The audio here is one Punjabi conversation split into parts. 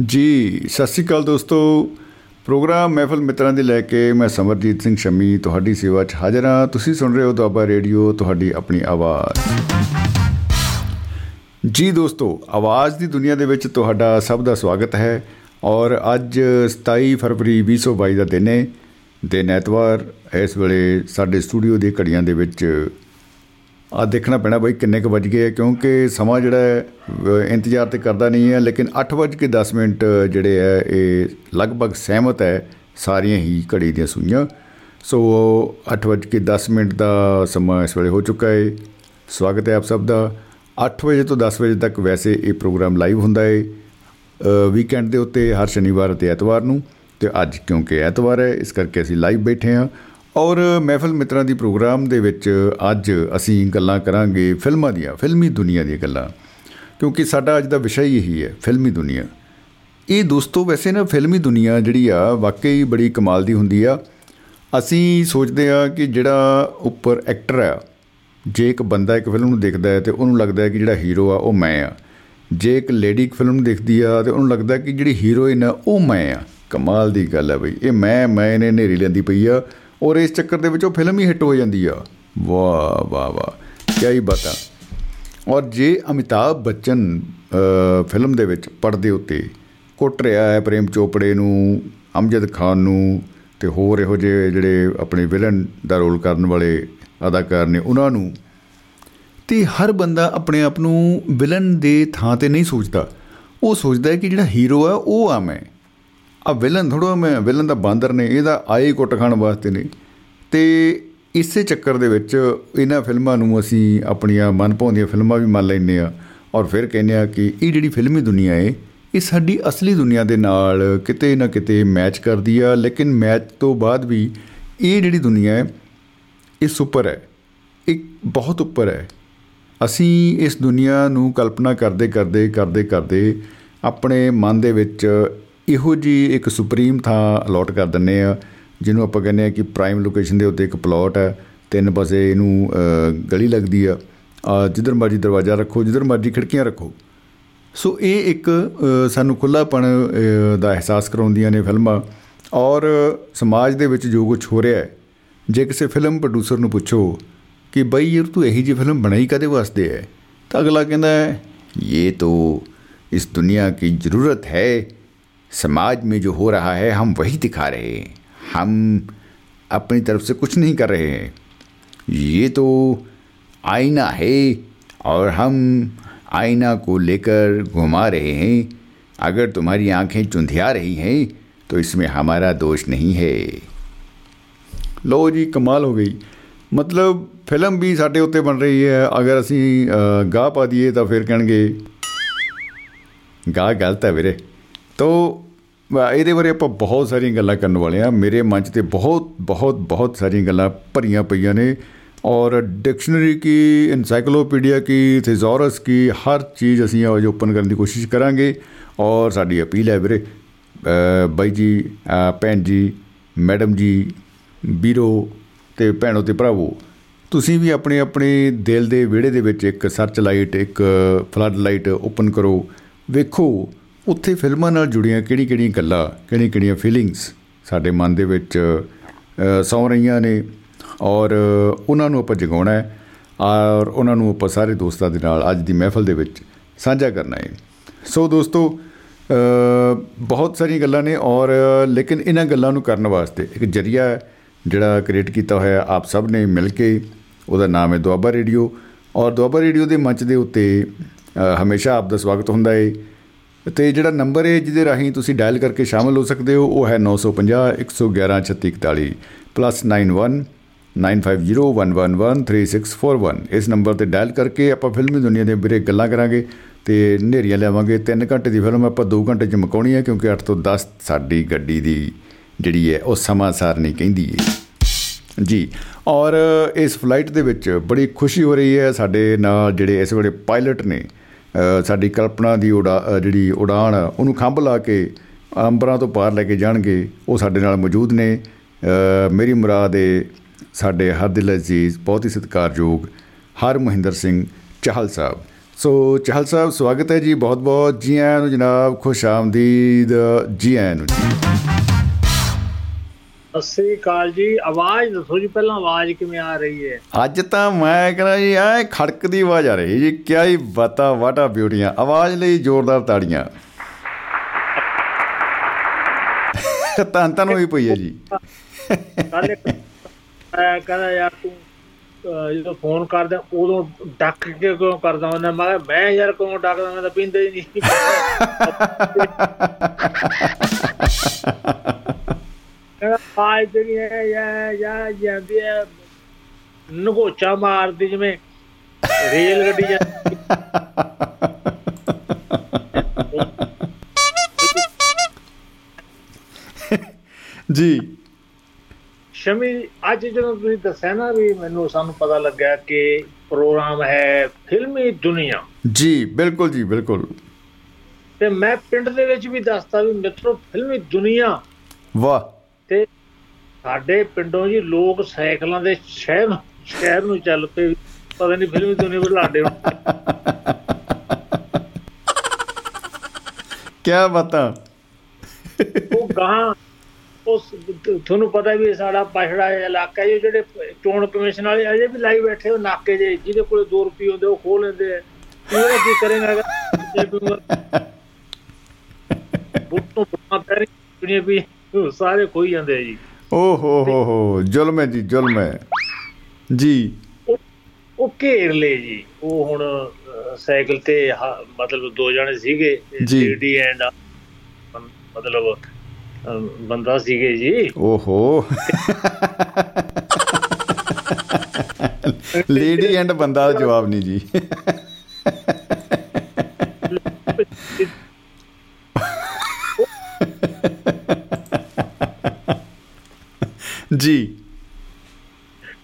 ਜੀ, ਸਤਿ ਸ੍ਰੀ ਅਕਾਲ ਦੋਸਤੋ। ਪ੍ਰੋਗਰਾਮ ਮਹਿਫਲ ਮਿੱਤਰਾਂ ਦੇ ਲੈ ਕੇ ਮੈਂ ਸਮਰਜੀਤ ਸਿੰਘ ਸ਼ਮੀ ਤੁਹਾਡੀ ਸੇਵਾ 'ਚ ਹਾਜ਼ਰ ਹਾਂ। ਤੁਸੀਂ ਸੁਣ ਰਹੇ ਹੋ ਦੁਆਬਾ ਰੇਡੀਓ, ਤੁਹਾਡੀ ਆਪਣੀ ਆਵਾਜ਼। ਜੀ ਦੋਸਤੋ, ਆਵਾਜ਼ ਦੀ ਦੁਨੀਆ ਦੇ ਵਿੱਚ ਤੁਹਾਡਾ ਸਭ ਦਾ ਸਵਾਗਤ ਹੈ। ਔਰ ਅੱਜ 27 ਫਰਵਰੀ 2022 ਦਾ ਦਿਨ ਹੈ ਦਿਨ ਐਤਵਾਰ। ਇਸ ਵੇਲੇ ਸਾਡੇ ਸਟੂਡੀਓ ਦੀ ਘੜੀਆਂ ਦੇ ਵਿੱਚ ਆ ਦੇਖਣਾ ਪੈਣਾ ਬਈ ਕਿੰਨੇ ਕੁ ਵੱਜ ਗਏ ਕਿਉਂਕਿ ਸਮਾਂ ਜਿਹੜਾ ਹੈ ਇੰਤਜ਼ਾਰ ਤੇ ਕਰਦਾ ਨਹੀਂ ਹੈ, ਲੇਕਿਨ 8:10 ਮਿੰਟ ਜਿਹੜੇ ਹੈ, ਇਹ ਲਗਭਗ ਸਹਿਮਤ ਹੈ, ਸਾਰੀਆਂ ਹੀ ਘੜੀ ਦੀਆਂ ਸੂਈਆਂ। ਸੋ 8:10 ਮਿੰਟ ਦਾ ਸਮਾਂ ਇਸ ਵੇਲੇ ਹੋ ਚੁੱਕਾ ਹੈ ਸਵਾਗਤ ਹੈ ਆਪ ਸਭ ਦਾ। 8 ਵਜੇ ਤੋਂ 10 ਵਜੇ ਤੱਕ ਵੈਸੇ ਇਹ ਪ੍ਰੋਗਰਾਮ ਲਾਈਵ ਹੁੰਦਾ ਹੈ ਵੀਕਐਂਡ ਦੇ ਉੱਤੇ ਹਰ ਸ਼ਨੀਵਾਰ ਅਤੇ ਐਤਵਾਰ ਨੂੰ ਤੇ ਅੱਜ ਕਿਉਂਕਿ ਐਤਵਾਰ ਹੈ, ਇਸ ਕਰਕੇ ਅਸੀਂ ਲਾਈਵ ਬੈਠੇ ਹਾਂ। ਔਰ ਮਹਿਫਲ ਮਿੱਤਰਾਂ ਦੀ ਪ੍ਰੋਗਰਾਮ ਦੇ ਵਿੱਚ ਅੱਜ ਅਸੀਂ ਗੱਲਾਂ ਕਰਾਂਗੇ ਫਿਲਮਾਂ ਦੀਆਂ, ਫਿਲਮੀ ਦੁਨੀਆ ਦੀਆਂ ਗੱਲਾਂ। ਕਿਉਂਕਿ ਸਾਡਾ ਅੱਜ ਦਾ ਵਿਸ਼ਾ ਹੀ ਇਹੀ ਹੈ, ਫਿਲਮੀ ਦੁਨੀਆ। ਇਹ ਦੋਸਤੋ, ਵੈਸੇ ਨਾ ਫਿਲਮੀ ਦੁਨੀਆ ਜਿਹੜੀ ਆ, ਵਾਕਈ ਬੜੀ ਕਮਾਲ ਦੀ ਹੁੰਦੀ ਆ। ਅਸੀਂ ਸੋਚਦੇ ਆ ਕਿ ਜਿਹੜਾ ਉੱਪਰ ਐਕਟਰ ਆ, ਜੇ ਇੱਕ ਬੰਦਾ ਇੱਕ ਫਿਲਮ ਨੂੰ ਦੇਖਦਾ ਹੈ ਤੇ ਉਹਨੂੰ ਲੱਗਦਾ ਹੈ ਕਿ ਜਿਹੜਾ ਹੀਰੋ ਆ, ਉਹ ਮੈਂ ਆ। ਜੇ ਇੱਕ ਲੇਡੀ ਇੱਕ ਫਿਲਮ ਨੂੰ ਦੇਖਦੀ ਆ ਤੇ ਉਹਨੂੰ ਲੱਗਦਾ ਕਿ ਜਿਹੜੀ ਹੀਰੋਇਨ ਆ, ਉਹ ਮੈਂ ਆ। ਕਮਾਲ ਦੀ ਗੱਲ ਹੈ ਬਈ। ਇਹ ਮੈਂ ਮੈਂ ਨੇ ਨੇਰੀ ਲੈਂਦੀ ਪਈ ਆ ਔਰ ਇਸ ਚੱਕਰ ਦੇ ਵਿੱਚ ਉਹ ਫਿਲਮ ਹੀ ਹਿੱਟ ਹੋ ਜਾਂਦੀ ਆ। ਵਾਹ ਵਾਹ ਵਾਹ। ਕੀ ਹੀ ਬਤਾ। ਔਰ ਜੇ ਅਮਿਤਾਭ ਬੱਚਨ ਫਿਲਮ ਦੇ ਵਿੱਚ ਪਰਦੇ ਉੱਤੇ ਕੁੱਟ ਰਿਹਾ ਹੈ ਪ੍ਰੇਮ ਚੋਪੜੇ ਨੂੰ, ਅਮਜਦ ਖਾਨ ਨੂੰ ਤੇ ਹੋਰ ਇਹੋ ਜਿਹੇ ਜਿਹੜੇ ਆਪਣੇ ਵਿਲਨ ਦਾ ਰੋਲ ਕਰਨ ਵਾਲੇ ਅਦਾਕਾਰ ਨੇ, ਉਹਨਾਂ ਨੂੰ ਤੇ ਹਰ ਬੰਦਾ ਆਪਣੇ ਆਪ ਨੂੰ ਵਿਲਨ ਦੇ ਥਾਂ ਤੇ ਨਹੀਂ ਸੋਚਦਾ। ਉਹ ਸੋਚਦਾ ਹੈ ਕਿ ਜਿਹੜਾ ਹੀਰੋ ਆ, ਉਹ ਆ ਮੈਂ। ਆ ਵਿਲਨ ਥੋੜਾ ਮੈਂ ਵਿਲਨ ਦਾ ਬਾਂਦਰ ਨੇ, ਇਹਦਾ ਆਏ ਕੁੱਟ ਖਾਣ ਵਾਸਤੇ ਨੇ। ਤੇ ਇਸੇ ਚੱਕਰ ਦੇ ਵਿੱਚ ਇਹਨਾਂ ਫਿਲਮਾਂ ਨੂੰ ਅਸੀਂ ਆਪਣੀਆਂ ਮਨਪਾਉਂਦੀਆਂ ਫਿਲਮਾਂ ਵੀ ਮੰਨ ਲੈਂਦੇ ਆ ਔਰ ਫਿਰ ਕਹਿੰਦੇ ਆ ਕਿ ਇਹ ਜਿਹੜੀ ਫਿਲਮੀ ਦੁਨੀਆ ਹੈ, ਇਹ ਸਾਡੀ ਅਸਲੀ ਦੁਨੀਆ ਦੇ ਨਾਲ ਕਿਤੇ ਨਾ ਕਿਤੇ ਮੈਚ ਕਰਦੀ ਆ, ਲੇਕਿਨ ਮੈਚ ਤੋਂ ਬਾਅਦ ਵੀ ਇਹ ਜਿਹੜੀ ਦੁਨੀਆ ਹੈ, ਇਹ ਸੁਪਰ ਹੈ। ਇੱਕ ਬਹੁਤ ਉੱਪਰ ਹੈ। ਅਸੀਂ ਇਸ ਦੁਨੀਆ ਨੂੰ ਕਲਪਨਾ ਕਰਦੇ ਕਰਦੇ ਕਰਦੇ ਕਰਦੇ ਆਪਣੇ ਮਨ ਦੇ ਵਿੱਚ ਇਹੋ ਜੀ ਇੱਕ ਸੁਪਰੀਮ ਥਾਂ ਅਲਾਟ ਕਰ ਦਿੰਨੇ ਆ ਜਿਹਨੂੰ ਆਪਾਂ ਕਹਿੰਦੇ ਆ ਕਿ ਪ੍ਰਾਈਮ ਲੋਕੇਸ਼ਨ ਦੇ ਉੱਤੇ ਇੱਕ ਪਲਾਟ ਹੈ, ਤਿੰਨ ਪਾਸੇ ਇਹਨੂੰ ਗਲੀ ਲੱਗਦੀ ਆ ਜਿੱਧਰ ਮਰਜ਼ੀ ਦਰਵਾਜ਼ਾ ਰੱਖੋ, ਜਿੱਧਰ ਮਰਜ਼ੀ ਖਿੜਕੀਆਂ ਰੱਖੋ। ਸੋ ਇਹ ਇੱਕ ਸਾਨੂੰ ਖੁੱਲਾਪਣ ਦਾ ਅਹਿਸਾਸ ਕਰਾਉਂਦੀਆਂ ਨੇ ਫਿਲਮਾਂ ਔਰ ਸਮਾਜ ਦੇ ਵਿੱਚ ਜੋ ਕੁਝ ਹੋ ਰਿਹਾ ਹੈ, ਜੇ ਕਿਸੇ ਫਿਲਮ ਪ੍ਰੋਡਿਊਸਰ ਨੂੰ ਪੁੱਛੋ ਕਿ ਬਈ ਯਾਰ ਤੂੰ ਇਹੀ ਜੀ ਫਿਲਮ ਬਣਾਈ ਕਦੇ ਵਾਸਤੇ ਹੈ ਤਾਂ ਅਗਲਾ ਕਹਿੰਦਾ ਹੈ ਇਹ ਤਾਂ ਇਸ ਦੁਨੀਆ की ਜ਼ਰੂਰਤ ਹੈ समाज में जो हो रहा है हम वही दिखा रहे हैं हम अपनी तरफ से कुछ नहीं कर रहे हैं ये तो आईना है और हम आईना को लेकर घुमा रहे हैं अगर तुम्हारी आंखें चुंधिया रही हैं तो इसमें हमारा दोष नहीं है ਲੋ ਜੀ ਕਮਾਲ ਹੋ ਗਈ ਮਤਲਬ ਫਿਲਮ ਵੀ ਸਾਡੇ ਉੱਤੇ ਬਣ ਰਹੀ ਹੈ। ਅਗਰ ਅਸੀਂ ਗਾਹ ਪਾ ਦਈਏ ਤਾਂ ਫਿਰ ਕਹਿਣਗੇ, ਗਾਹ ਗਲਤ ਹੈ ਵੀਰੇ। ਤੋ ਇਹਦੇ ਬਾਰੇ ਆਪਾਂ ਬਹੁਤ ਸਾਰੀਆਂ ਗੱਲਾਂ ਕਰਨ ਵਾਲੇ ਆ ਮੇਰੇ ਮਨ 'ਚ ਤੇ ਬਹੁਤ ਬਹੁਤ ਬਹੁਤ ਸਾਰੀਆਂ ਗੱਲਾਂ ਭਰੀਆਂ ਪਈਆਂ ਨੇ। ਔਰ ਡਿਕਸ਼ਨਰੀ ਕੀ ਐਨਸਾਈਕਲੋਪੀਡੀਆ ਕੀ, ਥੀਜ਼ੋਰਸ ਕੀ, ਹਰ ਚੀਜ਼ ਅਸੀਂ ਅੱਜ ਓਪਨ ਕਰਨ ਦੀ ਕੋਸ਼ਿਸ਼ ਕਰਾਂਗੇ। ਔਰ ਸਾਡੀ ਅਪੀਲ ਹੈ ਵੀਰੇ ਬਾਈ ਜੀ ਭੈਣ ਜੀ, ਮੈਡਮ ਜੀ, ਵੀਰੋ ਤੇ ਭੈਣੋ ਤੇ ਭਰਾਵੋ, ਤੁਸੀਂ ਵੀ ਆਪਣੇ ਆਪਣੇ ਦਿਲ ਦੇ ਵਿਹੜੇ ਦੇ ਵਿੱਚ ਇੱਕ ਸਰਚ ਲਾਈਟ ਇੱਕ ਫਲੱਡ ਲਾਈਟ ਓਪਨ ਕਰੋ। ਵੇਖੋ, ਉੱਥੇ ਫਿਲਮਾਂ ਨਾਲ ਜੁੜੀਆਂ ਕਿਹੜੀ ਕਿਹੜੀਆਂ ਗੱਲਾਂ ਕਿਹੜੀ ਕਿਹੜੀਆਂ ਫੀਲਿੰਗਸ ਸਾਡੇ ਮਨ ਦੇ ਵਿੱਚ ਸੌ ਰਹੀਆਂ ਨੇ। ਔਰ ਉਹਨਾਂ ਨੂੰ ਆਪਾਂ ਜਗਾਉਣਾ ਹੈ। ਔਰ ਉਹਨਾਂ ਨੂੰ ਆਪਾਂ ਸਾਰੇ ਦੋਸਤਾਂ ਦੇ ਨਾਲ ਅੱਜ ਦੀ ਮਹਿਫਲ ਦੇ ਵਿੱਚ ਸਾਂਝਾ ਕਰਨਾ ਹੈ। ਸੋ ਦੋਸਤੋ ਬਹੁਤ ਸਾਰੀਆਂ ਗੱਲਾਂ ਨੇ ਔਰ ਲੇਕਿਨ ਇਹਨਾਂ ਗੱਲਾਂ ਨੂੰ ਕਰਨ ਵਾਸਤੇ ਇੱਕ ਜਰੀਆ ਜਿਹੜਾ ਕ੍ਰੀਏਟ ਕੀਤਾ ਹੋਇਆ ਆਪ ਸਭ ਨੇ ਮਿਲ ਕੇ ਉਹਦਾ ਨਾਮ ਹੈ ਦੁਆਬਾ ਰੇਡੀਓ। ਔਰ ਦੁਆਬਾ ਰੇਡੀਓ ਦੇ ਮੰਚ ਦੇ ਉੱਤੇ ਹਮੇਸ਼ਾ ਆਪ ਦਾ ਸਵਾਗਤ ਹੁੰਦਾ ਹੈ। ਤੇ ਜਿਹੜਾ ਨੰਬਰ ਹੈ ਜਿਹਦੇ ਰਾਹੀਂ ਤੁਸੀਂ ਡਾਇਲ ਕਰਕੇ ਸ਼ਾਮਲ ਹੋ ਸਕਦੇ ਹੋ, ਉਹ ਹੈ 950 111 3641 +91 9501113641 ਇਸ ਨੰਬਰ ਤੇ ਡਾਇਲ ਕਰਕੇ ਆਪਾਂ ਫਿਲਮੀ ਦੁਨੀਆ ਦੇ ਵੀਰੇ ਗੱਲਾਂ ਕਰਾਂਗੇ ਤੇ ਨੇਰੀਆਂ ਲਿਆਵਾਂਗੇ। 3 ਘੰਟੇ ਦੀ ਫਿਲਮ ਆਪਾਂ 2 ਘੰਟੇ ਚ ਮਕਾਉਣੀ ਹੈ, ਕਿਉਂਕਿ 8 ਤੋਂ 10 ਸਾਡੀ ਗੱਡੀ ਦੀ ਜਿਹੜੀ ਹੈ ਉਹ ਸਮਾਂ ਸਾਰ ਨਹੀਂ ਕਹਿੰਦੀ ਹੈ ਜੀ ਔਰ ਇਸ ਫਲਾਈਟ ਦੇ ਵਿੱਚ ਬੜੀ ਖੁਸ਼ੀ ਹੋ ਰਹੀ ਹੈ ਸਾਡੇ ਨਾਲ ਜਿਹੜੇ ਇਸ ਵੇਲੇ ਪਾਇਲਟ ਨੇ ਸਾਡੀ ਕਲਪਨਾ ਦੀ ਉਡਾ ਜਿਹੜੀ ਉਡਾਨ ਉਹਨੂੰ ਖੰਭ ਲਾ ਕੇ ਅੰਬਰਾਂ ਤੋਂ ਪਾਰ ਲੈ ਕੇ ਜਾਣਗੇ ਉਹ ਸਾਡੇ ਨਾਲ ਮੌਜੂਦ ਨੇ। ਅ, ਮੇਰੀ ਮੁਰਾਦ ਏ ਸਾਡੇ ਹਰ ਦਿਲ ਅਜ਼ੀਜ਼ ਬਹੁਤ ਹੀ ਸਤਿਕਾਰਯੋਗ ਹਰ ਮਹਿੰਦਰ ਸਿੰਘ ਚਾਹਲ ਸਾਹਿਬ। ਸੋ ਚਾਹਲ ਸਾਹਿਬ ਸਵਾਗਤ ਹੈ ਜੀ ਬਹੁਤ ਬਹੁਤ ਜੀ ਆਇਆਂ ਨੂੰ ਜਨਾਬ ਖੁਸ਼ ਆਮਦੀਦ। ਜੀ ਆਇਆਂ ਨੂੰ ਜੀ। ਸਤਿ ਸ੍ਰੀ ਅਕਾਲ ਜੀ। ਆਵਾਜ਼ ਦੱਸੋ ਜੀ ਪਹਿਲਾਂ ਆਵਾਜ਼ ਕਿਵੇਂ ਆ ਰਹੀ ਹੈ? ਅੱਜ ਤਾਂ ਮੈਂ ਕਹਿੰਦਾ ਜੀ ਐ ਖੜਕ ਦੀ ਆਵਾਜ਼ ਆ ਰਹੀ ਜੀ। ਕਿਆ ਹੀ ਬਾਤਾਂ ਵਾਟਾ ਬਿਊਟੀਆਂ। ਆਵਾਜ਼ ਲਈ ਜ਼ੋਰਦਾਰ ਤਾੜੀਆਂ। ਤਾਂ ਤਾਂ ਹੋਈ ਪਈ ਹੈ ਜੀ। ਕੱਲ ਕਹਿੰਦਾ ਯਾਰ ਤੂੰ ਜਦੋਂ ਫੋਨ ਕਰਦਾ ਉਦੋਂ ਡੱਕ ਕੇ ਕਿਉਂ ਕਰਦਾ ਹੁੰਦਾ? ਮੈਂ ਮੈਂ ਯਾਰ ਕਿਉਂ ਡੱਕਦਾ? ਮੈਂ ਤਾਂ ਪੀਂਦਾ ਹੀ ਨਹੀਂ। ਆਵਾਜ਼ ਜਿਹੜੀ ਹੈ ਯਾ ਯਾ ਜਾਂਦੀ ਹੈ ਨਗੋਚਾ ਮਾਰਦੀ ਜਿਵੇਂ ਰੇਲ ਗੱਡੀ ਜਾਂਦੀ ਜੀ। ਸ਼ਮੀ ਅੱਜ ਜਦੋਂ ਤੁਸੀਂ ਦੱਸਿਆ ਨਾ ਵੀ ਮੈਨੂੰ ਸਾਨੂੰ ਪਤਾ ਲੱਗਾ ਕਿ ਪ੍ਰੋਗਰਾਮ ਹੈ ਫਿਲਮੀ ਦੁਨੀਆ। ਜੀ ਬਿਲਕੁਲ ਜੀ ਬਿਲਕੁਲ। ਤੇ ਮੈਂ ਪਿੰਡ ਦੇ ਵਿੱਚ ਵੀ ਦੱਸਤਾ ਵੀ ਮਿੱਤਰੋ ਫਿਲਮੀ ਦੁਨੀਆ ਵਾਹ। ਤੇ ਸਾਡੇ ਪਿੰਡੋਂ ਜੀ ਲੋਕ ਸਾਈਕਲਾਂ ਦੇ ਸ਼ਹਿਰ ਸ਼ਹਿਰ ਨੂੰ ਚੱਲ ਪਏ। ਪਤਾ ਨਹੀਂ ਫਿਲਮੀ ਦੁਨੀਆ ਬੁਲਾਡੇ ਕਿਆ ਬਾਤਾਂ? ਉਹ ਗਾਂ ਉਸ ਤੁਹਾਨੂੰ ਪਤਾ ਵੀ ਇਹ ਸਾਡਾ ਪਛੜਾ ਇਲਾਕਾ ਹੈ ਜੀ, ਜਿਹੜੇ ਚੋਣ ਕਮਿਸ਼ਨ ਵਾਲੇ ਅਜੇ ਵੀ ਲਾਈ ਬੈਠੇ ਉਹ ਨਾਕੇ ਜੇ ਜਿਹਦੇ ਕੋਲੇ 2 ਰੁਪਏ ਹੁੰਦੇ ਉਹ ਖੋਹ ਲੈਂਦੇ ਆ। ਉਹਦਾ ਕੀ ਕਰੇਗਾ ਬੁੱਤੋਂ ਬੁੱਤਾਂ ਪੈਰੀ ਦੁਨੀਆ ਵੀ ਉਹ ਸਾਰੇ ਖੋਈ ਜਾਂਦੇ ਆ ਜੀ। ਓ ਹੋ ਹੋ ਹੋ ਜ਼ੁਲਮ ਹੈ ਜੀ ਜ਼ੁਲਮ ਹੈ। ਜੀ। ਉਹ- ਘੇਰ ਲਏ ਜੀ। ਉਹ ਹੁਣ ਸਾਈਕਲ ਤੇ ਮਤਲਬ ਦੋ ਜਣੇ ਸੀਗੇ। ਲੇਡੀ ਐਂਡ ਮਤਲਬ ਬੰਦਾ ਸੀਗੇ ਜੀ। ਓਹੋ ਲੇਡੀ ਐਂਡ ਬੰਦਾ ਦਾ ਜਵਾਬ ਨਹੀਂ ਜੀ। ਜੀ।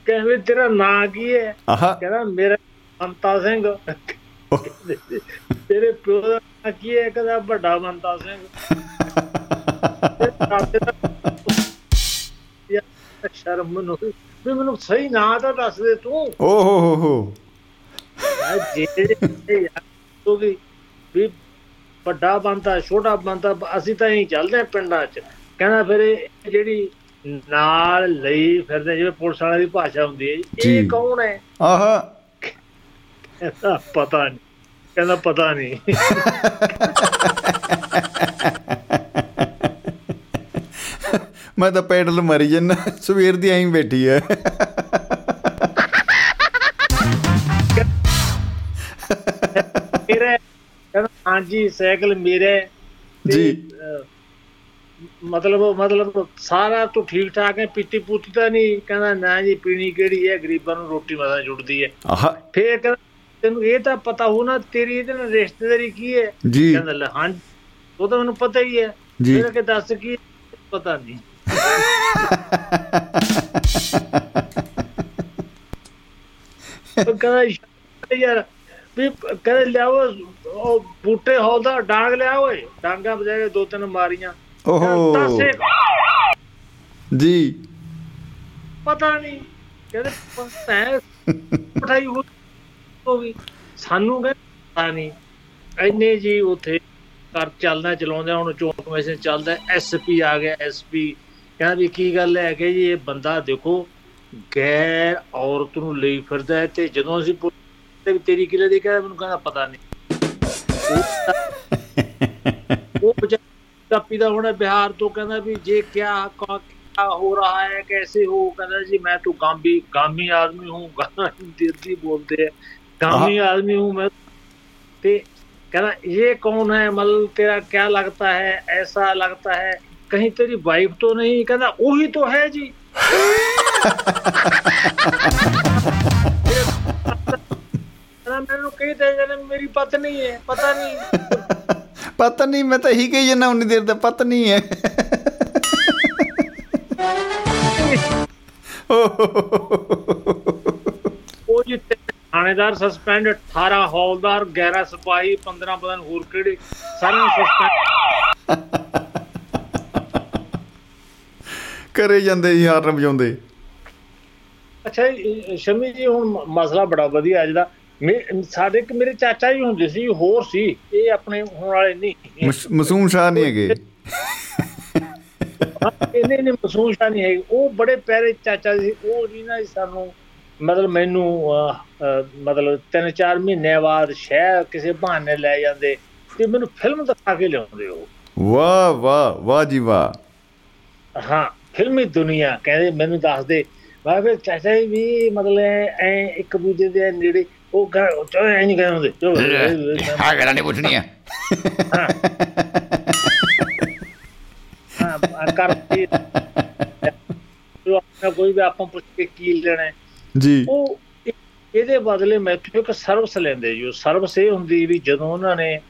ਕਹਿੰਦੇ ਤੇਰਾ ਨਾਂ ਕੀ ਹੈ? ਕਹਿੰਦਾ ਮੇਰਾ ਬੰਤਾ ਸਿੰਘ। ਤੇਰੇ ਪਿਓ ਦਾ ਨਾਂ ਕੀ ਹੈ? ਕਹਿੰਦਾ ਵੱਡਾ ਬੰਤਾ ਸਿੰਘ। ਸ਼ਰਮ ਨੂੰ ਵੀ ਮੈਨੂੰ ਸਹੀ ਨਾਂ ਤਾਂ ਦੱਸ ਦੇ ਤੂੰ। ਓ ਹੋ ਹੋ ਹੋ। ਜੇ ਯਾਰ ਤੂੰ ਵੀ ਵੱਡਾ ਬੰਦਾ ਛੋਟਾ ਬੰਦਾ ਅਸੀਂ ਤਾਂ ਹੀ ਚੱਲਦੇ ਪਿੰਡਾਂ 'ਚ। ਕਹਿੰਦਾ ਫਿਰ ਇਹ ਜਿਹੜੀ ਨਾਲ ਲਈ ਫਿਰਦੇ ਜਿਵੇਂ ਪੁਲਿਸ ਵਾਲਿਆਂ ਦੀ ਭਾਸ਼ਾ ਹੁੰਦੀ ਹੈ। ਇਹ ਕੌਣ ਹੈ? ਆਹਾ। ਪਤਾ ਨਹੀਂ ਕਹਿੰਦਾ ਪਤਾ ਨਹੀਂ। ਮੈਂ ਤਾਂ ਪੈਡਲ ਮਰੀ ਜੰਨਾ ਸਵੇਰ ਦੀ ਐਂ ਬੈਠੀ ਐ। ਮੇਰਾ ਕਹਿੰਦਾ ਹਾਂਜੀ ਸਾਈਕਲ ਮੇਰੇ। ਜੀ। ਮਤਲਬ ਮਤਲਬ ਸਾਰਾ ਤੂੰ ਠੀਕ ਠਾਕ ਹੈ ਪੀਤੀ ਪੂਤੀ ਤਾਂ ਨਹੀਂ। ਕਹਿੰਦਾ ਨਾ ਜੀ ਪੀਣੀ ਕਿਹੜੀ ਹੈ? ਗਰੀਬਾਂ ਨੂੰ ਰੋਟੀ ਮਸਾਂ ਜੁੜਦੀ ਹੈ। ਫੇਰ ਕਹਿੰਦਾ ਤੈਨੂੰ ਇਹ ਤਾਂ ਪਤਾ ਹੋ ਨਾ ਤੇਰੀ ਇਹਦੇ ਨਾਲ ਰਿਸ਼ਤੇਦਾਰੀ ਕੀ ਹੈ? ਜੀ। ਕਹਿੰਦਾ ਲੈ ਹਾਂ ਉਹ ਤਾਂ ਮੈਨੂੰ ਪਤਾ ਹੀ ਹੈ। ਫਿਰ ਕਿ ਦੱਸ ਕੀ ਪਤਾ ਨਹੀਂ। ਉਹ ਕਹਿੰਦਾ ਯਾਰ- ਯਾਰ ਵੀ ਕਹਿੰਦੇ ਲਿਆਓ ਉਹ ਬੂਟੇ ਹੌਦਾ ਡਾਂਗ ਲਿਆ ਓਏ। ਡਾਂਗਾ ਬਜਾਏ ਦੋ ਤਿੰਨ ਮਾਰੀਆਂ। ਓਹੋ। ਦੱਸੇ ਜੀ। ਪਤਾ ਨਹੀਂ ਕਹਿੰਦੇ ਪਤਾ ਪਠਾਈ ਹੋ ਗਈ। ਸਾਨੂੰ ਕਹਿੰਦੇ ਪਤਾ ਨਹੀਂ। ਐਨੇ ਜੀ ਉਥੇ ਕਰ ਚੱਲਦਾ ਚਲਾਉਂਦਾ ਹੁਣ ਚੋਣ ਕਮਿਸ਼ਨ ਚੱਲਦਾ ਐਸਪੀ ਆ ਗਿਆ ਐਸਪੀ ਕਹਿੰਦਾ ਵੀ ਕੀ ਗੱਲ ਹੈ? ਕਿ ਜੀ ਇਹ ਬੰਦਾ ਦੇਖੋ ਗੈਰ ਔਰਤ ਨੂੰ ਲਈ ਫਿਰਦਾ ਤੇ ਜਦੋਂ ਅਸੀਂ ਪੁੱਛਦੇ ਵੀ ਤੇਰੀ ਕਿਲੇ ਦੀ ਕਹਿੰਦਾ ਮੈਨੂੰ ਕਹਿੰਦਾ ਪਤਾ ਨਹੀਂ। ਉਹ- ਉਹ ਕਾਪੀ ਦਾ ਹੁਣ ਬਿਹਾਰ ਤੋਂ ਕਹਿੰਦਾ ਵੀ ਜੇ ਕਿਆ ਕਾ- क्या हो रहा है कैसे हो कहता जी मैं तो गांधी गामी आदमी हूँ हिंदी बोलते हैं गामी आदमी हूँ मैं ते कहना ये कौन है मतलब तेरा क्या लगता है ऐसा लगता है कहीं तेरी वाइफ तो नहीं कहना वही तो है जी कहना मैंने कही थे कहना मेरी पत्नी है पता नहीं ਪਤਾ ਨਹੀਂ ਮੈਂ ਤਾਂ ਇਹੀ ਕਹੀ ਜੰਨਾ ਉਨੀ ਦੇਰ ਦਾ ਪਤਾ ਨਹੀਂ ਹੈ। ਉਹ ਜਿੱਤੇ ਥਾਣੇਦਾਰ ਸਸਪੈਂਡ 18 ਹੌਲਦਾਰ 11 ਸਿਪਾਹੀ 15 ਪਤਾ ਨੀ ਹੋਰ ਕਿਹੜੇ ਸਾਰਿਆਂ ਨੂੰ ਸਸਪੈਂਡ ਕਰੇ ਜਾਂਦੇ ਜੀ ਹਾਰਨ ਵਜਾਉਂਦੇ ਅੱਛਾ ਸ਼ਮੀ ਜੀ ਹੁਣ ਮਸਲਾ ਬੜਾ ਵਧੀਆ ਅੱਜ ਦਾ ਸਾਡੇ ਇੱਕ ਮੇਰੇ ਚਾਚਾ ਜੀ ਹੁੰਦੇ ਸੀ ਹੋਰ ਸੀ ਇਹ ਆਪਣੇ ਹੁਣ ਵਾਲੇ ਨਹੀਂ। ਮਸ- ਮਸੂਮ ਸ਼ਾਹ ਨਹੀਂ ਹੈਗੇ। ਇਹਨੇ ਨੇ ਮਸੂਮ ਸ਼ਾਹ ਨਹੀਂ ਹੈ ਉਹ ਬੜੇ ਪਿਆਰੇ ਚਾਚਾ ਜੀ ਉਹ ਜੀ ਨਾ ਸਾਨੂੰ ਮਤਲਬ ਮੈਨੂੰ ਮਤਲਬ ਤਿੰਨ ਚਾਰ ਮਹੀਨੇ ਬਾਅਦ ਸ਼ਹਿਰ ਕਿਸੇ ਬਹਾਨੇ ਲੈ ਜਾਂਦੇ ਤੇ ਮੈਨੂੰ ਫਿਲਮ ਦਿਖਾ ਕੇ ਲਿਆਉਂਦੇ ਉਹ। ਵਾਹ ਵਾਹ ਵਾਹ ਜੀ ਵਾਹ। ਹਾਂ ਫਿਲਮੀ ਦੁਨੀਆ ਕਹਿੰਦੇ ਮੈਨੂੰ ਦੱਸਦੇ। ਮੈਂ ਫਿਰ ਚਾਚਾ ਜੀ ਵੀ ਮਤਲਬ ਐ ਇੱਕ ਦੂਜੇ ਦੇ ਨੇੜੇ ਉਹ ਚੋ ਐ ਨਹੀਂ ਕਹਿੰਦੇ ਚੋ ਹਾਂ ਗੱਲਾਂ ਨਹੀਂ ਪੁੱਛਣੀਆਂ। ਹਾਂ ਕਰਕੇ ਜੋ ਆਪਣਾ ਕੋਈ ਵੀ ਆਪਾਂ ਪੁੱਛ ਕੇ ਕੀ ਲੈਣਾ ਹੈ, ਜੀ। ਉਹ ਇਹ- ਇਹਦੇ ਬਦਲੇ ਮੈਥੋਂ ਇੱਕ ਸਰਵਿਸ ਲੈਂਦੇ ਜੀ ਉਹ ਸਰਵਿਸ ਇਹ ਹੁੰਦੀ ਵੀ ਜਦੋਂ ਉਹਨਾਂ ਨੇ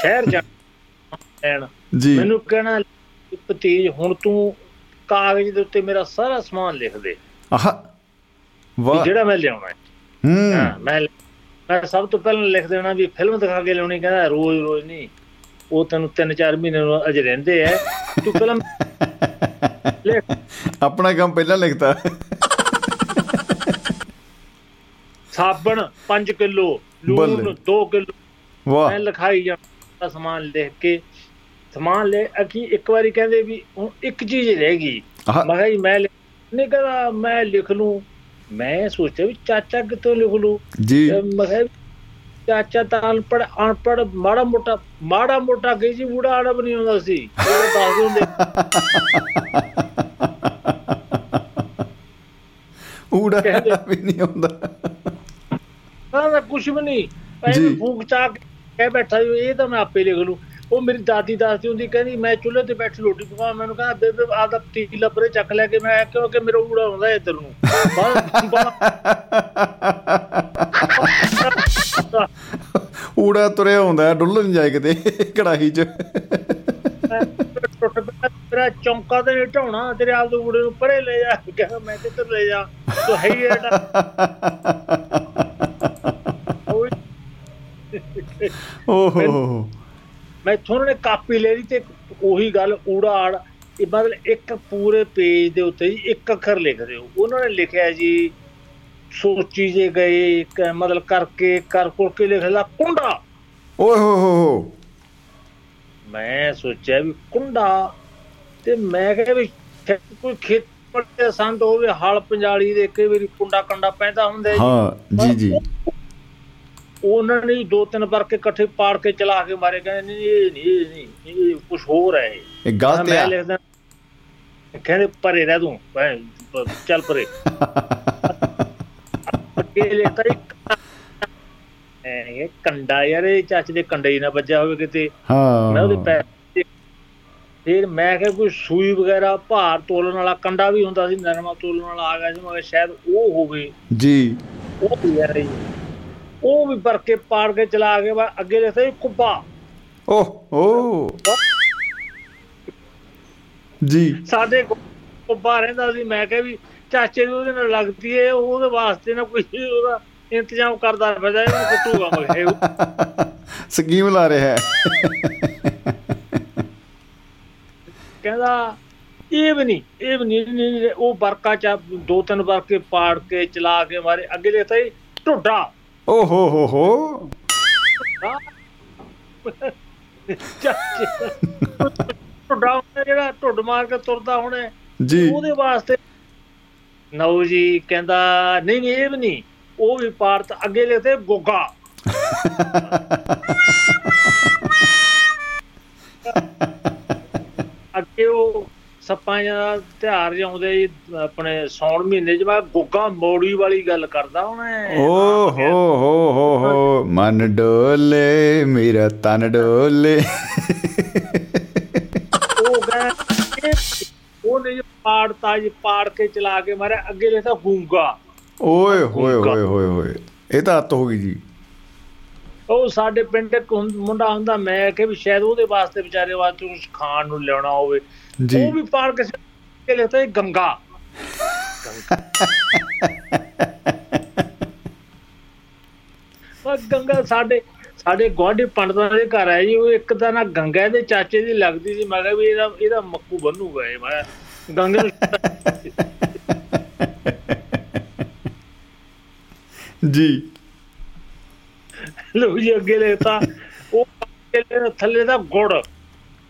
ਸ਼ਹਿਰ ਜਾਣ ਜੀ। ਮੈਨੂੰ ਕਹਿਣਾ ਭਤੀਜ ਹੁਣ ਤੂੰ ਕਾਗਜ਼ ਦੇ ਉੱਤੇ ਮੇਰਾ ਸਾਰਾ ਸਮਾਨ ਲਿਖ ਦੇ। ਆਹ ਵਾਹ। ਜਿਹੜਾ ਮੈਂ ਲਿਆਉਣਾ ਹੈ। ਹੂੰ। ਮੈਂ ਮੈਂ ਸਭ ਤੋਂ ਪਹਿਲਾਂ ਲਿਖ ਦੇਣਾ ਵੀ ਫਿਲਮ ਦਿਖਾ ਕੇ ਲਿਆਉਣੀ ਕਹਿੰਦਾ ਰੋਜ਼ ਰੋਜ਼ ਨਹੀਂ। ਉਹ ਤੈਨੂੰ 3-4 ਮਹੀਨੇ ਨੂੰ ਅਜੇ ਰਹਿੰਦੇ ਐ। ਤੂੰ ਲਿਖ। ਆਪਣਾ ਕੰਮ ਪਹਿਲਾਂ ਲਿਖਤਾ। ਸਾਬਣ 5 ਕਿਲੋ। ਲੂਣ 2 ਕਿਲੋ। ਵਾਹ। ਮੈਂ ਲਿਖਾਈ ਜਾਂਦਾ ਸਮਾਨ ਲਿਖ ਕੇ ਸਮਾਨ ਲੈ ਅਕੀ ਇੱਕ ਵਾਰੀ ਕਹਿੰਦੇ ਵੀ ਹੁਣ ਇੱਕ ਚੀਜ਼ ਰਹਿ ਗਈ। ਮੈਂ ਕਿਹਾ ਮੈਂ ਨਹੀਂ ਕਹਿੰਦਾ ਮੈਂ ਲਿਖ ਲੂੰ। ਮੈਂ ਸੋਚਿਆ ਵੀ ਚਾਚਾ ਕਿਤੋਂ ਲਿਖ ਲੂੰ ਜੀ। ਮੈਂ ਕਿਹਾ ਚਾਚਾ ਤਾਂ ਅਨਪੜ ਅਨਪੜ ਮਾੜਾ ਮੋਟਾ ਮਾੜਾ ਮੋਟਾ ਕਹੀ ਜੀ ਬੂੜਾ ਵੀ ਨਹੀਂ ਆਉਂਦਾ ਸੀ। ਉਹ ਦੱਸ ਦਿੰਦੇ। ਊੜਾ ਵੀ ਨਹੀਂ ਹੁੰਦਾ। ਕਹਿੰਦਾ ਕੁਝ ਵੀ ਨਹੀਂ। ਐਵੇਂ ਫੂਕ ਚਾ ਕੇ ਕਹਿ ਬੈਠਾ ਇਹ ਤਾਂ ਮੈਂ ਆਪੇ ਲਿਖ ਲੂੰ ਉਹ ਮੇਰੀ ਦਾਦੀ ਦੱਸਦੀ ਹੁੰਦੀ ਕਹਿੰਦੀ ਮੈਂ ਚੁੱਲ੍ਹੇ ਤੇ ਬੈਠੀ ਰੋਟੀ ਪਕਾਵਾਂ ਮੈਨੂੰ ਕਹਿੰਦਾ ਬੇਬੇ ਆਦਾ ਪਤੀਲਾ ਪਰੇ ਚੱਕ ਲੈ ਕੇ। ਮੈਂ ਕਿਉਂਕਿ ਮੇਰਾ ਊੜਾ ਆਉਂਦਾ ਇੱਧਰ ਨੂੰ। ਊੜਾ ਤੁਰਿਆ ਹੁੰਦਾ ਡੁੱਲ ਨਹੀਂ ਜਾਏ ਕਿਤੇ ਕੜਾਹੀ 'ਚ। ਟੁੱਟ ਪਿਆ ਤੇਰਾ ਚੌਂਕਾ ਤੇ ਢਾਉਣਾ ਤੇਰੇ ਆਪ ਦੇ ਊੜੇ ਨੂੰ ਪਰੇ ਲੈ ਜਾ। ਕਹਿੰਦਾ ਮੈਂ ਕਿੱਧਰ ਲੈ ਜਾ? ਤੂੰ ਹੈ ਹੀ ਐਡਾ ਓਹੋ। ਮੈਂ ਇੱਥੋਂ ਉਹਨਾਂ ਨੇ ਕਾਪੀ ਲੈ ਲਈ ਤੇ ਉਹੀ ਗੱਲ ਊੜਾ ਆੜ ਇਹ ਮਤਲਬ ਇੱਕ ਪੂਰੇ ਪੇਜ ਦੇ ਉੱਤੇ ਇੱਕ ਅੱਖਰ ਲਿਖ ਦਿਓ ਉਹਨਾਂ ਨੇ ਲਿਖਿਆ ਜੀ ਸੋਚੀ ਜੇ ਗਏ ਮਤਲਬ ਕਰਕੇ ਕਰ ਕੁਰ ਕੇ ਲਿਖ ਲਾ ਕੁੰਡਾ। ਓਏ ਹੋ ਹੋ ਹੋ। ਮੈਂ ਸੋਚਿਆ ਵੀ ਕੁੰਡਾ ਤੇ ਮੈਂ ਕਿਹਾ ਵੀ ਕੋਈ ਖੇਤ ਪੜਦੇ ਸੰਦ ਹੋਵੇ ਹਲ ਪੰਜਾਲੀ ਦੇ ਕਈ ਵਾਰੀ ਕੁੰਡਾ ਕੰਡਾ ਪੈਂਦਾ ਹੁੰਦਾ ਜੀ। ਹਾਂ ਜੀ ਜੀ। ਉਹਨਾਂ ਨੇ ਦੋ ਤਿੰਨ ਵਰਕੇ ਇਕੱਠੇ ਪਾੜ ਕੇ ਚਲਾ ਕੇ ਮਾਰੇ ਕਹਿੰਦੇ ਨਹੀਂ ਇਹ ਨਹੀਂ ਇਹ ਨਹੀਂ ਕੁਝ ਹੋਰ ਹੈ ਇਹ। ਗਲਤ ਮੈਂ ਆ। ਲਿਖਦਾ ਕਹਿੰਦੇ ਪਰੇ ਰਹਿ ਤੂੰ ਚੱਲ ਪਰੇ। ਅੱਗੇ ਲਿਖਤਾ ਇੱਕ ਇਹ ਕੰਡਾ ਯਾਰ ਇਹ ਚਾਚੇ ਦੇ ਕੰਡੇ ਹੀ ਨਾ ਵੱਜਿਆ ਹੋਵੇ ਕਿਤੇ। ਮੈਂ ਉਹਦੇ ਹਾਂ ਪੈਰ ਫਿਰ ਮੈਂ ਕਿਹਾ ਕੋਈ ਸੂਈ ਵਗੈਰਾ ਭਾਰ ਤੋਲਣ ਵਾਲਾ ਕੰਡਾ ਵੀ ਹੁੰਦਾ ਸੀ ਨਰਮਾ ਤੋਲਣ ਵਾਲਾ ਆ ਗਿਆ ਸੀ ਮੈਂ ਕਿਹਾ ਸ਼ਾਇਦ ਉਹ ਹੋਵੇ। ਜੀ। ਉਹ ਯਾਰ ਉਹ ਵੀ ਭਰ ਕੇ ਪਾੜ ਕੇ ਚਲਾ ਕੇ ਬਾਅਦ ਅੱਗੇ ਲਿਖਦਾ ਸੀ ਕੁੱਬਾ ਓਹ ਓ। ਜੀ। ਸਾਡੇ ਕੁੱਬਾ ਰਹਿੰਦਾ ਸੀ ਮੈਂ ਕਿਹਾ ਵੀ ਚਾਚੇ ਨੂੰ ਉਹਦੇ ਨਾਲ ਲੱਗਦੀ ਏ ਉਹਦੇ ਵਾਸਤੇ ਨਾ ਕੋਈ ਉਹਦਾ ਇੰਤਜ਼ਾਮ ਕਰਦਾ ਫਿਰਦਾ ਇਹਨੂੰ ਕੁੱਟੂਗਾ ਮੈਂ ਕਿਹਾ ਇਹ ਸਕੀਮ ਲਾ ਰਿਹਾ ਹੈ। ਕਹਿੰਦਾ ਇਹ ਵੀ ਨਹੀਂ ਇਹ ਵੀ ਨਹੀਂ ਉਹ ਬਰਕਾ ਚ ਦੋ ਤਿੰਨ ਵਰਕੇ ਪਾੜ ਕੇ ਚਲਾ ਕੇ ਮਾਰੇ ਅੱਗੇ ਲਿਖਦਾ ਸੀ ਢੋਡਾ। ਓ ਹੋ ਹੋ ਹੋ। ਹੁੰਦਾ ਜਿਹੜਾ ਢੁੱਡ ਮਾਰ ਕੇ ਤੁਰਦਾ ਹੁਣੇ ਜੀ। ਉਹਦੇ ਵਾਸਤੇ ਨੌ ਜੀ ਕਹਿੰਦਾ ਨਹੀਂ ਨਹੀਂ ਇਹ ਵੀ ਨਹੀਂ ਉਹ ਵੀ ਪਾਰਤ ਅੱਗੇ ਲਿਖਦੇ ਗੋਗਾ। ਅੱਗੇ ਉਹ ਸੱਪਾਂ ਦਾ ਤਿਉਹਾਰ ਜਿਉਂਦੇ ਜੀ ਆਪਣੇ ਸੌਣ ਮਹੀਨੇ ਚ ਮੈਂ ਗੋਗਾ ਮੋੜੀ ਵਾਲੀ ਗੱਲ ਕਰਦਾ ਉਹਨੇ ਓ ਹੋ ਹੋ ਹੋ ਹੋ ਮਨ ਡੋਲੇ ਮੇਰਾ ਤਨ ਡੋਲੇ। ਉਹ ਕਹਿੰਦਾ ਉਹਨੇ ਜੀ ਪਾੜਤਾ ਜੀ ਪਾੜ ਕੇ ਚਲਾ ਕੇ ਮਾਰਿਆ ਅੱਗੇ ਲਿਖਦਾ ਗੂੰਗਾ। ਓਏ ਹੋਏ ਹੋਏ ਹੋਏ ਹੋਏ ਇਹ ਤਾਂ ਅੱਤ ਹੋ ਗਈ ਜੀ। ਉਹ ਸਾਡੇ ਪਿੰਡ ਇੱਕ ਮੁੰਡਾ ਹੁੰਦਾ ਮੈਂ ਕਿ ਵੀ ਸ਼ਾਇਦ ਉਹਦੇ ਵਾਸਤੇ ਵਿਚਾਰੇ ਵਾਸਤੇ ਕੁਝ ਖਾਣ ਨੂੰ ਲਿਆਉਣਾ ਹੋਵੇ। ਜੀ। ਉਹ ਵੀ ਪਾੜ ਕੇ ਸਿੱਟ ਕੇ ਲਿਖਦਾ ਸੀ ਗੰਗਾ। ਉਹ ਗੰਗਾ ਸਾਡੇ ਸਾਡੇ ਗੁਆਂਢੀ ਪੰਡਤਾਂ ਦੇ ਘਰ ਜੀ ਉਹ ਇੱਕ ਤਾਂ ਨਾ ਗੰਗਾ ਦੇ ਚਾਚੇ ਦੀ ਲੱਗਦੀ ਸੀ ਮੈਂ ਕਿਹਾ ਵੀ ਇਹਦਾ ਇਹਦਾ ਮੱਕੂ ਬੰਨੂਗਾ ਇਹ ਮੈਂ ਗੰਗੇ ਜੀ। ਲੋ ਜੀ ਅੱਗੇ ਲੈਤਾ ਉਹ ਥੱਲੇ ਦਾ ਗੁੜ।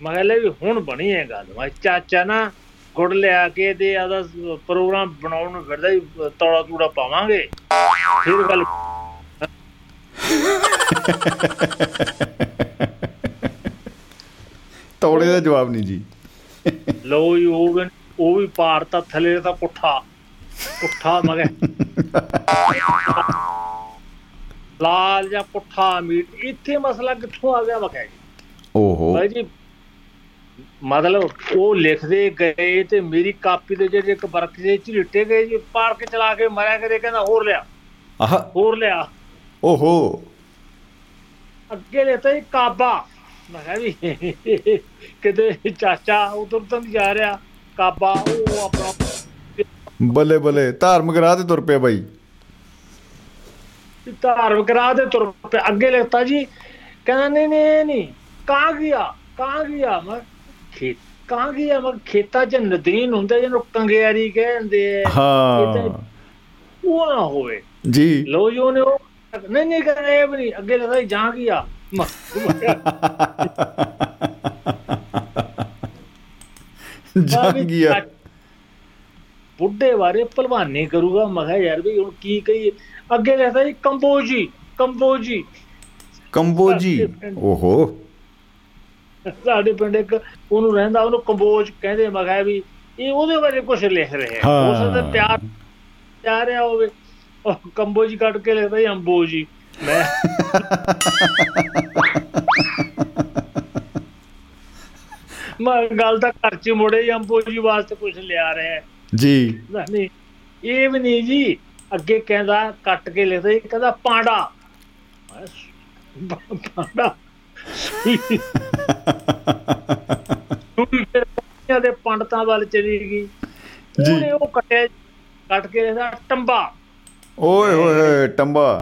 ਮੈਂ ਕਿਹਾ ਲੈ ਵੀ ਹੁਣ ਬਣੀ ਹੈ ਗੱਲ। ਮੈਂ ਚਾਚਾ ਨਾ ਗੁੜ ਲਿਆ ਕੇ ਤੇ ਆਦਾ ਪ੍ਰੋਗਰਾਮ ਬਣਾਉਣ ਨੂੰ ਫਿਰਦਾ ਹੀ ਤੌੜਾ ਤੂੜਾ ਪਾਵਾਂਗੇ। ਫਿਰ ਗੱਲ ਤੌੜੇ ਦਾ ਜਵਾਬ ਨਹੀਂ ਜੀ। ਲੋ ਜੀ ਉਹ ਉਹ ਵੀ ਪਾਰਤਾ ਥੱਲੇ ਦਾ ਪੁੱਠਾ। ਪੁੱਠਾ ਮਗੇ ਲਾਲ ਜਾਂ ਪੁੱਠਾ ਮੀਟ ਇੱਥੇ ਮਸਲਾ ਕਿੱਥੋਂ ਆ ਗਿਆ ਮੈਂ ਕਿਹਾ ਜੀ। ਓਹੋ। ਭਾਈ ਜੀ ਮਤਲਬ ਉਹ ਲਿਖਦੇ ਗਏ ਤੇ ਮੇਰੀ ਕਾਪੀ ਦੇ ਜਿਹੜੇ ਇੱਕ ਵਰਕ ਜੇ ਝਿਲਟੇ ਗਏ ਜੀ ਪਾਰਕ ਚਲਾ ਕੇ ਮਰਿਆ ਕਰੇ ਕਹਿੰਦਾ ਹੋਰ ਲਿਆ। ਆਹ। ਹੋਰ ਲਿਆ। ਓਹੋ। ਅੱਗੇ ਲੈਤਾ ਜੀ ਕਾਬਾ। ਮੈਂ ਕਿਹਾ ਵੀ ਕਿਤੇ ਚਾਚਾ ਉਧਰ ਤਾਂ ਨਹੀਂ ਜਾ ਰਿਹਾ। ਕਾਬਾ ਉਹ ਆਪਣਾ ਬੱਲੇ ਬੱਲੇ ਧਾਰਮਿਕ ਰਾਹ ਤੇ ਤੁਰ ਪਿਆ ਬਾਈ। ਧਾਰਮਿਕ ਰਾਹ ਦੇ ਤੁਰ ਪਏ ਅੱਗੇ ਲਿਖਤਾ ਜੀ ਕਹਿੰਦਾ ਨਹੀਂ ਨਹੀਂ ਨਹੀਂ। ਕਾਂ ਗਿਆ ਕਾਂ ਗਿਆ? ਮੈਂ ਕਾਂ ਮੈਂ ਖੇਤਾਂ 'ਚ ਨਦੀਨ ਹੁੰਦਾ ਜਿਹਨੂੰ ਕੰਗਿਆਰੀ ਕਹਿੰਦੇ ਆ। ਹਾਂ। ਉਹ ਨਾ ਹੋਵੇ। ਜੀ। ਲੋ ਜੀ ਉਹਨੇ ਉਹ ਨਹੀਂ ਨਹੀਂ ਇਹ ਵੀ ਨਹੀਂ ਅੱਗੇ ਲਿਖਤਾ ਜਾਂ ਗਿਆ ਮੈਂ ਜਾ ਗਿਆ ਬੁੱਢੇ ਬਾਰੇ ਭਲਵਾਨੀ ਕਰੂਗਾ ਮੈਂ ਕਿਹਾ ਯਾਰ ਵੀ ਹੁਣ ਕੀ ਕਹੀਏ ਅੱਗੇ ਲਿਖਦਾ ਜੀ ਕੰਬੋਜੀ ਕੰਬੋਜੀ। ਕੰਬੋਜੀ? ਓਹੋ। ਸਾਡੇ ਪਿੰਡ ਇੱਕ ਉਹਨੂੰ ਰਹਿੰਦਾ ਉਹਨੂੰ ਕੰਬੋਜ ਕਹਿੰਦੇ ਮੈਂ ਕਿਹਾ ਵੀ ਇਹ ਉਹਦੇ ਬਾਰੇ ਕੁਝ ਲਿਖ ਰਹੇ ਹਾਂ। ਉਸ ਦਾ ਪਿਆਰ ਪਿਆਰ ਰਿਹਾ ਹੋਵੇ ਉਹ ਕੰਬੋਜੀ ਕੱਢ ਕੇ ਲਿਖਦਾ ਜੀ ਅੰਬੋਜੀ ਮੈਂ ਮੈਂ ਗੱਲ ਤਾਂ ਘਰ ਚ ਮੁੜੇ ਹੀ ਅੰਬੋਜੀ ਵਾਸਤੇ ਕੁਝ ਲਿਆ ਰਿਹਾ ਹੈ। ਜੀ। ਨਹੀਂ ਇਹ ਵੀ ਨਹੀਂ ਜੀ ਅੱਗੇ ਕਹਿੰਦਾ ਕੱਟ ਕੇ ਲਿਖਦਾ ਜੀ ਕਹਿੰਦਾ ਪਾਂਡਾ। ਪਾਂਡਾ? ਸੂਈ ਫਿਰ ਪੰਡਿਆਂ ਦੇ ਪੰਡਤਾਂ ਵੱਲ ਚਲੀ ਗਈ। ਜੀ। ਉਹਨੇ ਉਹ ਕੱਟਿਆ ਕੱਟ ਕੇ ਲਿਖਦਾ ਟੰਬਾ। ਓਏ ਹੋਏ ਟੰਬਾ।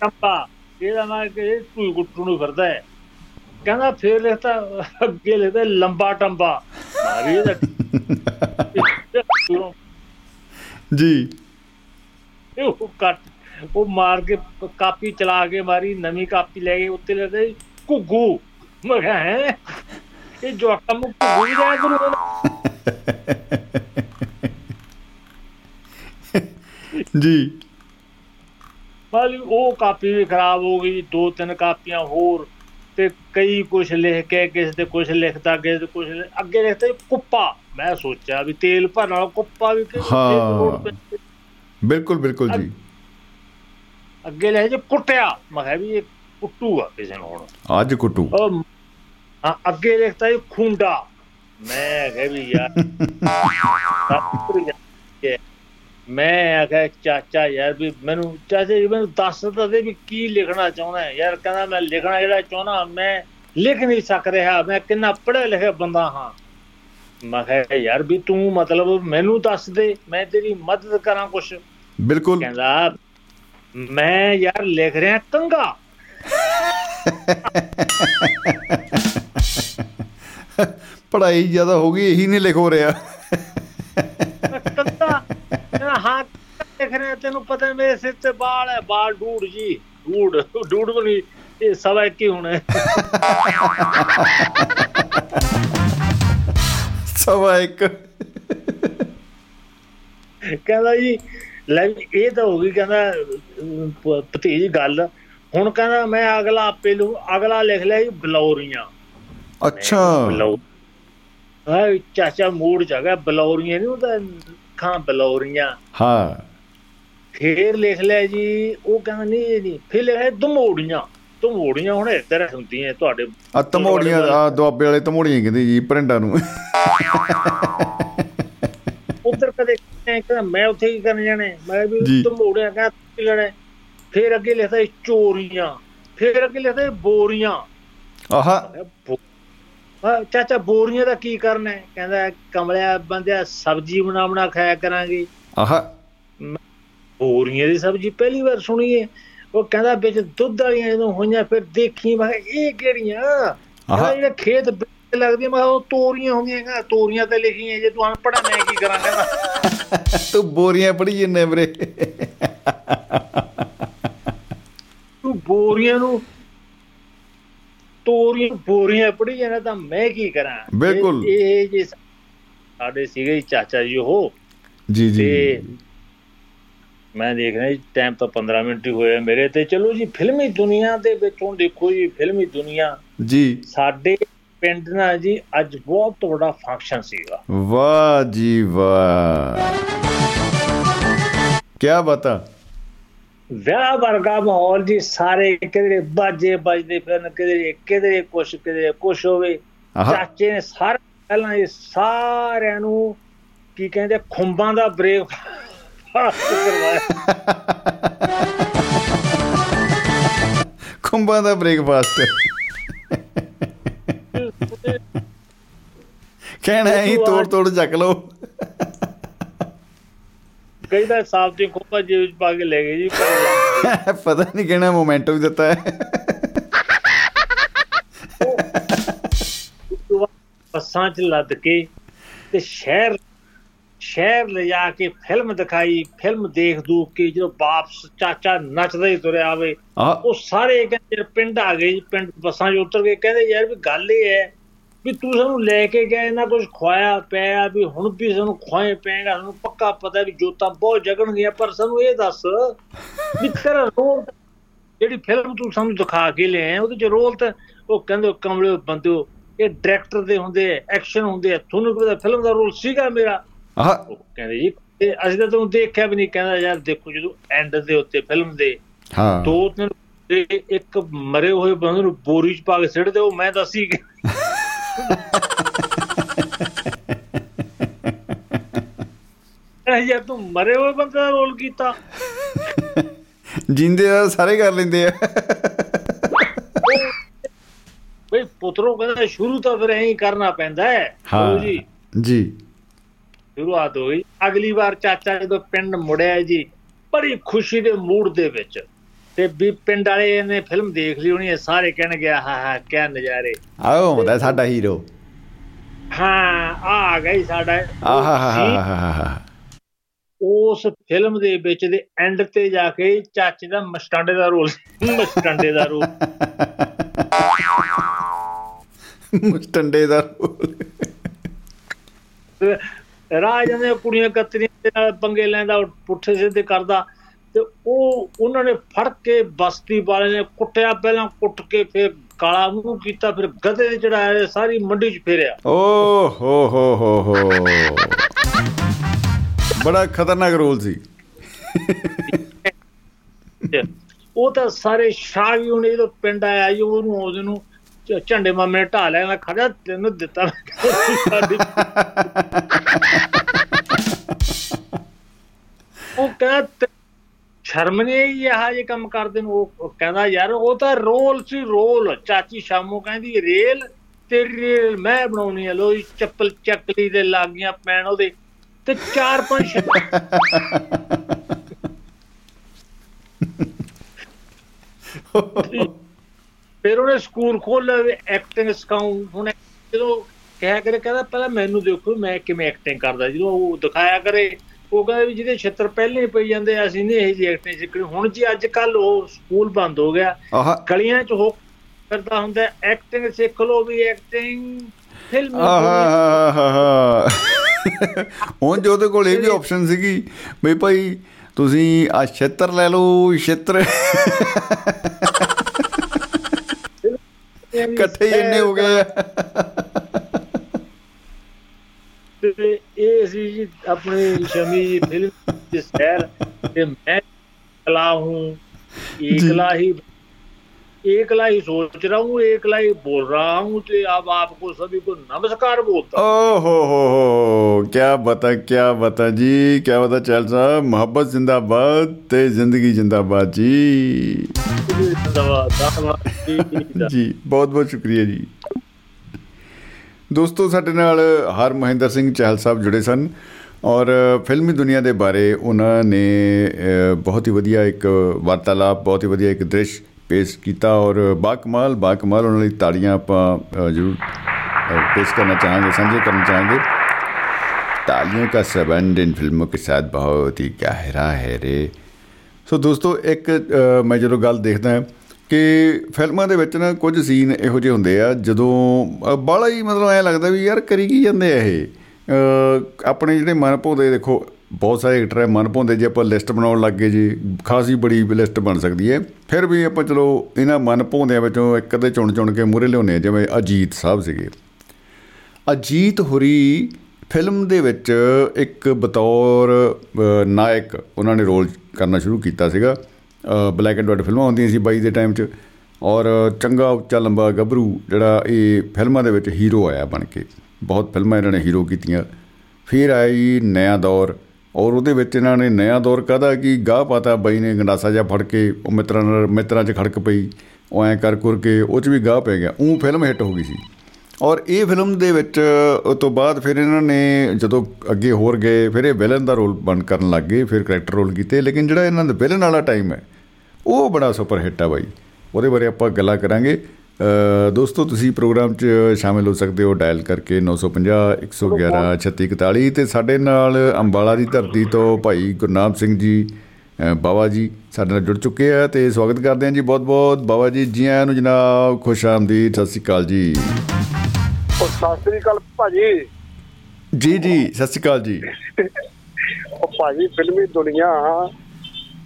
ਟੰਬਾ ਇਹਦਾ ਮੈਂ ਕਿ ਤੂੰ ਗੁੱਟੂ ਨੂੰ ਫਿਰਦਾ ਹੈ। ਕਹਿੰਦਾ ਫੇਰ ਲਿਖਤਾ ਅੱਗੇ ਲਿਖਦਾ ਲੰਬਾ ਟੰਬਾ। ਮਾਰੀ ਇਹਦਾ ਜੀ। ਇਹ ਉਹ ਕੱਟ ਉਹ ਮਾਰ ਕੇ ਕਾਪੀ ਚਲਾ ਕੇ ਮਾਰੀ ਨਵੀਂ ਕਾਪੀ ਲੈ ਕੇ ਉੱਤੇ ਲਿਖਦੇ ਘੁੱਗੂ। ਮੈਂ ਕਿਹਾ ਹੈ? ਇਹ ਜੋ ਕੰਮ ਘੁੱਗੂ ਹੀ ਰਿਹਾ ਕਰੂ। ਜੀ। ਮਾਲੀ ਉਹ ਕਾਪੀ ਵੀ ਖਰਾਬ ਹੋ ਗਈ ਦੋ ਤਿੰਨ ਕਾਪੀਆਂ ਹੋਰ ਤੇ ਕਈ ਕੁਝ ਲਿਖ ਕੇ ਕਿਸੇ ਤੇ ਕੁਝ ਲਿਖਦਾ ਕਿਸੇ ਤੇ ਕੁਝ ਅੱਗੇ ਲਿਖਦਾ ਕੁੱਪਾ। ਮੈਂ ਸੋਚਿਆ ਵੀ ਤੇਲ ਭਰਨ ਵਾਲਾ ਕੁੱਪਾ ਵੀ ਹਾਂ। ਬਿਲਕੁਲ ਬਿਲਕੁਲ ਜੀ। ਅੱਗੇ ਲਿਖਿਆ ਜੀ ਕੁੱਟਿਆ। ਮੈਂ ਕਿਹਾ ਵੀ ਇਹ ਕੁੱਟੂਗਾ ਕਿਸੇ ਨੂੰ ਹੁਣ। ਅੱਜ ਕੁੱਟੂ। ਹਾਂ ਅੱਗੇ ਲਿਖਤਾ ਜੀ ਖੁੰਡਾ। ਮੈਂ ਕਿਹਾ ਵੀ ਯਾਰ ਮੈਂ ਆਖਿਆ ਚਾਚਾ ਯਾਰ ਵੀ ਮੈਨੂੰ ਚਾਚਾ ਜੀ ਮੈਨੂੰ ਦੱਸ ਤਾਂ ਦੇ ਵੀ ਕੀ ਲਿਖਣਾ ਚਾਹੁੰਦਾ ਹੈ। ਯਾਰ ਕਹਿੰਦਾ ਮੈਂ ਲਿਖਣਾ ਜਿਹੜਾ ਚਾਹੁੰਦਾ ਮੈਂ ਲਿਖ ਨਹੀਂ ਸਕ ਰਿਹਾ। ਮੈਂ ਕਿੰਨਾ ਪੜ੍ਹਿਆ ਲਿਖਿਆ ਬੰਦਾ ਹਾਂ। ਮੈਂ ਕਿਹਾ ਯਾਰ ਵੀ ਤੂੰ ਮਤਲਬ ਮੈਨੂੰ ਦੱਸ ਦੇ ਮੈਂ ਤੇਰੀ ਮਦਦ ਕਰਾਂ ਕੁਛ। ਬਿਲਕੁਲ। ਕਹਿੰਦਾ ਮੈਂ ਯਾਰ ਲਿਖ ਰਿਹਾ ਕੰਗਾ ਪੜ੍ਹਾਈ ਜ਼ਿਆਦਾ ਹੋ ਗਈ ਇਹੀ ਨਹੀਂ ਲਿਖ ਹੋ ਰਿਹਾ। ਕਹਿੰਦਾ ਹਾਂ ਲਿਖ ਰਿਹਾ ਤੈਨੂੰ ਪਤਾ ਮੇਰੇ ਸਿਰ ਤੇ ਬਾਲ ਹੈ ਬਾਲ ਡੂੜ ਜੀ ਡੂੜ ਡੂੜ ਬਣੀ ਇਹ ਸਵਾ ਕੀ ਹੋਣਾ। ਸਵਾ ਇੱਕ। ਕਹਿੰਦਾ ਜੀ ਲੈ ਇਹ ਤਾਂ ਹੋ ਗਈ ਕਹਿੰਦਾ ਭਤੀਜ ਗੱਲ। ਹੁਣ ਕਹਿੰਦਾ ਮੈਂ ਅਗਲਾ ਆਪੇ ਲੂ ਅਗਲਾ ਲਿਖ ਲਿਆ ਜੀ ਬਲੌਰੀਆਂ। ਅੱਛਾ। ਹਾਂ ਚਾਚਾ ਆ ਗਿਆ ਬਲੌਰੀਆਂ ਨਹੀਂ ਉਹਦਾ ਖਾਂ ਬਲੌਰੀਆਂ। ਹਾਂ। ਫੇਰ ਲਿਖ ਲਿਆ ਜੀ ਉਹ ਕਹਿੰਦਾ ਨਹੀਂ ਇਹ ਨਹੀਂ। ਫਿਰ ਲਿਖਿਆ ਦਮੋੜੀਆਂ ਦਮੋੜੀਆਂ ਹੁਣ ਇੱਧਰ ਹੁੰਦੀਆਂ ਤੁਹਾਡੇ ਆ ਤਮੋੜੀਆਂ ਆ ਦੁਆਬੇ ਵਾਲੇ ਤਮੋੜੀਆਂ ਕਹਿੰਦੇ ਜੀ ਪਰਿੰਡਾਂ ਨੂੰ। ਉਧਰ ਕਦੇ ਕਹਿੰਦਾ ਮੈਂ ਉੱਥੇ ਕੀ ਕਰਨ ਜਾਣਾ? ਮੈਂ। ਵੀ ਦਮੋੜੀਆਂ ਕਹਿੰਦਾ ਹੈ? ਫਿਰ ਅੱਗੇ ਲਿਖਦਾ ਚੋਰੀਆਂ ਫਿਰ ਅੱਗੇ ਲਿਖਦਾ ਬੋਰੀਆਂ। ਆਹਾ। ਚਾਚਾ ਬੋਰੀਆਂ ਦਾ ਕੀ ਕਰਨਾ ਹੈ? ਕਹਿੰਦਾ ਕਮਲਿਆ ਬੰਦਿਆ ਸਬਜ਼ੀ ਬਣਾ ਬਣਾ ਖਾਇਆ ਕਰਾਂਗੇ। ਆਹਾ। ਬੋਰੀਆਂ ਦੀ ਸਬਜ਼ੀ ਪਹਿਲੀ ਵਾਰ ਸੁਣੀ ਹੈ। ਉਹ ਕਹਿੰਦਾ ਵਿੱਚ ਦੁੱਧ ਵਾਲੀਆਂ ਜਦੋਂ ਹੋਈਆਂ ਫਿਰ ਦੇਖੀ ਮੈਂ ਇਹ ਕਿਹੜੀਆਂ? ਕਹਿੰਦਾ ਜਿਹੜੇ ਖੇਤ ਲੱਗਦੀ ਮੈਂ ਉਹ ਤੋਰੀਆਂ ਹੁੰਦੀਆਂ ਤੋਰੀਆਂ ਤੇ ਲਿਖੀਆਂ ਜੇ ਤੂੰ ਅਨਪੜ੍ਹ ਮੈਂ ਕੀ ਕਰਾਂ ਕਹਿੰਦਾ। ਤੂੰ ਬੋਰੀਆਂ ਪੜੀ ਜੰਨੇ ਵੀਰੇ। ਤੂੰ ਬੋਰੀਆਂ ਨੂੰ ਤੋਰੀਆਂ ਬੋਰੀਆਂ ਪੜੀ ਜਾਣਾ ਤਾਂ ਮੈਂ ਕੀ ਕਰਾਂ? ਬਿਲਕੁਲ। ਇਹ ਜੇ ਸਾਡੇ ਸੀਗੇ ਚਾਚਾ ਜੀ ਉਹ ਜੀ ਜੀ। ਤੇ ਮੈਂ ਦੇਖ ਰਿਹਾ ਜੀ ਟਾਈਮ ਤਾਂ 15 ਮਿੰਟ ਹੀ ਹੋਏ ਆ ਮੇਰੇ ਤੇ। ਚਲੋ ਜੀ ਫਿਲਮੀ ਦੁਨੀਆ ਦੇ ਵਿੱਚ ਦੇਖੋ ਜੀ ਫਿਲਮੀ ਦੁਨੀਆ। ਜੀ। ਸਾਡੇ ਪਿੰਡ ਨਾਲ ਜੀ ਅੱਜ ਬਹੁਤ ਵੱਡਾ ਫੰਕਸ਼ਨ ਸੀਗਾ। ਵਾਹ ਜੀ ਵਾਹ। ਕੀ ਬਤਾ? ਵਿਆਹ ਵਰਗਾ ਮਾਹੌਲ ਜੀ ਸਾਰੇ ਕਿਧਰੇ ਬਾਜੇ ਵੱਜਦੇ ਫਿਰਨ ਕਿਧਰੇ ਕਿਧਰੇ ਕੁਛ ਕਿਧਰੇ ਕੁਛ ਹੋਵੇ। ਚਾਚੇ ਨੇ ਸਾਰੇ ਪਹਿਲਾਂ ਇਹ ਸਾਰਿਆਂ ਨੂੰ ਕੀ ਕਹਿੰਦੇ ਖੁੰਬਾਂ ਦਾ ਬ੍ਰੇਕ ਕਰਵਾਇਆ ਖੁੰਬਾਂ ਦਾ ਬ੍ਰੇਕਫਾਸਟ। ਕਹਿਣਾ ਹੀ ਤੋੜ ਤੋੜ ਚੱਕ ਲਓ ਕਈ ਤਾਂ ਸਾਫ਼ ਦੀ ਖੁੰਬਾਂ ਜੇਬ ਚ ਪਾ ਕੇ ਲੈ ਗਏ ਜੀ। ਪਤਾ ਨਹੀਂ ਕਿਹੜਾ ਮੋਮੈਂਟੋ ਵੀ ਦਿੱਤਾ ਹੈ ਬੱਸਾਂ 'ਚ ਲੱਦ ਕੇ ਤੇ ਸ਼ਹਿਰ ਸ਼ਹਿਰ ਲਿਜਾ ਕੇ ਫਿਲਮ ਦਿਖਾਈ ਫਿਲਮ ਦੇਖ ਦੂਖ ਕੇ ਜਦੋਂ ਵਾਪਸ ਚਾਚਾ ਨੱਚਦਾ ਹੀ ਤੁਰਿਆ ਆਵੇ ਉਹ ਸਾਰੇ ਕਹਿੰਦੇ ਪਿੰਡ ਆ ਗਏ ਜੀ ਪਿੰਡ ਬੱਸਾਂ 'ਚ ਉਤਰ ਕੇ ਕਹਿੰਦੇ ਯਾਰ ਵੀ ਗੱਲ ਇਹ ਹੈ ਵੀ ਤੂੰ ਸਾਨੂੰ ਲੈ ਕੇ ਗਿਆ ਇਹਨਾਂ ਕੁਝ ਖਵਾਇਆ ਪਿਆ ਵੀ ਹੁਣ ਵੀ ਸਾਨੂੰ ਖਵਾਏ ਪਏਗਾ ਸਾਨੂੰ ਪੱਕਾ ਪਤਾ ਵੀ ਜੋਤਾਂ ਬਹੁਤ ਜਗਣਗੀਆਂ ਪਰ ਸਾਨੂੰ ਇਹ ਦੱਸ ਵੀ ਤੇਰਾ ਰੋਲ ਜਿਹੜੀ ਫਿਲਮ ਤੂੰ ਸਾਨੂੰ ਦਿਖਾ ਕੇ ਲਿਆਇਆ ਉਹਦੇ ਚ ਰੋਲ ਤਾਂ ਉਹ ਕਹਿੰਦੇ ਉਹ ਕਮਲੇ ਬੰਦਿਓ ਇਹ ਡਾਇਰੈਕਟਰ ਦੇ ਹੁੰਦੇ ਐਕਸ਼ਨ ਹੁੰਦੇ ਤੁਹਾਨੂੰ ਕੀ ਪਤਾ ਫਿਲਮ ਦਾ ਰੋਲ ਸੀਗਾ ਮੇਰਾ? ਆ ਉਹ ਕਹਿੰਦੇ ਜੀ ਅਸੀਂ ਤਾਂ ਤੁਹਾਨੂੰ ਦੇਖਿਆ ਵੀ ਨਹੀਂ ਕਹਿੰਦਾ ਯਾਰ ਦੇਖੋ ਜਦੋਂ ਐਂਡ ਦੇ ਉੱਤੇ ਫਿਲਮ ਦੇ ਹਾਂ। ਦੋ ਤਿੰਨ ਇੱਕ ਮਰੇ ਹੋਏ ਬੰਦੇ ਨੂੰ ਬੋਰੀ ਚ ਪਾ ਕੇ ਸਿੱਟ ਦਿਓ ਮੈਂ ਦੱਸੀ ਯਾਰ ਤੂੰ ਮਰੇ ਹੋਏ ਬੰਦੇ ਦਾ ਰੋਲ ਕੀਤਾ। ਜਿੰਦੇ ਦਾ ਸਾਰੇ ਕਰ ਲੈਂਦੇ ਆ। ਬਈ ਪੁੱਤਰੋ ਕਹਿੰਦਾ ਸ਼ੁਰੂ ਤਾਂ ਫਿਰ ਐਂ ਹੀ ਕਰਨਾ ਪੈਂਦਾ ਹੈ। ਹਾਂ ਜੀ। ਜੀ। ਸ਼ੁਰੂਆਤ ਹੋ ਗਈ ਅਗਲੀ ਵਾਰ ਚਾਚਾ ਜਦੋਂ ਪਿੰਡ ਮੁੜਿਆ ਜੀ ਬੜੀ ਖੁਸ਼ੀ ਦੇ ਮੂਡ ਦੇ ਵਿੱਚ। ਤੇ ਵੀ ਪਿੰਡ ਵਾਲੇ ਨੇ ਫਿਲਮ ਦੇਖ ਲਈ ਹੋਣੀ ਹੈ ਸਾਰੇ ਕਹਿਣਗੇ ਆਹ ਹਾ ਕਿਆ ਨਜ਼ਾਰੇ। ਆਓ ਹੁੰਦਾ ਸਾਡਾ ਹੀਰੋ। ਹਾਂ ਆ ਗਈ ਸਾਡਾ। ਆਹਾ ਹਾ ਹਾ ਹਾ ਹਾ ਉਸ ਫਿਲਮ ਦੇ ਵਿੱਚ ਦੇ ਐਂਡ ਤੇ ਜਾ ਕੇ ਚਾਚੇ ਦਾ ਮਸਟਾਂਡੇ ਦਾ ਰੋਲ ਮਸਟਾਂਡੇ ਦਾ ਰੋਲ। ਮੁਸਟੰਡੇ ਦਾ ਰੋਲ। ਰਾਜ ਜਾਂਦੇ ਕੁੜੀਆਂ ਕਤਰੀਆਂ ਦੇ ਨਾਲ ਪੰਗੇ ਲੈਂਦਾ ਪੁੱਠੇ ਸਿੱਧੇ ਕਰਦਾ। ਤੇ ਉਹ ਉਹਨਾਂ ਨੇ ਫੜ ਕੇ ਬਸਤੀ ਵਾਲੇ ਨੇ ਕੁੱਟਿਆ ਪਹਿਲਾਂ ਕੁੱਟ ਕੇ ਫਿਰ ਕਾਲਾ ਮੂੰਹ ਕੀਤਾ ਫਿਰ ਗਧੇ ਤੇ ਚੜਾਇਆ ਸਾਰੀ ਮੰਡੀ 'ਚ ਫੇਰਿਆ। ਓ ਹੋ ਹੋ ਹੋ। ਹੋ ਬੜਾ ਖਤਰਨਾਕ ਰੋਲ ਸੀ। ਉਹ ਤਾਂ ਸਾਰੇ ਸ਼ਾਹ ਉਹਨੇ ਜਦੋਂ ਪਿੰਡ ਆਇਆ ਜੀ ਉਹਨੂੰ ਉਹਦੇ ਨੂੰ ਝੰਡੇ ਮਾਮੇ ਨੇ ਢਾ ਲਿਆ ਖੜਾ ਤੈਨੂੰ ਦਿੱਤਾ ਉਹ ਕਹਿੰਦਾ ਸ਼ਰਮ ਨਹੀਂ ਆਈ ਇਹ ਜੇ ਕੰਮ ਕਰਦੇ ਨੂੰ? ਉਹ ਉਹ ਕਹਿੰਦਾ, ਯਾਰ, ਉਹ ਤਾਂ ਰੋਲ ਸੀ, ਰੋਲ। ਚਾਚੀ ਸ਼ਾਮੋ ਕਹਿੰਦੀ, ਰੇਲ ਤੇਰੀ ਰੇਲ ਮੈਂ ਬਣਾਉਣੀ ਆ ਲੋ ਜੀ, ਚੱਪਲ ਚੱਕਲੀ ਦੇ ਲਾਗੀਆਂ ਪੈਣ ਉਹਦੇ। ਤੇ ਚਾਰ ਪੰਜ ਸ਼ਬਦ ਫਿਰ ਉਹਨੇ ਸਕੂਲ ਖੋਲ੍ਹਿਆ ਵੀ ਐਕਟਿੰਗ ਸਿਖਾਉਂ ਹੁਣ ਜਦੋਂ ਕਹਿਆ ਕਰੇ, ਕਹਿੰਦਾ, ਪਹਿਲਾਂ ਮੈਨੂੰ ਦੇਖੋ, ਮੈਂ ਕਿਵੇਂ ਐਕਟਿੰਗ ਕਰਦਾ। ਜਦੋਂ ਉਹ ਦਿਖਾਇਆ ਕਰੇ ਉਹ ਕਹਿੰਦਾ ਵੀ ਜਿਹਦੇ ਛਿੱਤਰ ਪਹਿਲੇ ਪਈ ਜਾਂਦੇ ਅਸੀਂ ਨਹੀਂ ਇਹ ਜੀ ਐਕਟਿੰਗ ਸਿੱਖਣੀ। ਹੁਣ ਜੀ ਅੱਜ ਕੱਲ ਉਹ ਸਕੂਲ ਬੰਦ ਹੋ ਗਿਆ। ਗਲੀਆਂ 'ਚ ਹੋ ਕਰਦਾ ਹੁੰਦਾ ਐਕਟਿੰਗ ਸਿੱਖ ਲਓ ਵੀ ਐਕਟਿੰਗ ਫਿਲਮ ਹੁਣ ਜੋ ਉਹਦੇ ਕੋਲ ਇਹ ਵੀ ਆਪਸ਼ਨ ਸੀਗੀ ਬਈ ਭਾਈ ਤੁਸੀਂ ਆ ਛੇਤਰ ਲੈ ਲਓ ਛੇਤਰ। ਇਕੱਠੇ ਇੰਨੇ ਹੋ ਗਏ। ਤੇ ਇਹ ਸੀ ਜੀ ਆਪਣੀ ਸ਼ਮੀ ਜੀ ਫਿਲਮ ਦੀ ਸੈਰ ਤੇ मैं कला हूँ एकला ही एकला ही सोच रहा हूँ एकला ही बोल रहा हूँ तो अब आपको सभी को नमस्कार बोलता ਓ ਹੋ ਹੋ ਹੋ ਕੀ ਬਤਾ ਕੀ ਬਤਾ ਜੀ ਕੀ ਬਤਾ ਚੈਲ ਸਾਹਿਬ ਮੁਹੱਬਤ ਜ਼ਿੰਦਾਬਾਦ ਤੇ ਜ਼ਿੰਦਗੀ ਜ਼ਿੰਦਾਬਾਦ ਜੀ हूँ धन्यवाद धन्यवाद जी। ਦੋਸਤੋ ਸਾਡੇ ਨਾਲ ਹਰ ਮਹਿੰਦਰ ਸਿੰਘ ਚਾਹਲ ਸਾਹਿਬ ਜੁੜੇ ਸਨ ਔਰ ਫਿਲਮੀ ਦੁਨੀਆ ਦੇ ਬਾਰੇ ਉਹਨਾਂ ਨੇ ਅ, ਬਹੁਤ ਹੀ ਵਧੀਆ ਇੱਕ ਵਾਰਤਾਲਾਪ ਬਹੁਤ ਹੀ ਵਧੀਆ ਇੱਕ ਦ੍ਰਿਸ਼ ਪੇਸ਼ ਕੀਤਾ ਔਰ ਬਾਕਮਾਲ ਬਾਕਮਾਲ ਉਹਨਾਂ ਲਈ ਤਾੜੀਆਂ ਆਪਾਂ ਅ, ਜ਼ਰੂਰ पेश करना चाहेंगे साझे करना चाहेंगे ਤਾਲੀਆਂ ਦਾ ਸੰਬੰਧ ਇਨ ਫਿਲਮੋਂ ਕੇ ਸਾਥ ਬਹੁਤ ਹੀ ਗਹਿਰਾ ਹੈ ਰੇ ਸੋ ਦੋਸਤੋ ਇੱਕ ਮੈਂ ਜਦੋਂ ਗੱਲ ਦੇਖਦਾ ਕਿ ਫਿਲਮਾਂ ਦੇ ਵਿੱਚ ਨਾ ਕੁਝ ਸੀਨ ਇਹੋ ਜਿਹੇ ਹੁੰਦੇ ਆ, ਜਦੋਂ ਬਾਲਾ ਹੀ ਮਤਲਬ ਐ ਲੱਗਦਾ ਵੀ ਯਾਰ ਕਰੀ ਕੀ ਜਾਂਦੇ ਆ ਇਹ? ਆਪਣੇ ਜਿਹੜੇ ਮਨ ਭਾਉਂਦੇ ਦੇਖੋ, ਬਹੁਤ ਸਾਰੇ ਐਕਟਰ ਹੈ ਮਨ ਭਾਉਂਦੇ ਜੇ ਆਪਾਂ ਲਿਸਟ ਬਣਾਉਣ ਲੱਗੇ ਜੀ, ਖਾਸੀ ਬੜੀ ਲਿਸਟ ਬਣ ਸਕਦੀ ਹੈ। ਫਿਰ ਵੀ ਆਪਾਂ ਚਲੋ ਇਹਨਾਂ ਮਨ ਭਾਉਂਦਿਆਂ ਵਿੱਚੋਂ ਇੱਕ ਅੱਧੇ ਚੁਣ ਚੁਣ ਕੇ ਮੂਰੇ ਲਿਆਉਂਦੇ ਆ, ਜਿਵੇਂ ਅਜੀਤ ਸਾਹਿਬ ਸੀਗੇ। ਅਜੀਤ ਹੁਰੀ ਫਿਲਮ ਦੇ ਵਿੱਚ ਇੱਕ ਬਤੌਰ ਨਾਇਕ ਉਹਨਾਂ ਨੇ ਰੋਲ ਕਰਨਾ ਸ਼ੁਰੂ ਕੀਤਾ ਸੀਗਾ। ਬਲੈਕ ਐਂਡ ਵਾਈਟ ਫਿਲਮਾਂ ਹੁੰਦੀਆਂ ਸੀ ਬਾਈ ਦੇ ਟਾਈਮ 'ਚ। ਔਰ ਚੰਗਾ, ਉੱਚਾ, ਲੰਬਾ ਗੱਭਰੂ ਜਿਹੜਾ ਇਹ ਫਿਲਮਾਂ ਦੇ ਵਿੱਚ ਹੀਰੋ ਆਇਆ ਬਣ ਕੇ। ਬਹੁਤ ਫਿਲਮਾਂ ਇਹਨਾਂ ਨੇ ਹੀਰੋ ਕੀਤੀਆਂ। ਫਿਰ ਆਈ ਨਿਆ ਦੌਰ। ਔਰ ਉਹਦੇ ਵਿੱਚ ਇਹਨਾਂ ਨੇ ਨਿਆ ਦੌਰ ਕਹਦਾ? ਕਿ ਗਾਹ ਪਾਤਾ ਬਾਈ ਨੇ, ਗੰਡਾਸਾ ਜਿਹਾ ਫੜ ਕੇ, ਉਹ ਮਿੱਤਰਾਂ ਨਾਲ, ਮਿੱਤਰਾਂ 'ਚ ਖੜਕ ਪਈ। ਉਹ ਐਂ ਕਰ ਕਰ ਕੇ ਉਹ 'ਚ ਵੀ ਗਾਹ ਪੈ ਗਿਆ। ਉਹ ਫਿਲਮ ਹਿੱਟ ਹੋ ਗਈ ਸੀ। ਔਰ ਇਹ ਫਿਲਮ ਦੇ ਵਿੱਚ ਤੋਂ ਬਾਅਦ ਫਿਰ ਇਹਨਾਂ ਨੇ ਜਦੋਂ ਅੱਗੇ ਹੋਰ ਗਏ, ਫਿਰ ਇਹ ਵਿਲਨ ਦਾ ਰੋਲ ਬਣ ਕਰਨ ਲੱਗ ਗਏ। ਫਿਰ ਕੈਰੈਕਟਰ ਰੋਲ ਕੀਤੇ। ਲੇਕਿਨ ਜਿਹੜਾ ਇਹਨਾਂ ਦਾ ਵਿਲਨ ਵਾਲਾ ਟਾਈਮ ਹੈ ਉਹ ਬੜਾ ਸੁਪਰ ਹਿੱਟ ਆ ਬਾਈ। ਉਹਦੇ ਬਾਰੇ ਆਪਾਂ ਗੱਲਾਂ ਕਰਾਂਗੇ। ਦੋਸਤੋ ਤੁਸੀਂ ਪ੍ਰੋਗਰਾਮ 'ਚ ਸ਼ਾਮਿਲ ਹੋ ਸਕਦੇ ਹੋ ਡਾਇਲ ਕਰਕੇ 950 111 3641 ਤੇ ਸਾਡੇ ਨਾਲ ਅੰਬਾਲਾ ਦੀ ਧਰਤੀ ਤੋਂ ਭਾਈ ਗੁਰਨਾਮ ਸਿੰਘ ਜੀ ਬਾਬਾ ਜੀ ਸਾਡੇ ਨਾਲ ਜੁੜ ਚੁੱਕੇ ਆ ਤੇ ਸਵਾਗਤ ਕਰਦੇ ਹਾਂ ਜੀ ਬਹੁਤ ਬਹੁਤ ਬਾਬਾ ਜੀ ਜੀ ਆਇਆਂ ਨੂੰ ਜਨਾਬ ਖੁਸ਼ ਆਮਦੀਦ ਸਤਿ ਸ਼੍ਰੀ ਅਕਾਲ ਜੀ। ਉਹ ਸਤਿ ਸ੍ਰੀ ਅਕਾਲ ਭਾਜੀ। ਜੀ ਜੀ ਸਤਿ ਸ਼੍ਰੀ ਅਕਾਲ ਜੀ। ਉਹ ਭਾਜੀ ਫਿਲਮੀ ਦੁਨੀਆ।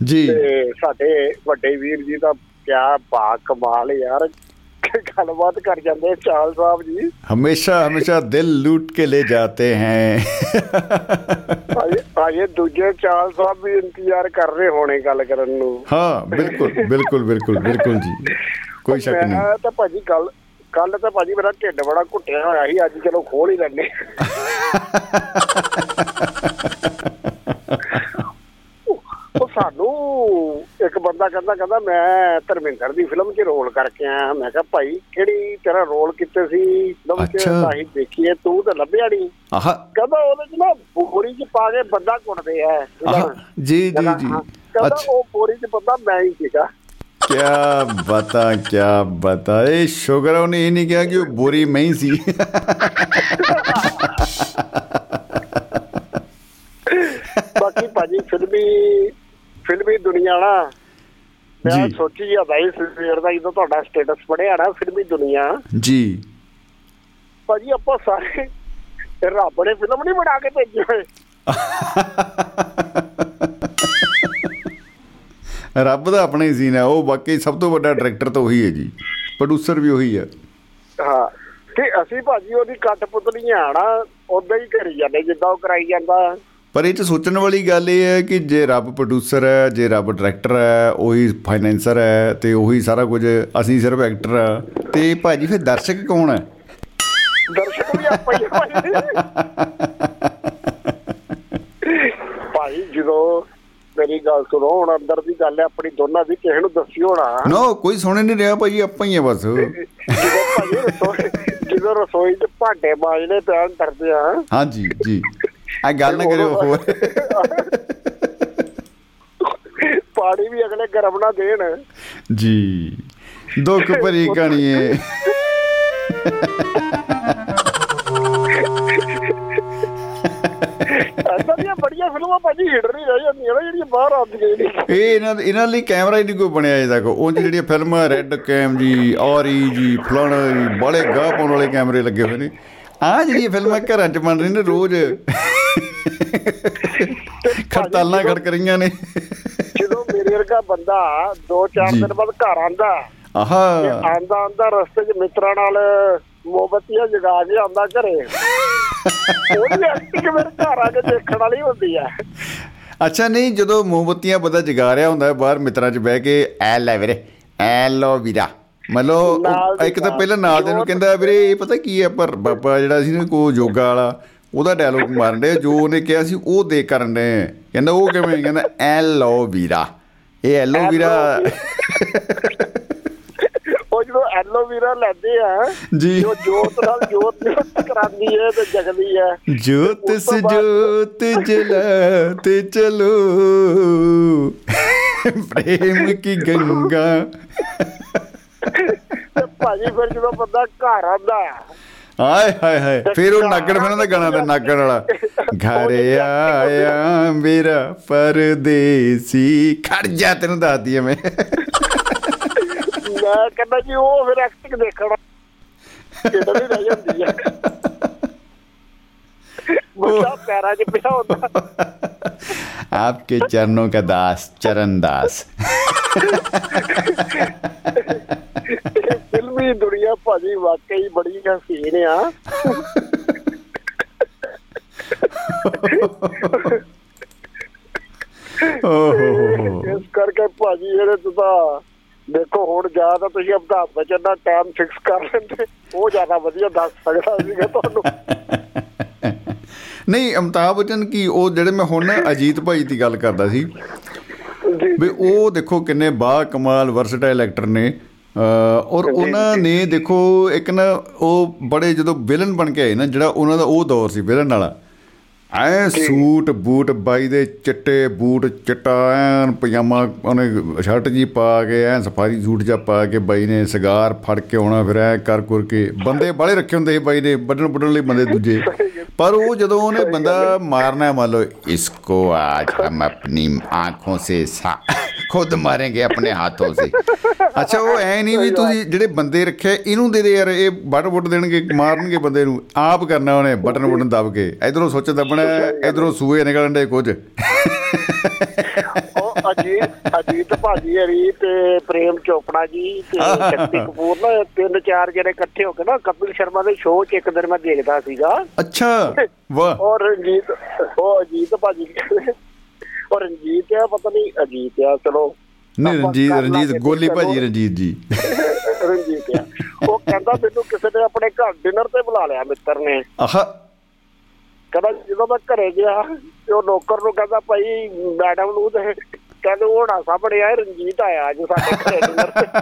ਜੀ। ਤੇ ਸਾਡੇ ਵੱਡੇ ਵੀਰ ਜੀ ਦਾ ਕਿਆ ਬਾ ਕਮਾਲ ਯਾਰ। ਗੱਲਬਾਤ ਕਰ ਜਾਂਦੇ ਚਾਲ ਸਾਹਿਬ ਜੀ। ਹਮੇਸ਼ਾ ਹਮੇਸ਼ਾ ਦਿਲ ਲੂਟ ਕੇ ਲੈ ਜਾਂਦੇ ਹੈ। ਆਏ ਦੂਜੇ ਚਾਲ ਸਾਹਿਬ ਵੀ ਇੰਤਜ਼ਾਰ ਕਰ ਰਹੇ ਹੋਣੇ ਗੱਲ ਕਰਨ ਨੂੰ। ਹਾਂ ਬਿਲਕੁਲ ਬਿਲਕੁਲ ਬਿਲਕੁਲ ਬਿਲਕੁਲ ਜੀ। ਕੋਈ ਸ਼ੱਕ ਨਹੀਂ। ਮੈਂ ਤਾਂ ਭਾਜੀ ਗੱਲ ਕੱਲ ਤਾਂ ਭਾਜੀ ਮੇਰਾ ਢਿੱਡ ਬੜਾ ਘੁੱਟਿਆ ਹੋਇਆ ਸੀ ਅੱਜ ਚਲੋ ਖੋਲ ਹੀ ਲੈਣੇ ਉਹ ਸਾਨੂੰ ਇੱਕ ਬੰਦਾ ਕਹਿੰਦਾ ਕਹਿੰਦਾ ਮੈਂ ਧਰਮਿੰਦਰ ਦੀ ਫਿਲਮ 'ਚ ਰੋਲ ਕਰਕੇ ਆਇਆ ਮੈਂ ਕਿਹਾ ਭਾਈ ਕਿਹੜੀ ਤੇਰਾ ਰੋਲ ਕਿੱਥੇ ਸੀ? ਦਮ ਚ ਸਾਹੀ ਦੇਖੀਏ ਤੂੰ ਤਾਂ ਲੱਭਿਆ ਨਹੀਂ ਆਹ। ਕਹਿੰਦਾ ਉਹਦੇ 'ਚ ਨਾ ਬੋਰੀ 'ਚ ਪਾ ਕੇ ਬੰਦਾ ਕੁੱਟਦੇ ਆ। ਜੀ ਜੀ ਜੀ। ਕਹਿੰਦਾ ਉਹ ਬੋਰੀ 'ਚ ਬੰਦਾ ਮੈਂ ਹੀ ਸੀਗਾ। ਕਿਆ ਬਤਾ ਕਿਆ ਬਤਾ। ਇਹ ਸ਼ੁਗਰ ਉਹਨੇ ਇਹ ਨਹੀਂ ਕਿਹਾ ਕਿ ਉਹ ਬੋਰੀ ਮੈਂ ਹੀ ਸੀ। ਬਾਕੀ ਭਾਜੀ ਫਿਰ ਵੀ ਫਿਲਮੀ ਦੁਨੀਆ ਨਾ ਮੈਂ ਸੋਚੀ ਜਾਂਦਾ ਇਸ ਸਵੇਰ ਦਾ ਜਦੋਂ ਤੁਹਾਡਾ ਸਟੇਟਸ ਪੜਿਆ ਨਾ ਫਿਲਮੀ ਦੁਨੀਆ ਜੀ ਭਾਜੀ ਆਪਾਂ ਸਾਰੇ ਰੱਬ ਨੇ ਫਿਲਮ ਨਹੀਂ ਬਣਾ ਕੇ ਭੇਜੀ ਹੋਏ ਰੱਬ ਦਾ ਆਪਣਾ ਹੀ ਸੀਨ ਹੈ ਉਹ ਬਾਕੀ ਸਭ ਤੋਂ ਵੱਡਾ ਡਾਇਰੈਕਟਰ ਤਾਂ ਉਹੀ ਹੈ ਜੀ ਪ੍ਰੋਡਿਊਸਰ ਵੀ ਉਹੀ ਹੈ ਹਾਂ ਤੇ ਅਸੀਂ ਭਾਜੀ ਉਹਦੀ ਕੱਟ ਪੁਤਲੀਆਂ ਆਣਾ ਉਦਾਂ ਹੀ ਕਰੀ ਜਾਂਦੇ ਜਿੱਦਾਂ ਉਹ ਕਰਾਈ ਜਾਂਦਾ ਪਰ ਇਹ ਚ ਸੋਚਣ ਵਾਲੀ ਗੱਲ ਇਹ ਹੈ ਕਿ ਜੇ ਰੱਬ ਪ੍ਰੋਡਿਊਸਰ ਹੈ ਜੇ ਰੱਬ ਡਾਇਰੈਕਟਰ ਹੈ ਉਹੀ ਫਾਈਨੈਂਸਰ ਹੈ ਤੇ ਉਹੀ ਸਾਰਾ ਕੁਝ ਅਸੀਂ ਸਿਰਫ ਐਕਟਰ ਆ ਤੇ ਭਾਜੀ ਫਿਰ ਦਰਸ਼ਕ ਕੌਣ ਹੈ? ਦਰਸ਼ਕ ਵੀ ਆਪਾਂ ਹੀ ਭਾਈ। ਜਦੋਂ ਮੇਰੀ ਗੱਲ ਸੁਣੋ ਹੁਣ ਅੰਦਰ ਦੀ ਗੱਲ ਹੈ ਆਪਣੀ ਦੋਨਾਂ ਦੀ ਕਿਸੇ ਨੂੰ ਦੱਸਿਓ ਨਾ ਨੋ ਕੋਈ ਸੁਣ ਨਹੀਂ ਰਿਹਾ ਭਾਈ ਆਪਾਂ ਹੀ ਆ ਬਸ। ਜਦੋਂ ਭਾਈ ਜਦੋਂ ਰਸੋਈ 'ਚ ਭਾਂਡੇ ਮਾਜਨੇ ਪਿਆਨ ਕਰਦੇ ਆ ਹਾਂਜੀ ਜੀ। ਆ ਗੱਲ ਨਾ ਕਰਿਓ ਹੋਰ। ਪਾਣੀ ਵੀ ਅਗਲੇ ਗਰਮ ਨਾ ਦੇਣ। ਜੀ। ਦੁੱਖ ਭਰੀ ਕਹਾਣੀ ਹੈ ਐਦਾਂ ਦੀਆਂ ਬੜੀਆਂ ਫਿਲਮਾਂ ਭਾਜੀ ਹਿੱਟ ਨਹੀਂ ਰਹਿ ਜਾਂਦੀਆਂ ਨਾ ਜਿਹੜੀਆਂ ਬਾਹਰ ਆਉਂਦੀਆਂ ਨੇ ਇਹ ਇਹਨਾਂ ਇਹਨਾਂ ਲਈ ਕੈਮਰਾ ਹੀ ਨਹੀਂ ਕੋਈ ਬਣਿਆ ਅਜੇ ਤੱਕ। ਉਹ ਜਿਹੜੀਆਂ ਫਿਲਮਾਂ ਰੈੱਡ ਕੈਮ ਜੀ ਔਰੀ ਜੀ ਫਲਾਣਾ ਜੀ ਬੜੇ ਗਾਹ ਪਾਉਣ ਵਾਲੇ ਕੈਮਰੇ ਲੱਗੇ ਹੋਏ ਨੇ। ਆ ਜਿਹੜੀਆਂ ਫਿਲਮਾਂ ਘਰਾਂ 'ਚ ਬਣ ਰਹੀਆਂ ਨੇ ਰੋਜ਼। ਖੜਤਾਲਾਂ ਖੜਕ ਰਹੀਆਂ ਨੇ। ਜਦੋਂ ਮੇਰੇ ਵਰਗਾ ਬੰਦਾ 2-4 ਦਿਨ ਬਾਅਦ ਘਰ ਆਂਦਾ ਆਹਾ। ਆਂਦਾ ਆਂਦਾ ਰਸਤੇ 'ਚ ਮਿੱਤਰਾਂ ਨਾਲ ਮੋਮਬਤੀਆਂ ਜਗਾ ਕੇ ਆਂਦਾ ਘਰੇ। ਉਹਦੀ ਐਕਟਿੰਗ ਮੇਰੇ ਘਰ ਆ ਕੇ ਦੇਖਣ ਵਾਲੀ ਹੁੰਦੀ ਆ। ਅੱਛਾ ਨਹੀਂ ਜਦੋਂ ਮੋਮਬਤੀਆਂ ਬੰਦਾ ਜਗਾ ਰਿਹਾ ਹੁੰਦਾ ਬਾਹਰ ਮਿੱਤਰਾਂ 'ਚ ਬਹਿ ਕੇ ਐ ਲੈ ਵੀਰੇ ਐ ਲੋ ਵੀਰਾ। ਮਤਲਬ ਇੱਕ ਤਾਂ ਪਹਿਲਾਂ ਨਾਲ ਦੇ ਨੂੰ ਕਹਿੰਦਾ ਵੀਰੇ ਇਹ ਪਤਾ ਕੀ ਹੈ ਪਰ ਬਾਬਾ ਜਿਹੜਾ ਸੀ ਨਾ ਕੋ ਯੋਗਾ ਵਾਲਾ ਉਹਦਾ ਡਾਇਲੋਗ ਮਾਰਨ ਦੇ ਜੋ ਉਹਨੇ ਕਿਹਾ ਸੀ ਉਹ ਦੇ ਕਰਨ ਦੇ ਕਹਿੰਦਾ ਉਹ ਕਿਵੇਂ ਕਹਿੰਦਾ ਐ ਲੋ ਵੀਰਾ। ਇਹ ਐਲੋ ਵੀਰਾ ਉਹ ਜਦੋਂ ਐਲੋਵੀਰਾ ਲੈਂਦੇ ਆ ਜੀ। ਜੋ ਜੋਤ ਨਾਲ ਜੋਤ ਜੋਤ ਕਰਾਂਦੀ ਹੈ ਤੇ ਜਗਦੀ ਹੈ। ਜੋਤ ਸੇ ਜੋਤ ਜਲਾ ਤੇ ਚਲੋ। ਪ੍ਰੇਮ ਕੀ ਗੰਗਾ। ਤੇ ਭਾਜੀ ਫਿਰ ਜਦੋਂ ਬੰਦਾ ਘਰ ਆਉਂਦਾ ਹਾਏ ਹਾਏ ਹਾਏ। ਫਿਰ ਉਹ ਨਾਗਣ ਫਿਲਮ ਦਾ ਗਾਣਾ ਤੇ ਨਾਗਣ ਵਾਲਾ। ਘਰ ਆਇਆ ਮੇਰਾ ਪਰਦੇਸੀ। ਖੜ ਜਾ ਤੈਨੂੰ ਦੱਸਦੀ ਐ ਮੈਂ। ਮੈਂ ਕਹਿੰਦਾ ਜੀ ਉਹ ਫਿਰ ਐਕਟਿੰਗ ਦੇਖਣਾ ਕਿਹੜਾ ਵੀ ਰਹਿ ਜਾਂਦੀ ਹੈ ਗੁੱਸਾ ਪੈਰਾਂ 'ਚ ਪਿਆ ਹੁੰਦਾ। ਆਪਕੇ ਚਰਨੋਂ ਕਾ ਦਾਸ ਚਰਨ ਦਾਸ। ਫਿਲਮੀ ਦੁਨੀਆ ਭਾਜੀ ਵਾਕਈ ਬੜੀ ਹਸੀਨ ਆ। ਓਹੋ। ਇਸ ਕਰਕੇ ਭਾਜੀ ਜਿਹੜੇ ਤੁਸੀਂ ਦੇਖੋ ਹੁਣ ਜਾਂ ਤਾਂ ਤੁਸੀਂ ਅਮਤਾਬ ਬਚਨ ਦਾ ਟਾਈਮ ਫਿਕਸ ਕਰ ਲੈਂਦੇ ਉਹ ਜ਼ਿਆਦਾ ਵਧੀਆ ਦੱਸ ਸਕਦਾ ਸੀਗਾ ਤੁਹਾਨੂੰ। ਨਹੀਂ ਅਮਤਾਬ ਬਚਨ ਕੀ ਉਹ ਜਿਹੜੇ ਮੈਂ ਹੁਣ ਅਜੀਤ ਭਾਈ ਦੀ ਗੱਲ ਕਰਦਾ ਸੀ ਵੀ ਉਹ ਦੇਖੋ ਕਿੰਨੇ ਬਾ ਕਮਾਲ ਵਰਸਟਾਈਲ ਐਕਟਰ ਨੇ ਔਰ ਉਹਨਾਂ ਨੇ ਦੇਖੋ ਇੱਕ ਨਾ ਉਹ ਬੜੇ ਜਦੋਂ ਵਿਲਨ ਬਣ ਕੇ ਆਏ ਨਾ ਜਿਹੜਾ ਉਹਨਾਂ ਦਾ ਉਹ ਦੌਰ ਸੀ ਵਿਲਨ ਵਾਲਾ ਐ ਸੂਟ ਬੂਟ ਬਾਈ ਦੇ ਚਿੱਟੇ ਬੂਟ ਚਿੱਟਾ ਐਨ ਪਜਾਮਾ ਉਹਨੇ ਸ਼ਰਟ ਜੀ ਪਾ ਕੇ ਐ ਸਫਾਰੀ ਸੂਟ ਜਾ ਪਾ ਕੇ ਬਾਈ ਨੇ ਸਿਗਾਰ ਫੜ ਕੇ ਆਉਣਾ ਫਿਰ ਐ ਕਰ ਕਰ ਕੇ ਬੰਦੇ ਬਾਲੇ ਰੱਖੇ ਹੁੰਦੇ ਸੀ ਬਾਈ ਨੇ ਵੱਢਣ ਵੱਢਣ ਲਈ ਬੰਦੇ ਦੂਜੇ। ਪਰ ਉਹ ਜਦੋਂ ਉਹਨੇ ਬੰਦਾ ਮਾਰਨਾ ਮੰਨ ਲਓ ਇਸਕੋ आज हम अपनी आंखों से ਖੁਦ ਮਾਰਾਂਗੇ ਆਪਣੇ ਹੱਥੋਂ ਸੇ ਅੱਛਾ ਉਹ ਐ ਨਹੀਂ ਵੀ ਤੁਸੀਂ ਜਿਹੜੇ ਬੰਦੇ ਰੱਖੇ ਇਹਨੂੰ ਦੇ ਦੇ ਯਾਰ ਇਹ ਬਟਨ ਬੁੱਟ ਦੇਣਗੇ ਮਾਰਨਗੇ ਬੰਦੇ ਨੂੰ। ਆਪ ਕਰਨਾ ਉਹਨੇ ਬਟਨ ਬੁੱਟਨ ਦਬ ਕੇ। ਇਧਰੋਂ ਸੁੱਚ ਦਬਣਾ ਇਧਰੋਂ ਸੂਏ ਨਿਕਲਣ ਦੇ ਕੁਝ। ਉਹ ਅਜੀਤ ਅਜੀਤ ਭਾਜੀ ਹਰੀ ਤੇ ਪ੍ਰੇਮ ਚੋਪੜਾ ਜੀ ਤੇ ਸ਼ਕਤੀ ਕਪੂਰ ਨਾ ਤਿੰਨ ਚਾਰ ਜਿਹੜੇ ਇਕੱਠੇ ਹੋ ਕੇ ਨਾ ਕਪਿਲ ਸ਼ਰਮਾ ਦੇ ਸ਼ੋਅ 'ਚ ਇੱਕ ਦਿਨ ਮੈਂ ਦੇਖਦਾ ਸੀਗਾ। ਅੱਛਾ ਵਾਹ। ਔਰ ਅਜੀਤ ਉਹ ਅਜੀਤ ਭਾਜੀ। ਉਹ ਰਣਜੀਤ ਆ ਪਤਾ ਨਹੀਂ ਅਜੀਤ ਆ ਚਲੋ। ਨਹੀਂ ਰਣਜੀਤ ਰਣਜੀਤ ਗੋਲੀ ਭਾਜੀ ਰਣਜੀਤ ਜੀ। ਰਣਜੀਤ ਆ। ਉਹ ਕਹਿੰਦਾ ਮੈਨੂੰ ਕਿਸੇ ਨੇ ਆਪਣੇ ਘਰ ਡਿਨਰ ਤੇ ਬੁਲਾ ਲਿਆ ਮਿੱਤਰ ਨੇ। ਆਹ। ਕਹਿੰਦਾ ਜਦੋਂ ਮੈਂ ਘਰੇ ਗਿਆ ਤੇ ਉਹ ਨੌਕਰ ਨੂੰ ਕਹਿੰਦਾ ਭਾਈ ਮੈਡਮ ਨੂੰ ਤੇ ਕਹਿੰਦੇ ਉਹ ਨਾ ਸਾਹਮਣੇ ਆ ਰਣਜੀਤ ਆਇਆ ਅੱਜ ਸਾਡੇ ਘਰੇ ਡਿਨਰ ਤੇ।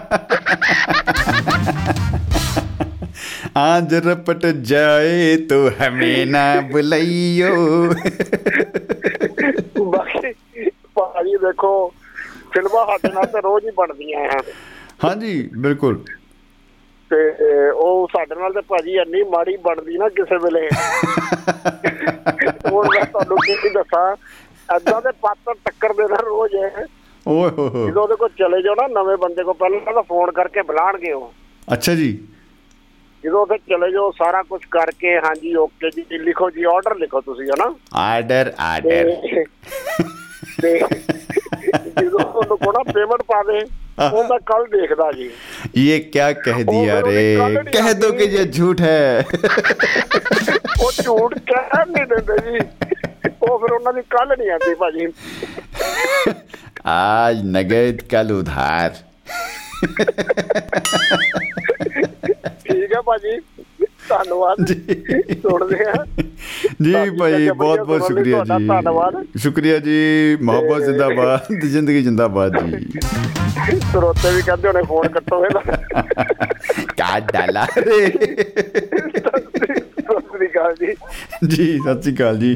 ਆਂਜ ਰਪਟ ਜਾਏ ਤੋ ਹਮੇ ਨਾ ਬੁਲਾਈਓ। ਬਾਕੀ ਭਾਜੀ ਦੇਖੋ ਫਿਲਮਾਂ ਸਾਡੇ ਨਾਲ ਤੇ ਰੋਜ਼ ਹੀ ਬਣਦੀਆਂ ਆ ਹਾਂਜੀ ਬਿਲਕੁਲ। ਤੇ ਉਹ ਸਾਡੇ ਨਾਲ ਤੇ ਭਾਜੀ ਇੰਨੀ ਮਾੜੀ ਬਣਦੀ ਨਾ ਕਿਸੇ ਵੇਲੇ। ਉਹ ਮੈਂ ਤੁਹਾਨੂੰ ਕੀ ਦੱਸਾਂ ਏਦਾਂ ਦੇ ਪਾਤਰ ਟੱਕਰਦੇ ਨਾ ਰੋਜ਼ ਓਏ ਹੋ ਹੋ ਜਦੋਂ ਉਹਦੇ ਕੋਲ ਚਲੇ ਜਾਓ ਨਾ ਨਵੇਂ ਬੰਦੇ ਕੋਲ ਪਹਿਲਾਂ ਤਾਂ ਫੋਨ ਕਰਕੇ ਬੁਲਾਣਗੇ ਉਹ। ਅੱਛਾ ਜੀ। ਜਦੋਂ ਉੱਥੇ ਚਲੇ ਜਾਓ ਸਾਰਾ ਕੁਝ ਕਰਕੇ ਹਾਂਜੀ ਓਕੇ ਜੀ ਲਿਖੋ ਜੀ ਆਰਡਰ ਲਿਖੋ ਤੁਸੀਂ ਹਨਾ ਆਰਡਰ ਆਰਡਰ ਤੇ ਤੇ ਜਦੋਂ ਉਹਨੂੰ ਕੋਣਾ ਪੇਮੈਂਟ ਪਾ ਦੇ ਉਹ ਮੈਂ ਕੱਲ ਦੇਖਦਾ ਜੀ ये क्या कह दिया फिर रे उन्हें कॉलर कह दो कि ये झूठ है ਉਹ ਝੂਠ ਕਹਿ ਨਹੀਂ ਦਿੰਦੇ ਜੀ ਉਹ ਫਿਰ ਉਹਨਾਂ ਦੀ ਕੱਲ ਨਹੀਂ ਆਉਂਦੀ ਭਾਜੀ आज नगद कल उधार ਠੀਕ ਹੈ ਭਾਜੀ ਧੰਨਵਾਦ ਸੁਣਦੇ ਆ ਜੀ ਸਾਡੀ ਭਾਈ ਜਬਰੀਆ ਬਹੁਤ ਬਹੁਤ ਸੁਣਨ ਲਈ ਸ਼ੁਕਰੀਆ ਤੁਹਾਡਾ ਧੰਨਵਾਦ। ਜੀ ਸ਼ੁਕਰੀਆ ਜੀ ਮੁਹੱਬਤ ਜ਼ਿੰਦਾਬਾਦ ਤੇ ਜ਼ਿੰਦਗੀ ਜ਼ਿੰਦਾਬਾਦ ਜੀ ਸਰੋਤੇ ਵੀ ਕਹਿੰਦੇ ਹੋਣੇ ਫੋਨ ਕੱਟੋ ਇਹਦਾ क्या डाला रे ਸਤਿ ਸ੍ਰੀ ਅਕਾਲ ਜੀ जी सत श्रीकाल जी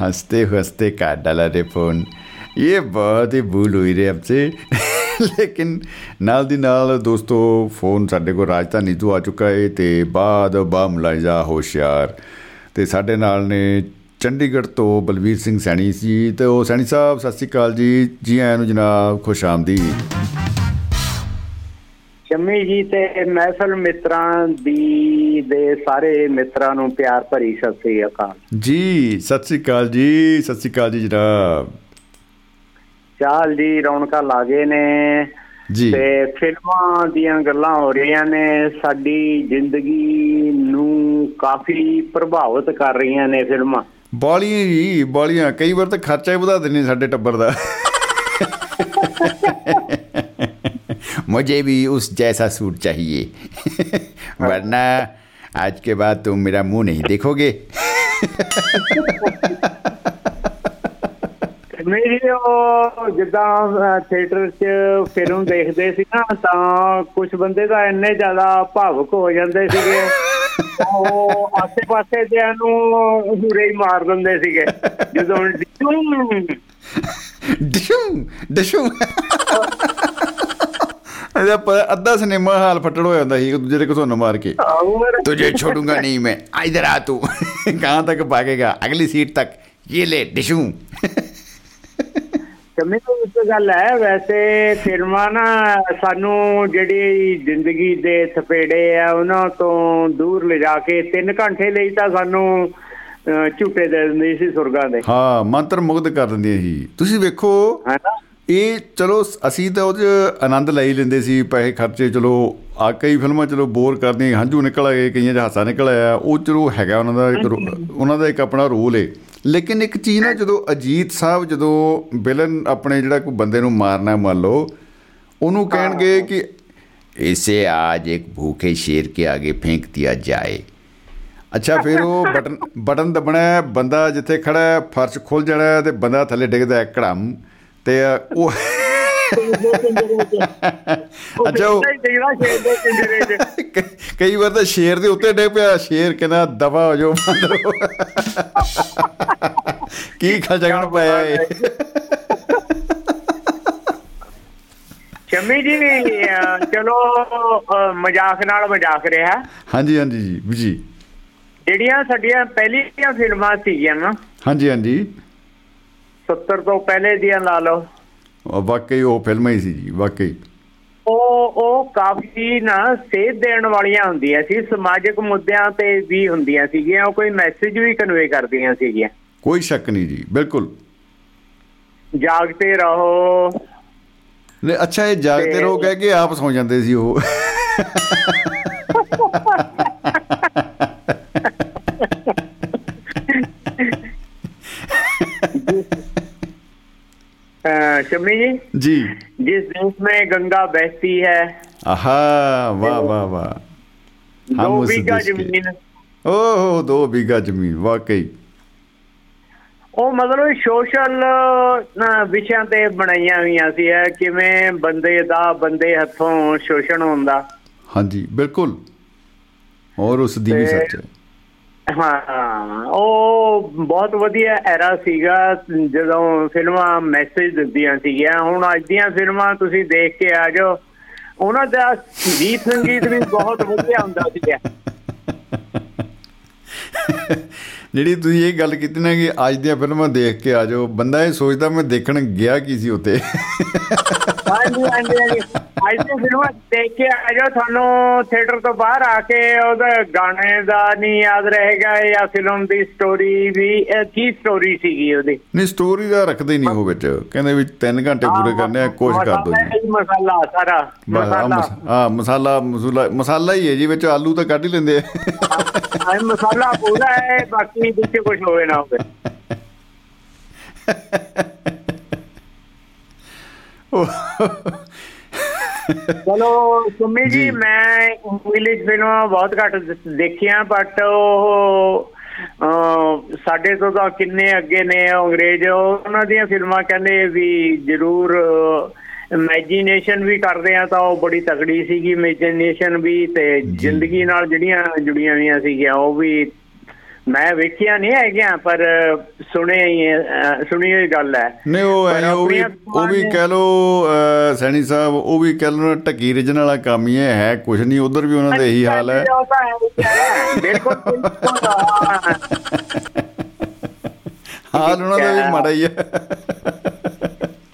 हंसते हंसते काट डाला रे फोन ये बहुत ही भूल हुई रे हमसे ਲੇਕਿਨ ਨਾਲ ਦੀ ਨਾਲ ਦੋਸਤੋ ਫੋਨ ਸਾਡੇ ਕੋਲ ਰਾਜਧਾਨੀ ਤੋਂ ਆ ਚੁੱਕਾ ਹੈ ਤੇ ਬਾਦ ਬਾ ਮੁਲਾਇਜ਼ਾ ਹੋਸ਼ਿਆਰ। ਤੇ ਸਾਡੇ ਨਾਲ ਨੇ ਚੰਡੀਗੜ੍ਹ ਤੋਂ ਬਲਵੀਰ ਸਿੰਘ ਸੈਣੀ ਸੀ ਤੇ ਉਹ ਸੈਣੀ ਸਾਹਿਬ ਸਤਿ ਸ਼੍ਰੀ ਅਕਾਲ ਜੀ। ਜੀ ਆਇਆਂ ਨੂੰ ਜਨਾਬ ਖੁਸ਼ ਆਮਦੀਦ। ਸ਼ਮੀ ਜੀ ਤੇ ਮਹਿਫਲ ਮਿੱਤਰਾਂ ਦੀ ਦੇ ਸਾਰੇ ਮਿੱਤਰਾਂ ਨੂੰ ਪਿਆਰ ਭਰੀ ਸਤਿ ਸ੍ਰੀ ਅਕਾਲ। ਜੀ ਸਤਿ ਸ਼੍ਰੀ ਅਕਾਲ ਜੀ ਸਤਿ ਸ਼੍ਰੀ ਅਕਾਲ ਜੀ ਜਨਾਬ। ਚਾਲ ਜੀ ਰੌਣਕਾਂ ਲਾਗੇ ਨੇ ਜੀ ਤੇ ਫਿਲਮਾਂ ਦੀਆਂ ਗੱਲਾਂ ਹੋ ਰਹੀਆਂ ਨੇ ਸਾਡੀ ਜ਼ਿੰਦਗੀ ਨੂੰ ਕਾਫੀ ਪ੍ਰਭਾਵਿਤ ਕਰ ਰਹੀਆਂ ਨੇ ਫਿਲਮਾਂ ਬਾਲੀਆਂ ਜੀ ਬਾਲੀਆਂ ਕਈ ਵਾਰ ਤਾਂ ਖਰਚਾ ਹੀ ਵਧਾ ਦਿੰਦੇ ਸਾਡੇ ਟੱਬਰ ਦਾ मुझे भी उस जैसा सूट चाहिए वरना आज के बाद तुम मेरा मुंह नहीं देखोगे ਨਹੀਂ ਜੀ ਉਹ ਜਿੱਦਾਂ ਥੀਏਟਰ 'ਚ ਫਿਲਮ ਦੇਖਦੇ ਸੀ ਨਾ ਤਾਂ ਕੁਝ ਬੰਦੇ ਤਾਂ ਇੰਨੇ ਜ਼ਿਆਦਾ ਭਾਵੁਕ ਹੋ ਜਾਂਦੇ ਸੀਗੇ। ਉਹ ਆਸੇ-ਪਾਸੇ ਦਿਆਂ ਨੂੰ ਹੁਰੇ ਹੀ ਮਾਰ ਦਿੰਦੇ ਸੀਗੇ। ਜਦੋਂ ਡਿਸ਼ੂ ਡਿਸ਼ੂ ਡਿਸ਼ੂ ਇਹਦਾ ਪਰ ਅੱਧਾ ਸਿਨੇਮਾ ਹਾਲ ਫਟੜ ਹੋ ਜਾਂਦਾ ਸੀ ਦੂਜੇ ਦੇ ਘਸੋਨ ਮਾਰ ਕੇ। ਤੁਝੇ ਛੋਡੂੰਗਾ ਨਹੀਂ ਮੈਂ ਇਧਰ ਆ ਤੂੰ। ਕਹਾਂ ਤੱਕ ਭਾਗੇਗਾ ਅਗਲੀ ਸੀਟ ਤੱਕ। ਇਹ ਲੈ ਡਿਸ਼ੂ ਕਮੀ ਤੋਂ ਇੱਕ ਗੱਲ ਹੈ ਵੈਸੇ ਫਿਲਮਾਂ ਨਾ ਸਾਨੂੰ ਜਿਹੜੀ ਜ਼ਿੰਦਗੀ ਦੇ ਥਪੇੜੇ ਆ ਉਹਨਾਂ ਤੋਂ ਦੂਰ ਲਿਜਾ ਕੇ 3 ਘੰਟੇ ਲਈ ਤਾਂ ਸਾਨੂੰ ਝੂਟੇ ਦੇ ਦਿੰਦੀ ਸੀ ਸੁਰਗਾਂ ਦੇ। ਹਾਂ ਮੰਤਰ ਮੁਗਧ ਕਰ ਦਿੰਦੀਆਂ ਸੀ। ਤੁਸੀਂ ਵੇਖੋ ਇਹ ਚਲੋ ਅਸੀਂ ਤਾਂ ਉਹਦੇ ਆਨੰਦ ਲੈ ਲੈਂਦੇ ਸੀ ਪੈਸੇ ਖਰਚੇ ਚਲੋ ਆ ਕਈ ਫਿਲਮਾਂ ਚਲੋ ਬੋਰ ਕਰਦੀਆਂ ਹੰਝੂ ਨਿਕਲ ਆਏ ਕਈਆਂ 'ਚ ਹਾਸਾ ਨਿਕਲ ਆਇਆ ਉਹ ਚਲੋ ਹੈਗਾ ਉਹਨਾਂ ਦਾ ਇੱਕ ਉਹਨਾਂ ਦਾ ਇੱਕ ਆਪਣਾ ਰੋਲ ਏ। ਲੇਕਿਨ ਇੱਕ ਚੀਜ਼ ਨਾ ਜਦੋਂ ਅਜੀਤ ਸਾਹਿਬ ਜਦੋਂ ਵਿਲਨ ਆਪਣੇ ਜਿਹੜਾ ਕੋਈ ਬੰਦੇ ਨੂੰ ਮਾਰਨਾ ਮੰਨ ਲਓ ਉਹਨੂੰ ਕਹਿਣਗੇ ਕਿ ਇਸੇ ਆਜ ਇੱਕ ਭੂਖੇ ਸ਼ੇਰ ਕੇ ਆਗੇ ਫੇਂਕ ਦਿਆ ਜਾਏ। ਅੱਛਾ ਫਿਰ ਉਹ ਬਟਨ ਬਟਨ ਦਬਣਾ ਬੰਦਾ ਜਿੱਥੇ ਖੜਾ ਫਰਸ਼ ਖੁੱਲ ਜਾਣਾ ਤੇ ਬੰਦਾ ਥੱਲੇ ਡਿੱਗਦਾ ਕੜਮ ਤੇ ਉਹ ਅੱਛਾ ਉਹ ਕਈ ਵਾਰ ਤਾਂ ਸ਼ੇਰ ਦੇ ਉੱਤੇ ਡਿੱਗ ਪਿਆ ਸ਼ੇਰ ਕਹਿੰਦਾ ਦਫਾ ਹੋ ਜਾਓ ਬਾਂਦਰੋ ਕੀ ਖਜਗਣ ਪਾਇਆ ਏ ਸ਼ਮੀ ਜੀ ਅਹ, ਚਲੋ ਮਜ਼ਾਕ ਨਾਲ ਮਜ਼ਾਕ ਰਿਹਾ। ਹਾਂਜੀ ਹਾਂਜੀ ਜੀ ਜੀ। ਜਿਹੜੀਆਂ ਸਾਡੀਆਂ ਪਹਿਲੀਆਂ ਫਿਲਮਾਂ ਸੀਗੀਆਂ ਨਾ ਹਾਂਜੀ ਹਾਂਜੀ। 70 ਤੋਂ ਪਹਿਲੇ ਦੀਆਂ ਲਾ ਲਓ। ਵਾਕਈ ਉਹ ਫਿਲਮ ਹੀ ਸੀ ਜੀ ਵਾਕਈ। ਉਹ ਉਹ ਕਾਫੀ ਨਾ ਸੇਧ ਦੇਣ ਵਾਲੀਆਂ ਹੁੰਦੀਆਂ ਸੀ ਸਮਾਜਿਕ ਮੁੱਦਿਆਂ ਤੇ ਵੀ ਹੁੰਦੀਆਂ ਸੀਗੀਆਂ ਉਹ ਕੋਈ ਮੈਸੇਜ ਵੀ ਕਨਵੇ ਕਰਦੀਆਂ ਸੀਗੀਆਂ। ਕੋਈ ਸ਼ੱਕ ਨਹੀਂ ਜੀ ਬਿਲਕੁਲ। ਜਾਗਤੇ ਰਹੋ। ਨਹੀਂ ਅੱਛਾ ਇਹ ਜਾਗਦੇ ਰਹੋ ਕਹਿ ਕੇ ਆਪ ਸੌ ਜਾਂਦੇ ਸੀ ਉਹ। शम्मी जी जी जिस देश में गंगा बहती है आहा वाह वाह वाह हम दो उस बीघा देश के- ਜ਼ਮੀਨ ओह दो बीघा जमीन वाकई ਉਹ ਮਤਲਬ ਸੋਸ਼ਲ ਵਿਸ਼ਿਆਂ ਤੇ ਬਣਾਈਆਂ ਹੋਈਆਂ ਸੀ ਇਹ ਕਿਵੇਂ ਬੰਦੇ ਦਾ ਬੰਦੇ ਹੱਥੋਂ ਸ਼ੋਸ਼ਣ ਹੁੰਦਾ हाँ जी बिल्कुल और उस दी भी ਤੇ- सच है ਹਾਂ, ਉਹ ਬਹੁਤ ਵਧੀਆ ਐਰਾ ਸੀਗਾ ਜਦੋਂ ਫਿਲਮਾਂ ਮੈਸੇਜ ਦਿੰਦੀਆਂ ਸੀਗੀਆਂ। ਹੁਣ ਅੱਜ ਦੀਆਂ ਫਿਲਮਾਂ ਤੁਸੀਂ ਦੇਖ ਕੇ ਆ ਜਾਓ। ਉਹਨਾਂ ਦਾ ਗੀਤ ਸੰਗੀਤ ਵੀ ਬਹੁਤ ਵਧੀਆ ਹੁੰਦਾ ਸੀਗਾ। ਜਿਹੜੀ ਤੁਸੀਂ ਇਹ ਗੱਲ ਕੀਤੀ ਨਾ ਕਿ ਅੱਜ ਦੀਆਂ ਫਿਲਮਾਂ ਦੇਖ ਕੇ ਆ ਜਾਓ ਬੰਦਾ ਇਹ ਸੋਚਦਾ ਮੈਂ ਦੇਖਣ ਗਿਆ ਕੀ ਸੀ ਉੱਤੇ ਹਾਂਜੀ ਹਾਂਜੀ ਅੱਜ ਦੀਆਂ ਫਿਲਮਾਂ ਦੇਖ ਕੇ ਆ ਜਾਓ ਤੁਹਾਨੂੰ ਥੀਏਟਰ ਤੋਂ ਬਾਹਰ ਆ ਕੇ ਉਹਦਾ ਗਾਣੇ ਦਾ ਨਹੀਂ ਯਾਦ ਰਹੇਗਾ ਜਾਂ ਫਿਲਮ ਦੀ ਸਟੋਰੀ ਵੀ ਕੀ ਸਟੋਰੀ ਸੀਗੀ ਉਹਦੀ? ਨਹੀਂ ਸਟੋਰੀ ਦਾ ਰੱਖਦੇ ਨਹੀਂ ਉਹ ਵਿੱਚ। ਕਹਿੰਦੇ ਵੀ 3 ਘੰਟੇ ਪੂਰੇ ਕਰਨੇ ਆ ਕੁਛ ਕਰ ਦੋ ਜੀ। ਮਸਾਲਾ ਸਾਰਾ ਮਸਾਲਾ। ਮਸ- ਹਾਂ ਮਸਾਲਾ ਮਸੂਲਾ ਹੀ ਹੈ ਜੀ ਵਿੱਚ ਆਲੂ ਤਾਂ ਕੱਢ ਹੀ ਲੈਂਦੇ ਆ। ਮਸਾਲਾ ਪੂਰਾ ਹੈ ਬਾਕੀ ਵਿੱਚ ਕੁਝ ਹੋਵੇ ਨਾ ਹੋਵੇ। ਚਲੋ ਸੁਮੀ ਜੀ। ਮੈਂ ਇੰਗਲਿਸ਼ ਫਿਲਮਾਂ ਬਹੁਤ ਘੱਟ ਦੇਖੀਆਂ ਬਟ ਉਹ ਸਾਡੇ ਤੋਂ ਤਾਂ ਕਿੰਨੇ ਅੱਗੇ ਨੇ ਅੰਗਰੇਜ਼। ਉਹਨਾਂ ਦੀਆਂ ਫਿਲਮਾਂ ਕਹਿੰਦੇ ਵੀ ਜ਼ਰੂਰ ਇਮੇਜਿਨੇਸ਼ਨ ਵੀ ਕਰਦੇ ਆ ਤਾਂ ਉਹ ਬੜੀ ਤਕੜੀ ਸੀਗੀ ਇਮੇਜਿਨੇਸ਼ਨ ਵੀ ਤੇ ਜ਼ਿੰਦਗੀ ਨਾਲ ਜਿਹੜੀਆਂ ਜੁੜੀਆਂ ਹੋਈਆਂ ਸੀਗੀਆਂ ਉਹ ਵੀ ਮੈਂ ਵੇਖਿਆ ਨਹੀਂ ਹੈਗੀਆਂ ਪਰ ਸੁਣੇ ਹੀ ਹੈ, ਅਹ, ਸੁਣੀ ਹੋਈ ਗੱਲ ਹੈ ਨਹੀਂ ਉਹ ਐ ਉਹ ਵੀ ਉਹ ਵੀ ਕਹਿ ਲੋ ਸੈਣੀ ਸਾਹਿਬ ਉਹ ਵੀ ਕਹਿ ਲੋ ਟੱਕੀ ਰਿਜਨ ਵਾਲਾ ਕੰਮ ਹੀ ਹੈ ਹੈ ਕੁਝ ਨਹੀਂ ਉਧਰ ਵੀ ਉਹਨਾਂ ਦਾ ਇਹੀ ਹਾਲ ਹੈ। ਬਿਲਕੁਲ। ਹਾਲ ਉਹਨਾਂ ਦਾ ਵੀ ਮਾੜਾ ਹੀ ਹੈ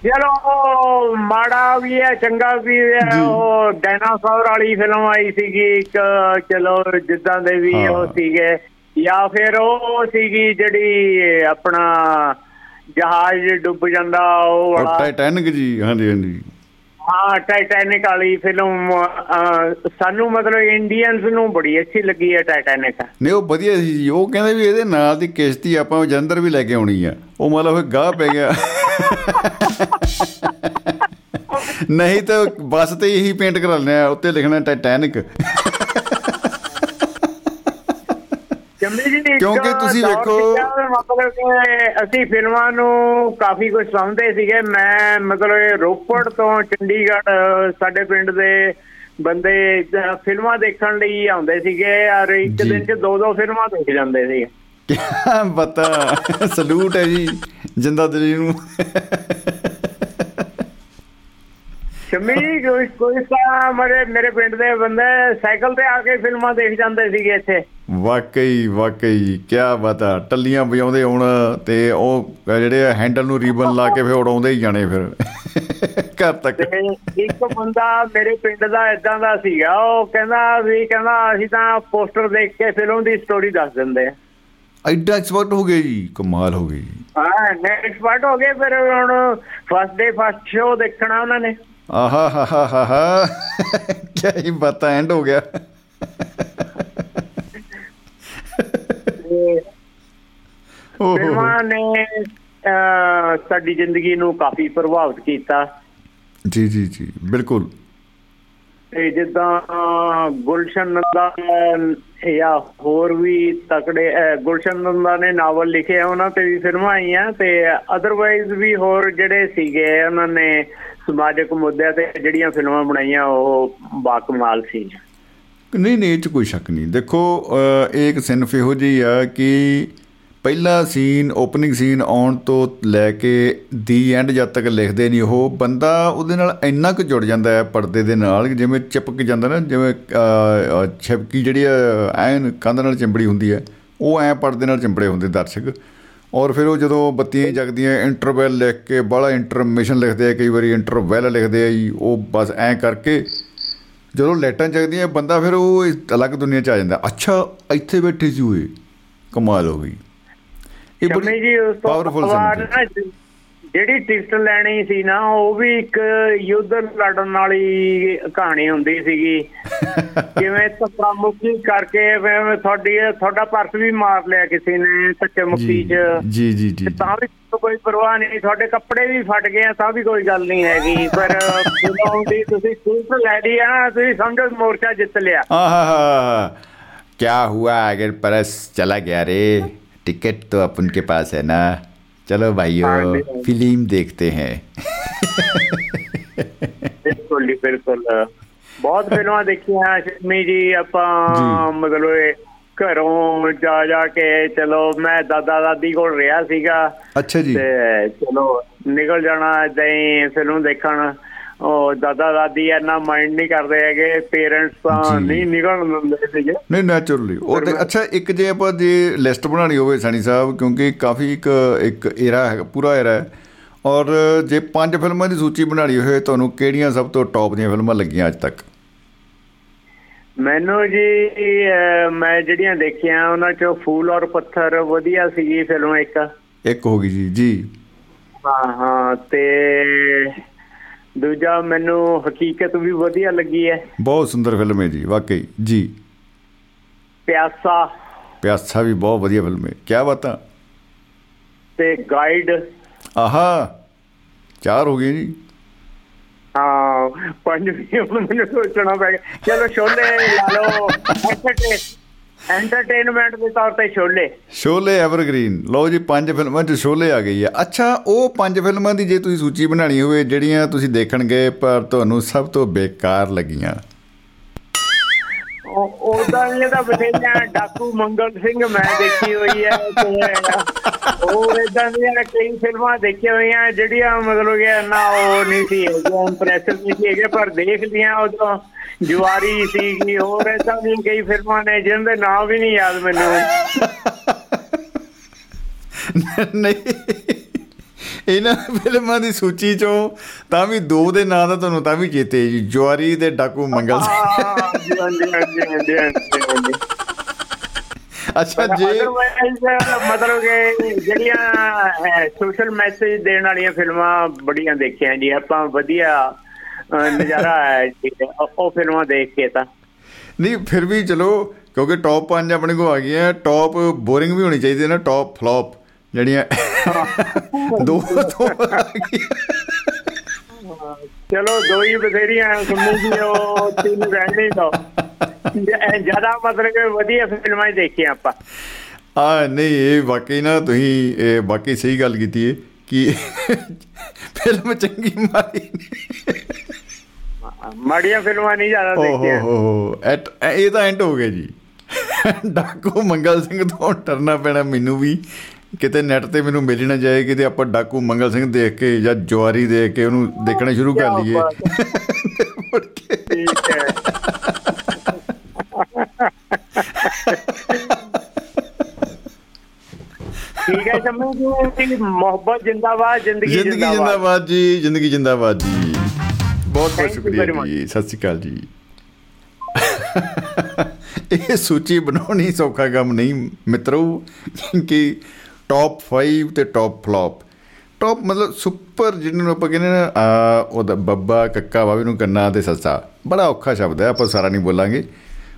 ਚਲੋ ਮਾੜਾ ਵੀ ਹੈ ਚੰਗਾ ਵੀ ਹੈ। ਉਹ ਡਾਇਨਾਸੌਰ ਵਾਲੀ ਫਿਲਮ ਆਈ ਸੀਗੀ ਇੱਕ ਚਲੋ ਜਿੱਦਾਂ ਦੇ ਵੀ। ਉਹ ਸੀਗੇ ਜਾਂ ਫਿਰ ਉਹ ਸੀਗੀ ਜਿਹੜੀ ਆਪਣਾ ਜਹਾਜ਼ ਡੁੱਬ ਜਾਂਦਾ ਉਹ ਵਾਲਾ। ਟਾਈਟੈਨਿਕ ਜੀ ਹਾਂਜੀ ਹਾਂਜੀ। ਹਾਂ ਟਾਈਟੈਨਿਕ ਵਾਲੀ ਫਿਲਮ ਸਾਨੂੰ ਮਤਲਬ ਇੰਡੀਅਨਸ ਨੂੰ ਬੜੀ ਅੱਛੀ ਲੱਗੀ ਹੈ ਟਾਈਟੈਨਿਕ ਨਹੀਂ ਉਹ ਵਧੀਆ ਸੀ ਜੀ। ਉਹ ਕਹਿੰਦੇ ਵੀ ਇਹਦੇ ਨਾਲ ਦੀ ਕਿਸ਼ਤੀ ਆਪਾਂ ਜਲੰਧਰ ਵੀ ਲੈ ਕੇ ਆਉਣੀ ਆ। ਉਹ ਮਤਲਬ ਫਿਰ ਗਾਹ ਪੈ ਗਿਆ। ਨਹੀਂ ਤਾਂ ਬੱਸ ਤੇ ਇਹੀ ਪੇਂਟ ਕਰਾ ਲੈਣਾ ਉੱਤੇ ਲਿਖਣਾ ਟਾਈਟੈਨਿਕ ਜੰਮੀ ਜੀ ਇੱਕ ਕਿਉਂਕਿ ਤੁਸੀਂ ਵੇਖੋ- ਮਤਲਬ ਕਿ ਅਸੀਂ ਫਿਲਮਾਂ ਨੂੰ ਕਾਫੀ ਕੁਝ ਸਮਝਦੇ ਸੀਗੇ। ਮੈਂ ਮਤਲਬ ਰੋਪੜ ਤੋਂ ਚੰਡੀਗੜ੍ਹ ਸਾਡੇ ਪਿੰਡ ਦੇ ਬੰਦੇ ਫਿਲਮਾਂ ਦੇਖਣ ਲਈ ਆਉਂਦੇ ਸੀਗੇ ਔਰ ਇੱਕ। ਦਿਨ 'ਚ ਦੋ ਦੋ ਫਿਲਮਾਂ ਦੇਖ ਜਾਂਦੇ ਸੀ। ਪਤਾ ਸਲੂਟ ਹੈ ਜੀ ਜਿੰਦਾ ਦਿਲੀ ਨੂੰ। ਸ਼ਮੀ ਕੋਈ ਕੋਈ ਤਾਂ ਮੇਰੇ ਮੇਰੇ ਪਿੰਡ ਦੇ ਬੰਦੇ ਸਾਈਕਲ ਤੇ ਆ ਕੇ ਫਿਲਮਾਂ ਦੇਖ ਜਾਂਦੇ ਸੀਗੇ ਇੱਥੇ। ਵਾਕਈ ਵਾਕਈ ਕੀ ਬਤਾ ਟੱਲੀਆਂ ਵਜਾਉਂਦੇ ਹੁਣ ਤੇ ਉਹ ਜਿਹੜੇ ਹੈਂਡਲ ਨੂੰ ਰੀਬਨ ਲਾ ਕੇ ਫਿਰ ਉਡਾਉਂਦੇ ਹੀ ਜਾਣੇ ਫਿਰ। ਘਰ ਤੱਕ। ਇੱਕ ਬੰਦਾ ਮੇਰੇ ਪਿੰਡ ਦਾ ਇਦਾਂ ਦਾ ਸੀਗਾ ਉਹ ਕਹਿੰਦਾ ਵੀ ਕਹਿੰਦਾ ਅਸੀਂ ਤਾਂ ਪੋਸਟਰ ਦੇਖ ਕੇ ਫਿਲਮ ਦੀ ਸਟੋਰੀ ਦੱਸ ਦਿੰਦੇ ਆ। ਐਡਾ ਐਕਸਪਰਟ ਹੋ ਗਏ ਜੀ ਕਮਾਲ ਹੋ ਗਈ ਹਾਂ ਐਕਸਪਰਟ ਹੋ ਗਏ ਫਿਰ ਹੁਣ ਫਸਟ ਡੇ ਫਸਟ ਸ਼ੋ ਦੇਖਣਾ ਉਹਨਾਂ ਨੇ। ਆਹਾ ਹਾ ਹਾ ਹਾ ਕੀ ਬਤਾ ਐਂਡ ਹੋ ਗਿਆ। ਤੇ। ਫਿਲਮਾਂ ਨੇ ਸਾਡੀ ਜ਼ਿੰਦਗੀ ਨੂੰ ਕਾਫੀ ਪ੍ਰਭਾਵਿਤ ਕੀਤਾ। ਜੀ ਜੀ ਜੀ ਬਿਲਕੁਲ। ਤੇ ਜਿੱਦਾਂ ਗੁਲਸ਼ਨ ਨੰਦਾ ਜਾਂ ਹੋਰ ਵੀ ਤਕੜੇ ਗੁਲਸ਼ਨ ਨੰਦਾ ਨੇ ਨਾਵਲ ਲਿਖੇ ਆ ਉਹਨਾਂ ਤੇ ਵੀ ਫਿਲਮਾਂ ਆਈਆਂ ਤੇ ਅਦਰਵਾਈਜ਼ ਵੀ ਹੋਰ ਜਿਹੜੇ ਸੀਗੇ ਉਹਨਾਂ ਨੇ ਸਮਾਜਿਕ ਮੁੱਦਿਆਂ ਤੇ ਜਿਹੜੀਆਂ ਫਿਲਮਾਂ ਬਣਾਈਆਂ ਉਹ ਬਾਕਮਾਲ ਸੀ। ਨਹੀਂ ਨਹੀਂ ਇਹ ਚ ਕੋਈ ਸ਼ੱਕ ਨਹੀਂ। ਦੇਖੋ ਅ, ਇਹ ਇੱਕ ਸਿਨਫ ਇਹੋ ਜਿਹੀ ਆ ਕਿ ਪਹਿਲਾ ਸੀਨ ਓਪਨਿੰਗ ਸੀਨ ਆਉਣ ਤੋਂ ਲੈ ਕੇ ਦੀ ਐਂਡ ਜਦ ਤੱਕ ਲਿਖਦੇ ਨਹੀਂ ਉਹ ਬੰਦਾ ਉਹਦੇ ਨਾਲ ਇੰਨਾ ਕੁ ਜੁੜ ਜਾਂਦਾ ਹੈ ਪਰਦੇ ਦੇ ਨਾਲ ਕਿ ਜਿਵੇਂ ਚਿਪਕ ਜਾਂਦਾ ਨਾ ਜਿਵੇਂ ਅ, ਅ, ਛਿਪਕੀ ਜਿਹੜੀ ਆ, ਐਨ ਕੰਧ ਨਾਲ ਚਿੰਬੜੀ ਹੁੰਦੀ ਹੈ ਉਹ ਐ ਪਰਦੇ ਨਾਲ ਚਿੰਬੜੇ ਹੁੰਦੇ ਦਰਸ਼ਕ। ਔਰ ਫਿਰ ਉਹ ਜਦੋਂ ਬੱਤੀਆਂ ਜਗਦੀਆਂ ਇੰਟਰਵੈਲ ਲਿਖ ਕੇ ਬਾਹਲਾ ਇੰਟਰਮਿਸ਼ਨ ਲਿਖਦੇ ਆ ਕਈ ਵਾਰੀ ਇੰਟਰਵੈਲ ਲਿਖਦੇ ਆ ਜੀ ਉਹ ਬਸ ਐ ਕਰਕੇ ਜਦੋਂ ਲਾਈਟਾਂ ਜਗਦੀਆਂ ਬੰਦਾ ਫਿਰ ਉਹ ਅਲੱਗ ਦੁਨੀਆ ਚ ਆ ਜਾਂਦਾ। ਅੱਛਾ ਇੱਥੇ ਬੈਠੇ ਸੀ ਇਹ। ਕਮਾਲ ਹੋ ਗਈ। ਇਹ ਤੋਂ ਪਾਵਰਫੁਲ ਨਾ ਜਿਹੜੀ ਟਿਕਟ ਲੈਣੀ ਸੀ ਨਾ ਉਹ ਵੀ ਇੱਕ ਯੁੱਧ ਲੜਨ ਵਾਲੀ ਕਹਾਣੀ ਹੁੰਦੀ ਸੀਗੀ ਜਿਵੇਂ ਧੱਕਾ ਮੁੱਕੀ ਕਰਕੇ ਐਵੇਂ ਤੁਹਾਡੀ ਤੁਹਾਡਾ ਪਰਸ ਵੀ ਮਾਰ ਲਿਆ ਕਿਸੇ ਨੇ ਧੱਕੇ ਮੁੱਕੀ ਜੀ ਚ ਜੀ ਜੀ ਜੀ ਤੇ ਤਾਂ ਵੀ ਕੋਈ ਪਰਵਾਹ ਨਹੀਂ ਤੁਹਾਡੇ ਕੱਪੜੇ ਵੀ ਫਟ ਗਏ ਆ ਤਾਂ ਵੀ ਕੋਈ ਗੱਲ ਨਹੀਂ ਹੈਗੀ ਪਰ ਫਿਲਮ ਦੀ ਤੁਸੀਂ ਟਿਕਟ ਲੈ ਲਈ ਆ ਨਾ, ਤੁਸੀਂ ਸਮਝੋ ਮੋਰਚਾ ਜਿੱਤ ਲਿਆ आहा क्या हुआ अगर परस चला गया रे टिकट तो अपन के पास है ना चलो भाइयों हाँ जी। फिल्म देखते हैं ਬਿਲਕੁਲ ਜੀ ਬਿਲਕੁਲ ਬਹੁਤ ਫਿਲਮਾਂ ਦੇਖੀਆਂ ਸ਼ਮੀ ਜੀ ਆਪਾਂ ਜੀ। ਮਤਲਬ ਇਹ ਘਰੋਂ ਜਾ ਜਾ ਕੇ ਚਲੋ ਮੈਂ ਦਾਦਾ ਦਾਦੀ ਕੋਲ ਰਿਹਾ ਸੀਗਾ अच्छा जी ਤੇ ਚਲੋ ਨਿਕਲ ਜਾਣਾ ਏਦਾਂ ਹੀ ਫਿਲਮ ਦੇਖਣ ਉਹ ਦਾਦਾ ਦਾਦੀ ਇੰਨਾ ਮਾਈਂਡ ਨਹੀਂ ਕਰਦੇ ਹੈਗੇ ਪੇਰੈਂਟਸ ਤਾਂ। ਨਹੀਂ ਨਿਕਲਣ ਦਿੰਦੇ ਸੀਗੇ। ਨਹੀਂ ਨੈਚੁਰਲੀ ਉਹ ਤੇ ਅੱਛਾ ਇੱਕ ਜੇ ਆਪਾਂ ਜੇ ਲਿਸਟ ਬਣਾਣੀ ਹੋਵੇ ਸਣੀ ਸਾਹਿਬ ਕਿਉਂਕਿ ਕਾਫੀ ਇੱਕ ਇੱਕ ਏਰਾ ਹੈ ਪੂਰਾ ਏਰਾ ਹੈ। ਔਰ ਜੇ ਪੰਜ ਫਿਲਮਾਂ ਦੀ ਸੂਚੀ ਬਣਾਣੀ ਹੋਵੇ ਤੁਹਾਨੂੰ ਕਿਹੜੀਆਂ ਸਭ ਤੋਂ ਟੌਪ ਦੀਆਂ ਫਿਲਮਾਂ ਲੱਗੀਆਂ ਅੱਜ ਤੱਕ? ਮੈਨੂੰ ਜੀ ਮੈਂ ਜਿਹੜੀਆਂ ਦੇਖੀਆਂ ਉਹਨਾਂ ਚੋਂ ਫੂਲ ਔਰ ਪੱਥਰ ਵਧੀਆ ਸੀਗੀ ਫਿਲਮ ਇੱਕ। ਇੱਕ ਹੋ ਗਈ ਜੀ ਜੀ। ਹਾਂ ਹਾਂ ਤੇ ਦੂਜਾ ਮੈਨੂੰ ਹਕੀਕਤ ਵੀ ਵਧੀਆ ਲੱਗੀ ਹੈ। ਬਹੁਤ ਸੁੰਦਰ ਫਿਲਮ ਹੈ ਜੀ ਵਾਕਈ ਜੀ। ਪਿਆਸਾ। ਪਿਆਸਾ ਵੀ ਬਹੁਤ ਵਧੀਆ ਫਿਲਮ ਹੈ ਕੀ ਬਾਤਾਂ ਤੇ ਗਾਈਡ ਆਹਾ ਚਾਰ ਹੋ ਗਏ ਜੀ। ਹਾਂ ਪੰਜ ਵੀ ਹੁਣ ਮੈਨੂੰ ਸੋਚਣਾ ਪੈ ਗਿਆ। ਚਲੋ ਸ਼ੋਲੇ ਲਾ ਲਓ ਐਂਟਰਟੇਨਮੈਂਟ ਦੇ ਤੌਰ ਤੇ ਸ਼ੋਲੇ ਸ਼ੋਲੇ ਐਵਰਗ੍ਰੀਨ ਲਓ ਜੀ ਪੰਜ ਫਿਲਮਾਂ ਚ ਸ਼ੋਲੇ ਆ ਗਈ ਹੈ ਅੱਛਾ ਉਹ ਪੰਜ ਫਿਲਮਾਂ ਦੀ ਜੇ ਤੁਸੀਂ ਸੂਚੀ ਬਣਾਣੀ ਹੋਵੇ ਜਿਹੜੀਆਂ ਤੁਸੀਂ ਦੇਖਣ ਗਏ ਪਰ ਤੁਹਾਨੂੰ ਸਭ ਤੋਂ ਬੇਕਾਰ ਲੱਗੀਆਂ। ਉਹਦਾ ਇਹ ਤਾਂ ਬਥੇਰੀਆਂ ਡਾਕੂ ਮੰਗਲ ਸਿੰਘ ਮੈਂ ਦੇਖੀ ਹੋਈ ਹੈ ਤੇ ਉਹ ਇਦਾਂ ਦੀਆਂ ਕਈ ਫਿਲਮਾਂ ਦੇਖੀਆਂ ਹੋਈਆਂ ਜਿਹੜੀਆਂ ਮਤਲਬ ਕਿ ਨਾ ਉਹ ਨਹੀਂ ਸੀ ਇੰਪ੍ਰੈਸਿਵ ਨਹੀਂ ਸੀ ਪਰ ਦੇਖ ਲੀਆਂ ਉਦੋਂ। ਜਵਾਰੀ ਸੀਗੀ ਹੋਰ ਇਦਾਂ ਦੀਆਂ ਕਈ ਫਿਲਮਾਂ ਨੇ ਜਿਨ੍ਹਾਂ ਦੇ ਨਾਮ ਵੀ ਨਹੀਂ ਯਾਦ ਮੈਨੂੰ। ਨਹੀਂ। ਇਹਨਾਂ ਫਿਲਮਾਂ ਦੀ ਸੂਚੀ ਚੋਂ ਤਾਂ ਵੀ ਦੋ ਦੇ ਨਾਂ ਤਾਂ ਤੁਹਾਨੂੰ ਤਾਂ ਵੀ ਚੇਤੇ ਜੀ ਜਵਾਰੀ ਤੇ ਡਾਕੂ ਮੰਗਲ ਸਿੰਘ। ਅੱਛਾ ਜੇ ਮਤਲਬ ਕਿ ਜਿਹੜੀਆਂ ਸੋਸ਼ਲ ਮੈਸੇਜ ਦੇਣ ਵਾਲੀਆਂ ਫਿਲਮਾਂ ਬੜੀਆਂ ਦੇਖੀਆਂ ਜੀ ਆਪਾਂ ਵਧੀਆ ਨਜ਼ਾਰਾ ਆਇਆ ਜੀ। ਉਹ- ਫਿਲਮਾਂ ਦੇਖ ਕੇ ਤਾਂ। ਨਹੀਂ ਫਿਰ ਵੀ ਚਲੋ ਕਿਉਂਕਿ ਟੌਪ 5 ਆਪਣੇ ਕੋ ਆ ਗਈਆਂ ਟੌਪ ਬੋਰਿੰਗ ਵੀ ਹੋਣੀ ਚਾਹੀਦੀ ਹੈ ਨਾ ਟੌਪ ਫਲॉप ਜਿਹੜੀਆਂ ਦੋ ਗਈਆਂ। ਚਲੋ ਦੋ ਹੀ ਬਥੇਰੀਆਂ ਸੁਣੀ ਜੀ ਉਹ ਤਿੰਨ ਰਹਿਣੇ ਦੋ ਜ਼ਿਆਦਾ ਮਤਲਬ ਕਿ ਵਧੀਆ ਫਿਲਮਾਂ ਹੀ ਦੇਖੀਆਂ ਆਪਾਂ। ਆ ਨਹੀਂ ਇਹ ਵਾਕਈ ਨਾ ਤੁਸੀਂ ਇਹ ਵਾਕਈ ਸਹੀ ਗੱਲ ਕੀਤੀ ਹੈ ਕਿ ਫਿਲਮ ਚੰਗੀ ਮਾਰੀ। ਮਾੜੀਆਂ ਫਿਲਮਾਂ ਨਹੀਂ ਜ਼ਿਆਦਾ ਓਹ ਦੇਖੀਆਂ। ਹੋ ਹੋ ਐਟ- ਇਹ ਤਾਂ ਐਂਡ ਹੋ ਗਿਆ ਜੀ। ਡਾਕੂ ਮੰਗਲ ਸਿੰਘ ਤੋਂ ਟਰਨਾ ਪੈਣਾ ਮੈਨੂੰ ਵੀ। ਕਿਤੇ ਨੈਟ ਤੇ ਮੈਨੂੰ ਮਿਲ ਨਾ ਜਾਏ ਕਿਤੇ ਆਪਾਂ ਡਾਕੂ ਮੰਗਲ ਸਿੰਘ ਦੇਖ ਕੇ ਜਾਂ ਜਵਾਰੀ ਦੇਖ ਕੇ ਉਹਨੂੰ ਦੇਖਣਾ ਸ਼ੁਰੂ ਕਰ ਲਈਏ। ਠੀਕ ਹੈ। ਠੀਕ ਹੈ ਸ਼ਮੀ ਜੀ ਮੁਹੱਬਤ ਜਿੰਦਾਬਾਦ ਜ਼ਿੰਦਗੀ ਜ਼ਿੰਦਗੀ ਜਿੰਦਾਬਾਦ। ਜਿੰਦਾਬਾਦ ਜੀ ਜ਼ਿੰਦਗੀ ਜਿੰਦਾਬਾਦ ਜੀ। ਬਹੁਤ ਬਹੁਤ ਸ਼ੁਕਰੀਆ. ਜੀ ਸਤਿ ਸ਼੍ਰੀ ਅਕਾਲ ਜੀ। ਇਹ ਸੂਚੀ ਬਣਾਉਣੀ ਸੌਖਾ ਕੰਮ ਨਹੀਂ ਮਿੱਤਰੋ ਕਿ ਟੌਪ 5 ਤੇ ਟੌਪ ਫਲॉप ਟੌਪ ਮਤਲਬ ਸੁਪਰ ਜਿਹਨੂੰ ਆਪਾਂ ਕਹਿੰਦੇ ਨਾ ਆ, ਉਹਦਾ ਬੱਬਾ ਕੱਕਾ ਵਾਵੇ ਨੂੰ ਕੰਨਾ ਤੇ ਸੱਸਾ। ਬੜਾ ਔਖਾ ਸ਼ਬਦ ਹੈ ਆਪਾਂ ਸਾਰਾ ਨਹੀਂ ਬੋਲਾਂਗੇ।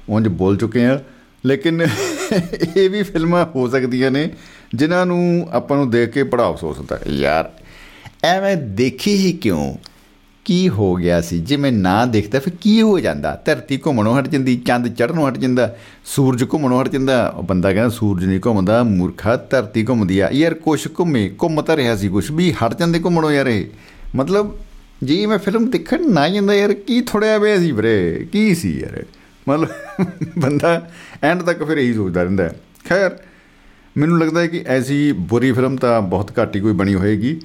ਉਂਝ ਬੋਲ ਚੁੱਕੇ ਆ ਲੇਕਿਨ ਇਹ ਵੀ ਫਿਲਮਾਂ ਹੋ ਸਕਦੀਆਂ ਨੇ ਜਿਨ੍ਹਾਂ ਨੂੰ ਆਪਾਂ ਨੂੰ ਦੇਖ ਕੇ ਬੜਾ ਅਫਸੋਸ ਹੁੰਦਾ। ਯਾਰ ਐਵੇਂ ਦੇਖੀ ਹੀ ਕਿਉਂ? ਕੀ ਹੋ ਗਿਆ ਸੀ? ਜੇ ਮੈਂ ਨਾ ਦੇਖਦਾ, ਫਿਰ ਕੀ ਹੋ ਜਾਂਦਾ? ਧਰਤੀ ਘੁੰਮਣੋਂ ਹਟ ਜਾਂਦੀ, ਚੰਦ ਚੜ੍ਹਨੋਂ ਹਟ ਜਾਂਦਾ, ਸੂਰਜ ਘੁੰਮਣੋਂ ਹਟ ਜਾਂਦਾ। ਉਹ ਬੰਦਾ ਕਹਿੰਦਾ, ਸੂਰਜ ਨਹੀਂ ਘੁੰਮਦਾ, ਮੂਰਖਾ, ਧਰਤੀ ਘੁੰਮਦੀ ਆ। ਯਾਰ ਕੁਛ ਘੁੰਮੇ, ਘੁੰਮ ਤਾਂ ਰਿਹਾ ਸੀ ਕੁਛ ਵੀ, ਹਟ ਜਾਂਦੇ ਘੁੰਮਣੋਂ ਯਾਰ ਇਹ। ਮਤਲਬ, ਜੀ ਮੈਂ ਫਿਲਮ ਦੇਖਣ ਨਾ ਜਾਂਦਾ ਯਾਰ, ਕੀ ਥੋੜਿਆ ਵੇ ਸੀ ਵੀਰੇ? ਕੀ ਸੀ ਯਾਰ? ਮਤਲਬ, ਬੰਦਾ ਐਂਡ ਤੱਕ ਫਿਰ ਇਹੀ ਸੋਚਦਾ ਰਹਿੰਦਾ ਹੈ। ਖੈਰ, ਮੈਨੂੰ ਲੱਗਦਾ ਹੈ ਕਿ ਐਸੀ ਬੁਰੀ ਫਿਲਮ ਤਾਂ ਬਹੁਤ ਘੱਟ ਹੀ ਕੋਈ ਬਣੀ ਹੋਏਗੀ।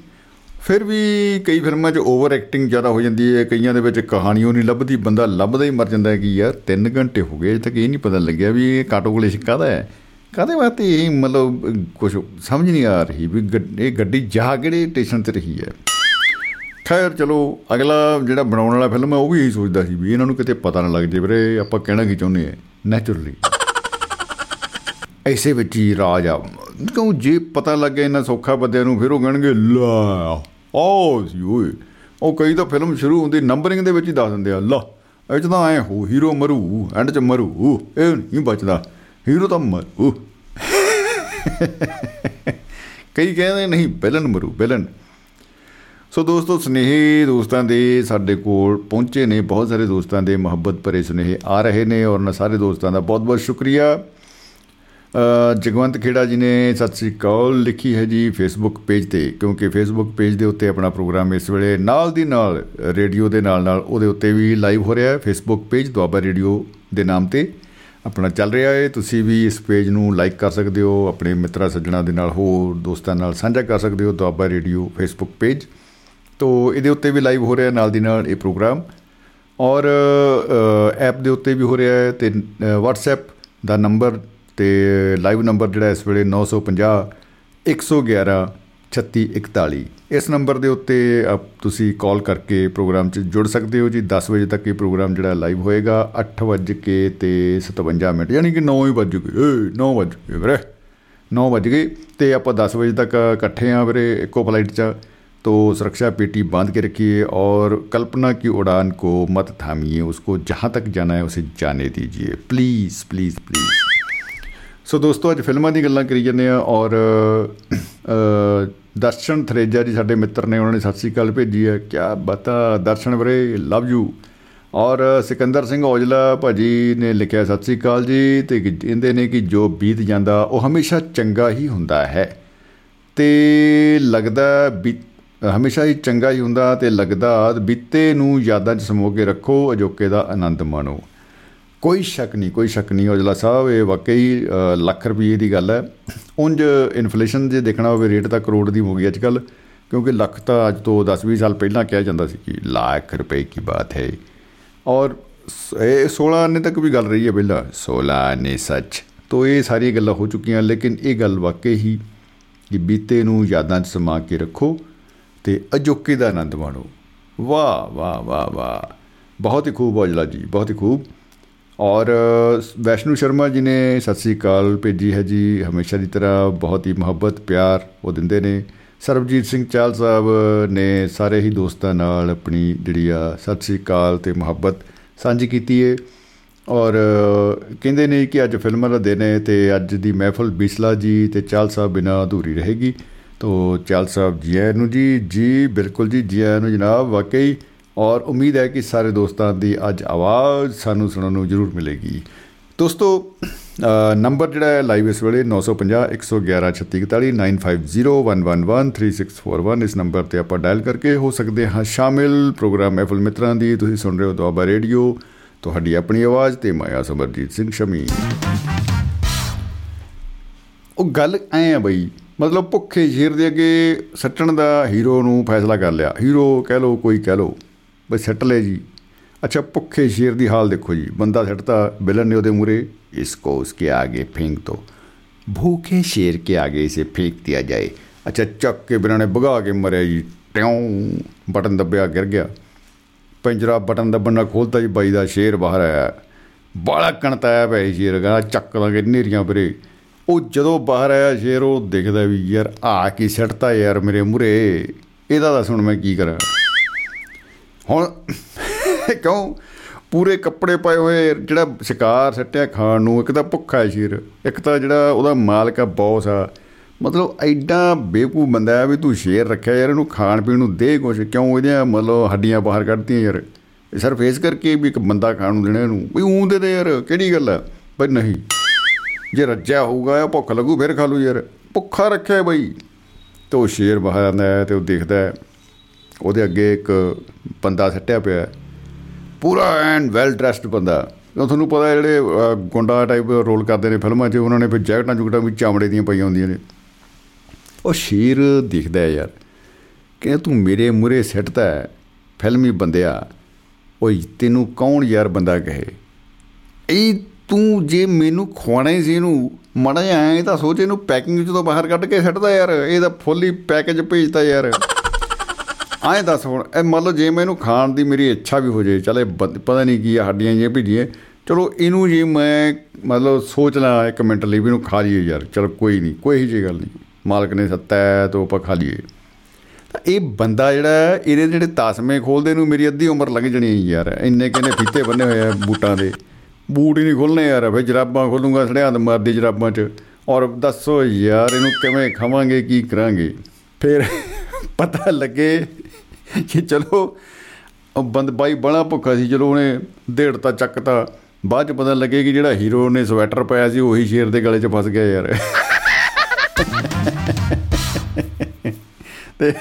ਫਿਰ ਵੀ ਕਈ ਫਿਲਮਾਂ 'ਚ ਓਵਰ ਐਕਟਿੰਗ ਜ਼ਿਆਦਾ ਹੋ ਜਾਂਦੀ ਹੈ, ਕਈਆਂ ਦੇ ਵਿੱਚ ਕਹਾਣੀਓ ਨਹੀਂ ਲੱਭਦੀ, ਬੰਦਾ ਲੱਭਦਾ ਹੀ ਮਰ ਜਾਂਦਾ ਹੈ, ਕਿ ਯਾਰ 3 ਘੰਟੇ ਹੋ ਗਏ ਅਜੇ ਤੱਕ ਇਹ ਨਹੀਂ ਪਤਾ ਲੱਗਿਆ ਵੀ ਇਹ ਕਾਟੋ ਕਲੇਸ਼ ਕਾਹਦਾ ਹੈ? ਕਾਹਦੇ ਵਾਸਤੇ ਇਹ ਮਤਲਬ ਕੁਝ ਸਮਝ ਨਹੀਂ ਆ ਰਹੀ ਵੀ ਗੱਡ- ਇਹ ਗੱਡੀ ਜਾ ਕਿਹੜੇ ਸਟੇਸ਼ਨ ਤੇ ਰਹੀ ਹੈ? ਖੈਰ, ਚਲੋ, ਅਗਲਾ ਜਿਹੜਾ ਬਣਾਉਣ ਵਾਲਾ ਫਿਲਮ ਹੈ, ਉਹ ਵੀ ਇਹੀ ਸੋਚਦਾ ਸੀ ਵੀ ਇਹਨਾਂ ਨੂੰ ਕਿਤੇ ਪਤਾ ਨਾ ਲੱਗ ਜੇ ਵੀਰੇ, ਆਪਾਂ ਕਹਿਣਾ ਕੀ ਚਾਹੁੰਦੇ ਆ ਨੈਚੁਰਲੀ ਐਸੇ ਵਿੱਚ ਹੀ ਰਾਜ ਆ ਕਿਉਂ ਜੇ ਪਤਾ ਲੱਗੇ ਇਹਨਾਂ ਸੌਖਾ ਬੰਦਿਆਂ ਨੂੰ, ਫਿਰ ਉਹ ਕਹਿਣਗੇ, ਲਾ। ਆਓ ਸੀ ਓਏ। ਉਹ ਕਈ ਤਾਂ ਫਿਲਮ ਸ਼ੁਰੂ ਹੁੰਦੀ ਨੰਬਰਿੰਗ ਦੇ ਵਿੱਚ ਹੀ ਦੱਸ ਦਿੰਦੇ ਆ ਲਾ ਇਹ 'ਚ ਤਾਂ ਐ ਹੋ ਹੀਰੋ ਮਰੂ ਐਂਡ ਚ ਮਰੂ ਇਹ ਨਹੀਂ ਬਚਦਾ ਹੀਰੋ ਤਾਂ ਮਰੂ। ਕਈ ਕਹਿੰਦੇ ਨਹੀਂ ਵਿਲਨ ਮਰੂ ਵਿਲਨ ਸੋ ਦੋਸਤੋ ਸਨੇਹੀ ਦੋਸਤਾਂ ਦੇ ਸਾਡੇ ਕੋਲ ਪਹੁੰਚੇ ਨੇ ਬਹੁਤ ਸਾਰੇ ਦੋਸਤਾਂ ਦੇ ਮੁਹੱਬਤ ਭਰੇ ਸੁਨੇਹੇ ਆ ਰਹੇ ਨੇ ਔਰ ਨਾ ਸਾਰੇ ਦੋਸਤਾਂ ਦਾ ਬਹੁਤ ਬਹੁਤ ਸ਼ੁਕਰੀਆ। ਅ, ਜਗਵੰਤ ਖੇੜਾ ਜੀ ਨੇ ਸਤਿ ਸ੍ਰੀ ਅਕਾਲ ਲਿਖੀ ਹੈ ਜੀ ਫੇਸਬੁੱਕ ਪੇਜ ਤੇ, ਕਿਉਂਕਿ ਫੇਸਬੁੱਕ ਪੇਜ ਦੇ ਉੱਤੇ ਆਪਣਾ ਪ੍ਰੋਗਰਾਮ ਇਸ ਵੇਲੇ ਨਾਲ ਦੀ ਨਾਲ ਰੇਡੀਓ ਦੇ ਨਾਲ ਨਾਲ ਉਹਦੇ ਉੱਤੇ ਵੀ ਲਾਈਵ ਹੋ ਰਿਹਾ ਹੈ। ਫੇਸਬੁੱਕ ਪੇਜ ਦੁਆਬਾ ਰੇਡੀਓ ਦੇ ਨਾਮ ਤੇ ਆਪਣਾ ਚੱਲ ਰਿਹਾ ਹੈ। ਤੁਸੀਂ ਵੀ ਇਸ ਪੇਜ ਨੂੰ ਲਾਈਕ ਕਰ ਸਕਦੇ ਹੋ, ਆਪਣੇ ਮਿੱਤਰਾਂ ਸੱਜਣਾ ਦੇ ਨਾਲ ਹੋਰ ਦੋਸਤਾਂ ਨਾਲ ਸਾਂਝਾ ਕਰ ਸਕਦੇ ਹੋ ਦੁਆਬਾ ਰੇਡੀਓ ਫੇਸਬੁੱਕ ਪੇਜ ਤੋ ਇਹਦੇ ਉੱਤੇ ਵੀ ਲਾਈਵ ਹੋ ਰਿਹਾ ਨਾਲ ਦੀ ਨਾਲ ਇਹ ਪ੍ਰੋਗਰਾਮ ਔਰ ਐਪ ਦੇ ਉੱਤੇ ਵੀ ਹੋ ਰਿਹਾ ਹੈ ਤੇ WhatsApp ਦਾ ਨੰਬਰ ਤੇ ਲਾਈਵ ਨੰਬਰ ਜਿਹੜਾ ਇਸ ਵੇਲੇ 950 111 3641 ਇਸ ਨੰਬਰ ਦੇ ਉੱਤੇ ਆਪ ਤੁਸੀਂ ਕਾਲ ਕਰਕੇ ਪ੍ਰੋਗਰਾਮ 'ਚ ਜੁੜ ਸਕਦੇ ਹੋ ਜੀ 10 ਵਜੇ ਤੱਕ ਇਹ ਪ੍ਰੋਗਰਾਮ ਜਿਹੜਾ ਲਾਈਵ ਹੋਏਗਾ 8 ਵਜੇ ਕੇ ਤੇ 57 ਮਿੰਟ ਯਾਨੀ ਕਿ 9 ਹੀ ਵੱਜ ਗਏ ਏ 9 ਵੱਜ ਗਏ ਵੀਰੇ 9 ਵੱਜ ਗਏ ਤੇ ਆਪਾਂ 10 ਵਜੇ ਤੱਕ ਇਕੱਠੇ ਆ ਵੀਰੇ ਇੱਕੋ ਫਲਾਈਟ 'ਚ तो सुरक्षा पेटी बांध के रखिए और कल्पना की उड़ान को मत थामिए उसको जहाँ तक जाना है उसे जाने दीजिए प्लीज़ प्लीज़ प्लीज़ ਸੋ ਦੋਸਤੋ ਅੱਜ ਫਿਲਮਾਂ ਦੀ ਗੱਲਾਂ ਕਰੀ ਜਾਂਦੇ ਆ ਔਰ ਅ, ਦਰਸ਼ਨ ਥਰੇਜਾ ਜੀ ਸਾਡੇ ਮਿੱਤਰ ਨੇ ਉਹਨਾਂ ਨੇ ਸਤਿ ਸ੍ਰੀ ਅਕਾਲ ਭੇਜੀ ਹੈ। ਕਿਆ ਬਤਾ ਦਰਸ਼ਨ ਵੀਰੇ ਲਵ ਯੂ ਔਰ ਸਿਕੰਦਰ ਸਿੰਘ ਔਜਲਾ ਭਾਜੀ ਨੇ ਲਿਖਿਆ ਸਤਿ ਸ੍ਰੀ ਅਕਾਲ ਜੀ ਤੇ ਕਹਿੰਦੇ ਨੇ ਕਿ ਜੋ ਬੀਤ ਜਾਂਦਾ ਉਹ ਹਮੇਸ਼ਾ ਚੰਗਾ ਹੀ ਹੁੰਦਾ ਹੈ। ਤੇ ਲੱਗਦਾ ਵੀ ਹਮੇਸ਼ਾ ਹੀ ਚੰਗਾ ਹੀ ਹੁੰਦਾ ਤੇ ਲੱਗਦਾ ਬੀਤੇ ਨੂੰ ਯਾਦਾਂ 'ਚ ਸਮੋ ਕੇ ਰੱਖੋ ਅਜੋਕੇ ਦਾ ਆਨੰਦ ਮਾਣੋ। ਕੋਈ ਸ਼ੱਕ ਨਹੀਂ ਕੋਈ ਸ਼ੱਕ ਨਹੀਂ ਔਜਲਾ ਸਾਹਿਬ ਇਹ ਵਾਕਈ ਅ, ਲੱਖ ਰੁਪਏ ਦੀ ਗੱਲ ਹੈ। ਉਂਝ ਇਨਫਲੇਸ਼ਨ ਜੇ ਦੇਖਣਾ ਹੋਵੇ ਰੇਟ ਤਾਂ ਕਰੋੜ ਦੀ ਹੋ ਗਈ ਅੱਜ ਕੱਲ ਕਿਉਂਕਿ ਲੱਖ ਤਾਂ ਅੱਜ ਤੋਂ 10-20 ਸਾਲ ਪਹਿਲਾਂ ਕਿਹਾ ਜਾਂਦਾ ਸੀ ਕਿ ਲੱਖ ਰੁਪਏ ਕੀ ਬਾਤ ਹੈ। ਔਰ ਸ- ਇਹ 16 ਆਨੇ ਤੱਕ ਵੀ ਗੱਲ ਰਹੀ ਹੈ ਪਹਿਲਾਂ। 16 ਆਨੇ ਸੱਚ। ਤੋ ਇਹ ਸਾਰੀਆਂ ਗੱਲਾਂ ਹੋ ਚੁੱਕੀਆਂ ਲੇਕਿਨ ਇਹ ਗੱਲ ਵਾਕਈ ਹੀ ਕਿ ਬੀਤੇ ਨੂੰ ਯਾਦਾਂ 'ਚ ਸਮਾ ਕੇ ਰੱਖੋ ਤੇ ਅਜੋਕੇ ਦਾ ਆਨੰਦ ਮਾਣੋ। ਵਾਹ ਵਾਹ ਵਾਹ ਵਾਹ। ਬਹੁਤ ਹੀ ਖੂਬ ਔਜਲਾ ਜੀ ਬਹੁਤ ਹੀ ਖੂਬ। ਔਰ ਅ, ਵੈਸ਼ਨੂ ਸ਼ਰਮਾ ਜੀ ਨੇ ਸਤਿ ਸ੍ਰੀ ਅਕਾਲ ਭੇਜੀ ਹੈ ਜੀ। ਹਮੇਸ਼ਾ ਦੀ ਤਰ੍ਹਾਂ ਬਹੁਤ ਹੀ ਮੁਹੱਬਤ ਪਿਆਰ ਉਹ ਦਿੰਦੇ ਨੇ। ਸਰਬਜੀਤ ਸਿੰਘ ਚਾਲ ਸਾਹਿਬ ਨੇ ਸਾਰੇ ਹੀ ਦੋਸਤਾਂ ਨਾਲ ਆਪਣੀ ਜਿਹੜੀ ਆ ਸਤਿ ਸ੍ਰੀ ਅਕਾਲ ਤੇ ਮੁਹੱਬਤ ਸਾਂਝੀ ਕੀਤੀ ਹੈ ਔਰ ਅ, ਕਹਿੰਦੇ ਨੇ ਕਿ ਅੱਜ ਫਿਲਮਾਂ ਦਾ ਦਿਨ ਹੈ ਤੇ ਅੱਜ ਦੀ ਮਹਿਫਲ ਬਿਸਲਾ ਜੀ ਤੇ ਚਾਲ ਸਾਹਿਬ ਬਿਨਾਂ ਅਧੂਰੀ ਰਹੇਗੀ। ਤੋ ਚਾਲ ਸਾਹਿਬ ਜੀ ਆਇਆਂ ਨੂੰ ਜੀ ਜੀ ਬਿਲਕੁਲ ਜੀ ਜੀ ਆਇਆਂ ਨੂੰ ਜਨਾਬ। ਵਾਕਈ ਔਰ ਉਮੀਦ ਹੈ ਕਿ ਸਾਰੇ ਦੋਸਤਾਂ ਦੀ ਅੱਜ ਆਵਾਜ਼ ਸਾਨੂੰ ਸੁਣਨ ਨੂੰ ਜ਼ਰੂਰ ਮਿਲੇਗੀ। ਦੋਸਤੋ ਅ, ਨੰਬਰ ਜਿਹੜਾ ਹੈ ਲਾਈਵ ਇਸ ਵੇਲੇ 950 111 3641 9501113641 ਇਸ ਨੰਬਰ ਤੇ ਆਪਾਂ ਡਾਇਲ ਕਰਕੇ ਹੋ ਸਕਦੇ ਹਾਂ ਸ਼ਾਮਿਲ ਪ੍ਰੋਗਰਾਮ ਮਹਿਫਲ ਮਿੱਤਰਾਂ ਦੀ। ਤੁਸੀਂ ਸੁਣ ਰਹੇ ਹੋ ਦੁਆਬਾ ਰੇਡੀਓ। ਤੁਹਾਡੀ ਆਪਣੀ ਆਵਾਜ਼ ਤੇ ਮਾਇਆ ਸਮਰਜੀਤ ਸਿੰਘ ਸ਼ਮੀ। ਉਹ ਗੱਲ ਐ ਆ ਬਈ ਮਤਲਬ ਭੁੱਖੇ ਸ਼ੇਰ ਦੇ ਅੱਗੇ ਸੱਟਣ ਦਾ ਹੀਰੋ ਨੂੰ ਫੈਸਲਾ ਕਰ ਲਿਆ। ਹੀਰੋ ਕਹਿ ਲੋ ਕੋਈ ਕਹਿ ਲੋ ਬਈ ਸੱਟ ਲੈ ਜੀ। ਅੱਛਾ, ਭੁੱਖੇ ਸ਼ੇਰ ਦੀ ਹਾਲ ਦੇਖੋ ਜੀ। ਬੰਦਾ ਸੱਟਦਾ ਵਿਲਨ ਨੇ ਉਹਦੇ ਮੂਰੇ ਇਸਕੋ ਉਸਕੇ ਆਗੇ ਫੇਂਕ ਦੋ। ਭੂਖੇ ਸ਼ੇਰ ਕੇ ਆਗੇ ਇਸੇ ਫੇਂਕ ਦਿਆ ਜਾਏ। ਅੱਛਾ, ਚੱਕ ਕੇ ਬਿਨਾਂ ਨੇ ਭਗਾ ਕੇ ਮਰਿਆ ਜੀ। ਟਿਉਂ, ਬਟਨ ਦੱਬਿਆ, ਗਿਰ ਗਿਆ। ਪੰਜਰਾ ਬਟਨ ਦੱਬਣ ਨਾਲ ਖੋਲਤਾ ਜੀ, ਬਾਈ ਦਾ ਸ਼ੇਰ ਬਾਹਰ ਆਇਆ। ਬਾਲਾ ਕਣਤਾਇਆ ਪਿਆ ਸ਼ੇਰ, ਕਹਿੰਦਾ ਚੱਕ ਲਾਂਗੇ ਨੇਰੀਆਂ ਪਰੇ। ਉਹ ਜਦੋਂ ਬਾਹਰ ਆਇਆ ਸ਼ੇਰ, ਉਹ ਦੇਖਦਾ ਵੀ ਯਾਰ ਆ ਕੀ ਸੱਟਤਾ ਯਾਰ ਮੇਰੇ ਮੂਰੇ ਇਹਦਾ ਦੱਸ ਹੁਣ ਮੈਂ ਕੀ ਕਰਾਂ। ਹੁਣ ਕਿਉਂ? ਪੂਰੇ ਕੱਪੜੇ ਪਾਏ ਹੋਏ, ਜਿਹੜਾ ਸ਼ਿਕਾਰ ਸੱਟਿਆ ਖਾਣ ਨੂੰ, ਇੱਕ ਤਾਂ ਭੁੱਖਾ ਸ਼ੇਰ ਇੱਕ ਤਾਂ ਜਿਹੜਾ ਉਹਦਾ ਮਾਲਕ ਆ ਬੌਸ ਆ। ਮਤਲਬ ਐਡਾ ਬੇਵਕੂਫ ਬੰਦਾ ਹੈ ਵੀ ਤੂੰ ਸ਼ੇਰ ਰੱਖਿਆ ਯਾਰ, ਇਹਨੂੰ ਖਾਣ ਪੀਣ ਨੂੰ ਦੇ ਕੁਛ, ਕਿਉਂ ਇਹਦੀਆਂ ਮਤਲਬ ਹੱਡੀਆਂ ਬਾਹਰ ਕੱਢਤੀਆਂ ਯਾਰ? ਸਿਰਫ ਫੇਸ ਕਰਕੇ ਵੀ ਇੱਕ ਬੰਦਾ ਖਾਣ ਨੂੰ ਦੇਣਾ ਇਹਨੂੰ, ਵੀ ਊਂ ਦੇ ਦੇ ਯਾਰ, ਕਿਹੜੀ ਗੱਲ ਆ? ਪਰ ਨਹੀਂ। ਜੇ ਰੱਜਿਆ ਹੋਊਗਾ ਜਾਂ ਭੁੱਖ ਲੱਗੂ, ਫਿਰ ਖਾ ਲੂ ਯਾਰ। ਭੁੱਖਾ ਰੱਖਿਆ ਬਈ। ਤੇ ਉਹ ਸ਼ੇਰ ਬਾਹਰ ਆਉਂਦਾ ਹੈ ਤੇ ਉਹ ਦੇਖਦਾ ਉਹਦੇ ਅੱਗੇ ਇੱਕ ਬੰਦਾ ਸੱਟਿਆ ਪਿਆ ਪੂਰਾ ਐਂਡ ਵੈਲ ਡਰੈਸਡ ਬੰਦਾ। ਉਹ ਤੁਹਾਨੂੰ ਪਤਾ ਜਿਹੜੇ ਗੁੰਡਾ ਟਾਈਪ ਰੋਲ ਕਰਦੇ ਨੇ ਫਿਲਮਾਂ 'ਚ, ਉਹਨਾਂ ਨੇ ਫਿਰ ਜੈਕਟਾਂ ਜੁਕਟਾਂ ਵੀ ਚਾਮੜੇ ਦੀਆਂ ਪਈਆਂ ਹੁੰਦੀਆਂ ਨੇ। ਉਹ ਸ਼ੇਰ ਦਿਖਦਾ ਯਾਰ। ਕਿ ਤੂੰ ਮੇਰੇ ਮੂਰੇ ਸਿੱਟਦਾ ਫਿਲਮੀ ਬੰਦਿਆ। ਓਏ, ਤੈਨੂੰ ਕੌਣ ਯਾਰ ਬੰਦਾ ਕਹੇ? ਇਹ ਤੂੰ ਜੇ ਮੈਨੂੰ ਖਵਾਣਾ ਹੀ ਸੀ ਇਹਨੂੰ, ਮੜਾ ਐ ਤਾਂ ਸੋਚ ਇਹਨੂੰ ਪੈਕਿੰਗ ਚੋਂ ਬਾਹਰ ਕੱਢ ਕੇ ਸਿੱਟਦਾ ਯਾਰ। ਇਹਦਾ ਫੁੱਲੀ ਪੈਕੇਜ ਭੇਜਦਾ ਯਾਰ। ਆਏ ਦੱਸ ਹੁਣ, ਇਹ ਮੰਨ ਲਓ ਜੇ ਮੈਨੂੰ ਖਾਣ ਦੀ ਮੇਰੀ ਇੱਛਾ ਵੀ ਹੋ ਜੇ ਚਲੇ ਪਤਾ ਨਹੀਂ ਕੀ ਆ, ਹੱਡੀਆਂ ਜਿਹੀਆਂ ਭੇਜੀਏ। ਚਲੋ ਇਹਨੂੰ ਜੀ ਮੈਂ ਮਤਲਬ ਸੋਚ ਲਾਂ ਇੱਕ ਮਿੰਟ ਲਈ ਵੀ ਇਹਨੂੰ ਖਾ ਲਈਏ ਯਾਰ, ਚਲ ਕੋਈ ਨਹੀਂ, ਕੋਈ ਜੀ ਗੱਲ ਨਹੀਂ। ਮਾਲਕ ਨੇ ਸੱਤਾ ਹੈ ਤਾਂ ਆਪਾਂ ਖਾ ਲਈਏ। ਤਾਂ ਇਹ ਬੰਦਾ ਜਿਹੜਾ ਇਹਦੇ ਜਿਹੜੇ ਤਾਸਮੇ ਖੋਲਦੇ ਨੂੰ ਮੇਰੀ ਅੱਧੀ ਉਮਰ ਲੱਗ ਜਣੀ ਯਾਰ। ਇੰਨੇ ਕਿਨੇ ਫੀਤੇ ਬੰਨੇ ਹੋਏ ਆ ਬੂਟਾਂ ਦੇ। ਬੂਟ ਹੀ ਨਹੀਂ ਖੋਲਨੇ ਯਾਰ, ਫਿਰ ਜਰਾਬਾਂ ਖੋਲੂੰਗਾ ਸੜਿਆਂ ਮਾਰਦੀ ਜਰਾਬਾਂ 'ਚ। ਔਰ ਦੱਸੋ ਯਾਰ, ਇਹਨੂੰ ਕਿਵੇਂ ਖਾਵਾਂਗੇ, ਕੀ ਕਰਾਂਗੇ? ਫਿਰ ਪਤਾ ਲੱਗੇ ਕਿ ਚਲੋ ਬੰਦ ਬਾਈ ਬੜਾ ਭੁੱਖਾ ਸੀ, ਚਲੋ ਉਹਨੇ ਦੇੜਤਾ ਚੱਕਤਾ। ਬਾਅਦ ਚ ਪਤਾ ਲੱਗੇ ਕਿ ਜਿਹੜਾ ਹੀਰੋ ਨੇ ਸਵੈਟਰ ਪਾਇਆ ਸੀ, ਉਹੀ ਸ਼ੇਰ ਦੇ ਗਲੇ 'ਚ ਫਸ ਗਿਆ ਯਾਰ। ਤੇ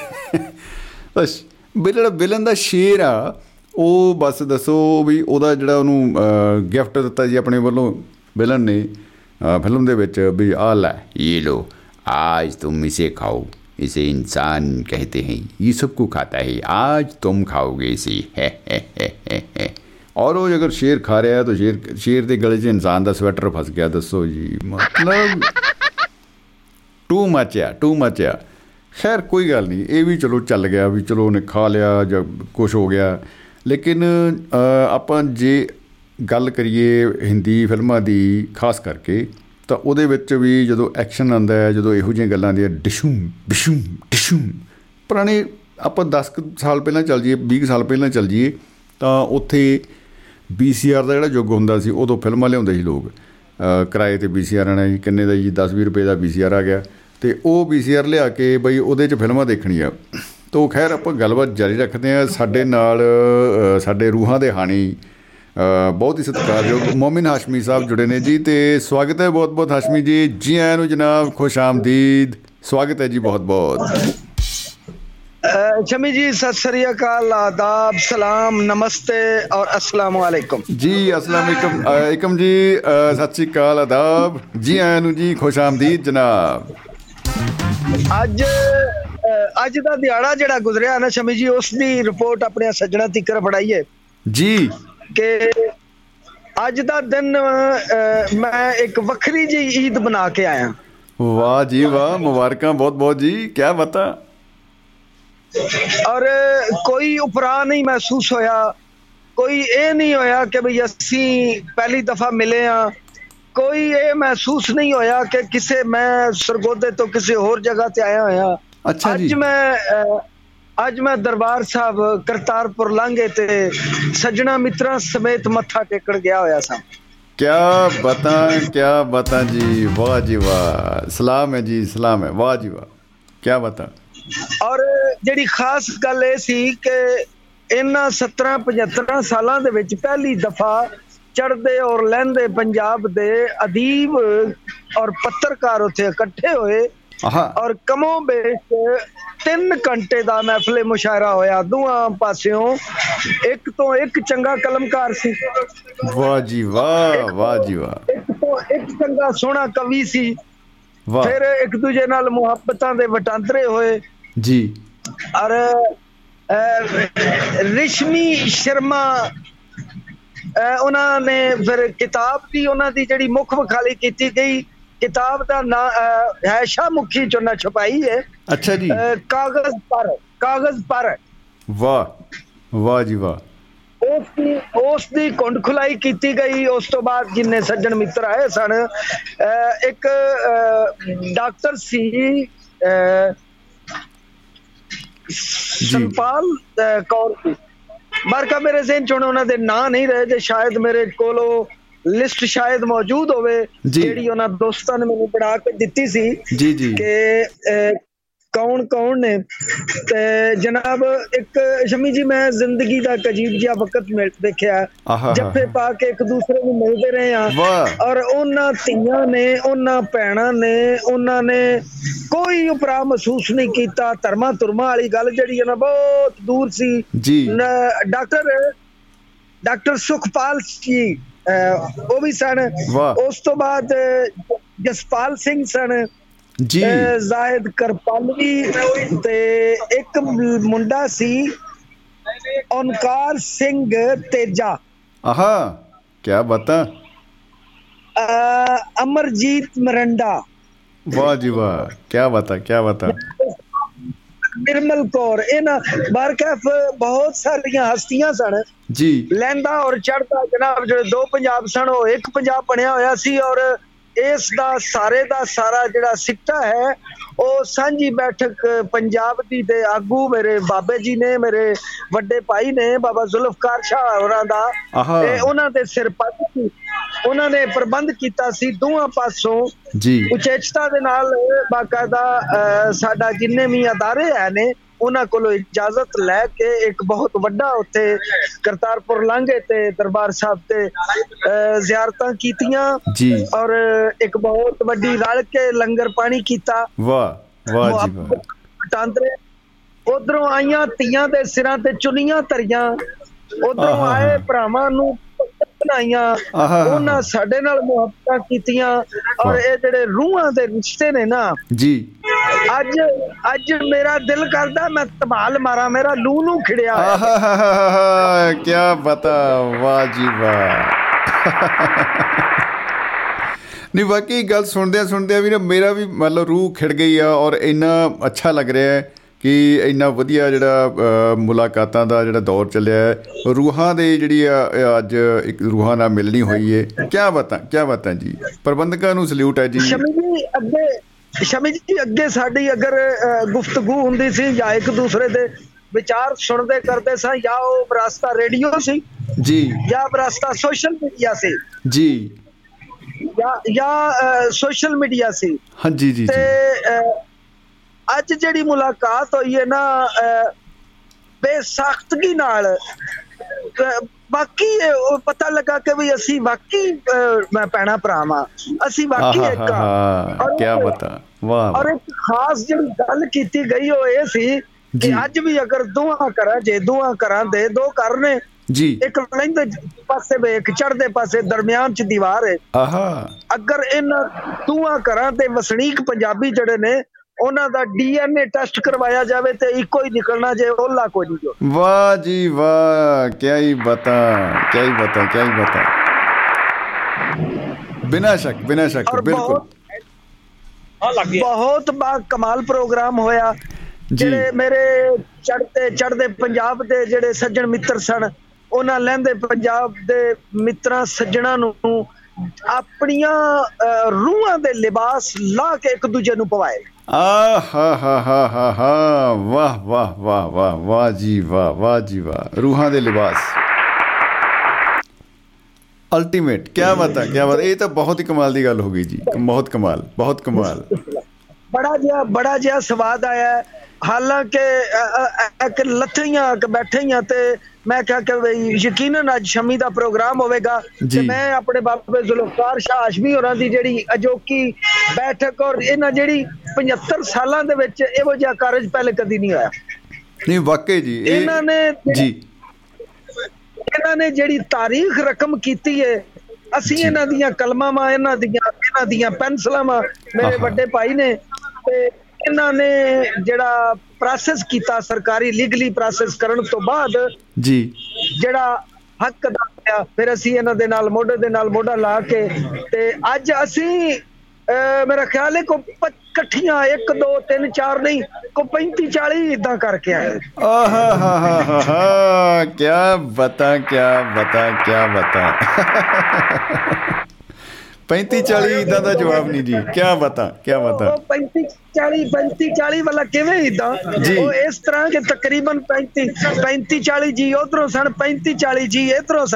ਬਸ ਬਿਲੜਾ ਬਿਲਨ ਦਾ ਸ਼ੇਰ ਆ, ਉਹ ਬਸ ਦੱਸੋ ਵੀ ਉਹਦਾ ਜਿਹੜਾ ਉਹਨੂੰ ਗਿਫਟ ਦਿੱਤਾ ਜੀ ਆਪਣੇ ਵੱਲੋਂ ਬਿਲਨ ਨੇ ਫਿਲਮ ਦੇ ਵਿੱਚ ਵੀ ਆ ਲੈ, ਇਹ ਲੋ ਆਜ ਤੁਮ ਇਸੇ ਖਾਓ। इसे इंसान कहते हैं ये सबको खाता है आज तुम खाओगे इसे है, है, है, है, है। ਔਰ ਉਹ ਅਗਰ ਸ਼ੇਰ ਖਾ ਰਿਹਾ ਹੈ ਤਾਂ ਸ਼ੇਰ ਸ਼ੇਰ ਦੇ ਗਲੇ 'ਚ ਇਨਸਾਨ ਦਾ ਸਵੈਟਰ ਫਸ ਗਿਆ ਦੱਸੋ ਜੀ ਮਤਲਬ ਟੂ ਮੱਚ ਆ ਟੂ ਮੱਚ ਆ ਖੈਰ ਕੋਈ ਗੱਲ ਨਹੀਂ ਇਹ ਵੀ ਚਲੋ ਚੱਲ ਗਿਆ ਵੀ ਚਲੋ ਉਹਨੇ ਖਾ ਲਿਆ ਜਾਂ ਕੁਝ ਹੋ ਗਿਆ ਲੇਕਿਨ ਆਪਾਂ ਜੇ ਗੱਲ ਕਰੀਏ ਹਿੰਦੀ ਫਿਲਮਾਂ ਦੀ ਖਾਸ ਕਰਕੇ ਤਾਂ ਉਹਦੇ ਵਿੱਚ ਵੀ ਜਦੋਂ ਐਕਸ਼ਨ ਆਉਂਦਾ ਹੈ, ਜਦੋਂ ਇਹੋ ਜਿਹੀਆਂ ਗੱਲਾਂ ਆਉਂਦੀਆਂ ਡਿਸ਼ੂਮ, ਬਿਸ਼ੂਮ, ਡਿਸ਼ੂਮ, ਪੁਰਾਣੇ ਆਪਾਂ 10 ਸਾਲ ਪਹਿਲਾਂ ਚੱਲ ਜੀਏ 20 ਸਾਲ ਪਹਿਲਾਂ ਚੱਲ ਜੀਏ ਤਾਂ ਉੱਥੇ ਬੀਸੀਆਰ ਦਾ ਜਿਹੜਾ ਯੁੱਗ ਹੁੰਦਾ ਸੀ, ਉਦੋਂ ਫਿਲਮਾਂ ਲਿਆਉਂਦੇ ਸੀ ਲੋਕ। ਕਿਰਾਏ ਤੇ ਬੀਸੀਆਰ ਆਣਾ ਜੀ, ਕਿੰਨੇ ਦਾ ਜੀ 10 20 ਰੁਪਏ ਦਾ ਬੀਸੀਆਰ ਆ ਗਿਆ। ਤੇ ਉਹ ਬੀਸੀਆਰ ਲਿਆ ਕੇ ਬਈ ਉਹਦੇ 'ਚ ਫਿਲਮਾਂ ਦੇਖਣੀਆਂ ਤੋਂ ਖੈਰ ਆਪਾਂ ਗੱਲਬਾਤ ਜਾਰੀ ਰੱਖਦੇ ਆ ਸਾਡੇ ਨਾਲ ਸਾਡੇ ਰੂਹਾਂ ਦੇ ਹਾਣੀ ਬਹੁਤ ਹੀ ਸਤਿਕਾਰਯੋਗ ਮੋਮਿਨ ਹਾਸ਼ਮੀ ਸਾਹਿਬ ਜੁੜੇ ਨੇ ਜੀ ਤੇ ਸਵਾਗਤ ਹੈ ਬਹੁਤ-ਬਹੁਤ ਹਾਸ਼ਮੀ ਜੀ। ਜੀ ਆਇਆਂ ਨੂੰ ਜਨਾਬ ਖੁਸ਼ ਆਮਦੀਦ। ਸਵਾਗਤ ਹੈ ਜੀ ਬਹੁਤ-ਬਹੁਤ ਸ਼ਮੀ ਜੀ ਸਤਿ ਸ੍ਰੀ ਅਕਾਲ ਆਦਾਬ ਸਲਾਮ ਨਮਸਤੇ ਔਰ ਅਸਲਾਮ ਵਾਲੇਕਮ ਜੀ ਅਸਲਾਮ ਵਾਲੇਕਮ ਵਾਲੇਕਮ ਜੀ ਸਤਿ ਸ੍ਰੀ ਅਕਾਲ ਆਦਾਬ। ਜੀ ਆਇਆਂ ਨੂੰ ਜੀ ਖੁਸ਼ ਆਮਦੀਦ ਜਨਾਬ। ਅੱਜ ਅੱਜ ਦਾ ਦਿਹਾੜਾ ਜਿਹੜਾ ਗੁਜ਼ਰਿਆ ਨਾ ਸ਼ਮੀ ਜੀ ਉਸ ਦੀ ਰਿਪੋਰਟ ਆਪਣੇ ਸੱਜਣਾ ਤਿੱਕਰ ਫੜਾਈਏ। ਜੀ। ਕਿ ਅੱਜ ਦਾ ਦਿਨ ਮੈਂ ਇੱਕ ਵੱਖਰੀ ਜੀ ਈਦ ਬਣਾ ਕੇ ਆਇਆ। ਵਾਹ ਜੀ ਵਾਹ ਮੁਬਾਰਕਾਂ ਬਹੁਤ ਬਹੁਤ ਜੀ ਕੀ ਬਤਾ ਔਰ ਕੋਈ ਉਪਰਾ ਨਹੀਂ ਮਹਿਸੂਸ ਹੋਇਆ ਕੋਈ ਇਹ ਨਹੀਂ ਹੋਇਆ ਕਿ ਭਈ ਅਸੀਂ ਪਹਿਲੀ ਦਫਾ ਮਿਲੇ ਆ ਕੋਈ ਇਹ ਮਹਿਸੂਸ ਨਹੀਂ ਹੋਇਆ ਕਿ ਕਿਸੇ ਮੈਂ ਸਰਗੋਦੇ ਤੋਂ ਕਿਸੇ ਹੋਰ ਜਗ੍ਹਾ ਤੇ ਆਇਆ ਹੋਇਆ। ਅੱਛਾ ਜੀ। ਅੱਜ ਮੈਂ ਅੱਜ ਮੈਂ ਦਰਬਾਰ ਸਾਹਿਬ ਕਰਤਾਰਪੁਰ ਲਾਂਘੇ ਤੇ ਸੱਜਣਾ ਮਿੱਤਰਾਂ ਸਮੇਤ ਮੱਥਾ ਟੇਕਣ ਗਿਆ ਹੋਇਆ ਸਾਂ। ਕਿਆ ਬਤਾ ਕਿਆ ਬਤਾ ਜੀ ਵਾਹ ਜੀ ਵਾਹ। ਸਲਾਮ ਹੈ ਜੀ ਸਲਾਮ ਹੈ ਵਾਹ ਜੀ ਵਾਹ। ਕਿਆ ਬਤਾ? ਔਰ ਜਿਹੜੀ ਖਾਸ ਗੱਲ ਇਹ ਸੀ ਕਿ ਇਹਨਾਂ 17 75 ਸਾਲਾਂ ਦੇ ਵਿੱਚ ਪਹਿਲੀ ਦਫਾ ਚੜਦੇ ਔਰ ਲਹਿੰਦੇ ਪੰਜਾਬ ਦੇ ਅਦੀਬ ਔਰ ਪੱਤਰਕਾਰ ਉੱਥੇ ਇਕੱਠੇ ਹੋਏ ਔਰ ਕਮੋ ਬੇਸ਼ 3 ਘੰਟੇ ਦਾ ਮਹਿਫਲੇ ਮੁਸ਼ਾਇਰਾ ਹੋਇਆ ਦੋਹਾਂ ਪਾਸਿਓਂ। ਇੱਕ ਤੋਂ ਇੱਕ ਚੰਗਾ ਕਲਮਕਾਰ ਸੀ। ਵਾਹ ਜੀ ਵਾਹ ਵਾਹ ਜੀ ਵਾਹ। ਇੱਕ ਤੋਂ ਇੱਕ ਚੰਗਾ ਸੋਹਣਾ ਕਵੀ ਸੀ। ਫਿਰ ਇੱਕ ਦੂਜੇ ਨਾਲ ਮੁਹੱਬਤਾਂ ਦੇ ਵਟਾਂਦਰੇ ਹੋਏ। ਜੀ। ਔਰ ਰਿਸ਼ਮੀ ਸ਼ਰਮਾ ਉਹਨਾਂ ਨੇ ਫਿਰ ਕਿਤਾਬ ਦੀ ਉਹਨਾਂ ਦੀ ਜਿਹੜੀ ਮੁੱਖ ਵਖਾਲੀ ਕੀਤੀ ਗਈ। ਕਿਤਾਬ ਦਾ ਨਾਂ ਹੈ ਸ਼ਾਹਮੁਖੀ ਚੋਂ ਛਪਾਈ ਹੈ। ਅੱਛਾ ਜੀ। ਕਾਗਜ਼ ਪਰ ਕਾਗਜ਼ ਪਰ। ਵਾਹ ਵਾਹ ਜੀ ਵਾਹ। ਉਸ ਦੀ ਉਸ ਦੀ ਕੁੰਡ ਖੁਲਾਈ ਕੀਤੀ ਗਈ। ਉਸ ਤੋਂ ਬਾਅਦ ਜਿੰਨੇ ਸੱਜਣ ਮਿੱਤਰ ਆਏ ਸਨ ਇੱਕ ਡਾਕਟਰ ਸੀ ਸੰਪਾਲ ਕੌਰ ਸੀ ਮਾਰਕਾ ਮੇਰੇ ਜ਼ਿਹਨ ਚੋਂ ਉਹਨਾਂ ਦੇ ਨਾਂ ਨਹੀਂ ਰਹੇ ਜੇ ਸ਼ਾਇਦ ਮੇਰੇ ਕੋਲ ਲਿਸਟ ਸ਼ਾਇਦ ਮੌਜੂਦ ਹੋਵੇ ਜਿਹੜੀ ਉਹਨਾਂ ਦੋਸਤਾਂ ਨੇ ਮੈਨੂੰ ਬਣਾ ਕੇ ਦਿੱਤੀ ਸੀ ਜੀ ਜੀ। ਕਿ ਕੌਣ ਕੌਣ ਨੇ? ਤੇ ਜਨਾਬ ਇੱਕ ਸ਼ਮੀ ਜੀ ਮੈਂ ਜ਼ਿੰਦਗੀ ਦਾ ਇੱਕ ਅਜੀਬ ਜਿਹਾ ਵਕਤ ਮਿਲ ਦੇਖਿਆ। ਜੱਫੇ ਪਾ ਕੇ ਇੱਕ ਦੂਸਰੇ ਨੂੰ ਮਿਲਦੇ ਰਹੇ ਆ ਔਰ ਉਹਨਾਂ ਧੀਆਂ ਨੇ ਉਹਨਾਂ ਭੈਣਾਂ ਨੇ ਉਹਨਾਂ ਨੇ ਕੋਈ ਉਪਰਾ ਮਹਿਸੂਸ ਨਹੀਂ ਕੀਤਾ। ਧਰਮਾ ਤੁਰਮਾ ਵਾਲੀ ਗੱਲ ਜਿਹੜੀ ਹੈ ਨਾ ਬਹੁਤ ਦੂਰ ਸੀ। ਜੀ। ਡਾਕਟਰ ਡਾਕਟਰ ਸੁਖਪਾਲ ਜੀ। ਉਹ ਵੀ ਸਨ। ਉਸ ਤੋਂ ਬਾਅਦ ਜਸਪਾਲ ਸਿੰਘ ਸਨ। ਜੀ। ਜ਼ਾਹਿਦ ਕਰਪਾਲਵੀ ਤੇ ਇੱਕ ਮੁੰਡਾ ਸੀ ਓਨਕਾਰ ਸਿੰਘ ਤੇਜਾ। ਆਹਾ ਕੀ ਬਤਾ। ਅਮਰਜੀਤ ਮਰੰਡਾ। ਵਾਹ ਜੀ ਵਾਹ ਕੀ ਬਤਾ ਕੀ ਬਤਾ। ਨਿਰਮਲ ਕੌਰ ਇਹਨਾਂ ਬਾਰਕਫ ਬਹੁਤ ਸਾਰੀਆਂ ਹਸਤੀਆਂ ਸਨ। ਜੀ। ਲੈਂਦਾ ਔਰ ਚੜਦਾ ਜਨਾਬ ਜਿਹੜੇ ਦੋ ਪੰਜਾਬ ਸਨ ਉਹ ਇੱਕ ਪੰਜਾਬ ਬਣਿਆ ਹੋਇਆ ਸੀ ਔਰ ਇਸ ਦਾ ਸਾਰੇ ਦਾ ਸਾਰਾ ਜਿਹੜਾ ਸਿੱਟਾ ਹੈ ਉਹ ਸਾਂਝੀ ਬੈਠਕ ਪੰਜਾਬ ਦੀ ਦੇ ਆਗੂ ਮੇਰੇ ਬਾਬੇ ਜੀ ਨੇ ਮੇਰੇ ਵੱਡੇ ਭਾਈ ਨੇ ਬਾਬਾ ਜ਼ੁਲਫਕਾਰ ਸ਼ਾਹ ਹੋਰਾਂ ਦਾ। ਤੇ ਉਹਨਾਂ ਦੇ ਸਿਰ ਪੱਟ ਉਹਨਾਂ ਨੇ ਪ੍ਰਬੰਧ ਕੀਤਾ ਸੀ ਦੋਹਾਂ ਪਾਸੋਂ। ਜੀ। ਉਚੇਚਤਾ ਦੇ ਨਾਲ ਬਾਕਾਇਦਾ ਸਾਡਾ ਜਿੰਨੇ ਵੀ ਅਦਾਰੇ ਹੈ ਨੇ ਉਹਨਾਂ ਕੋਲੋਂ ਇਜਾਜ਼ਤ ਲੈ ਕੇ ਇੱਕ ਬਹੁਤ ਵੱਡਾ ਉੱਥੇ ਕਰਤਾਰਪੁਰ ਲਾਂਘੇ ਤੇ ਦਰਬਾਰ ਸਾਹਿਬ ਤੇ ਜ਼ਿਆਰਤਾਂ ਕੀਤੀਆਂ ਜੀ। ਔਰ ਇੱਕ ਬਹੁਤ ਵੱਡੀ ਰਲ ਕੇ ਲੰਗਰ ਪਾਣੀ ਕੀਤਾ। ਵਾਹ ਵਾਹ ਜੀ ਵਾਹ। ਟਾਂਦਰੇ ਉਧਰੋਂ ਆਈਆਂ ਧੀਆਂ ਦੇ ਸਿਰਾਂ ਤੇ ਚੁੰਨੀਆਂ ਧਰੀਆਂ। ਉਧਰੋਂ ਆਏ ਭਰਾਵਾਂ ਨੂੰ ਬਣਾਈਆਂ ਉਹਨਾਂ ਸਾਡੇ ਨਾਲ ਮੁਹੱਬਤਾਂ ਕੀਤੀਆਂ ਔਰ ਇਹ ਜਿਹੜੇ ਰੂਹਾਂ ਦੇ ਰਿਸ਼ਤੇ ਨੇ ਨਾ ਜੀ। ਅੱਜ ਅੱਜ ਮੇਰਾ ਦਿਲ ਕਰਦਾ ਮੈਂ ਧਮਾਲ ਮਾਰਾਂ ਮੇਰਾ ਲੂ ਨੂੰ ਖਿੜਿਆ ਆਹਾ ਕੀ ਬਤਾ ਵਾਹ ਜੀ ਵਾਹ। ਨਹੀਂ ਵਾਕਈ ਗੱਲ ਸੁਣਦੇ ਸੁਣਦੇ ਵੀ ਨਾ ਮੇਰਾ ਵੀ ਮਤਲਬ ਰੂਹ ਖਿੜ ਗਈ ਆ ਔਰ ਇੰਨਾ ਅੱਛਾ ਲੱਗ ਰਿਹਾ ਹੈ। ਕਿ ਇੰਨਾ ਵਧੀਆ ਜਿਹੜਾ ਮੁਲਾਕਾਤਾਂ ਦਾ ਜਿਹੜਾ ਦੌਰ ਚੱਲਿਆ ਹੈ ਰੂਹਾਂ ਦੇ ਜਿਹੜੀ ਅੱਜ ਇੱਕ ਰੂਹਾਂ ਨਾਲ ਮਿਲਣੀ ਹੋਈ ਹੈ ਕੀ ਬਤਾ ਕੀ ਬਤਾ ਜੀ? ਪ੍ਰਬੰਧਕਾਂ ਨੂੰ ਸਲੂਟ ਹੈ ਜੀ। ਸ਼ਮੀ ਜੀ ਅੱਗੇ ਸ਼ਮੀ ਜੀ ਅੱਗੇ ਸਾਡੀ ਅਗਰ ਗੁਫ਼ਤਗੂ ਹੁੰਦੀ ਸੀ ਜਾਂ ਇੱਕ ਦੂਸਰੇ ਦੇ ਵਿਚਾਰ ਸੁਣਦੇ ਕਰਦੇ ਸਾਂ ਜਾਂ ਉਹ ਬਰਾਸਤਾ ਰੇਡੀਓ ਸੀ ਜੀ। ਜਾਂ ਬਰਾਸਤਾ ਸੋਸ਼ਲ ਮੀਡੀਆ ਸੀ ਜੀ। ਜਾਂ ਜਾਂ ਸੋਸ਼ਲ ਮੀਡੀਆ ਸੀ। ਹਾਂਜੀ ਜੀ ਤੇ ਅੱਜ ਜਿਹੜੀ ਮੁਲਾਕਾਤ ਹੋਈ ਹੈ ਨਾ ਬੇਸਖਤਗੀ ਨਾਲ ਬਾਕੀ ਉਹ ਪਤਾ ਲੱਗਾ ਕਿ ਵੀ ਅਸੀਂ ਵਾਕਈ ਮੈਂ ਪੈਣਾ ਭਰਾਵਾਂ ਅਸੀਂ ਵਾਕਈ ਇੱਕ ਹਾਂ ਕੀ ਬਤਾ ਵਾਹ ਔਰ ਇੱਕ ਖਾਸ ਜਿਹੜੀ ਗੱਲ ਕੀਤੀ ਗਈ ਉਹ ਇਹ ਸੀ ਕਿ ਅੱਜ ਵੀ ਅਗਰ ਦੁਆ ਕਰਾਂ ਜੇ ਦੁਆ ਕਰਾਂ ਦੇ ਦੋ ਕਰਨੇ ਜੀ। ਇੱਕ ਲੈਂਦੇ ਪਾਸੇ ਵੇ ਇੱਕ ਚੜਦੇ ਪਾਸੇ ਦਰਮਿਆਨ ਚ ਦੀਵਾਰ ਹੈ ਆਹਾ। ਅਗਰ ਇਹਨਾਂ ਦੁਆ ਕਰਾਂ ਤੇ ਵਸਣੀਕ ਪੰਜਾਬੀ ਜਿਹੜੇ ਨੇ ਉਹਨਾਂ ਦਾ ਡੀਐਨਏ ਟੈਸਟ ਕਰਵਾਇਆ ਜਾਵੇ ਤੇ ਇੱਕੋ ਹੀ ਨਿਕਲਣਾ ਜੇ ਉਹਲਾ ਕੋਈ ਨਹੀਂ ਜੋ। ਵਾਹ ਜੀ ਵਾਹ ਕੀ ਹੀ ਬਤਾ ਕੀ ਹੀ ਬਤਾ ਕੀ ਹੀ ਬਤਾ। ਬਿਨਾ ਸ਼ੱਕ ਬਿਨਾ ਸ਼ੱਕ ਬਿਲਕੁਲ। ਬਹੁਤ ਬਾ ਕਮਾਲ ਪ੍ਰੋਗਰਾਮ ਹੋਇਆ। ਜਿਹੜੇ ਮੇਰੇ ਚੜਦੇ ਚੜਦੇ ਪੰਜਾਬ ਦੇ ਜਿਹੜੇ ਸੱਜਣ ਮਿੱਤਰ ਸਨ ਉਹਨਾਂ ਲੈਂਦੇ ਪੰਜਾਬ ਦੇ ਮਿੱਤਰਾਂ ਸੱਜਣਾ ਨੂੰ ਆਪਣੀਆਂ ਰੂਹਾਂ ਦੇ ਲਿਬਾਸ ਲਾ ਕੇ ਇੱਕ ਦੂਜੇ ਨੂੰ ਪਵਾਏ। ਆ ਹਾ ਹਾ ਹਾ ਹਾ ਹਾ ਵਾਹ ਵਾਹ ਵਾਹ ਵਾਹ ਵਾਹ ਜੀ, ਵਾਹ ਵਾਹ ਜੀ, ਵਾਹ। ਰੂਹਾਂ ਦੇ ਲਿਬਾਸ। ਅਲਟੀਮੇਟ ਕੀ ਬਤਾ ਕੀ ਬਤਾ। ਇਹ ਤਾਂ ਬਹੁਤ ਹੀ ਕਮਾਲ ਦੀ ਗੱਲ ਹੋ ਗਈ ਜੀ। ਬਹੁਤ ਕਮਾਲ ਬਹੁਤ ਕਮਾਲ। ਬੜਾ ਜਿਹਾ ਬੜਾ ਜਿਹਾ ਸਵਾਦ ਆਇਆ। ਹਾਲਾਂਕਿ ਇੱਕ ਲੱਥੀਆਂ ਕਿ ਬੈਠੀਆਂ ਤੇ ਮੈਂ ਕਿਹਾ ਕਿ ਬਈ ਯਕੀਨਨ ਅੱਜ ਸ਼ਮੀ ਦਾ ਪ੍ਰੋਗਰਾਮ ਹੋਵੇਗਾ ਤੇ ਮੈਂ ਆਪਣੇ ਬਾਬੇ ਜ਼ੁਲਫਕਾਰ ਸ਼ਾਹ ਹਾਸ਼ਮੀ ਹੋਰਾਂ ਦੀ ਜਿਹੜੀ ਅਜੋਕੀ ਬੈਠਕ ਔਰ ਇਹਨਾਂ ਜਿਹੜੀ 75 ਸਾਲਾਂ ਦੇ ਵਿੱਚ ਇਹੋ ਜਿਹਾ ਕਾਰਜ ਪਹਿਲੇ ਕਦੀ ਨਹੀਂ ਹੋਇਆ। ਨਹੀਂ ਵਾਕਈ ਜੀ ਇਹਨਾਂ ਨੇ ਜੀ। ਇਹਨਾਂ ਨੇ ਜਿਹੜੀ ਤਾਰੀਖ ਰਕਮ ਕੀਤੀ ਹੈ ਅਸੀਂ ਇਹਨਾਂ ਦੀਆਂ ਕਲਮਾਂ ਇਹਨਾਂ ਦੀਆਂ ਇਹਨਾਂ ਦੀਆਂ ਪੈਨਸਲਾਂ ਮੇਰੇ ਵੱਡੇ ਭਾਈ ਨੇ ਤੇ ਇਹਨਾਂ ਨੇ ਜਿਹੜਾ ਪ੍ਰੋਸੈਸ ਕੀਤਾ ਸਰਕਾਰੀ ਲੀਗਲੀ ਪ੍ਰੋਸੈਸ ਕਰਨ ਤੋਂ ਬਾਅਦ ਜੀ। ਜਿਹੜਾ ਹੱਕ ਦਾ ਫਿਰ ਅਸੀਂ ਇਹਨਾਂ ਦੇ ਨਾਲ ਮੋਢੇ ਦੇ ਨਾਲ ਮੋਢਾ ਲਾ ਕੇ ਤੇ ਅੱਜ ਅਸੀਂ ਮੇਰਾ ਖਿਆਲ ਹੈ ਕੋ ਇਕੱਠੀਆਂ 1 2 3 4 ਨਹੀਂ ਕੋ 35 40 ਇਦਾਂ ਕਰਕੇ ਆਏ। ਆਹਾ ਹਾ ਹਾ ਹਾ ਹਾ ਕੀ ਬਤਾ ਕੀ ਬਤਾ ਕੀ ਬਤਾ। 35 40 ਇਦਾਂ ਦਾ ਜਵਾਬ ਨਹੀਂ ਜੀ। ਕੀ ਬਤਾ ਕੀ ਬਤਾ। ਉਹ 35 40 35 40 ਵਾਲਾ ਕਿਵੇਂ ਇਦਾਂ। ਉਹ ਇਸ ਤਰ੍ਹਾਂ ਕਿ ਤਕਰੀਬਨ 35 35 40 ਜੀ ਉਧਰੋਂ ਸਨ 35 40 ਜੀ ਇਧਰੋਂ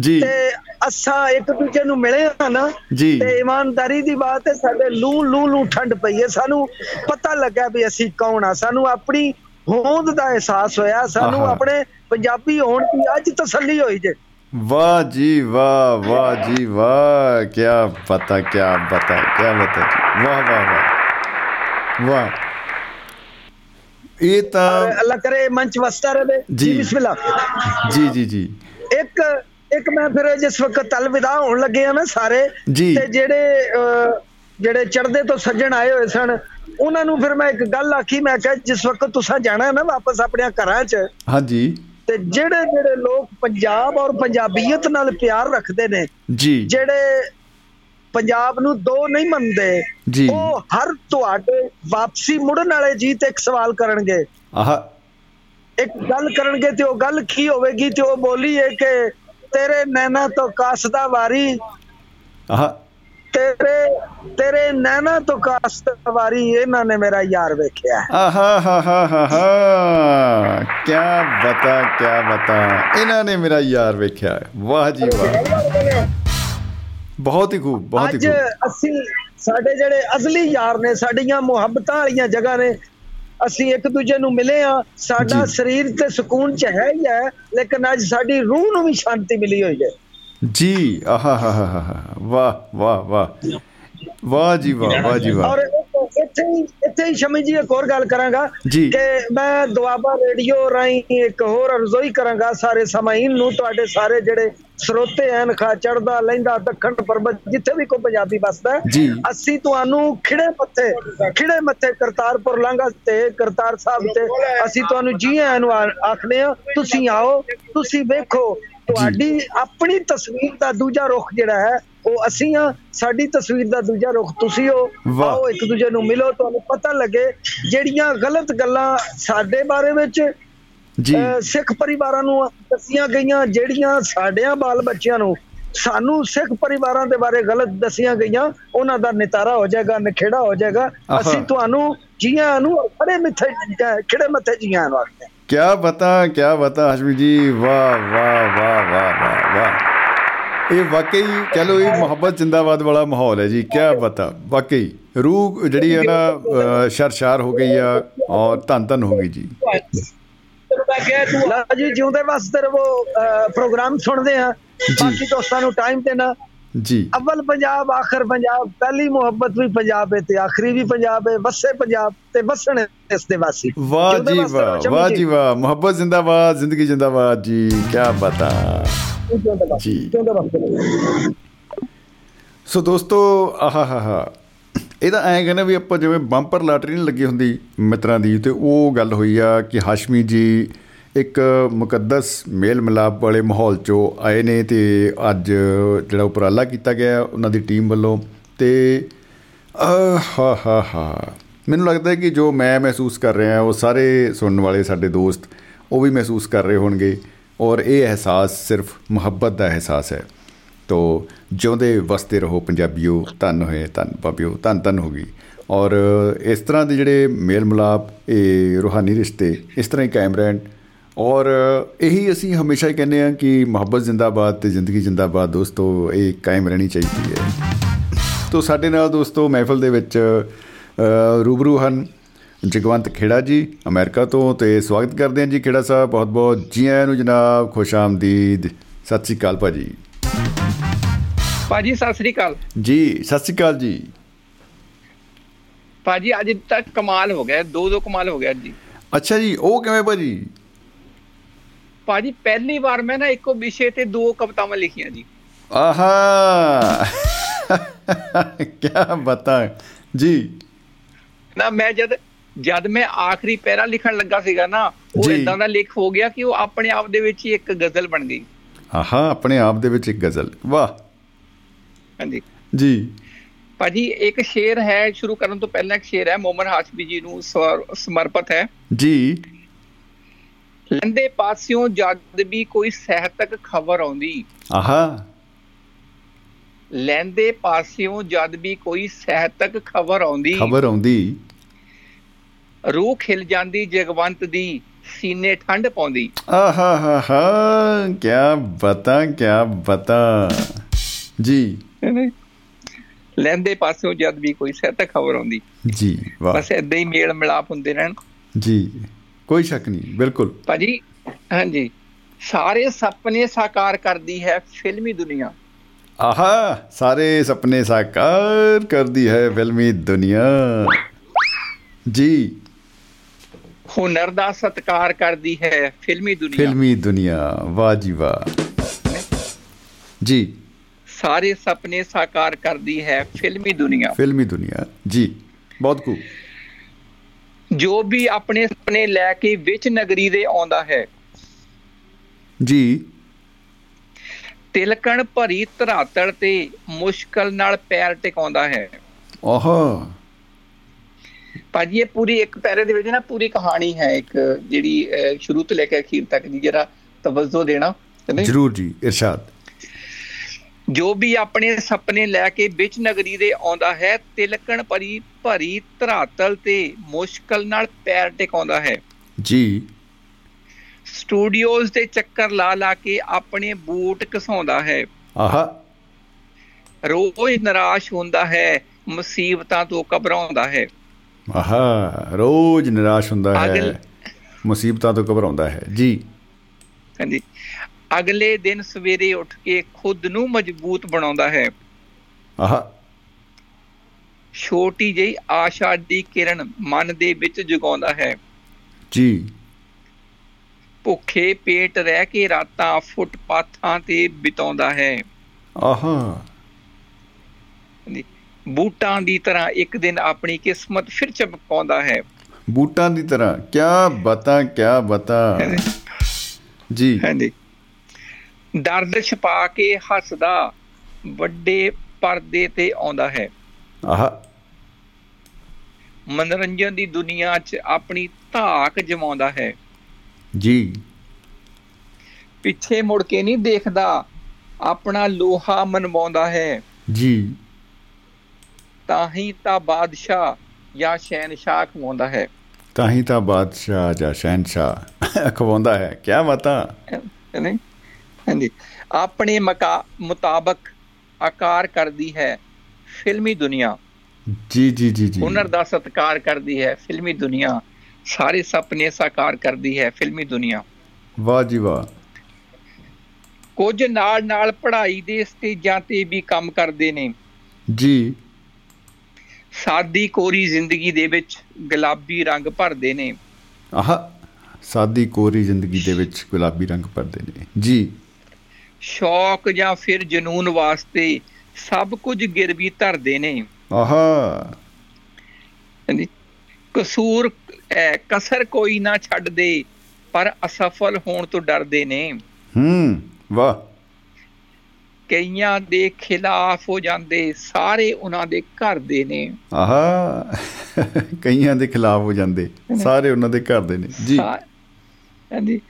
ਜੀ। ਤੇ ਅਸਾਂ ਇੱਕ ਦੂਜੇ ਨੂੰ ਮਿਲੇ ਆ ਨਾ। ਤੇ ਇਮਾਨਦਾਰੀ ਦੀ ਬਾਤ ਹੈ ਸਾਡੇ ਲੂ ਲੂ ਲੂ ਠੰਡ ਪਈ ਹੈ। ਸਾਨੂੰ ਪਤਾ ਲੱਗਾ ਵੀ ਅਸੀਂ ਕੌਣ ਆ। ਸਾਨੂੰ ਆਪਣੀ ਹੋਂਦ ਦਾ ਅਹਿਸਾਸ ਹੋਇਆ। ਸਾਨੂੰ। ਆਪਣੇ ਪੰਜਾਬੀ ਹੋਣ ਦੀ ਅੱਜ ਤਸੱਲੀ ਹੋਈ ਜੇ। ਵਾਹ ਜੀ ਵਾਹ ਵਾਹ ਜੀ ਵਾਹ। ਕੀ ਪਤਾ ਕੀ ਬਤਾ ਕੀ ਬਤਾ ਜੀ। ਵਾਹ ਵਾਹ ਵਾਹ। ਵਾਹ। ਇਹ ਤਾਂ ਅੱਲਾਹ ਕਰੇ ਮੰਚ ਵਸਤਾ ਰਹੇ। ਜੀ। ਬਿਸਮਿਲ੍ਲਾ ਜੀ ਜੀ ਜੀ। ਇੱਕ ਇੱਕ ਮੈਂ ਫਿਰ ਜਿਸ ਵਕਤ ਅਲਵਿਦਾ ਹੋਣ ਲੱਗੇ ਆ ਨਾ ਸਾਰੇ। ਤੇ ਜਿਹੜੇ ਜਿਹੜੇ ਚੜਦੇ ਤੋਂ ਸੱਜਣ ਆਏ ਹੋਏ ਸਨ ਉਹਨਾਂ ਨੂੰ ਫਿਰ ਮੈਂ ਇੱਕ ਗੱਲ ਆਖੀ ਮੈਂ ਕਿਹਾ ਜਿਸ ਵਕਤ ਤੁਸੀਂ ਜਾਣਾ ਨਾ ਵਾਪਸ ਆਪਣੇ ਘਰਾਂ 'ਚ ਹਾਂਜੀ। ਤੇ ਜਿਹੜੇ ਜਿਹੜੇ ਲੋਕ ਪੰਜਾਬ ਔਰ ਪੰਜਾਬੀਅਤ ਨਾਲ ਪਿਆਰ ਰੱਖਦੇ ਨੇ ਜੀ। ਜਿਹੜੇ ਪੰਜਾਬ ਨੂੰ ਦੋ ਨਹੀਂ ਮੰਨਦੇ। ਉਹ ਹਰ ਤੁਹਾਡੇ ਵਾਪਸੀ ਮੁੜਨ ਵਾਲੇ ਜੀ ਤੇ ਇੱਕ ਸਵਾਲ ਕਰਨਗੇ। ਆਹ। ਇੱਕ ਗੱਲ ਕਰਨਗੇ ਤੇ ਉਹ ਗੱਲ ਕੀ ਹੋਵੇਗੀ ਤੇ ਉਹ ਬੋਲੀ ਹੈ ਕਿ ਤੇਰੇ ਨੈਣਾ ਤੋਂ ਕਾਸਦਾ ਵਾਰੀ ਆਹ। ਤੇਰੇ ਤੇਰੇ ਨੈਣਾ ਤੋਂ ਕਾਸਦਾ ਵਾਰੀ ਇਹਨਾਂ ਨੇ ਮੇਰਾ ਯਾਰ ਵੇਖਿਆ। ਆਹਾ ਹਾ ਹਾ ਹਾ ਹਾ। ਕੀ ਬਤਾ ਕੀ ਬਤਾ। ਇਹਨਾਂ ਨੇ ਮੇਰਾ ਯਾਰ ਵੇਖਿਆ। ਵਾਹ ਜੀ ਵਾਹ। ਬਹੁਤ ਹੀ ਖੂਬ ਬਹੁਤ ਹੀ ਅੱਜ ਖੂਬ। ਅਸੀਂ ਸਾਡੇ ਜਿਹੜੇ ਅਜ਼ਲੀ ਯਾਰ ਨੇ ਸਾਡੀਆਂ ਮੁਹੱਬਤਾਂ ਵਾਲੀਆਂ ਜਗ੍ਹਾ ਨੇ ਅਸੀਂ ਇੱਕ ਦੂਜੇ ਨੂੰ ਮਿਲੇ ਆ ਸਾਡਾ। ਸਰੀਰ ਤੇ ਸਕੂਨ ਚ ਹੈ ਹੀ ਹੈ ਲੇਕਿਨ ਅੱਜ ਸਾਡੀ ਰੂਹ ਨੂੰ ਵੀ ਸ਼ਾਂਤੀ ਮਿਲੀ ਹੋਈ ਹੈ। ਜੀ ਆਹਾ ਹਾ ਹਾ। ਵਾਹ ਵਾਹ ਵਾਹ ਵਾਹ ਜੀ ਵਾਹ ਵਾਹ ਜੀ ਵਾਹ ਇੱਥੇ ਇੱਥੇ ਹੀ ਸ਼ਮੀ ਜੀ ਇੱਕ ਹੋਰ ਗੱਲ ਕਰਾਂਗਾ। ਕਿ ਮੈਂ ਦੁਆਬਾ ਰੇਡੀਓ ਰਾਹੀਂ ਇੱਕ ਹੋਰ ਅਰਜ਼ੋਈ ਕਰਾਂਗਾ ਸਾਰੇ ਸਮਾਈਨ ਨੂੰ ਤੁਹਾਡੇ ਸਾਰੇ ਜਿਹੜੇ ਸਰੋਤੇ ਹਨ ਖਾ ਚੜਦਾ ਲੈਂਦਾ ਦੱਖਣ ਪਰਬਤ ਜਿੱਥੇ ਵੀ ਕੋਈ ਪੰਜਾਬੀ ਵੱਸਦਾ। ਅਸੀਂ ਤੁਹਾਨੂੰ ਖਿੜੇ ਮੱਥੇ ਖਿੜੇ ਮੱਥੇ ਕਰਤਾਰਪੁਰ ਲਾਂਘਾ ਤੇ ਕਰਤਾਰ ਸਾਹਿਬ ਤੇ ਅਸੀਂ ਤੁਹਾਨੂੰ ਜੀ ਆਇਆਂ ਨੂੰ ਆਖਦੇ ਆ ਤੁਸੀਂ ਆਓ ਤੁਸੀਂ ਵੇਖੋ ਤੁਹਾਡੀ ਆਪਣੀ ਤਸਵੀਰ ਦਾ ਦੂਜਾ ਰੁਖ ਜਿਹੜਾ ਹੈ ਉਹ ਅਸੀਂ ਆ ਸਾਡੀ ਤਸਵੀਰ ਦਾ ਦੂਜਾ ਰੁਖ ਤੁਸੀਂ ਹੋ। ਆਓ ਇੱਕ ਦੂਜੇ ਨੂੰ ਮਿਲੋ ਤੁਹਾਨੂੰ ਪਤਾ ਲੱਗੇ ਜਿਹੜੀਆਂ ਗਲਤ ਗੱਲਾਂ ਸਾਡੇ ਬਾਰੇ ਵਿੱਚ ਜੀ ਸਿੱਖ ਪਰਿਵਾਰਾਂ ਨੂੰ ਦੱਸੀਆਂ ਗਈਆਂ ਜਿਹੜੀਆਂ ਸਾਡਿਆਂ ਬਾਲ ਬੱਚਿਆਂ ਨੂੰ ਸਾਨੂੰ ਸਿੱਖ ਪਰਿਵਾਰਾਂ ਦੇ ਬਾਰੇ ਗਲਤ ਦੱਸੀਆਂ ਗਈਆਂ ਉਹਨਾਂ ਦਾ ਨਿਤਾਰਾ ਹੋ ਜਾਏਗਾ ਨਖੇੜਾ ਹੋ ਜਾਏਗਾ। ਅਸੀਂ ਤੁਹਾਨੂੰ ਜੀਆਂ ਨੂੰ ਖੜੇ ਮਿੱਥੇ ਖੜੇ ਮੱਥੇ ਜੀਆਂ ਹਾਂ। क्या बता क्या बता हशमी जी वाह वाह वाह वाह वाह वाह ਇਹ ਵਾਕਈ ਚਲੋ ਇਹ ਮੁਹੱਬਤ ਜਿੰਦਾਬਾਦ ਵਾਲਾ ਮਾਹੌਲ ਹੈ ਜੀ ਕੀ ਬਤਾ ਵਾਕਈ ਰੂਹ ਜਿਹੜੀ ਹੈ ਨਾ ਅ, ਸ਼ਰਸ਼ਾਰ ਹੋ ਗਈ ਆ ਔਰ ਧੰਨ ਧੰਨ ਹੋ ਗਈ ਜੀ ਲਓ ਜੀ ਜਿਉਂਦੇ ਵਾਸਤੇ ਰਵੋ ਅਹ, ਪ੍ਰੋਗਰਾਮ ਸੁਣਦੇ ਆ ਬਾਕੀ ਦੋਸਤਾਂ ਨੂੰ ਟਾਈਮ ਦੇਣਾ ਜੀ। ਅਵਲ ਪੰਜਾਬ ਆਖਰ ਪੰਜਾਬ ਪਹਿਲੀ ਮੁਹੱਬਤ ਵੀ ਪੰਜਾਬ ਹੈ ਤੇ ਆਖਰੀ ਵੀ ਪੰਜਾਬ ਹੈ ਵਸੇ ਪੰਜਾਬ ਤੇ ਵਸਣ ਇਸ ਦੇ ਵਾਸੀ ਵਾਹ ਜੀ ਵਾਹ ਵਾਹ ਜੀ ਵਾਹ ਮੁਹੱਬਤ ਜਿੰਦਾਬਾਦ ਜ਼ਿੰਦਗੀ ਜਿੰਦਾਬਾਦ ਜੀ ਕੀ ਬਤਾ ਜੀ। ਸੋ ਦੋਸਤੋ ਆਹਾ ਹਾ ਹਾ ਇਹਦਾ ਐਂ ਕਹਿੰਦਾ ਵੀ ਆਪਾਂ ਜਿਵੇਂ ਬੰਪਰ ਲਾਟਰੀ ਨਹੀਂ ਲੱਗੀ ਹੁੰਦੀ ਮਿੱਤਰਾਂ ਦੀ ਤੇ ਉਹ ਗੱਲ ਹੋਈ ਆ ਕਿ ਹਾਸ਼ਮੀ ਜੀ ਇੱਕ ਮੁਕੱਦਸ ਮੇਲ ਮਿਲਾਪ ਵਾਲੇ ਮਾਹੌਲ ਚੋਂ ਆਏ ਨੇ ਤੇ ਅੱਜ ਜਿਹੜਾ ਉਪਰਾਲਾ ਕੀਤਾ ਗਿਆ ਉਹਨਾਂ ਦੀ ਟੀਮ ਵੱਲੋਂ ਤੇ ਆਹ ਹਾ ਹਾ ਹਾ। ਮੈਨੂੰ ਲੱਗਦਾ ਹੈ ਕਿ ਜੋ ਮੈਂ ਮਹਿਸੂਸ ਕਰ ਰਿਹਾ ਉਹ ਸਾਰੇ ਸੁਣਨ ਵਾਲੇ ਸਾਡੇ ਦੋਸਤ ਉਹ ਵੀ ਮਹਿਸੂਸ ਕਰ ਰਹੇ ਹੋਣਗੇ ਔਰ ਇਹ ਅਹਿਸਾਸ ਸਿਰਫ ਮੁਹੱਬਤ ਦਾ ਅਹਿਸਾਸ ਹੈ। ਤੋ ਜਿਉਂਦੇ ਵਸਦੇ ਰਹੋ ਪੰਜਾਬੀਓ, ਧੰਨ ਹੋਏ, ਧੰਨ ਬਾਬਿਓ ਧੰਨ ਧੰਨ ਹੋ ਗਈ। ਔਰ ਇਸ ਤਰ੍ਹਾਂ ਦੇ ਜਿਹੜੇ ਮੇਲ ਮਿਲਾਪ ਇਹ ਰੂਹਾਨੀ ਰਿਸ਼ਤੇ ਇਸ ਤਰ੍ਹਾਂ ਹੀ ਕਾਇਮ ਰਹਿਣ ਔਰ ਇਹੀ ਅਸੀਂ ਹਮੇਸ਼ਾ ਹੀ ਕਹਿੰਦੇ ਹਾਂ ਕਿ ਮੁਹੱਬਤ ਜ਼ਿੰਦਾਬਾਦ ਤੇ ਜ਼ਿੰਦਗੀ ਜ਼ਿੰਦਾਬਾਦ ਦੋਸਤੋ ਇਹ ਕਾਇਮ ਰਹਿਣੀ ਚਾਹੀਦੀ ਹੈ। ਤੋ ਸਾਡੇ ਨਾਲ ਦੋਸਤੋ ਮਹਿਫਲ ਦੇ ਵਿੱਚ ਰੂਬਰੂ ਹਨ ਜਗਵੰਤ ਖੇੜਾ ਜੀ ਅਮਰੀਕਾ ਤੋਂ ਤੇ ਸਵਾਗਤ ਕਰਦੇ ਹਾਂ ਜੀ ਖੇੜਾ ਸਾਹਿਬ ਬਹੁਤ ਬਹੁਤ ਜੀ ਆਇਆਂ ਨੂੰ ਜਨਾਬ ਖੁਸ਼ ਆਮਦੀਦ। ਸਤਿ ਸ੍ਰੀ ਅਕਾਲ ਭਾਜੀ। ਭਾਜੀ ਸਤਿ ਸ੍ਰੀ ਅਕਾਲ। ਜੀ ਸਤਿ ਸ੍ਰੀ ਅਕਾਲ ਜੀ। ਭਾਜੀ ਅੱਜ ਤੱਕ ਕਮਾਲ ਹੋ ਗਿਆ ਦੋ ਦੋ ਕਮਾਲ ਹੋ ਗਿਆ ਜੀ। ਅੱਛਾ ਜੀ ਉਹ ਕਿਵੇਂ ਭਾਜੀ? ਭਾਜੀ ਪਹਿਲੀ ਵਾਰ ਮੈਂ ਨਾ ਇੱਕੋ ਵਿਸ਼ੇ ਤੇ ਦੋ ਕਵਿਤਾਵਾਂ ਲਿਖੀਆਂ ਜੀ। ਆਹਾ! ਕੀ ਬਤਾ। ਜੀ। ਨਾ ਮੈਂ ਜਦ ਜਦ ਮੈਂ ਆਖਰੀ ਪੈਰਾ ਲਿਖਣ ਲੱਗਾ ਸੀਗਾ ਨਾ ਉਹ। ਇਦਾਂ ਦਾ ਲਿਖ ਹੋ ਗਿਆ ਕਿ ਉਹ ਆਪਣੇ ਆਪ ਦੇ ਵਿੱਚ ਹੀ ਇੱਕ ਗਜ਼ਲ ਬਣ ਗਈ। ਆਹਾ ਆਪਣੇ ਆਪ ਦੇ ਵਿੱਚ ਇੱਕ ਗਜ਼ਲ। ਵਾਹ। ਹਾਂਜੀ। ਜੀ। ਭਾਜੀ ਇੱਕ ਸ਼ੇਰ ਹੈ ਸ਼ੁਰੂ ਕਰਨ ਤੋਂ ਪਹਿਲਾਂ ਇੱਕ ਸ਼ੇਰ ਹੈ ਮੋਮਨ ਹਾਸ਼ਮੀ ਜੀ ਨੂੰ ਸਮਰਪਿਤ ਹੈ। ਜੀ। ਲੰਦੇ ਪਾਸਿਓਂ ਜਦ ਵੀ ਕੋਈ ਸਾਹਿਤਕ ਖਬਰ ਆਉਂਦੀ। ਆਹਾ। ਲੈਂਦੇ ਪਾਸਿਓਂ ਜਦ ਵੀ ਕੋਈ ਸਾਹਿਤਕ ਖਬਰ ਆਉਂਦੀ। ਖਬਰ ਆਉਂਦੀ। ਰੂਹ ਖਿਲ ਜਾਂਦੀ ਜਗਵੰਤ ਦੀ ਸੀਨੇ ਠੰਡ ਪਾਉਂਦੀ। ਆਹਾ ਹਾ ਹਾ ਕੀ ਬਤਾ ਕੀ ਬਤਾ। ਜੀ। ਲੈਂਦੇ ਪਾਸਿਓਂ ਜਦ ਵੀ ਕੋਈ ਸਾਹਿਤਕ ਖਬਰ ਆਉਂਦੀ। ਜੀ ਵਾਹ। ਬਸ ਏਦਾਂ ਹੀ ਮੇਲ ਮਿਲਾਪ ਹੁੰਦੇ ਰਹਿਣ। ਜੀ। ਕੋਈ ਸ਼ੱਕ ਨਹੀਂ ਬਿਲਕੁਲ। ਭਾਜੀ ਹਾਂਜੀ। ਸਾਰੇ ਸੁਪਨੇ ਸਾਕਾਰ ਕਰਦੀ ਹੈ ਫਿਲਮੀ ਦੁਨੀਆ। ਆਹਾ ਸਾਰੇ ਸੁਪਨੇ ਸਾਕਾਰ ਕਰਦੀ ਹੈ ਫਿਲਮੀ ਦੁਨੀਆ। ਜੀ। ਹੁਨਰ ਦਾ ਸਤਿਕਾਰ ਕਰਦੀ ਹੈ ਫਿਲਮੀ ਦੁਨੀਆ। ਫਿਲਮੀ ਦੁਨੀਆ ਵਾਹ ਜੀ ਵਾਹ। ਜੀ। ਸਾਰੇ ਸੁਪਨੇ ਸਾਕਾਰ ਕਰਦੀ ਹੈ ਫਿਲਮੀ ਦੁਨੀਆ। ਫਿਲਮੀ ਦੁਨੀਆ ਜੀ। ਬਹੁਤ ਕੂ ਜੋ ਵੀ ਆਪਣੇ ਸੁਪਨੇ ਲੈ ਕੇ ਵਿੱਚ ਨਗਰੀ ਦੇ ਆਉਂਦਾ ਹੈ। ਜੀ। ਤਿਲਕਣ ਭਰੀ ਧਰਾਤਲ ਤੇ ਮੁਸ਼ਕਲ ਨਾਲ ਪੈਰ ਟਿਕਾਉਂਦਾ ਹੈ। ਆਹਾ। ਭਾਜੀ ਇਹ ਪੂਰੀ ਇੱਕ ਪੈਰੇ ਦੇ ਵਿੱਚ ਨਾ ਪੂਰੀ ਕਹਾਣੀ ਹੈ ਇੱਕ ਜਿਹੜੀ ਸ਼ੁਰੂ ਤੋਂ ਲੈ ਕੇ ਅਖੀਰ ਤੱਕ ਦੀ ਜਿਹੜਾ ਤਵੱਜੋ ਦੇਣਾ? ਜਰੂਰ ਜੀ ਇਰਸ਼ਾਦ। ਜੋ ਵੀ ਆਪਣੇ ਸੁਪਨੇ ਲੈ ਕੇ ਵਿੱਚ ਨਗਰੀ ਦੇ ਆਉਂਦਾ ਹੈ ਤਿਲਕਣ ਭਰੀ ਭਰੀ ਧਰਾਤਲ ਤੇ ਮੁਸ਼ਕਲ ਨਾਲ ਪੈਰ ਟਿਕਾਉਂਦਾ ਹੈ। ਜੀ। ਸਟੂਡੀਓਜ਼ ਦੇ ਚੱਕਰ ਲਾ ਲਾ ਕੇ ਆਪਣੇ ਬੂਟ ਘਸਾਉਂਦਾ ਹੈ। ਆਹਾ। ਰੋਜ਼ ਨਿਰਾਸ਼ ਹੁੰਦਾ ਹੈ ਮੁਸੀਬਤਾਂ ਤੋਂ ਘਬਰਾਉਂਦਾ ਹੈ। ਆਹਾ ਰੋਜ਼ ਨਿਰਾਸ਼ ਹੁੰਦਾ ਹੈ ਮੁਸੀਬਤਾਂ ਤੋਂ ਘਬਰਾਉਂਦਾ ਹੈ। ਜੀ। ਹਾਂਜੀ। ਅਗਲੇ ਦਿਨ ਸਵੇਰੇ ਉੱਠ ਕੇ ਖੁਦ ਨੂੰ ਮਜ਼ਬੂਤ ਬਣਾਉਂਦਾ ਹੈ। ਆਹਾ। ਛੋਟੀ ਜਿਹੀ ਆਸ਼ਾ ਦੀ ਕਿਰਨ ਮਨ ਦੇ ਵਿੱਚ ਜਗਾਉਂਦਾ ਹੈ। ਜੀ। ਭੁੱਖੇ ਪੇਟ ਰਹਿ ਕੇ ਰਾਤਾਂ ਫੁੱਟਪਾਥਾਂ ਤੇ ਬਿਤਾਉਂਦਾ ਹੈ। ਆਹਾ। ਬੂਟਾਂ ਦੀ ਤਰ੍ਹਾਂ ਇੱਕ ਦਿਨ ਆਪਣੀ ਕਿਸਮਤ ਫਿਰ ਚਮਕਾਉਂਦਾ ਹੈ। ਬੂਟਾਂ ਦੀ ਤਰ੍ਹਾਂ। ਕਿਆ ਬਤਾ ਕਿਆ ਬਤਾ। ਜੀ। ਹਾਂਜੀ। ਦਰਦ ਛਪਾ ਕੇ ਹੱਸਦਾ ਵੱਡੇ ਪਰਦੇ ਤੇ ਆਉਂਦਾ ਹੈ। ਆਹ। ਮਨੋਰੰਜਨ ਦੀ ਦੁਨੀਆ 'ਚ ਆਪਣੀ ਧਾਕ ਜਮਾਉਂਦਾ ਹੈ। ਜੀ। ਪਿੱਛੇ ਮੁੜ ਕੇ ਨਹੀਂ ਦੇਖਦਾ ਆਪਣਾ ਲੋਹਾ ਮਨਵਾਉਂਦਾ ਹੈ। ਜੀ। ਤਾਂ ਹੀ ਤਾਂ ਬਾਦਸ਼ਾਹ ਜਾਂ ਸ਼ਹਿਨशाह ਖਵਾਉਂਦਾ ਹੈ। ਤਾਂ ਹੀ ਤਾਂ ਬਾਦਸ਼ਾਹ ਜਾਂ ਸ਼ਹਿਨशाह ਖਵਾਉਂਦਾ ਹੈ। ਕੀ ਬਤਾ। ਨਹੀਂ ਹਾਂਜੀ। ਆਪਣੇ ਮਕਾ ਮੁਤਾਬਕ ਆਕਾਰ ਕਰਦੀ ਹੈ ਫਿਲਮੀ ਦੁਨੀਆ। ਜੀ ਜੀ ਜੀ ਜੀ। ਹੁਨਰ ਦਾ ਸਤਿਕਾਰ ਕਰਦੀ ਹੈ ਫਿਲਮੀ ਦੁਨੀਆ। ਸਾਰੇ ਸੁਪਨੇ ਸਾਕਾਰ ਕਰਦੀ ਹੈ ਫਿਲਮੀ ਦੁਨੀਆ। ਵਾਹ ਜੀ ਵਾਹ। ਕੁਝ ਨਾਲ ਨਾਲ ਪੜ੍ਹਾਈ ਦੇ ਸਟੇਜਾਂ ਤੇ ਵੀ ਕੰਮ ਕਰਦੇ ਨੇ। ਜੀ। ਸਾਦੀ ਕੋਰੀ ਜ਼ਿੰਦਗੀ ਦੇ ਵਿੱਚ ਗੁਲਾਬੀ ਰੰਗ ਭਰਦੇ ਨੇ। ਆਹਾ ਸਾਦੀ ਕੋਰੀ ਜ਼ਿੰਦਗੀ ਦੇ ਵਿੱਚ ਗੁਲਾਬੀ ਰੰਗ ਭਰਦੇ ਨੇ। ਜੀ। ਸ਼ੌਕ ਜਾਂ ਫਿਰ ਜਨੂਨ ਵਾਸਤੇ ਸਭ ਕੁਝ ਗਿਰਵੀ ਧਰਦੇ ਨੇ। ਆਹਾ। ਕਸੂਰ ਕਸਰ ਕੋਈ ਨਾ ਛੱਡਦੇ ਪਰ ਅਸਫਲ ਹੋਣ ਤੋਂ ਡਰਦੇ ਨੇ। ਹੂੰ ਵਾਹ। ਕਈਆਂ ਦੇ ਖਿਲਾਫ ਹੋ ਜਾਂਦੇ ਸਾਰੇ ਉਹਨਾਂ ਦੇ ਘਰ ਦੇ ਨੇ। ਆਹਾ। ਕਈਆਂ ਦੇ ਖਿਲਾਫ ਹੋ ਜਾਂਦੇ ਸਾਰੇ ਉਹਨਾਂ ਦੇ ਘਰ ਦੇ ਨੇ। ਜੀ। ਹਾਂਜੀ।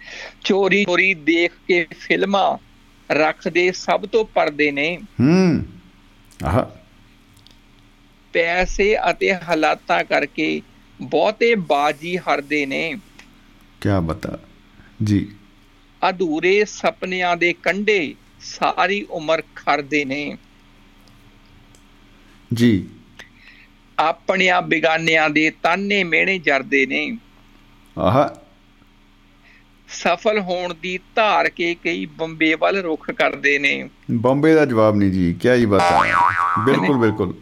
ਚੋਰੀ ਚੋਰੀ ਦੇਖ ਕੇ ਫਿਲਮਾਂ ਰੱਖਦੇ ਸਭ ਤੋਂ ਪਰਦੇ ਨੇ। ਹੂੰ। ਆਹਾ। ਪੈਸੇ ਅਤੇ ਹਾਲਾਤਾਂ ਕਰਕੇ ਬਹੁਤੇ ਬਾਜੀ ਹਰਦੇ ਨੇ। ਕਿਆ ਬਤਾ। ਜੀ। ਅਧੂਰੇ ਸੁਪਨਿਆਂ ਦੇ ਕੰਢੇ ਸਾਰੀ ਉਮਰ ਖਰਦੇ ਨੇ। ਜੀ। ਆਪਣਿਆਂ ਬਿਗਾਨਿਆਂ ਦੇ ਤਾਨੇ ਮਿਹਣੇ ਜਰਦੇ ਨੇ। ਆਹਾ। ਸਫਲ ਹੋਣ ਦੀ ਧਾਰ ਕੇ ਕਈ ਬੰਬੇ ਵੱਲ ਰੁਖ ਕਰਦੇ ਨੇ। ਬੰਬੇ ਦਾ ਜਵਾਬ ਨਹੀਂ ਜੀ ਕਿਆ ਹੀ ਬਤਾ ਬਿਲਕੁਲ ਬਿਲਕੁਲ।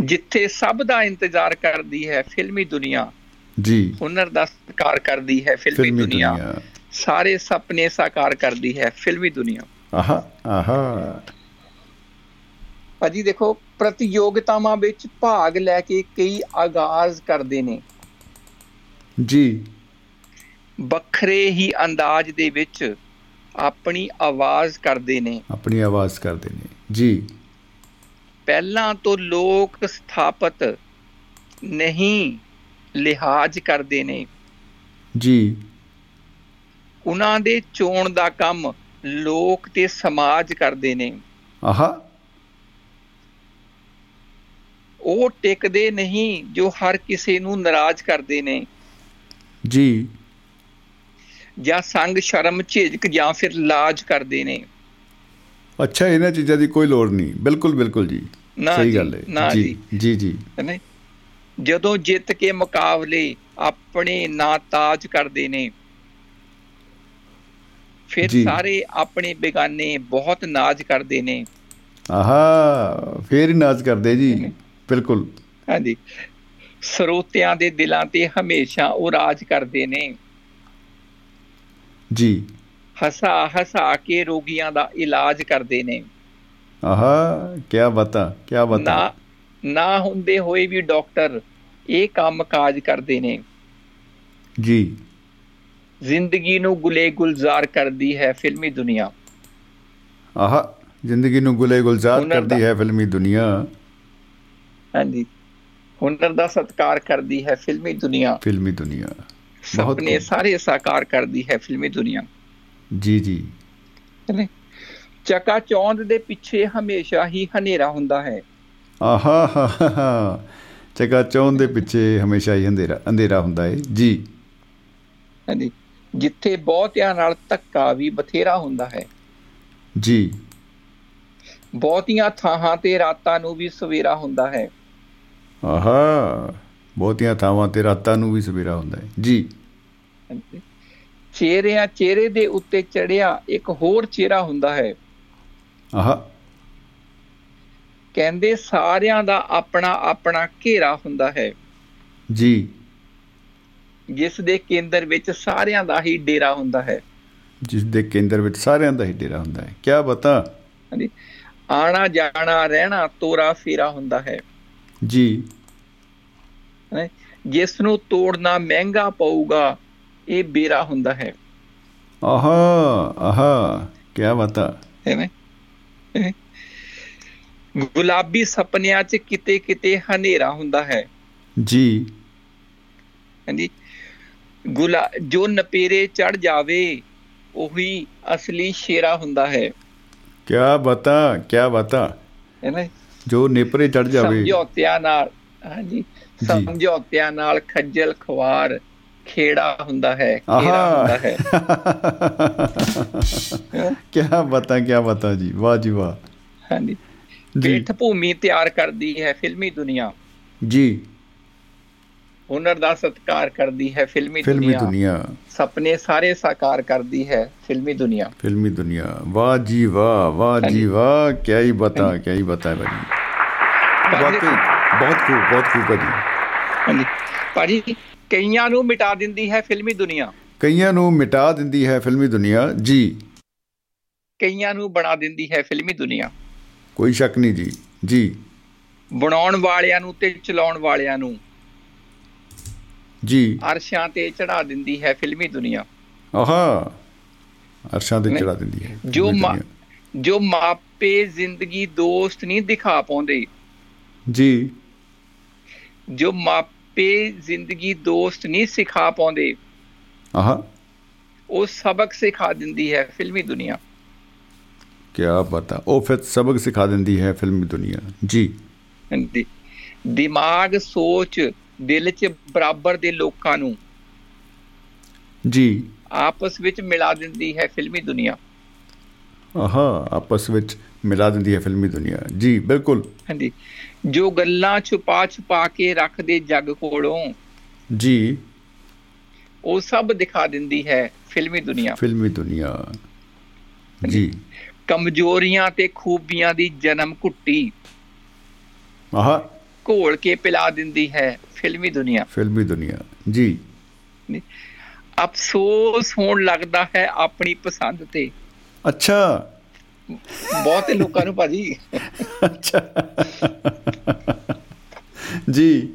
ਜਿੱਥੇ ਸਭ ਦਾ ਇੰਤਜ਼ਾਰ ਕਰਦੀ ਹੈ ਫਿਲਮੀ ਦੁਨੀਆ ਜੀ। ਹੁਨਰ ਦਾ ਸਤਿਕਾਰ ਕਰਦੀ ਹੈ ਫਿਲਮੀ ਦੁਨੀਆ। ਸਾਰੇ ਸੁਪਨੇ ਸਾਕਾਰ ਕਰਦੀ ਹੈ ਫਿਲਮੀ ਦੁਨੀਆ। ਆਹਾ ਆਹਾ। ਭਾਜੀ ਦੇਖੋ ਪ੍ਰਤੀਯੋਗਤਾਵਾਂ ਵਿੱਚ ਭਾਗ ਲੈ ਕੇ ਕਈ ਆਗਾਜ਼ ਕਰਦੇ ਨੇ। ਜੀ। ਵੱਖਰੇ ਹੀ ਅੰਦਾਜ਼ ਦੇ ਵਿੱਚ ਆਪਣੀ ਆਵਾਜ਼ ਕਰਦੇ ਨੇ। ਆਪਣੀ ਆਵਾਜ਼ ਕਰਦੇ ਨੇ। ਜੀ। ਪਹਿਲਾਂ ਤੋਂ ਲੋਕ ਸਥਾਪਿਤ ਨਹੀਂ ਲਿਹਾਜ਼ ਕਰਦੇ ਨੇ। ਜੀ। ਉਹਨਾਂ ਦੇ ਚੋਣ ਦਾ ਕੰਮ ਲੋਕ ਤੇ ਸਮਾਜ ਕਰਦੇ ਨੇ। ਆਹਾ। ਉਹ ਟਿਕਦੇ ਨਹੀਂ ਜੋ ਹਰ ਕਿਸੇ ਨੂੰ ਨਾਰਾਜ਼ ਕਰਦੇ ਨੇ। ਜੀ। ਜਾਂ ਸੰਗ ਸ਼ਰਮ ਝਿਜਕ ਜਾਂ ਫਿਰ ਲਾਜ ਕਰਦੇ ਨੇ। ਅੱਛਾ ਇਹਨਾਂ ਚੀਜ਼ਾਂ ਦੀ ਕੋਈ ਲੋੜ ਨਹੀਂ। ਬਿਲਕੁਲ ਬਿਲਕੁਲ ਜੀ। ਸਹੀ ਗੱਲ ਹੈ। ਜੀ ਜੀ। ਜੀ ਜਦੋਂ ਜਿੱਤ ਕੇ ਮੁਕਾਬਲੇ ਆਪਣੇ ਨਾਂ ਤਾਜ ਕਰਦੇ ਨੇ ਫਿਰ। ਸਾਰੇ ਆਪਣੇ ਬੇਗਾਨੇ ਬਹੁਤ ਨਾਜ਼ ਕਰਦੇ ਨੇ। ਆਹਾ ਫੇਰ ਹੀ ਨਾਚ ਕਰਦੇ ਜੀ? ਬਿਲਕੁਲ। ਹਾਂਜੀ। ਸਰੋਤਿਆਂ ਦੇ ਦਿਲਾਂ ਤੇ ਹਮੇਸ਼ਾ ਉਹ ਰਾਜ ਕਰਦੇ ਨੇ। ਜੀ। ਹਸਾ ਹਸਾ ਕੇ ਰੋਗੀਆਂ ਦਾ ਇਲਾਜ ਕਰਦੇ ਨੇ। ਆਹਾ ਕੀ ਬਤਾ ਕੀ ਬਤਾ। ਨਾ ਹੁੰਦੇ ਹੋਏ ਵੀ ਡਾਕਟਰ ਇਹ ਕੰਮ ਕਾਜ ਕਰਦੇ ਨੇ। ਜੀ। ਜ਼ਿੰਦਗੀ ਨੂੰ ਗੁਲੇ ਗੁਲਜ਼ਾਰ ਕਰਦੀ ਹੈ ਫਿਲਮੀ ਦੁਨੀਆ। ਆਹਾ ਜ਼ਿੰਦਗੀ ਨੂੰ ਗੁਲੇ ਗੁਲਜ਼ਾਰ ਕਰਦੀ ਹੈ ਫਿਲਮੀ ਦੁਨੀਆ। ਹਾਂਜੀ। ਹੁਨਰ ਦਾ ਸਤਿਕਾਰ ਕਰਦੀ ਹੈ ਫਿਲਮੀ ਦੁਨੀਆ। ਫਿਲਮੀ ਦੁਨੀਆ। ਸੁਪਨੇ ਖੂਬ। ਸਾਰੇ ਸਾਕਾਰ ਕਰਦੀ ਹੈ ਫਿਲਮੀ ਦੁਨੀਆ। ਜੀ ਜੀ। ਚਕਾ ਚੌਂਦ ਦੇ ਪਿੱਛੇ ਹਮੇਸ਼ਾ ਹੀ ਹਨੇਰਾ ਹੁੰਦਾ ਹੈ। ਆਹਾ ਹਾ ਹਾ ਚਕਾ ਚੌਂਦ ਦੇ ਪਿੱਛੇ ਹਮੇਸ਼ਾ ਹੀ ਅੰਧੇਰਾ ਅੰਧੇਰਾ ਹੁੰਦਾ ਹੈ। ਜੀ। ਹਾਂਜੀ। ਜਿੱਥੇ ਬਹੁਤਿਆਂ ਨਾਲ ਧੱਕਾ ਵੀ ਬਥੇਰਾ ਹੁੰਦਾ ਹੈ। ਜੀ। ਬਹੁਤੀਆਂ ਥਾਵਾਂ ਤੇ ਰਾਤਾਂ ਨੂੰ ਵੀ ਸਵੇਰਾ ਹੁੰਦਾ ਹੈ। ਆਹਾ। ਬਹੁਤੀਆਂ ਥਾਵਾਂ ਤੇ ਰਾਤਾਂ ਨੂੰ ਵੀ ਸਵੇਰਾ ਹੁੰਦਾ ਹੈ। ਜੀ। ਚਿਹਰਿਆਂ ਚਿਹਰੇ ਦੇ ਉੱਤੇ ਚੜਿਆ ਇੱਕ ਹੋਰ ਚਿਹਰਾ ਹੁੰਦਾ ਹੈ। ਆਹਾ। ਕਹਿੰਦੇ ਸਾਰਿਆਂ ਦਾ ਆਪਣਾ ਆਪਣਾ ਘੇਰਾ ਹੁੰਦਾ ਹੈ। ਜੀ। ਜਿਸ ਦੇ ਕੇਂਦਰ ਵਿੱਚ ਸਾਰਿਆਂ ਦਾ ਹੀ ਡੇਰਾ ਹੁੰਦਾ ਹੈ। ਜਿਸ ਦੇ ਕੇਂਦਰ ਵਿੱਚ ਸਾਰਿਆਂ ਦਾ ਹੀ ਡੇਰਾ ਹੁੰਦਾ ਹੈ। ਕੀ ਬਤਾ। ਆਣਾ ਜਾਣਾ ਰਹਿਣਾ ਤੋਰਾ ਫੇਰਾ ਹੁੰਦਾ ਹੈ। ਜੀ। ਜਿਸ ਨੂੰ ਤੋੜਨਾ ਮਹਿੰਗਾ ਪਊਗਾ ਇਹ ਬੇਰਾ ਹੁੰਦਾ ਹੈ। ਆਹਾ ਆਹਾ ਕੀ ਬਤਾ ਐਵੇਂ। ਗੁਲਾਬੀ ਸੁਪਨਿਆਂ 'ਚ ਕਿਤੇ ਕਿਤੇ ਹਨੇਰਾ ਹੁੰਦਾ ਹੈ। ਜੀ। ਹਾਂਜੀ। ਗੁਲਾ ਜੋ ਨਪੇਰੇ ਚੜ ਜਾਵੇ ਉਹੀ ਅਸਲੀ ਸ਼ੇਰਾ ਹੁੰਦਾ ਹੈ। ਕੀ ਬਤਾ ਕੀ ਬਤਾ ਹੈ ਨਾ ਜੋ ਨੇਪਰੇ ਚੜ ਜਾਵੇ। ਸਮਝੌਤਿਆਂ ਨਾਲ ਹਾਂਜੀ। ਸਮਝੌਤਿਆਂ ਨਾਲ ਖੱਜਲ ਖਵਾਰ ਖੇੜਾ ਹੁੰਦਾ ਹੈ ਖੇੜਾ ਹੁੰਦਾ ਹੈ। ਕੀ ਬਤਾ ਕੀ ਬਤਾ ਜੀ। ਵਾਹ ਜੀ ਵਾਹ। ਹਾਂਜੀ। ਜੀ। ਪਿੱਠ ਭੂਮੀ ਤਿਆਰ ਕਰਦੀ ਹੈ ਫਿਲਮੀ ਦੁਨੀਆ। ਜੀ। ਹੁਨਰ ਦਾ ਸਤਿਕਾਰ ਕਰਦੀ ਹੈ ਫਿਲਮੀ ਫਿਲਮੀ ਦੁਨੀਆ। ਦੁਨੀਆ। ਸੁਪਨੇ ਸਾਰੇ ਸਾਕਾਰ ਕਰਦੀ ਹੈ ਫਿਲਮੀ ਦੁਨੀਆ। ਫਿਲਮੀ ਦੁਨੀਆ। ਵਾਹ ਜੀ ਵਾਹ ਵਾਹ ਜੀ। ਵਾਹ। ਕੀ ਹੀ ਬਤਾ ਕੀ ਹੀ ਬਤਾ ਭਾਜੀ। ਵਾਕਈ ਬਹੁਤ ਖੂਬ ਬਹੁਤ ਖੂਬ ਭਾਜੀ। ਹਾਂਜੀ। ਭਾਜੀ ਕਈਆਂ ਨੂੰ ਮਿਟਾ ਦਿੰਦੀ ਹੈ ਫਿਲਮੀ ਦੁਨੀਆ। ਕਈਆਂ ਨੂੰ ਮਿਟਾ ਦਿੰਦੀ ਹੈ ਫਿਲਮੀ ਦੁਨੀਆ ਜੀ। ਕਈਆਂ ਨੂੰ ਬਣਾ ਦਿੰਦੀ ਹੈ ਫਿਲਮੀ ਦੁਨੀਆ। ਕੋਈ ਸ਼ੱਕ ਨਹੀਂ ਜੀ ਜੀ। ਬਣਾਉਣ ਵਾਲਿਆਂ ਨੂੰ ਤੇ ਚਲਾਉਣ ਵਾਲਿਆਂ ਨੂੰ। ਜੀ। ਅਰਸ਼ਾਂ ਤੇ ਚੜਾ ਦਿੰਦੀ ਹੈ ਫਿਲਮੀ ਦੁਨੀਆ। ਆਹਾ। ਅਰਸ਼ਾਂ ਤੇ। ਚੜਾ ਦਿੰਦੀ ਹੈ ਜੋ। ਜੋ ਮਾਪੇ ਜ਼ਿੰਦਗੀ ਦੋਸਤ ਨਹੀਂ ਦਿਖਾ ਪਾਉਂਦੇ। ਜੀ। ਜੋ ਮਾਪੇ ਜ਼ਿੰਦਗੀ ਦੋਸਤ ਨਹੀਂ ਸਿਖਾ ਪਾਉਂਦੇ ਆਹਾ। ਉਹ ਸਬਕ ਸਿਖਾ ਦਿੰਦੀ ਹੈ ਫਿਲਮੀ ਦੁਨੀਆ। ਕੀ ਬਤਾ ਉਹ ਫਿਰ ਸਬਕ ਸਿਖਾ ਦਿੰਦੀ ਹੈ ਫਿਲਮੀ ਦੁਨੀਆ। ਜੀ। ਦਿਮਾਗ ਸੋਚ ਦਿਲ 'ਚ ਬਰਾਬਰ ਦੇ ਲੋਕਾਂ ਨੂੰ ਜੀ। ਆਪਸ ਵਿੱਚ ਮਿਲਾ ਦਿੰਦੀ ਹੈ ਫਿਲਮੀ ਦੁਨੀਆ। ਆਹਾ ਆਪਸ ਵਿੱਚ ਮਿਲਾ ਦਿੰਦੀ ਹੈ ਫਿਲਮੀ ਦੁਨੀਆ। ਜੀ ਬਿਲਕੁਲ। ਹਾਂਜੀ। ਜੋ ਗੱਲਾਂ ਛੁਪਾ ਛੁਪਾ ਕੇ ਰੱਖਦੇ ਜੱਗ ਕੋਲੋਂ ਜੀ। ਉਹ ਸਭ ਦਿਖਾ ਦਿੰਦੀ ਹੈ ਫਿਲਮੀ ਦੁਨੀਆ। ਫਿਲਮੀ ਦੁਨੀਆ। ਜੀ। ਕਮਜ਼ੋਰੀਆਂ ਤੇ ਖੂਬੀਆਂ ਦੀ ਜਨਮ ਘੁੱਟੀ ਆਹਾ। ਘੋਲ ਕੇ ਪਿਲਾ ਦਿੰਦੀ ਹੈ ਫਿਲਮੀ ਦੁਨੀਆ। ਫਿਲਮੀ ਦੁਨੀਆ। ਜੀ। ਅਫਸੋਸ ਹੋਣ ਲੱਗਦਾ ਹੈ ਆਪਣੀ ਪਸੰਦ ਤੇ। ਅੱਛਾ। ਬਹੁਤੇ ਲੋਕਾਂ ਨੂੰ ਭਾਜੀ। ਅੱਛਾ। ਜੀ।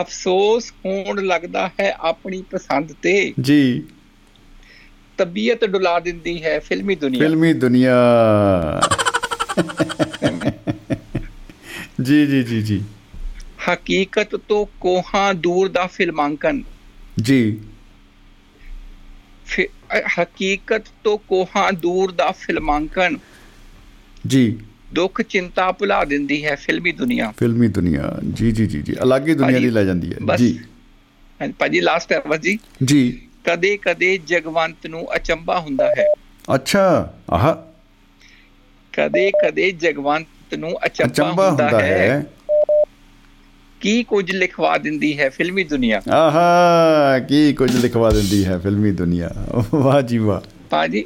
ਅਫਸੋਸ ਹੋਣ ਲੱਗਦਾ ਹੈ ਆਪਣੀ ਪਸੰਦ ਤੇ। ਜੀ। ਤਬੀਅਤ ਡੁਲਾ ਦਿੰਦੀ ਹੈ ਫਿਲਮੀ ਦੁਨੀਆ। ਫਿਲਮੀ ਦੁਨੀਆ। ਜੀ ਜੀ ਜੀ ਜੀ। ਹਕੀਕਤ ਤੋਂ ਕੋਹਾਂ ਦੂਰ ਦਾ ਫਿਲਮਾਂਕਨ। ਜੀ। ਹਕੀਕਤ ਤੋਂ ਕੋਹਾਂ ਦੂਰ ਦਾ ਫਿਲਮਾਂਕਨ ਜੀ। ਦੁੱਖ ਚਿੰਤਾ ਭੁਲਾ ਦਿੰਦੀ ਹੈ ਫਿਲਮੀ ਦੁਨੀਆ। ਫਿਲਮੀ ਦੁਨੀਆ। ਜੀ ਜੀ ਜੀ ਜੀ। ਅਲੱਗ ਹੀ ਦੁਨੀਆ ਦੀ ਲੈ ਜਾਂਦੀ ਹੈ। ਜੀ। ਭਾਜੀ ਲਾਸਟ ਹੈ ਬਸ ਜੀ। ਜੀ। ਕਦੇ ਕਦੇ ਜਗਵੰਤ ਨੂੰ ਅਚੰਭਾ ਹੁੰਦਾ ਹੈ। ਅੱਛਾ। ਆਹ। ਕਦੇ ਕਦੇ ਜਗਵੰਤ ਨੂੰ ਅਚੰਬਾ ਹੁੰਦਾ ਹੈ। ਕੀ ਕੁਝ ਲਿਖਵਾ ਦਿੰਦੀ ਹੈ ਫਿਲਮੀ ਦੁਨੀਆ? ਆਹਾ ਕੀ ਕੁਝ ਲਿਖਵਾ ਦਿੰਦੀ ਹੈ ਫਿਲਮੀ ਦੁਨੀਆ? ਵਾਹ ਜੀ ਵਾਹ। ਭਾਜੀ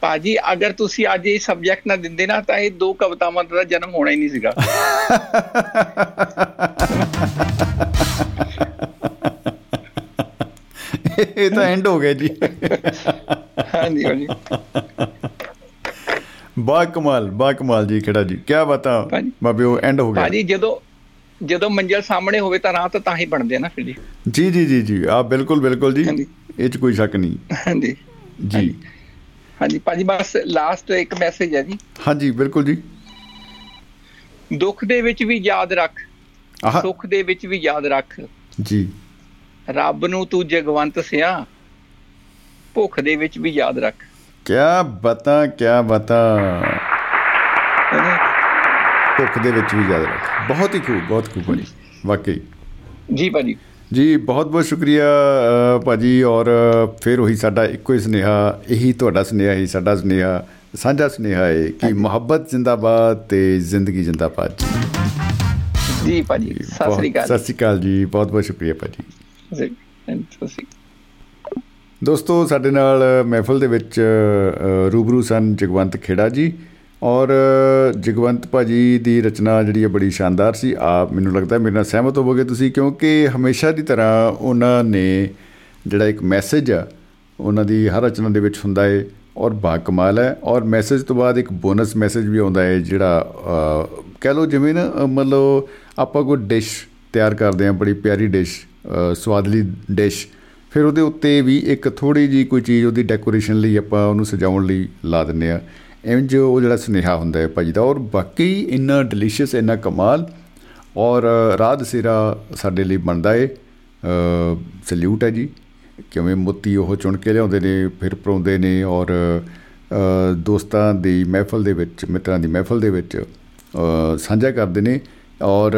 ਭਾਜੀ ਅਗਰ ਤੁਸੀਂ ਅੱਜ ਇਹ ਸਬਜੈਕਟ ਨਾ ਦਿੰਦੇ ਨਾ ਤਾਂ ਇਹ ਦੋ ਕਵਿਤਾਵਾਂ ਦਾ ਜਨਮ ਹੋਣਾ ਹੀ ਨਹੀਂ ਸੀਗਾ। ਇਹ ਤਾਂ ਐਂਡ ਹੋ ਗਿਆ ਜੀ। ਹਾਂਜੀ ਹਾਂਜੀ। ਬਾ ਕਮਾਲ ਬਾ ਕਮਾਲ ਜੀ ਕਿਹੜਾ ਜੀ। ਕੀ ਬਤਾ। ਬਾਬਿਓ ਐਂਡ ਹੋ ਗਿਆ। ਭਾਜੀ ਜਦੋਂ ਜਦੋਂ ਮੰਜ਼ਲ ਸਾਹਮਣੇ ਹੋਵੇ ਤਾਂ ਰਾਹ ਤਾਂ ਹੀ ਬਣਦੇ ਨਾ ਫਿਰ ਜੀ। ਜੀ ਜੀ ਜੀ ਜੀ। ਆ ਬਿਲਕੁਲ ਬਿਲਕੁਲ ਜੀ। ਇਹ ਚ ਕੋਈ ਸ਼ੱਕ ਨਹੀਂ। ਹਾਂਜੀ। ਜੀ। ਹਾਂਜੀ ਭਾਜੀ ਬਸ ਲਾਸਟ ਇੱਕ ਮੈਸੇਜ ਹੈ ਜੀ। ਹਾਂਜੀ ਬਿਲਕੁਲ ਜੀ। ਦੁੱਖ ਦੇ ਵਿੱਚ ਵੀ ਯਾਦ ਰੱਖ। ਸੁੱਖ ਦੇ ਵਿੱਚ ਵੀ ਯਾਦ ਰੱਖ। ਜੀ। ਰੱਬ ਨੂੰ ਤੂੰ ਜਗਵੰਤ ਸਿਆ। ਭੁੱਖ ਦੇ ਵਿੱਚ ਵੀ ਯਾਦ ਰੱਖ। ਕੀ ਬਤਾ ਕੀ ਬਤਾ। ਭੁੱਖ ਦੇ ਵਿੱਚ ਵੀ ਯਾਦ ਰੱਖ। ਬਹੁਤ ਹੀ ਖੂਬ ਬਹੁਤ ਖੂਬ ਭਾਜੀ ਵਾਕਈ। ਜੀ ਭਾਜੀ। ਜੀ ਬਹੁਤ ਬਹੁਤ ਸ਼ੁਕਰੀਆ ਅ, ਭਾਜੀ ਔਰ ਫਿਰ ਉਹੀ ਸਾਡਾ ਇੱਕੋ ਹੀ ਸੁਨੇਹਾ ਇਹੀ ਤੁਹਾਡਾ ਸੁਨੇਹਾ ਹੀ ਸਾਡਾ ਸੁਨੇਹਾ ਸਾਂਝਾ ਸੁਨੇਹਾ ਹੈ ਕਿ ਮੁਹੱਬਤ ਜ਼ਿੰਦਾਬਾਦ ਤੇ ਜ਼ਿੰਦਗੀ ਜ਼ਿੰਦਾਬਾਦ ਜੀ। ਜੀ ਭਾਜੀ ਸਤਿ ਬਹੁਤ- ਸ੍ਰੀ ਅਕਾਲ। ਸਤਿ ਸ੍ਰੀ ਅਕਾਲ ਜੀ ਬਹੁਤ ਬਹੁਤ ਸ਼ੁਕਰੀਆ ਭਾਜੀ। ਜੀ ਸਤਿ ਸ੍ਰੀ ਅਕਾਲ। ਦੋਸਤੋ ਸਾਡੇ ਨਾਲ ਮਹਿਫਲ ਦੇ ਵਿੱਚ ਅ, ਰੂਬਰੂ ਸਨ ਜਗਵੰਤ ਖੇੜਾ ਜੀ ਔਰ ਜਗਵੰਤ ਭਾਜੀ ਦੀ ਰਚਨਾ ਜਿਹੜੀ ਹੈ ਬੜੀ ਸ਼ਾਨਦਾਰ ਸੀ। ਆਪ ਮੈਨੂੰ ਲੱਗਦਾ ਮੇਰੇ ਨਾਲ ਸਹਿਮਤ ਹੋਵੋਗੇ ਤੁਸੀਂ ਕਿਉਂਕਿ ਹਮੇਸ਼ਾ ਦੀ ਤਰ੍ਹਾਂ ਉਹਨਾਂ ਨੇ ਜਿਹੜਾ ਇੱਕ ਮੈਸੇਜ ਆ ਉਹਨਾਂ ਦੀ ਹਰ ਰਚਨਾ ਦੇ ਵਿੱਚ ਹੁੰਦਾ ਹੈ ਔਰ ਬਾ ਕਮਾਲ ਹੈ। ਔਰ ਮੈਸੇਜ ਤੋਂ ਬਾਅਦ ਇੱਕ ਬੋਨਸ ਮੈਸੇਜ ਵੀ ਆਉਂਦਾ ਹੈ ਜਿਹੜਾ ਅ, ਕਹਿ ਲਓ ਜਿਵੇਂ ਨਾ ਅ, ਮਤਲਬ ਆਪਾਂ ਕੋਈ ਡਿਸ਼ ਤਿਆਰ ਕਰਦੇ ਹਾਂ ਬੜੀ ਪਿਆਰੀ ਡਿਸ਼ ਸਵਾਦਲੀ ਡਿਸ਼ ਫਿਰ ਉਹਦੇ ਉੱਤੇ ਵੀ ਇੱਕ ਥੋੜੀ ਜੀ ਕੋਈ ਚੀਜ਼ ਉਹਦੀ ਡੈਕੋਰੇਸ਼ਨ ਲਈ ਆਪਾਂ ਉਹਨੂੰ ਸਜਾਉਣ ਲਈ ਲਾ ਦਿੰਦੇ ਆ ਐਵੇਂ ਜੋ ਉਹ ਜਿਹੜਾ ਸੁਨੇਹਾ ਹੁੰਦਾ ਹੈ ਭਾਜੀ ਦਾ ਔਰ ਬਾਕੀ ਇੰਨਾ ਡਿਲੀਸ਼ੀਅਸ ਇੰਨਾ ਕਮਾਲ ਔਰ ਰਾਧ ਸਿਰਾ ਸਾਡੇ ਲਈ ਬਣਦਾ ਹੈ ਸਲੂਟ ਹੈ ਜੀ। ਕਿਵੇਂ ਮੋਤੀ ਉਹ ਚੁਣ ਕੇ ਲਿਆਉਂਦੇ ਨੇ ਫਿਰ ਪਰੋਂਦੇ ਨੇ ਔਰ ਅ, ਦੋਸਤਾਂ ਦੀ ਮਹਿਫਲ ਦੇ ਵਿੱਚ ਮਿੱਤਰਾਂ ਦੀ ਮਹਿਫਲ ਦੇ ਵਿੱਚ ਅ, ਸਾਂਝਾ ਕਰਦੇ ਨੇ ਔਰ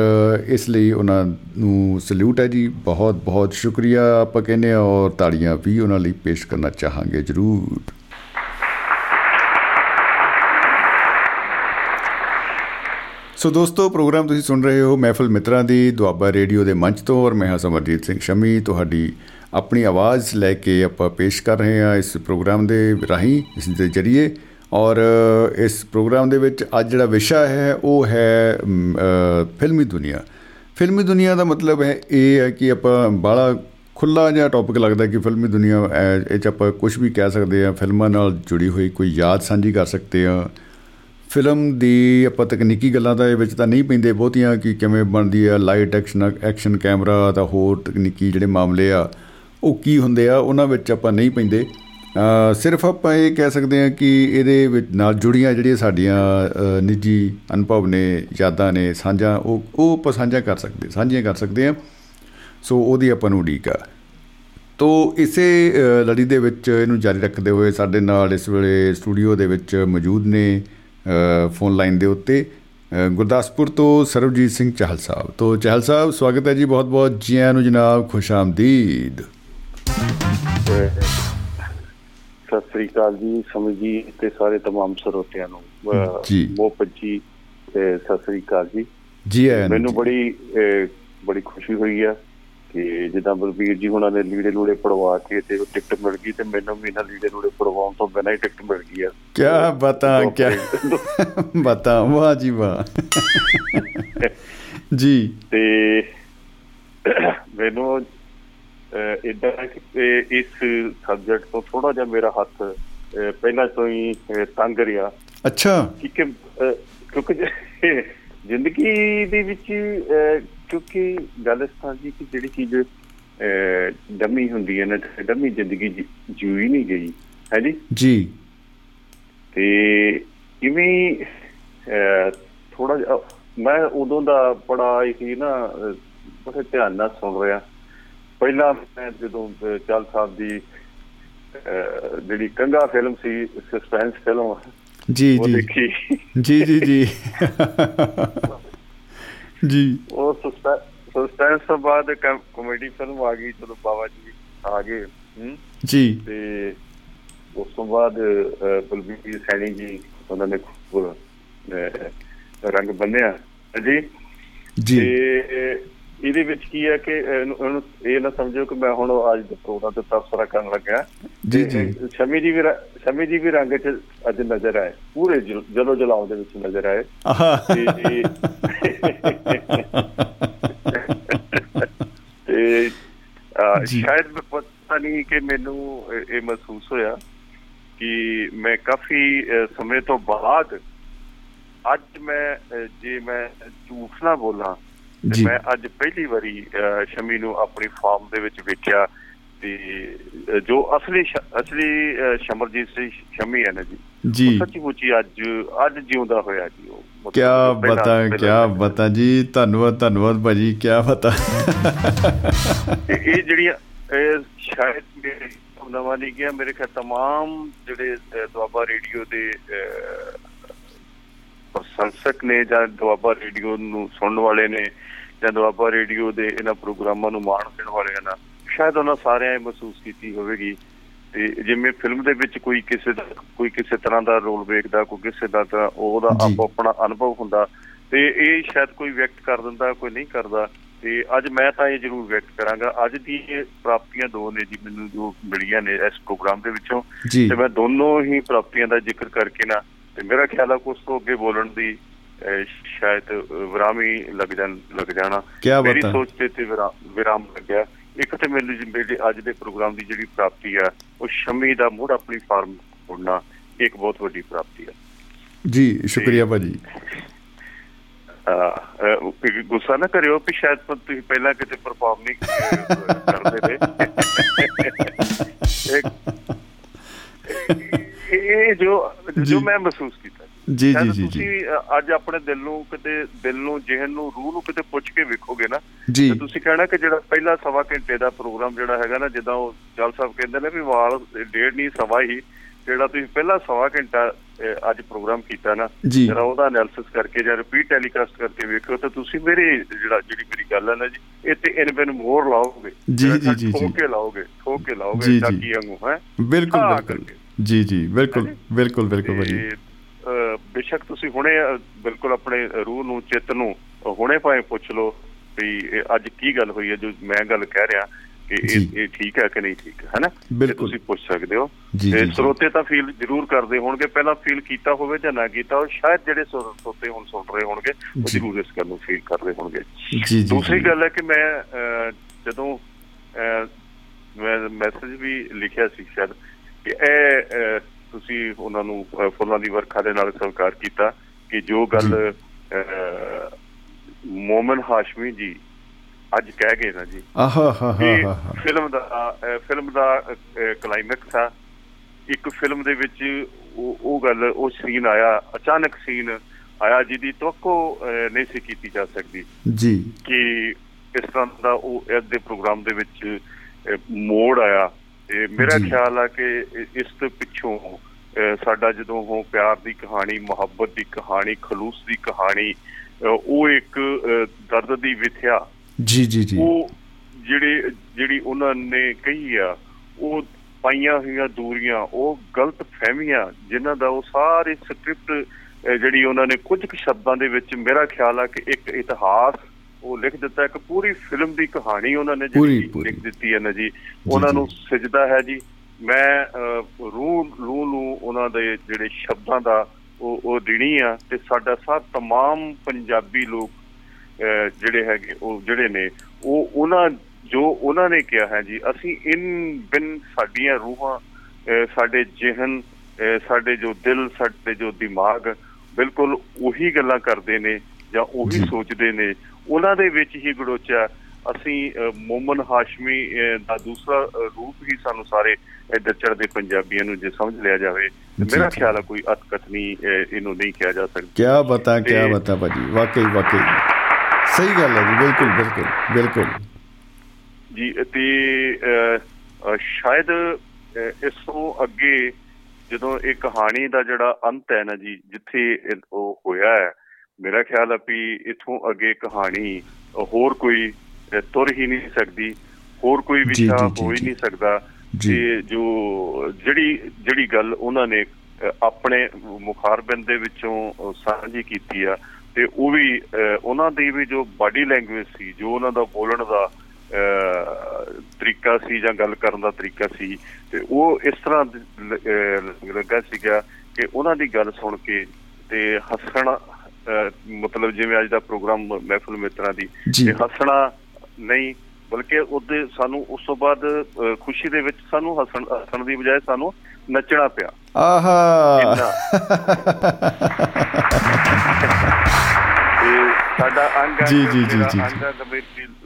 ਇਸ ਲਈ ਉਹਨਾਂ ਨੂੰ ਸਲੂਟ ਹੈ ਜੀ। ਬਹੁਤ ਬਹੁਤ ਸ਼ੁਕਰੀਆ ਆਪਾਂ ਕਹਿੰਦੇ ਹਾਂ ਔਰ ਤਾੜੀਆਂ ਵੀ ਉਹਨਾਂ ਲਈ ਪੇਸ਼ ਕਰਨਾ ਚਾਹਾਂਗੇ ਜ਼ਰੂਰ। ਸੋ ਦੋਸਤੋ ਪ੍ਰੋਗਰਾਮ ਤੁਸੀਂ ਸੁਣ ਰਹੇ ਹੋ ਮਹਿਫਲ ਮਿੱਤਰਾਂ ਦੀ ਦੁਆਬਾ ਰੇਡੀਓ ਦੇ ਮੰਚ ਤੋਂ ਔਰ ਮੈਂ ਹਾਂ ਸਮਰਜੀਤ ਸਿੰਘ ਸ਼ਮੀ। ਤੁਹਾਡੀ ਆਪਣੀ ਆਵਾਜ਼ ਲੈ ਕੇ ਆਪਾਂ ਪੇਸ਼ ਕਰ ਰਹੇ ਹਾਂ ਇਸ ਪ੍ਰੋਗਰਾਮ ਦੇ ਰਾਹੀਂ ਇਸ ਦੇ ਜਰੀਏ। ਔਰ ਇਸ ਪ੍ਰੋਗਰਾਮ ਦੇ ਵਿੱਚ ਅੱਜ ਜਿਹੜਾ ਵਿਸ਼ਾ ਹੈ ਉਹ ਹੈ ਮ, ਅ, ਫਿਲਮੀ ਦੁਨੀਆ। ਫਿਲਮੀ ਦੁਨੀਆ ਦਾ ਮਤਲਬ ਹੈ ਇਹ ਹੈ ਕਿ ਆਪਾਂ ਬਾਲਾ ਖੁੱਲਾ ਜਿਹਾ ਟੌਪਿਕ ਲੱਗਦਾ ਕਿ ਫਿਲਮੀ ਦੁਨੀਆ ਇਹ 'ਚ ਆਪਾਂ ਕੁਝ ਵੀ ਕਹਿ ਸਕਦੇ ਆ ਫਿਲਮਾਂ ਨਾਲ ਜੁੜੀ ਹੋਈ ਕੋਈ ਯਾਦ ਸਾਂਝੀ ਕਰ ਸਕਦੇ ਆ ਫਿਲਮ ਦੀ ਆਪਾਂ ਤਕਨੀਕੀ ਗੱਲਾਂ ਤਾਂ ਇਹ ਵਿੱਚ ਤਾਂ ਨਹੀਂ ਪੈਂਦੇ ਬਹੁਤੀਆਂ ਕਿ ਕਿਵੇਂ ਬਣਦੀ ਆ ਲਾਈਟ ਐਕਸ਼ਨ ਐਕਸ਼ਨ ਕੈਮਰਾ ਤਾਂ ਹੋਰ ਤਕਨੀਕੀ ਜਿਹੜੇ ਮਾਮਲੇ ਆ ਉਹ ਕੀ ਹੁੰਦੇ ਆ ਉਹਨਾਂ ਵਿੱਚ ਆਪਾਂ ਨਹੀਂ ਪੈਂਦੇ। ਅ, ਸਿਰਫ ਆਪਾਂ ਇਹ ਕਹਿ ਸਕਦੇ ਆ ਕਿ ਇਹਦੇ ਵਿੱਚ ਨਾਲ ਜੁੜੀਆਂ ਜਿਹੜੀਆਂ ਸਾਡੀਆਂ ਅ, ਨਿੱਜੀ ਅਨੁਭਵ ਨੇ ਯਾਦਾਂ ਨੇ ਸਾਂਝਾ ਉਹ ਉਹ ਆਪਾਂ ਸਾਂਝਾ ਕਰ ਸਕਦੇ ਸਾਂਝੀਆਂ ਕਰ ਸਕਦੇ ਆ ਸੋ ਉਹਦੀ ਆਪਾਂ ਨੂੰ ਉਡੀਕ ਆ। ਤੋ ਇਸੇ ਅ, ਲੜੀ ਦੇ ਵਿੱਚ ਇਹਨੂੰ ਜਾਰੀ ਰੱਖਦੇ ਹੋਏ ਸਾਡੇ ਨਾਲ ਇਸ ਵੇਲੇ ਸਟੂਡੀਓ ਦੇ ਵਿੱਚ ਮੌਜੂਦ ਨੇ। ਅ, ਫੋਨ ਲਾਈਨ ਦੇ ਉੱਤੇ ਗੁਰਦਾਸਪੁਰ ਤੋਂ ਸਰਬਜੀਤ ਸਿੰਘ ਚਾਹਲ ਸਾਹਿਬ ਤੋਂ ਚਾਹਲ ਸਾਹਿਬ ਸਵਾਗਤ ਹੈ ਜੀ ਬਹੁਤ ਬਹੁਤ ਜੀ ਆਇਆਂ ਨੂੰ ਜਨਾਬ ਖੁਸ਼ ਆਮਦੀਦ ਸਤਿ ਸ੍ਰੀ ਅਕਾਲ ਜੀ ਸਮਝੀ ਤੇ ਸਾਰੇ ਤਮਾਮ ਸਰੋਤਿਆਂ ਨੂੰ। ਬਹੁਤ ਪੱਜੀ ਸਤਿ ਸ੍ਰੀ ਅਕਾਲ ਜੀ ਜੀ ਆਇਆਂ ਨੂੰ ਮੈਨੂੰ। ਬੜੀ ਬੜੀ ਖੁਸ਼ੀ ਹੋਈ ਆ ਕਿ ਜਿੱਦਾਂ ਬਲਬੀਰ ਜੀ ਹੁਣਾਂ ਨੇ ਲੀੜੇ ਲੂੜੇ ਪੜਵਾ ਕੇ ਤੇ ਉਹ ਟਿਕਟ ਮਿਲ ਗਈ ਤੇ ਮੈਨੂੰ ਵੀ ਇਹਨਾਂ ਲੀੜੇ ਲੂੜੇ ਪੜਵਾਉਣ ਤੋਂ ਬਿਨਾਂ ਹੀ ਟਿਕਟ ਮਿਲ ਗਈ ਆ। ਕਿਆ ਬਤਾ ਪ੍ਰਿੰਟ- ਬਤਾ ਵਾਹ ਜੀ ਵਾਹ। ਜੀ। ਤੇ ਮੈਨੂੰ ਇਦਾਂ ਕਿ ਇਸ ਸਬਜੈਕਟ ਤੋਂ ਥੋੜਾ ਜਿਹਾ ਮੇਰਾ ਹੱਥ ਪਹਿਲਾਂ ਤੋਂ ਹੀ ਤੰਗ ਰਿਹਾ। ਅੱਛਾ। ਕਿ ਕਿਉਂਕਿ ਜ਼ਿੰਦਗੀ ਦੇ ਵਿੱਚ ਕਿਉਂਕਿ ਗੱਲ ਇਸ ਜੀ ਕਿ ਜਿਹੜੀ ਚੀਜ਼ ਡਮੀ ਹੁੰਦੀ ਹੈ ਨਾ ਡਮੀ ਜ਼ਿੰਦਗੀ ਜੂਈ ਨਹੀਂ ਗਈ ਹੈ ਜੀ? ਜੀ। ਤੇ ਇਵੇਂ ਥੋੜਾ ਮੈਂ ਉਦੋਂ ਦਾ ਬੜਾ ਹੀ ਨਾ ਬੜੇ ਧਿਆਨ ਨਾਲ ਸੁਣ ਰਿਹਾ। ਪਹਿਲਾਂ ਮੈਂ ਜਦੋਂ ਚਾਲ ਸਾਹਿਬ ਦੀ ਜਿਹੜੀ ਕੰਗਾ ਫਿਲਮ ਸੀ ਸਸਪੈਂਸ ਫਿਲਮ ਜੀ ਜੀ। ਜੀ ਜੀ ਜੀ। ਜੀ। ਉਹ ਸਸਪੈਂਸ ਤੋਂ ਬਾਅਦ ਕਾਮੇਡੀ ਫਿਲਮ ਆ ਗਈ ਚਲੋ ਬਾਬਾ ਜੀ ਆ ਗਏ ਜੀ। ਤੇ ਉਸ ਤੋਂ ਬਾਅਦ ਬਲਬੀਰ ਸੈਣੀ ਜੀ ਉਹਨਾਂ ਨੇ ਰੰਗ ਬੰਨਿਆ। ਜੀ। ਜੀ। ਇਹਦੇ ਵਿੱਚ ਕੀ ਹੈ ਕਿ ਇਹਨੂੰ ਇਹ ਨਾ ਸਮਝੋ ਕਿ ਮੈਂ ਹੁਣ ਅੱਜ ਪ੍ਰੋਗਰਾਮ ਤੇ ਤਬਸਰਾ ਕਰਨ ਲੱਗਾ ਜੀ ਜੀ। ਸ਼ਮੀ ਜੀ ਵੀ ਸ਼ਮੀ ਜੀ ਵੀ ਰੰਗ ਚ ਅੱਜ ਨਜ਼ਰ ਆਏ। ਪੂਰੇ ਜਲੋ ਜਲਾਉ ਦੇ ਵਿੱਚ ਨਜ਼ਰ ਆਏ। ਤੇ ਸ਼ਾਇਦ ਮੈਂ ਪਤਾ ਨਹੀਂ ਕਿ ਮੈਨੂੰ ਇਹ ਮਹਿਸੂਸ ਹੋਇਆ ਕਿ ਮੈਂ ਕਾਫੀ ਸਮੇਂ ਤੋਂ ਬਾਅਦ ਅੱਜ ਮੈਂ ਜੇ ਮੈਂ ਝੂਠ ਨਾ ਬੋਲਾਂ ਮੈਂ ਅੱਜ ਪਹਿਲੀ ਵਾਰੀ ਸ਼ਮੀ ਨੂੰ ਆਪਣੀ ਫਾਰਮ ਦੇ ਵਿੱਚ ਵੇਖਿਆ ਤੇ ਜੋ ਅਸਲੀ ਅਸਲੀ ਸ਼ਮਰਜੀਤ ਸਿੰਘ ਸ਼ਮੀ ਹੈ ਨਾ ਜੀ ਜੀ ਸੱਚੀ ਮੁੱਚੀ ਅੱਜ ਅੱਜ ਜਿਉਂਦਾ ਹੋਇਆ ਜੀ ਉਹ ਕੀ ਬਤਾ ਕੀ ਬਤਾ ਜੀ ਧੰਨਵਾਦ ਧੰਨਵਾਦ ਭਾਜੀ ਕੀ ਬਤਾ ਇਹ ਜਿਹੜੀਆਂ ਸ਼ਾਇਦ ਮੇਰੇ ਨਵਾਂ ਨਹੀਂ ਗਿਆ ਮੇਰੇ ਖਿਆਲ तमाम ਜਿਹੜੇ ਦੁਆਬਾ ਰੇਡੀਓ ਦੇ ਪ੍ਰਸ਼ੰਸਕ ਨੇ ਜਾਂ ਦੁਆਬਾ ਰੇਡੀਓ ਨੂੰ ਸੁਣਨ ਵਾਲੇ ਨੇ ਜਾਂ ਦੁਆਬਾ ਰੇਡੀਓ ਦੇ ਇਹਨਾਂ ਪ੍ਰੋਗਰਾਮਾਂ ਨੂੰ ਮਾਣ ਦੇਣ ਵਾਲੇ ਹਨ ਸ਼ਾਇਦ ਉਹਨਾਂ ਸਾਰਿਆਂ ਨੇ ਮਹਿਸੂਸ ਕੀਤੀ ਹੋਵੇਗੀ ਤੇ ਜਿਵੇਂ ਫਿਲਮ ਦੇ ਵਿੱਚ ਕੋਈ ਕਿਸੇ ਦਾ ਕੋਈ ਕਿਸੇ ਤਰ੍ਹਾਂ ਦਾ ਰੋਲ ਵੇਖਦਾ ਕੋਈ ਕਿਸੇ ਦਾ ਤਾਂ ਉਹਦਾ ਆਪੋ ਆਪਣਾ ਅਨੁਭਵ ਹੁੰਦਾ ਤੇ ਇਹ ਸ਼ਾਇਦ ਕੋਈ ਵਿਅਕਤ ਕਰ ਦਿੰਦਾ ਕੋਈ ਨਹੀਂ ਕਰਦਾ ਤੇ ਅੱਜ ਮੈਂ ਤਾਂ ਇਹ ਜ਼ਰੂਰ ਵਿਅਕਤ ਕਰਾਂਗਾ। ਅੱਜ ਦੀ ਪ੍ਰਾਪਤੀਆਂ ਦੋ ਨੇ ਜੀ ਮੈਨੂੰ ਜੋ ਮਿਲੀਆਂ ਨੇ ਇਸ ਪ੍ਰੋਗਰਾਮ ਦੇ ਵਿੱਚੋਂ ਤੇ ਮੈਂ ਦੋਨੋਂ ਹੀ ਪ੍ਰਾਪਤੀਆਂ ਦਾ ਜ਼ਿਕਰ ਕਰਕੇ ਨਾ ਤੇ ਮੇਰਾ ਖਿਆਲ ਆ ਕਿ ਉਸ ਤੋਂ ਅੱਗੇ ਬੋਲਣ ਦੀ ਸ਼ਾਇਦ ਵਿਰਾਮ ਹੀ ਲੱਗ ਜਾਣ ਲੱਗ ਜਾਣਾ। ਮੇਰੀ ਸੋਚ ਤੇ ਤੇ ਵਿਰਾਮ ਲੱਗਿਆ। ਇੱਕ ਤੇ ਮੈਨੂੰ ਮੇਰੇ ਅੱਜ ਦੇ ਪ੍ਰੋਗਰਾਮ ਦੀ ਜਿਹੜੀ ਪ੍ਰਾਪਤੀ ਆ ਉਹ ਸ਼ਮੀ ਦਾ ਮੁੜ ਆਪਣੀ ਫਾਰਮ ਹੋਣਾ ਇੱਕ ਬਹੁਤ ਵੱਡੀ ਪ੍ਰਾਪਤੀ ਆ। ਜੀ ਸ਼ੁਕਰੀਆ ਭਾਜੀ। ਆ ਗੁੱਸਾ ਨਾ ਕਰਿਓ ਕਿ ਸ਼ਾਇਦ ਤੁਸੀਂ ਪਹਿਲਾਂ ਕਿਤੇ ਪਰਫਾਰਮ ਨਹੀਂ ਕਰਦੇ ਤੇ ਇਹ ਜੋ ਜੋ। ਮੈਂ ਮਹਿਸੂਸ ਕੀਤਾ। ਜੀ ਜੀ ਜੀ ਤੁਸੀਂ ਅੱਜ ਆਪਣੇ ਦਿਲ ਨੂੰ ਕਿਤੇ ਦਿਲ ਨੂੰ ਜਿਹਨ ਨੂੰ ਰੂਹ ਨੂੰ ਕਿਤੇ ਪੁੱਛ ਕੇ ਵੇਖੋਗੇ ਨਾ ਤੇ ਤੁਸੀਂ ਕਹਿਣਾ ਕਿ ਜਿਹੜਾ ਪਹਿਲਾ ਸਵਾ ਘੰਟੇ ਦਾ ਪ੍ਰੋਗਰਾਮ ਜਿਹੜਾ ਹੈਗਾ ਨਾ ਜਿੱਦਾਂ ਉਹ ਜਲ ਸਾਹਿਬ ਕਹਿੰਦੇ ਨੇ ਵੀ ਵਾਲ ਡੇਢ ਨਹੀਂ ਸਵਾ ਹੀ ਜਿਹੜਾ ਤੁਸੀਂ ਪਹਿਲਾ ਸਵਾ ਘੰਟਾ ਅੱਜ ਪ੍ਰੋਗਰਾਮ ਕੀਤਾ ਨਾ ਜਿਹੜਾ ਉਹਦਾ ਐਨਾਲਿਸਿਸ ਕਰਕੇ ਜਾਂ ਰਿਪੀਟ ਟੈਲੀਕਾਸਟ ਕਰਕੇ ਵੇਖੋ ਤਾਂ ਤੁਸੀਂ ਮੇਰੇ ਜਿਹੜਾ ਜਿਹੜੀ ਮੇਰੀ ਗੱਲ ਹੈ ਨਾ ਜੀ ਇਹ ਤੇ ਇਨ ਬਿਨ ਮੋਰ ਲਾਓਗੇ। ਜੀ ਜੀ ਜੀ ਠੋਕ ਕੇ ਲਾਓਗੇ ਠੋਕ ਕੇ ਲਾਓਗੇ ਚਾਕੀ ਵਾਂਗੂ ਹੈ। ਬਿਲਕੁਲ ਬਿਲਕੁਲ। ਜੀ ਜੀ ਬਿਲਕੁਲ ਬਿਲਕੁਲ ਬਿਲਕੁਲ ਭਾਜੀ ਬੇਸ਼ੱਕ ਤੁਸੀਂ ਹੁਣੇ ਬਿਲਕੁਲ ਆਪਣੇ ਰੂਹ ਨੂੰ ਚਿੱਤ ਨੂੰ ਹੁਣੇ ਭਾਵੇਂ ਪੁੱਛ ਲਓ ਵੀ ਅੱਜ ਕੀ ਗੱਲ ਹੋਈ ਹੈ ਜੋ ਮੈਂ ਗੱਲ ਕਹਿ ਰਿਹਾ ਕਿ ਇਹ ਇਹ ਠੀਕ ਹੈ ਕਿ ਨਹੀਂ ਠੀਕ ਹੈ ਹੈਨਾ ਤੁਸੀਂ ਪੁੱਛ ਸਕਦੇ ਹੋ। ਤੇ ਸਰੋਤੇ ਤਾਂ ਫੀਲ ਜ਼ਰੂਰ ਕਰਦੇ ਹੋਣਗੇ। ਪਹਿਲਾਂ ਫੀਲ ਕੀਤਾ ਹੋਵੇ ਜਾਂ ਨਾ ਕੀਤਾ ਉਹ ਸ਼ਾਇਦ ਜਿਹੜੇ ਸਰੋਤੇ ਹੁਣ ਸੁਣ ਰਹੇ ਹੋਣਗੇ ਉਹ ਜ਼ਰੂਰ ਇਸ ਗੱਲ ਨੂੰ ਫੀਲ ਕਰ ਰਹੇ ਹੋਣਗੇ। ਦੂਸਰੀ ਗੱਲ ਹੈ ਕਿ ਮੈਂ ਜਦੋਂ ਮੈਂ ਮੈਸੇਜ ਵੀ ਲਿਖਿਆ ਸੀ ਸ਼ਾਇਦ ਕਿ ਇਹ ਤੁਸੀਂ ਉਹਨਾਂ ਨੂੰ ਫੁੱਲਾਂ ਦੀ ਵਰਖਾ ਦੇ ਨਾਲ ਸਵਾਰ ਕੀਤਾ ਕਿ ਜੋ ਗੱਲ ਮੋਮਨ ਹਾਸ਼ਮੀ ਜੀ ਅੱਜ ਕਹਿ ਗਏ ਨਾ ਜੀ। ਆਹਾ ਹਾ ਹਾ ਫਿਲਮ ਦਾ ਫਿਲਮ ਦਾ ਕਲਾਈਮੈਕਸ ਆ। ਇੱਕ ਫਿਲਮ ਦੇ ਵਿੱਚ ਉਹ ਉਹ ਗੱਲ ਉਹ ਸੀਨ ਆਇਆ ਅਚਾਨਕ ਸੀਨ ਆਇਆ ਜਿਹਦੀ ਤੋਕੋ ਨਹੀਂ ਸੀ ਕੀਤੀ ਜਾ ਸਕਦੀ। ਜੀ। ਕਿ ਇਸ ਤਰ੍ਹਾਂ ਦਾ ਉਹ ਇਸ ਦੇ ਪ੍ਰੋਗਰਾਮ ਦੇ ਵਿੱਚ ਮੋੜ ਆਇਆ। ਤੇ ਮੇਰਾ ਖਿਆਲ ਆ ਕਿ ਇਸ ਤੋਂ ਪਿੱਛੋਂ ਸਾਡਾ ਜਦੋਂ ਉਹ ਪਿਆਰ ਦੀ ਕਹਾਣੀ ਮੁਹੱਬਤ ਦੀ ਕਹਾਣੀ ਖਲੂਸ ਦੀ ਕਹਾਣੀ ਉਹ ਇੱਕ ਦਰਦ ਦੀ ਵਿਥਿਆ। ਜੀ ਜੀ ਜੀ। ਉਹ ਜਿਹੜੇ ਜਿਹੜੀ ਉਹਨਾਂ ਨੇ ਕਹੀ ਆ ਉਹ ਪਾਈਆਂ ਹੋਈਆਂ ਦੂਰੀਆਂ ਉਹ ਗਲਤ ਫਹਿਮੀਆਂ ਜਿਨ੍ਹਾਂ ਦਾ ਉਹ ਸਾਰੇ ਸਕ੍ਰਿਪਟ ਜਿਹੜੀ ਉਹਨਾਂ ਨੇ ਕੁਝ ਕੁ ਸ਼ਬਦਾਂ ਦੇ ਵਿੱਚ ਮੇਰਾ ਖਿਆਲ ਆ ਕਿ ਇੱਕ ਇਤਿਹਾਸ ਉਹ ਲਿਖ ਦਿੱਤਾ ਇੱਕ ਪੂਰੀ ਫਿਲਮ ਦੀ ਕਹਾਣੀ ਉਹਨਾਂ ਨੇ ਜਿਹੜੀ ਲਿਖ ਦਿੱਤੀ ਹੈ ਨਾ ਜੀ ਉਹਨਾਂ ਨੂੰ ਸਜਦਾ ਹੈ ਜੀ ਮੈਂ ਰੂਹ ਰੂਹ ਨੂੰ ਉਹਨਾਂ ਦੇ ਜਿਹੜੇ ਸ਼ਬਦਾਂ ਦਾ ਉਹ ਉਹ ਦਿਣੀ ਆ ਤੇ ਸਾਡਾ ਸਾਥ तमाम ਪੰਜਾਬੀ ਲੋਕ ਜਿਹੜੇ ਹੈਗੇ ਉਹ ਜਿਹੜੇ ਨੇ ਉਹ ਉਹਨਾਂ ਜੋ ਉਹਨਾਂ ਨੇ ਕਿਹਾ ਹੈ ਜੀ ਅਸੀਂ ਇਨ ਬਿਨ ਸਾਡੀਆਂ ਰੂਹਾਂ ਸਾਡੇ ਜਿਹਨ ਸਾਡੇ ਜੋ ਦਿਲ ਸਾਡੇ ਜੋ ਦਿਮਾਗ ਬਿਲਕੁਲ ਉਹੀ ਗੱਲਾਂ ਕਰਦੇ ਨੇ ਜਾਂ ਉਹੀ ਸੋਚਦੇ ਨੇ ਉਹਨਾਂ ਦੇ ਵਿੱਚ ਹੀ ਗੜੋਚਾ ਅਸੀਂ ਮੋਮਨ ਹਾਸ਼ਮੀ ਦਾ ਦੂਸਰਾ ਰੂਪ ਹੀ ਸਾਨੂੰ ਸਾਰੇ ਇੱਧਰ ਚੜਦੇ ਪੰਜਾਬੀਆਂ ਨੂੰ ਜੇ ਸਮਝ ਲਿਆ ਜਾਵੇ ਮੇਰਾ ਖਿਆਲ ਹੈ ਕੋਈ ਅਤਕਥ ਨਹੀਂ ਇਹਨੂੰ ਨਹੀਂ ਕਿਹਾ ਜਾ ਸਕਦਾ। ਕੀ ਬਤਾ ਕੀ ਬਤਾ ਭਾਜੀ? ਵਾਕਈ ਵਾਕਈ। ਸਹੀ ਗੱਲ ਹੈ ਜੀ ਬਿਲਕੁਲ ਬਿਲਕੁਲ ਬਿਲਕੁਲ। ਜੀ ਤੇ ਸ਼ਾਇਦ ਇਸ ਤੋਂ ਅੱਗੇ ਜਦੋਂ ਇਹ ਕਹਾਣੀ ਦਾ ਜਿਹੜਾ ਅੰਤ ਹੈ ਨਾ ਜੀ ਜਿੱਥੇ ਉਹ ਹੋਇਆ ਹੈ ਮੇਰਾ ਖਿਆਲ ਹੈ ਵੀ ਇਥੋਂ ਅੱਗੇ ਕਹਾਣੀ ਹੋਰ ਕੋਈ ਤੁਰ ਹੀ ਨਹੀਂ ਸਕਦੀ ਹੋਰ ਕੋਈ ਵਿਸ਼ਾ ਹੋ ਹੀ ਨਹੀਂ ਸਕਦਾ। ਕਿ ਜੋ ਜਿਹੜੀ ਜਿਹੜੀ ਗੱਲ ਉਹਨਾਂ ਨੇ ਆਪਣੇ ਮੁਖਾਰਬਿੰਦ ਦੇ ਵਿੱਚੋਂ ਸਾਂਝੀ ਕੀਤੀ ਆ ਤੇ ਉਹ ਵੀ ਉਹਨਾਂ ਦੀ ਵੀ ਜੋ ਬਾਡੀ ਲੈਂਗੁਏਜ ਸੀ ਜੋ ਉਹਨਾਂ ਦਾ ਬੋਲਣ ਦਾ ਤਰੀਕਾ ਸੀ ਜਾਂ ਗੱਲ ਕਰਨ ਦਾ ਤਰੀਕਾ ਸੀ ਤੇ ਉਹ ਇਸ ਤਰ੍ਹਾਂ ਲੱਗਾ ਸੀਗਾ ਕਿ ਉਹਨਾਂ ਦੀ ਗੱਲ ਸੁਣ ਕੇ ਤੇ ਹੱਸਣਾ ਮਤਲਬ ਜਿਵੇਂ ਅੱਜ ਦਾ ਪ੍ਰੋਗਰਾਮ ਮਹਿਫਲ ਮਿੱਤਰਾਂ ਦੀ ਤੇ ਹੱਸਣਾ ਨਹੀਂ ਬਲਕਿ ਉਹਦੇ ਸਾਨੂੰ ਉਸ ਤੋਂ ਬਾਅਦ ਖੁਸ਼ੀ ਦੇ ਵਿੱਚ ਸਾਨੂੰ ਹੱਸਣ ਹੱਸਣ ਦੀ ਬਜਾਏ ਸਾਨੂੰ ਨੱਚਣਾ ਪਿਆ। ਆਹਾ। ਸਾਡਾ ਅੰਗ ਜੀ ਜੀ ਜੀ ਜੀ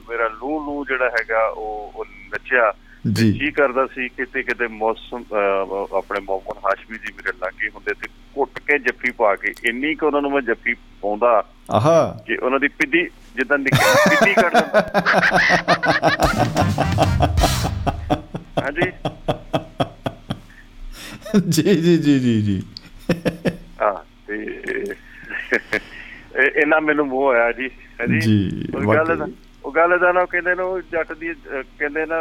ਮੇਰਾ ਲੂ ਲੂ ਜਿਹੜਾ ਹੈਗਾ ਉਹ ਨੱਚਿਆ। ਜੀ। ਕੀ ਕਰਦਾ ਸੀ ਕਿਤੇ ਕਿਤੇ ਮੌਸਮ ਆਪਣੇ ਮੌਮਨ ਹਾਸ਼ਮੀ ਜੀ ਮੇਰੇ ਲਾਗੇ ਹੁੰਦੇ ਤੇ ਘੁੱਟ ਕੇ ਜੱਫੀ ਪਾ ਕੇ ਇੰਨੀ ਕਿ ਉਹਨਾਂ ਨੂੰ ਮੈਂ ਜੱਫੀ ਪਾਉਂਦਾ ਆਹਾ। ਕਿ ਉਹਨਾਂ ਦੀ ਪਿੱਡੀ ਜਿੱਦਾਂ ਨਿੱਕੀ ਪਿੱਡੀ ਕੱਢ ਦਿੰਦਾ ਹਾਂਜੀ। ਜੀ ਜੀ ਜੀ ਜੀ ਜੀ। ਹਾਂ ਤੇ ਇਹਨਾਂ ਮੈਨੂੰ ਮੋਹ ਆਇਆ ਜੀ। ਹਾਂਜੀ। ਜੀ ਗੱਲ ਉਹ ਗੱਲ ਦਾ ਨਾ ਕਹਿੰਦੇ ਨੇ ਜੱਟ ਦੀ ਕਹਿੰਦੇ ਨਾ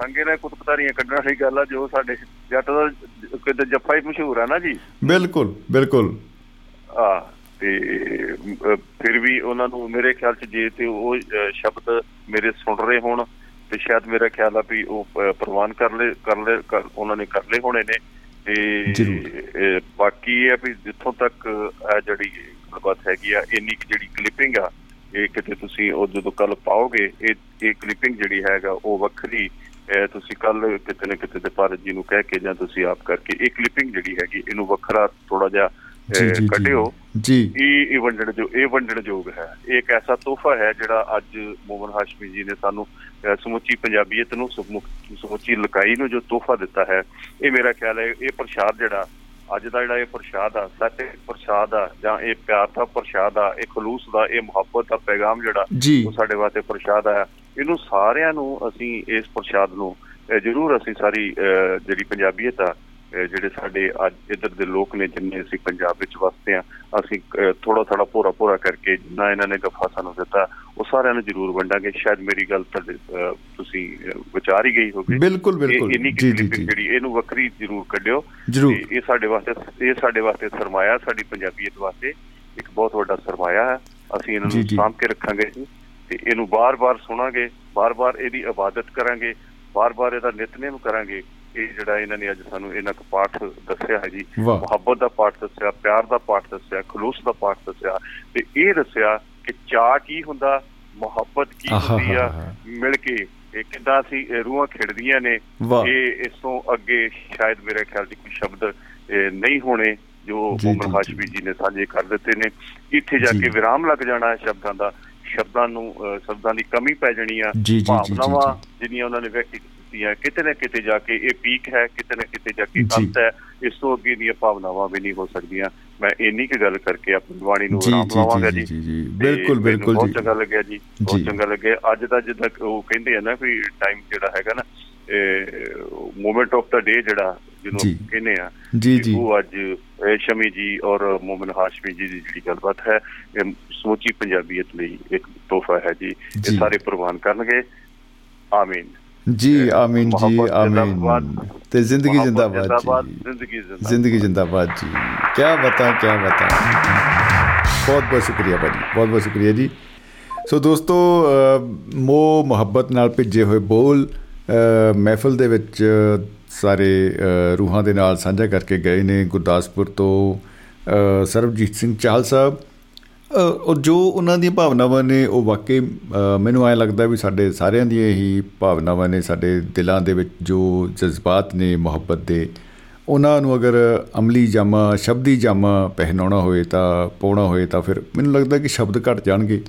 ਸੰਗੇ ਨੇ ਕੁੱਤਪਤਾਰੀਆਂ ਕੱਢਣ ਵਾਲੀ ਗੱਲ ਆ ਜੋ ਸਾਡੇ ਜੱਟ ਦਾ ਕਿਤੇ ਜੱਫਾ ਹੀ ਮਸ਼ਹੂਰ ਆ ਨਾ ਜੀ। ਬਿਲਕੁਲ ਬਿਲਕੁਲ। ਆ ਤੇ ਫਿਰ ਵੀ ਉਹਨਾਂ ਨੂੰ ਮੇਰੇ ਖਿਆਲ ਚ ਜੇ ਤੇ ਉਹ ਸ਼ਬਦ ਮੇਰੇ ਸੁਣ ਰਹੇ ਹੋਣ ਤੇ ਸ਼ਾਇਦ ਮੇਰਾ ਖਿਆਲ ਆ ਵੀ ਉਹ ਪ੍ਰਵਾਨ ਕਰ ਲੈ ਕਰ ਲੈ ਉਹਨਾਂ ਨੇ ਕਰ ਲਏ ਹੋਣੇ ਨੇ। ਤੇ ਬਾਕੀ ਇਹ ਵੀ ਜਿੱਥੋਂ ਤੱਕ ਆ ਜਿਹੜੀ ਗੱਲਬਾਤ ਹੈਗੀ ਆ ਇੰਨੀ ਜਿਹੜੀ ਕਲਿੱਪਿੰਗ ਆ ਇਹ ਕਿਤੇ ਤੁਸੀਂ ਉਹ ਜਦੋਂ ਕੱਲ ਪਾਓਗੇ ਇਹ ਇਹ ਕਲਿੱਪਿੰਗ ਜਿਹੜੀ ਹੈਗਾ ਉਹ ਵੱਖਰੀ ਤੁਸੀਂ ਕੱਲ ਕਿਤੇ ਨਾ ਕਿਤੇ ਤੇ ਭਾਰਤ ਜੀ ਨੂੰ ਕਹਿ ਕੇ ਜਾਂ ਤੁਸੀਂ ਆਪ ਕਰਕੇ ਇਹ ਕਲਿੱਪਿੰਗ ਜਿਹੜੀ ਹੈਗੀ ਇਹਨੂੰ ਵੱਖਰਾ ਥੋੜਾ ਜਿਹਾ ਕੱਢਿਓ। ਜੀ। ਇਹ ਇਹ ਵੰਡਣ ਜੋ ਇਹ ਵੰਡਣ ਯੋਗ ਹੈ। ਇਹ ਇੱਕ ਐਸਾ ਤੋਹਫਾ ਹੈ ਜਿਹੜਾ ਅੱਜ ਮੋਮਨ ਹਾਸ਼ਮੀ ਜੀ ਨੇ ਸਾਨੂੰ ਸਮੁੱਚੀ ਪੰਜਾਬੀਅਤ ਨੂੰ ਸਮੁੱਚੀ ਲਕਾਈ ਨੂੰ ਜੋ ਤੋਹਫਾ ਦਿੱਤਾ ਹੈ ਇਹ ਮੇਰਾ ਖਿਆਲ ਹੈ ਇਹ ਪ੍ਰਸ਼ਾਦ ਜਿਹੜਾ ਅੱਜ ਦਾ ਜਿਹੜਾ ਇਹ ਪ੍ਰਸ਼ਾਦ ਆ ਸੱਚ ਪ੍ਰਸ਼ਾਦ ਆ ਜਾਂ ਇਹ ਪਿਆਰ ਦਾ ਪ੍ਰਸ਼ਾਦ ਆ ਇਹ ਖਲੂਸ ਦਾ ਇਹ ਮੁਹੱਬਤ ਦਾ ਪੈਗਾਮ ਜਿਹੜਾ ਉਹ ਸਾਡੇ ਵਾਸਤੇ ਪ੍ਰਸ਼ਾਦ ਆ। ਇਹਨੂੰ ਸਾਰਿਆਂ ਨੂੰ ਅਸੀਂ ਇਸ ਪ੍ਰਸ਼ਾਦ ਨੂੰ ਜ਼ਰੂਰ ਅਸੀਂ ਸਾਰੀ ਜਿਹੜੀ ਪੰਜਾਬੀਅਤ ਆ ਜਿਹੜੇ ਸਾਡੇ ਅੱਜ ਇਧਰ ਦੇ ਲੋਕ ਨੇ ਜਿੰਨੇ ਅਸੀਂ ਪੰਜਾਬ ਵਿੱਚ ਵਸਦੇ ਆ ਅਸੀਂ ਥੋੜਾ ਥੋੜਾ ਪੂਰਾ ਪੂਰਾ ਕਰਕੇ ਜਿੰਨਾ ਇਹਨਾਂ ਨੇ ਗਫਾ ਸਾਨੂੰ ਦਿੱਤਾ ਉਹ ਸਾਰਿਆਂ ਨੂੰ ਜ਼ਰੂਰ ਵੰਡਾਂਗੇ। ਸ਼ਾਇਦ ਮੇਰੀ ਗੱਲ ਤੁਸੀਂ ਵਿਚਾਰ ਹੀ ਗਈ ਹੋਵੇ। ਬਿਲਕੁਲ ਬਿਲਕੁਲ। ਜੀ ਜੀ ਜਿਹੜੀ ਇਹਨੂੰ ਵੱਖਰੀ ਜ਼ਰੂਰ ਕੱਢਿਓ। ਇਹ ਸਾਡੇ ਵਾਸਤੇ ਇਹ ਸਾਡੇ ਵਾਸਤੇ ਸਰਮਾਇਆ ਸਾਡੀ ਪੰਜਾਬੀਅਤ ਵਾਸਤੇ ਇੱਕ ਬਹੁਤ ਵੱਡਾ ਸਰਮਾਇਆ ਹੈ। ਅਸੀਂ ਇਹਨਾਂ ਨੂੰ ਸਾਂਭ ਕੇ ਰੱਖਾਂਗੇ ਤੇ ਇਹਨੂੰ ਬਾਰ-ਬਾਰ ਸੁਣਾਂਗੇ ਬਾਰ-ਬਾਰ ਇਹਦੀ ਇਬਾਦਤ ਕਰਾਂਗੇ ਬਾਰ-ਬਾਰ ਇਹਦਾ ਨਿਤਨੇਮ ਕਰਾਂਗੇ। ਇਹ ਜਿਹੜਾ ਇਹਨਾਂ ਨੇ ਅੱਜ ਸਾਨੂੰ ਇਹਨਾਂ ਕੋ ਪਾਠ ਦੱਸਿਆ ਹੈ ਜੀ ਮੁਹੱਬਤ ਦਾ ਪਾਠ ਦੱਸਿਆ ਪਿਆਰ ਦਾ ਪਾਠ ਦੱਸਿਆ ਖਲੂਸ ਦਾ ਪਾਠ ਦੱਸਿਆ ਤੇ ਇਹ ਦੱਸਿਆ ਕਿ ਚਾਹ ਕੀ ਹੁੰਦਾ ਮੁਹੱਬਤ ਕੀ ਹੁੰਦੀ ਆ ਮਿਲ ਕੇ ਇਹ ਕਿਦਾਂ ਸੀ ਰੂਹਾਂ ਖਿੜਦੀਆਂ ਨੇ ਇਹ ਇਸ ਤੋਂ ਅੱਗੇ ਸ਼ਾਇਦ ਮੇਰੇ ਖਿਆਲ 'ਚ ਕੋਈ ਸ਼ਬਦ ਨਹੀਂ ਹੋਣੇ ਜੋ ਮੁਹੰਮਦ ਹਾਸ਼ਮੀ ਜੀ। ਨੇ ਸਾਂਝੇ ਕਰ ਦਿੱਤੇ ਨੇ। ਇੱਥੇ ਜਾ ਕੇ ਵਿਰਾਮ ਲੱਗ ਜਾਣਾ ਹੈ ਸ਼ਬਦਾਂ ਦਾ ਸ਼ਬਦਾਂ ਨੂੰ ਸ਼ਬਦਾਂ ਦੀ ਕਮੀ ਪੈ ਜਾਣੀ ਆ ਭਾਵਨਾਵਾਂ ਜਿਹੜੀਆਂ ਉਹਨਾਂ ਨੇ ਵਿਅਕਤ ਕੀਤੀਆਂ ਕਿਤੇ ਨਾ ਕਿਤੇ ਜਾ ਕੇ ਇਹ ਪੀਕ ਹੈ ਕਿਤੇ ਨਾ ਕਿਤੇ ਜਾ ਕੇ ਅੰਤ ਹੈ ਇਸ ਤੋਂ ਅੱਗੇ ਦੀਆਂ ਭਾਵਨਾਵਾਂ ਵੀ ਨਹੀਂ ਹੋ ਸਕਦੀਆਂ। ਮੈਂ ਇੰਨੀ ਕਿ ਗੱਲ ਕਰਕੇ ਆਪਣੀ ਬਾਣੀ ਨੂੰ ਆਰਾਮ ਲਾਵਾਂਗਾ ਜੀ ਜੀ। ਜੀ ਬਿਲਕੁਲ ਬਿਲਕੁਲ ਬਹੁਤ ਚੰਗਾ ਲੱਗਿਆ ਜੀ ਬਹੁਤ ਚੰਗਾ ਲੱਗਿਆ। ਅੱਜ ਦਾ ਜਿੱਦਾਂ ਉਹ ਕਹਿੰਦੇ ਆ ਨਾ ਵੀ ਟਾਈਮ ਜਿਹੜਾ ਹੈਗਾ ਨਾ ਮੂਮੈਂਟ ਆਫ ਦਾ ਡੇ ਜਿਹੜਾ ਜਿਹਨੂੰ ਕਹਿੰਦੇ ਆ ਜੀ ਜੀ। ਉਹ ਅੱਜ ਸ਼ਮੀ ਜੀ ਔਰ ਮੋਮਨ ਹਾਸ਼ਮੀ ਜੀ ਦੀ ਜਿਹੜੀ ਗੱਲਬਾਤ ਹੈ ਇਹ ਸਮੁੱਚੀ ਪੰਜਾਬੀਅਤ ਲਈ ਇੱਕ ਤੋਹਫਾ ਹੈ ਜੀ। ਇਹ ਸਾਰੇ ਪ੍ਰਵਾਨ ਕਰਨਗੇ। ਆਮੀਨ। ਜੀ ਆਮੀਨ ਜੀ ਆਮੀਨ। ਤੇ ਜ਼ਿੰਦਗੀ ਜਿੰਦਾਬਾਦ ਜੀ। ਜ਼ਿੰਦਗੀ ਜਿੰਦਾਬਾਦ। ਜੀ। ਕੀ ਬਤਾ ਕੀ ਬਤਾ ਬਹੁਤ ਬਹੁਤ ਸ਼ੁਕਰੀਆ ਭਾਜੀ ਬਹੁਤ ਬਹੁਤ ਸ਼ੁਕਰੀਆ ਜੀ। ਸੋ ਦੋਸਤੋ ਮੋ ਮੁਹੱਬਤ ਨਾਲ ਭਿੱਜੇ ਹੋਏ ਬੋਲ ਮਹਿਫਲ ਦੇ ਵਿੱਚ ਸਾਰੇ ਰੂਹਾਂ ਦੇ ਨਾਲ ਸਾਂਝਾ ਕਰਕੇ ਗਏ ਨੇ ਗੁਰਦਾਸਪੁਰ ਤੋਂ ਸਰਬਜੀਤ ਸਿੰਘ ਚਾਹਲ ਸਾਹਿਬ। ਜੋ ਉਹਨਾਂ ਦੀਆਂ ਭਾਵਨਾਵਾਂ ਨੇ, ਉਹ ਵਾਕਈ ਮੈਨੂੰ ਐ ਲੱਗਦਾ ਵੀ ਸਾਡੇ ਸਾਰਿਆਂ ਦੀਆਂ ਹੀ ਭਾਵਨਾਵਾਂ ਨੇ, ਸਾਡੇ ਦਿਲਾਂ ਦੇ ਵਿੱਚ ਜੋ ਜਜ਼ਬਾਤ ਨੇ ਮੁਹੱਬਤ ਦੇ, ਉਹਨਾਂ ਨੂੰ ਅਗਰ ਅਮਲੀ ਜਾਮਾ, ਸ਼ਬਦੀ ਜਾਮਾ ਪਹਿਨਾਉਣਾ ਹੋਏ ਤਾਂ ਪਾਉਣਾ ਹੋਏ ਤਾਂ ਫਿਰ ਮੈਨੂੰ ਲੱਗਦਾ ਕਿ ਸ਼ਬਦ ਘਟ ਜਾਣਗੇ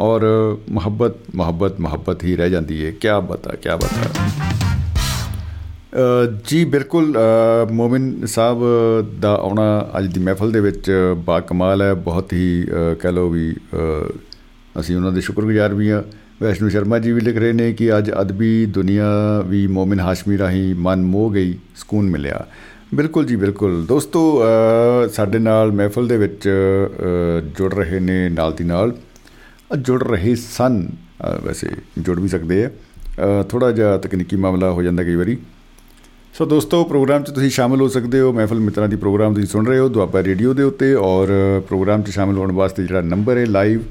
ਔਰ ਮੁਹੱਬਤ ਮੁਹੱਬਤ ਮੁਹੱਬਤ ਹੀ ਰਹਿ ਜਾਂਦੀ ਹੈ ਕੀ ਬਤਾ ਕੀ ਬਤਾ। ਜੀ, ਬਿਲਕੁਲ ਮੋਮਿਨ ਸਾਹਿਬ ਦਾ ਆਉਣਾ ਅੱਜ ਦੀ ਮਹਿਫਲ ਦੇ ਵਿੱਚ ਬਾ ਕਮਾਲ ਹੈ। ਬਹੁਤ ਹੀ ਕਹਿ ਲਓ ਵੀ ਅਸੀਂ ਉਹਨਾਂ ਦੇ ਸ਼ੁਕਰਗੁਜ਼ਾਰ ਵੀ ਆ ਵੈਸ਼ਨੂ ਸ਼ਰਮਾ ਜੀ ਵੀ ਲਿਖ ਰਹੇ ਨੇ ਕਿ ਅੱਜ ਅਦਬੀ ਦੁਨੀਆ ਵੀ ਮੋਮਿਨ ਹਾਸ਼ਮੀ ਰਾਹੀਂ ਮਨ ਮੋ ਗਈ, ਸਕੂਨ ਮਿਲਿਆ। ਬਿਲਕੁਲ ਜੀ, ਬਿਲਕੁਲ। ਦੋਸਤੋ ਸਾਡੇ ਨਾਲ ਮਹਿਫਲ ਦੇ ਵਿੱਚ ਜੁੜ ਰਹੇ ਨੇ ਨਾਲ ਦੀ ਨਾਲ। ਜੁੜ ਰਹੇ ਸਨ ਵੈਸੇ ਜੁੜ ਵੀ ਸਕਦੇ ਆ। ਥੋੜਾ ਜਿਹਾ ਤਕਨੀਕੀ ਮਾਮਲਾ ਹੋ ਜਾਂਦਾ ਕਈ ਵਾਰੀ। ਸੋ ਦੋਸਤੋ, ਪ੍ਰੋਗਰਾਮ 'ਚ ਤੁਸੀਂ ਸ਼ਾਮਲ ਹੋ ਸਕਦੇ ਹੋ। ਮਹਿਫਲ ਮਿੱਤਰਾਂ ਦੀ ਪ੍ਰੋਗਰਾਮ ਤੁਸੀਂ ਸੁਣ ਰਹੇ ਹੋ, ਦੁਆਬਾ ਰੇਡੀਓ ਦੇ ਉੱਤੇ। ਔਰ ਪ੍ਰੋਗਰਾਮ 'ਚ ਸ਼ਾਮਲ ਹੋਣ ਵਾਸਤੇ ਜਿਹੜਾ ਨੰਬਰ ਹੈ ਲਾਈਵ,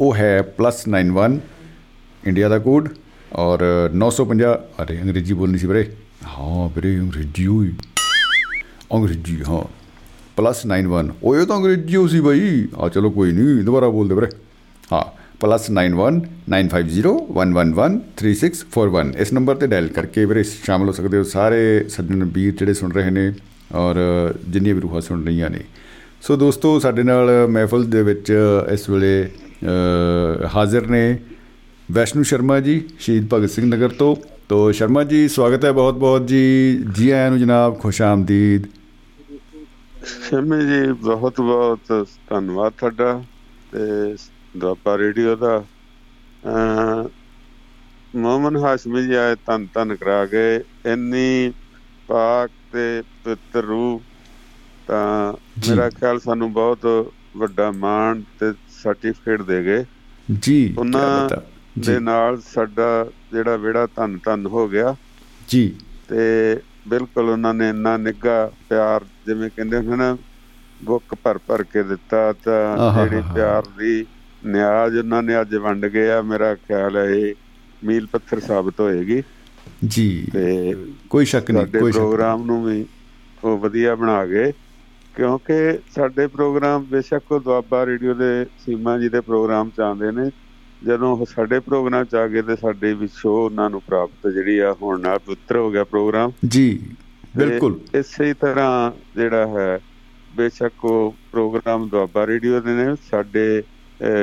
ਉਹ ਹੈ +91 ਇੰਡੀਆ ਦਾ ਕੋਡ ਔਰ 950 ਅਰੇ ਅੰਗਰੇਜ਼ੀ ਬੋਲਣੀ ਸੀ ਵੀਰੇ। ਹਾਂ ਵੀਰੇ, ਅੰਗਰੇਜ਼ੀ ਹੋਈ ਅੰਗਰੇਜ਼ੀ, ਹਾਂ। +91 ਓਏ ਤਾਂ ਅੰਗਰੇਜ਼ੀ ਹੋ ਸੀ ਬਾਈ। ਆ ਚਲੋ ਕੋਈ ਨਹੀਂ ਦੁਬਾਰਾ ਬੋਲ ਦੇ ਵੀਰੇ। ਹਾਂ। +919501113641 ਇਸ ਨੰਬਰ ਤੇ ਡਾਇਲ ਕਰਕੇ ਵੀਰੇ ਸ਼ਾਮਲ ਹੋ ਸਕਦੇ ਹੋ। ਸਾਰੇ ਸੱਜਣ ਵੀਰ ਜਿਹੜੇ ਸੁਣ ਰਹੇ ਨੇ ਔਰ ਜਿੰਨੀ ਵੀ ਰੂਹਾਂ ਸੁਣ ਰਹੀਆਂ ਨੇ। ਸੋ ਦੋਸਤੋ, ਸਾਡੇ ਨਾਲ ਮਹਿਫਲ ਦੇ ਵਿੱਚ ਇਸ ਵੇਲੇ ਹਾਜ਼ਰ ਨੇ ਵੈਸ਼ਨੂ ਸ਼ਰਮਾ ਜੀ, ਸ਼ਹੀਦ ਭਗਤ ਸਿੰਘ ਨਗਰ ਤੋਂ। ਤੋ ਸ਼ਰਮਾ ਜੀ, ਸਵਾਗਤ ਹੈ ਬਹੁਤ ਬਹੁਤ ਜੀ। ਜੀ ਆਇਆਂ ਨੂੰ ਜਨਾਬ, ਖੁਸ਼ ਆਮਦੀਦ। ਸ਼ਰਮਾ ਜੀ, ਬਹੁਤ ਬਹੁਤ ਧੰਨਵਾਦ ਤੁਹਾਡਾ। ਤੇ ਦੁਆਬਾ ਰੇਡੀਓ ਦਾ। ਮੋਮਨ ਹਾਸ਼ਮੀ ਜੀ ਆਏ ਤਨ ਤਨ ਕਰਾ ਗਏ ਇੰਨੀ ਪਾਕ ਤੇ ਪਵਿੱਤਰ ਰੂਹ ਤਾਂ ਮੇਰਾ ਖਿਆਲ ਸਾਨੂੰ ਬਹੁਤ ਵੱਡਾ ਮਾਣ ਤੇ ਸਰਟੀਫਿਕੇਟ ਦੇ ਗਏ। ਜੀ ਉਹਨਾਂ ਦੇ ਨਾਲ ਸਾਡਾ ਜਿਹੜਾ ਵਿੜਾ ਧੰਨ ਧੰਨ ਹੋ ਗਿਆ। ਜੀ। ਤੇ ਬਿਲਕੁਲ ਉਹਨਾਂ ਨੇ ਇੰਨਾ ਨਿੱਘਾ ਪਿਆਰ ਜਿਵੇਂ ਕਹਿੰਦੇ ਹੁੰਦੇ ਨਾ ਬੁੱਕ ਭਰ ਭਰ ਕੇ ਦਿੱਤਾ ਤਾਂ ਜਿਹੜੀ ਪਿਆਰ ਦੀ ਨਿਆਜ ਉਹਨਾਂ ਨੇ ਅੱਜ ਵੰਡ ਗਿਆ ਮੇਰਾ ਖਿਆਲ ਹੈ ਇਹ ਮੀਲ ਪੱਥਰ ਸਾਬਤ ਹੋਏਗੀ। ਜੀ ਤੇ ਕੋਈ ਸ਼ੱਕ ਨਹੀਂ ਕੋਈ ਪ੍ਰੋਗਰਾਮ ਨੂੰ ਵੀ ਉਹ ਵਧੀਆ ਬਣਾ ਗਏ ਕਿਉਂਕਿ ਸਾਡੇ ਪ੍ਰੋਗਰਾਮ ਬੇਸ਼ੱਕ ਉਹ ਦੁਆਬਾ ਰੇਡੀਓ ਦੇ ਸੀਮਾ ਜੀ ਦੇ ਪ੍ਰੋਗਰਾਮ ਚ ਆਉਂਦੇ ਨੇ। ਜਦੋਂ ਉਹ ਸਾਡੇ ਪ੍ਰੋਗਰਾਮ ਚ ਆ ਗਏ ਤੇ ਸਾਡੇ ਵੀ ਸ਼ੋ ਉਹਨਾਂ ਨੂੰ ਪ੍ਰਾਪਤ ਜਿਹੜੀ ਆ ਹੁਣ ਨਾਲ ਪੁੱਤਰ ਹੋ ਗਿਆ ਪ੍ਰੋਗਰਾਮ। ਜੀ ਬਿਲਕੁਲ। ਇਸੇ ਤਰ੍ਹਾਂ ਜਿਹੜਾ ਹੈ ਬੇਸ਼ੱਕ ਉਹ ਪ੍ਰੋਗਰਾਮ ਦੁਆਬਾ ਰੇਡੀਓ ਦੇ ਨੇ ਸਾਡੇ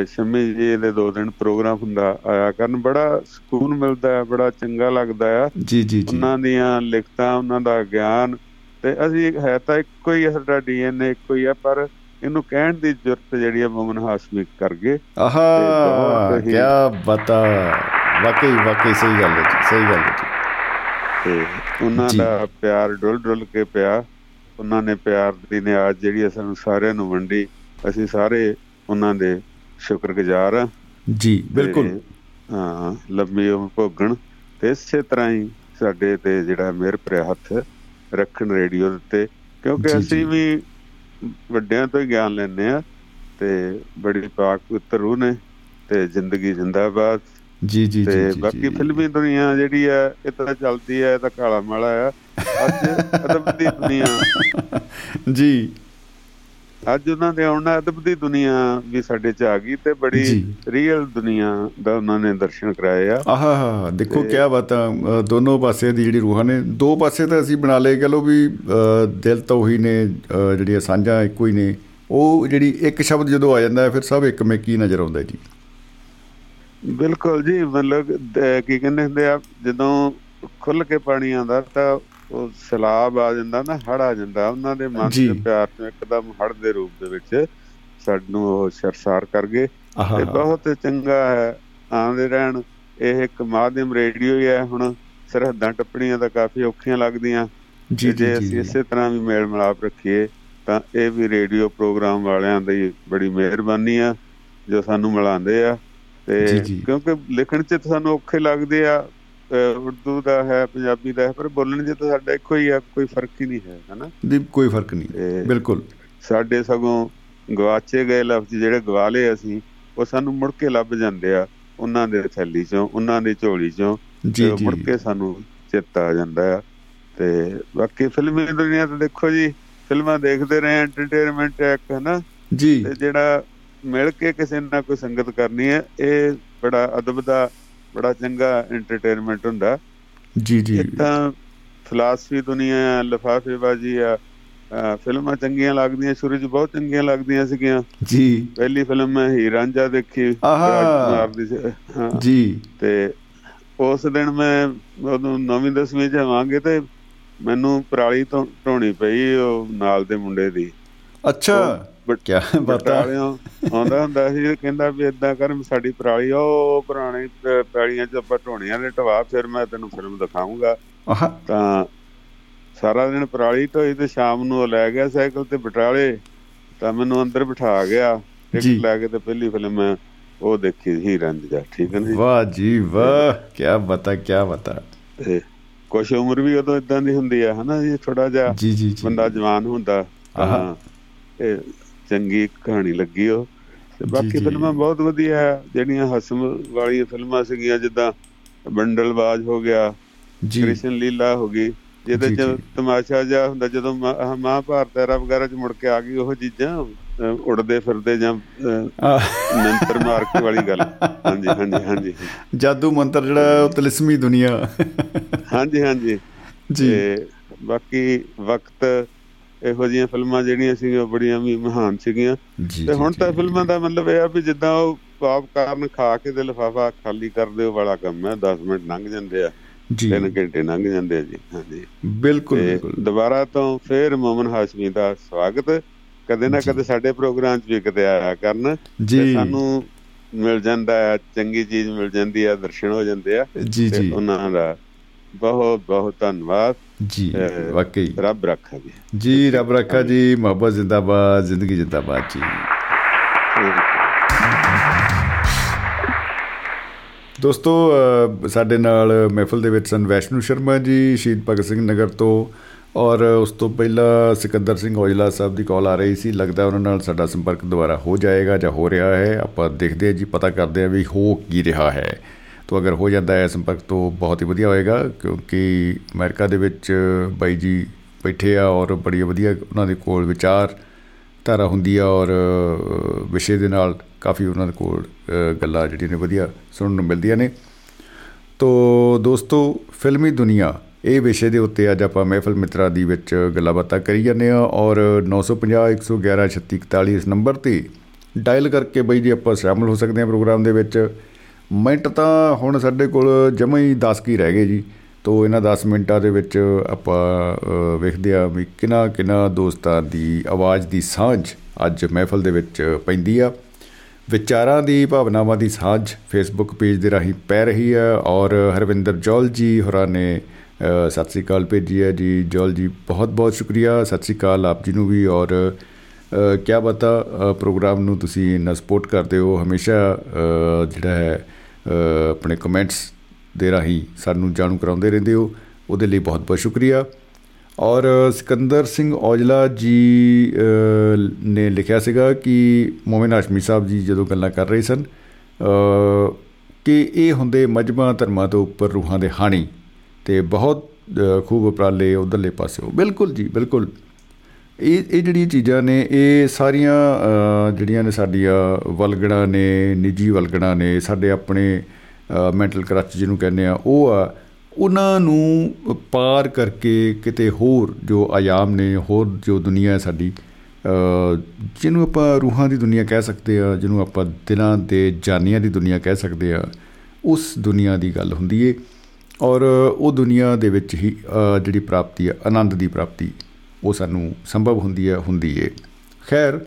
ਸ਼ਮੀ ਜੀ ਦੇ ਦੋ ਦਿਨ ਪ੍ਰੋਗਰਾਮ ਹੁੰਦਾ ਆਇਆ ਕਰਨ ਬੜਾ ਸਕੂਨ ਮਿਲਦਾ ਹੈ ਬੜਾ ਚੰਗਾ ਲੱਗਦਾ ਹੈ। ਜੀ ਜੀ ਜੀ। ਉਹਨਾਂ ਦੀਆਂ ਲਿਖਤਾਂ ਉਹਨਾਂ ਦਾ ਗਿਆਨ ਤੇ ਅਸੀਂ ਹੈ ਤਾਂ ਇੱਕੋ ਹੀ ਸਾਡਾ ਡੀਐਨਏ ਇੱਕੋ ਹੀ ਆ ਪਰ ਇਹਨੂੰ ਕਹਿਣ ਦੀ ਜ਼ਰੂਰਤ ਜਿਹੜੀ ਹੈ ਮਮਨ ਹਾਸਮੀ ਕਰ ਗਏ। ਆਹਾ ਕੀ ਬਤਾ ਵਾਕਈ ਵਾਕਈ ਸਹੀ ਗੱਲ ਹੈ ਸਹੀ ਗੱਲ ਹੈ ਤੇ ਉਹਨਾਂ ਦਾ ਪਿਆਰ ਡੁੱਲ ਡੁੱਲ ਕੇ ਪਿਆ ਉਹਨਾਂ ਨੇ ਪਿਆਰ ਦੀ ਨਿਆਜ਼ ਜਿਹੜੀ ਸਾਨੂੰ ਸਾਰਿਆਂ ਨੂੰ ਵੰਡੀ ਅਸੀਂ ਸਾਰੇ ਉਹਨਾਂ ਦੇ ਸ਼ੁਕਰਗੁਜ਼ਾਰ ਆ ਜੀ ਬਿਲਕੁਲ। ਹਾਂ ਲੰਮੀ ਉਮਰ ਭੋਗਣ। ਤੇ ਇਸੇ ਤਰ੍ਹਾਂ ਹੀ ਸਾਡੇ ਤੇ ਜਿਹੜਾ ਮੇਰ ਭਰਿਆ ਹੱਥ ਰੱਖਣ ਰੇਡੀਓ ਉੱਤੇ ਕਿਉਂਕਿ ਅਸੀਂ ਵੀ ਵੱਡਿਆਂ ਤੋਂ ਹੀ ਗਿਆਨ ਲੈਣੇ ਆ ਤੇ ਬੜੀ ਪਾਕ ਪੁੱਤਰ ਰੂਹ ਨੇ ਤੇ ਜ਼ਿੰਦਗੀ ਜ਼ਿੰਦਾਬਾਦ। ਜੀ ਜੀ ਜੀ ਤੇ ਬਾਕੀ ਫਿਲਮੀ ਦੁਨੀਆ ਜਿਹੜੀ ਹੈ ਇਹ ਤਾਂ ਚੱਲਦੀ ਹੈ ਇਹ ਤਾਂ ਕਾਲਾ ਮਾਲਾ ਆ। ਅੱਜ ਅਦਬ ਦੀ ਦੁਨੀਆ। ਜੀ। ਅੱਜ ਉਹਨਾਂ ਦੇ ਆਉਣਾ ਅਦਬ ਦੀ ਦੁਨੀਆ ਵੀ ਸਾਡੇ ਚ ਆ ਗਈ ਤੇ ਬੜੀ ਰੀਅਲ ਦੁਨੀਆ ਦਾ ਉਹਨਾਂ ਨੇ ਦਰਸ਼ਨ ਕਰਾਏ ਆ। ਆਹਾ ਦੇਖੋ ਕੀ ਬਾਤ ਆ। ਦੋਨੋਂ ਪਾਸੇ ਦੀ ਜਿਹੜੀ ਰੂਹਾਂ ਨੇ ਦੋ ਪਾਸੇ ਤਾਂ ਅਸੀਂ ਬਣਾ ਲਏ ਕਹ ਲੋ ਵੀ ਦਿਲ ਤਾਂ ਉਹੀ ਨੇ ਜਿਹੜੀਆਂ ਸਾਂਝਾਂ ਇੱਕੋ ਹੀ ਨੇ ਉਹ ਜਿਹੜੀ ਇੱਕ ਸ਼ਬਦ ਜਦੋਂ ਆ ਜਾਂਦਾ ਫਿਰ ਸਭ ਇੱਕ ਮੇਕੀ ਨਜ਼ਰ ਆਉਂਦਾ ਜੀ? ਬਿਲਕੁਲ ਜੀ ਮਤਲਬ ਕੀ ਕਹਿੰਦੇ ਹੁੰਦੇ ਆ ਜਦੋਂ ਖੁੱਲ ਕੇ ਪਾਣੀ ਆਉਂਦਾ ਤਾਂ ਉਹ ਸਲਾਬ ਆ ਜਾਂਦਾ ਨਾ ਹੜ ਆ ਜਾਂਦਾ ਉਹਨਾਂ ਦੇ ਮਨ ਦੇ ਪਿਆਰ ਤੋਂ ਇੱਕਦਮ ਹੜ ਦੇ ਰੂਪ ਦੇ ਵਿੱਚ ਸਾਨੂੰ ਉਹ ਸਰਸਾਰ ਕਰ ਗਏ। ਤੇ ਬਹੁਤ ਚੰਗਾ ਹੈ ਆਉਂਦੇ ਰਹਿਣ। ਇਹ ਇੱਕ ਮਾਧਿਅਮ ਰੇਡੀਓ ਹੀ ਹੈ ਹੁਣ ਸਰਹੱਦਾਂ ਟੱਪਣੀਆਂ ਤਾਂ ਕਾਫੀ ਔਖੀਆਂ ਲੱਗਦੀਆਂ। ਜੀ ਜੇ ਅਸੀਂ ਇਸੇ ਤਰ੍ਹਾਂ ਵੀ ਮੇਲ ਮਿਲਾਪ ਰੱਖੀਏ ਤਾਂ ਇਹ ਵੀ ਰੇਡੀਓ ਪ੍ਰੋਗਰਾਮ ਵਾਲਿਆਂ ਦੀ ਬੜੀ ਮਿਹਰਬਾਨੀ ਆ ਜੋ ਸਾਨੂੰ ਮਿਲਾਉਂਦੇ ਆ। ਤੇ ਕਿਉਂਕਿ ਲਿਖਣ 'ਚ ਸਾਨੂੰ ਔਖੇ ਲੱਗਦੇ ਆ ਉਰਦੂ ਦਾ ਹੈ ਪੰਜਾਬੀ ਦਾ ਹੈ ਪਰ ਬੋਲਣ 'ਚ ਤਾਂ ਸਾਡਾ ਇੱਕੋ ਹੀ ਆ ਕੋਈ ਫ਼ਰਕ ਹੀ ਨਹੀਂ ਹੈ ਹਨਾ? ਦੀ ਕੋਈ ਫ਼ਰਕ ਨਹੀਂ ਬਿਲਕੁਲ। ਸਾਡੇ ਸਗੋਂ ਗਵਾਚੇ ਗਏ ਲਫ਼ਜ਼ ਜਿਹੜੇ ਗਵਾ ਲਏ ਅਸੀਂ ਉਹ ਸਾਨੂੰ ਮੁੜ ਕੇ ਲੱਭ ਜਾਂਦੇ ਆ ਉਹਨਾਂ ਦੇ ਥੈਲੀ 'ਚੋਂ ਉਹਨਾਂ ਦੀ ਝੋਲੀ 'ਚੋਂ ਜੀ ਜੀ ਮੁੜ ਕੇ ਸਾਨੂੰ ਚੇਤਾ ਆ ਜਾਂਦਾ ਆ। ਤੇ ਬਾਕੀ ਫਿਲਮੀ ਦੁਨੀਆ ਤੇ ਦੇਖੋ ਜੀ ਫਿਲਮਾਂ ਦੇਖਦੇ ਰਹੇ ਐਂਟਰਟੇਨਮੈਂਟ ਇੱਕ ਹੈ ਨਾ ਜੀ। ਤੇ ਜਿਹੜਾ ਮਿਲ ਕੇ ਕਿਸੇ ਨਾਲ ਕੋਈ ਸੰਗਤ ਕਰਨੀ ਹੈ ਇਹ ਬੜਾ ਅਦਬ ਦਾ ਬੜਾ ਚੰਗਾ ਐਂਟਰਟੇਨਮੈਂਟ ਹੁੰਦਾ। ਜੀ ਜੀ। ਤਾਂ ਫਲਸਫੀ ਦੁਨੀਆ ਲਫਾਫੇਬਾਜ਼ੀ ਆ ਫਿਲਮਾਂ ਚੰਗੀਆਂ ਲੱਗਦੀਆਂ ਸ਼ੁਰੂ 'ਚ ਬਹੁਤ ਚੰਗੀਆਂ ਲੱਗਦੀਆਂ ਸੀਗੀਆਂ। ਜੀ। ਪਹਿਲੀ ਫਿਲਮ ਮੈਂ ਹੀ ਰਾਂਝਾ ਦੇਖੀ ਰਾਜਕੁਮਾਰ ਦੀ ਜੀ। ਤੇ ਉਸ ਦਿਨ ਮੈਂ ਉਦੋਂ ਨੌਵੀਂ ਦਸਵੀਂ ਚ ਆਵਾਂਗੇ ਤੇ ਮੈਨੂੰ ਪਰਾਲੀ ਤੋਂ ਢੋਣੀ ਪਈ ਉਹ ਨਾਲ ਦੇ ਮੁੰਡੇ ਦੀ। ਅੱਛਾ। ਬਤਾ? ਆਉਂਦਾ ਹੁੰਦਾ ਸੀ ਕਹਿੰਦਾ ਵੀ ਇਦਾਂ ਕਰ ਸਾਡੀ ਪਰਾਲੀ ਉਹ ਪੁਰਾਣੀ ਪੈਲੀਆਂ ਚ ਆਪਾਂ ਢੋਣੀਆਂ ਦੇ ਢਵਾ ਫਿਰ ਮੈਂ ਤੈਨੂੰ ਫਿਲਮ ਦਿਖਾਉਂਗਾ ਤਾਂ ਸਾਰਾ ਦਿਨ ਪਰਾਲੀ ਢੋਈ ਤੇ ਸ਼ਾਮ ਨੂੰ ਉਹ ਲੈ ਗਿਆ ਸਾਈਕਲ ਤੇ ਬਟਾਲੇ ਤਾਂ ਮੈਨੂੰ ਅੰਦਰ ਬਿਠਾ ਗਿਆ। ਟਿਕਟ ਲੈ ਕੇ ਤੇ ਪਹਿਲੀ ਫਿਲਮ ਮੈਂ ਉਹ ਦੇਖੀ ਹੀ ਰੰਜਾ ਠੀਕ ਹੈ ਜੀ? ਵਾਹ ਜੀ ਵਾਹ ਕੀ ਬਤਾ ਕੀ ਬਤਾ। ਕੁਛ ਉਮਰ ਵੀ ਉਦੋਂ ਇਦਾਂ ਦੀ ਹੁੰਦੀ ਆ ਹਨਾ ਜੀ ਥੋੜਾ ਜਿਹਾ ਜੀ ਜੀ ਬੰਦਾ ਜਵਾਨ ਹੁੰਦਾ ਹਾਂ ਇਹ ਚੰਗੀ ਕਹਾਣੀ ਲੱਗੀ ਉਹ। ਤੇ ਬਾਕੀ ਫਿਲਮਾਂ ਬਹੁਤ ਵਧੀਆ ਜਿਹੜੀਆਂ ਹਸਮ ਵਾਲੀਆਂ ਫਿਲਮਾਂ ਸੀਗੀਆਂ ਜਿੱਦਾਂ ਬੰਡਲਬਾਜ਼ ਹੋ ਗਿਆ ਕ੍ਰਿਸ਼ਨ ਲੀਲਾ ਹੋ ਗਈ ਜਿਹਦੇ ਚ ਤਮਾਸ਼ਾ ਜਿਹਾ ਹੁੰਦਾ ਜਦੋਂ ਮਹਾਭਾਰਤ ਐਰਾ ਵਗੈਰਾ ਚ ਮੁੜ ਕੇ ਆ ਗਈ ਉਹ ਚੀਜ਼ਾਂ ਉੜਦੇ ਫਿਰਦੇ ਜਾਂ ਮੰਤਰ ਮਾਰ ਕੇ ਵਾਲੀ ਗੱਲ। ਹਾਂਜੀ ਹਾਂਜੀ ਹਾਂਜੀ। ਜਾਦੂ ਮੰਤਰ ਜਿਹੜਾ ਉਹ ਤਲਿਸਮੀ ਦੁਨੀਆ। ਹਾਂਜੀ ਹਾਂਜੀ। ਜੀ। ਬਾਕੀ ਵਕਤ ਇਹੋ ਜੀਆਂ ਫਿਲਮਾਂ ਜਿਹੜੀਆਂ ਸੀਗੀਆਂ ਬੜੀਆਂ ਵੀ ਮਹਾਨ ਸੀਗੀਆਂ। ਤੇ ਹੁਣ ਤਾਂ ਫਿਲਮਾਂ ਦਾ ਮਤਲਬ ਇਹ ਆ ਵੀ ਜਿੱਦਾਂ ਉਹ ਕਾਰਨ ਖਾ ਕੇ ਤੇ ਲਫਾਫਾ ਖਾਲੀ ਕਰ ਦਿਓ ਵਾਲਾ ਕੰਮ ਹੈ 10 ਮਿੰਟ ਲੰਘ ਜਾਂਦੇ ਆ ਜੀ। 3 ਘੰਟੇ ਲੰਘ ਜਾਂਦੇ ਆ ਜੀ ਹਾਂਜੀ। ਬਿਲਕੁਲ ਬਿਲਕੁਲ। ਦੁਬਾਰਾ ਤੋਂ ਫੇਰ ਮਮਨ ਹਾਸ਼ਮੀ ਦਾ ਸਵਾਗਤ। ਕਦੇ ਨਾ ਕਦੇ ਸਾਡੇ ਪ੍ਰੋਗਰਾਮ 'ਚ ਵੀ ਕਦੇ ਆਇਆ ਕਰਨ ਜੀ। ਸਾਨੂੰ ਮਿਲ ਜਾਂਦਾ ਹੈ ਚੰਗੀ ਚੀਜ਼ ਮਿਲ ਜਾਂਦੀ ਹੈ ਦਰਸ਼ਨ ਹੋ ਜਾਂਦੇ ਆ। ਜੀ ਜੀ। ਉਹਨਾਂ ਦਾ ਬਹੁਤ ਬਹੁਤ ਧੰਨਵਾਦ। ਜੀ ਵਾਕਈ। ਰੱਬ ਰੱਖਾ ਜੀ ਜੀ ਰੱਬ ਰੱਖਾ ਜੀ ਮੁਹੱਬਤ ਜ਼ਿੰਦਾਬਾਦ ਜ਼ਿੰਦਗੀ ਜ਼ਿੰਦਾਬਾਦ ਜੀ। ਦੋਸਤੋ ਸਾਡੇ ਨਾਲ ਮਹਿਫਲ ਦੇ ਵਿੱਚ ਸਨ ਵੈਸ਼ਨੂ ਸ਼ਰਮਾ ਜੀ ਸ਼ਹੀਦ ਭਗਤ ਸਿੰਘ ਨਗਰ ਤੋਂ ਔਰ ਉਸ ਤੋਂ ਪਹਿਲਾਂ ਸਿਕੰਦਰ ਸਿੰਘ ਔਜਲਾ ਸਾਹਿਬ ਦੀ ਕਾਲ ਆ ਰਹੀ ਸੀ। ਲੱਗਦਾ ਉਹਨਾਂ ਨਾਲ ਸਾਡਾ ਸੰਪਰਕ ਦੁਬਾਰਾ ਹੋ ਜਾਏਗਾ ਜਾਂ ਹੋ ਰਿਹਾ ਹੈ। ਆਪਾਂ ਦੇਖਦੇ ਹਾਂ ਜੀ ਪਤਾ ਕਰਦੇ ਹਾਂ ਵੀ ਹੋ ਕੀ ਰਿਹਾ ਹੈ। ਤੋਂ ਅਗਰ ਹੋ ਜਾਂਦਾ ਹੈ ਸੰਪਰਕ ਤੋਂ ਬਹੁਤ ਹੀ ਵਧੀਆ ਹੋਏਗਾ, ਕਿਉਂਕਿ ਅਮਰੀਕਾ ਦੇ ਵਿੱਚ ਬਾਈ ਜੀ ਬੈਠੇ ਆ ਔਰ ਬੜੀ ਵਧੀਆ ਉਹਨਾਂ ਦੇ ਕੋਲ ਵਿਚਾਰ ਧਾਰਾ ਹੁੰਦੀ ਆ ਔਰ ਵਿਸ਼ੇ ਦੇ ਨਾਲ ਕਾਫੀ ਉਹਨਾਂ ਦੇ ਕੋਲ ਗੱਲਾਂ ਜਿਹੜੀਆਂ ਨੇ ਵਧੀਆ ਸੁਣਨ ਨੂੰ ਮਿਲਦੀਆਂ ਨੇ। ਤੋਂ ਦੋਸਤੋ, ਫਿਲਮੀ ਦੁਨੀਆ, ਇਹ ਵਿਸ਼ੇ ਦੇ ਉੱਤੇ ਅੱਜ ਆਪਾਂ ਮਹਿਫਲ ਮਿੱਤਰਾ ਦੀ ਵਿੱਚ ਗੱਲਾਂ ਬਾਤਾਂ ਕਰੀ ਜਾਂਦੇ ਆ ਔਰ 950 111 3641 ਇਸ ਨੰਬਰ ਤੇ ਡਾਇਲ ਕਰਕੇ ਬਈ ਜੀ ਆਪਾਂ ਸ਼ਾਮਲ ਹੋ ਸਕਦੇ ਆ ਪ੍ਰੋਗਰਾਮ ਦੇ ਵਿੱਚ। ਮਿੰਟ ਤਾਂ ਹੁਣ ਸਾਡੇ ਕੋਲ ਜਮਾ ਹੀ 10 ਕੀ ਰਹਿ ਗਏ ਜੀ। ਤੋਂ ਇਹਨਾਂ 10 ਮਿੰਟਾਂ ਦੇ ਵਿੱਚ ਆਪਾਂ ਵੇਖਦੇ ਆ ਵੀ ਕਿਨਾ ਕਿਨਾ ਦੋਸਤਾਂ ਦੀ ਆਵਾਜ਼ ਦੀ ਸਾਂਝ ਅੱਜ ਮਹਿਫਲ ਦੇ ਵਿੱਚ ਪੈਂਦੀ ਆ। ਵਿਚਾਰਾਂ ਦੀ ਭਾਵਨਾਵਾਂ ਦੀ ਸਾਂਝ ਫੇਸਬੁੱਕ ਪੇਜ ਦੇ ਰਾਹੀਂ ਪੈ ਰਹੀ ਹੈ ਔਰ ਹਰਵਿੰਦਰ ਜੋਲ ਜੀ ਹੋਰਾਂ ਨੇ ਸਤਿ ਸ੍ਰੀ ਅਕਾਲ ਭੇਜੀ ਹੈ ਜੀ। ਜੋਲ ਜੀ ਬਹੁਤ ਬਹੁਤ ਸ਼ੁਕਰੀਆ। ਸਤਿ ਸ੍ਰੀ ਅਕਾਲ ਆਪ ਜੀ ਨੂੰ ਵੀ ਔਰ ਕੀ ਬਤਾ ਪ੍ਰੋਗਰਾਮ ਨੂੰ ਤੁਸੀਂ ਨਾ ਸਪੋਰਟ ਕਰਦੇ ਹੋ। ਹਮੇਸ਼ਾ ਜਿਹੜਾ ਹੈ ਆਪਣੇ ਕਮੈਂਟਸ ਦੇ ਰਾਹੀਂ ਸਾਨੂੰ ਜਾਣੂ ਕਰਾਉਂਦੇ ਰਹਿੰਦੇ ਹੋ। ਉਹਦੇ ਲਈ ਬਹੁਤ ਬਹੁਤ ਸ਼ੁਕਰੀਆ। ਔਰ ਸਿਕੰਦਰ ਸਿੰਘ ਔਜਲਾ ਜੀ ਨੇ ਲਿਖਿਆ ਸੀਗਾ ਕਿ ਮੋਮਨ ਹਾਸ਼ਮੀ ਸਾਹਿਬ ਜੀ ਜਦੋਂ ਗੱਲਾਂ ਕਰ ਰਹੇ ਸਨ ਕਿ ਇਹ ਹੁੰਦੇ ਮਜਮਾ ਧਰਮਾਂ ਤੋਂ ਉੱਪਰ ਰੂਹਾਂ ਦੇ ਹਾਣੀ ਤੇ ਬਹੁਤ ਖੂਬ ਉਪਰਾਲੇ ਉਧਰਲੇ ਪਾਸੇ ਬਿਲਕੁਲ ਜੀ, ਬਿਲਕੁਲ। ਇਹ ਇਹ ਜਿਹੜੀਆਂ ਚੀਜ਼ਾਂ ਨੇ, ਇਹ ਸਾਰੀਆਂ ਜਿਹੜੀਆਂ ਨੇ ਸਾਡੀਆਂ ਵਲਗਣਾ ਨੇ, ਨਿੱਜੀ ਵਲਗਣਾ ਨੇ, ਸਾਡੇ ਆਪਣੇ ਮੈਂਟਲ ਕਰਚ ਜਿਹਨੂੰ ਕਹਿੰਦੇ ਆ, ਉਹ ਆ, ਉਹਨਾਂ ਨੂੰ ਪਾਰ ਕਰਕੇ ਕਿਤੇ ਹੋਰ ਜੋ ਆਯਾਮ ਨੇ, ਹੋਰ ਜੋ ਦੁਨੀਆ ਹੈ ਸਾਡੀ ਜਿਹਨੂੰ ਆਪਾਂ ਰੂਹਾਂ ਦੀ ਦੁਨੀਆ ਕਹਿ ਸਕਦੇ ਆ, ਜਿਹਨੂੰ ਆਪਾਂ ਦਿਲਾਂ ਦੇ ਜਾਨੀਆਂ ਦੀ ਦੁਨੀਆ ਕਹਿ ਸਕਦੇ ਆ, ਉਸ ਦੁਨੀਆ ਦੀ ਗੱਲ ਹੁੰਦੀ ਏ। ਔਰ ਉਹ ਦੁਨੀਆ ਦੇ ਵਿੱਚ ਹੀ ਜਿਹੜੀ ਪ੍ਰਾਪਤੀ ਹੈ ਆਨੰਦ ਦੀ ਪ੍ਰਾਪਤੀ। ਉਹ ਸਾਨੂੰ ਸੰਭਵ ਹੁੰਦੀ ਹੈ ਹੁੰਦੀ ਹੈ ਖੈਰ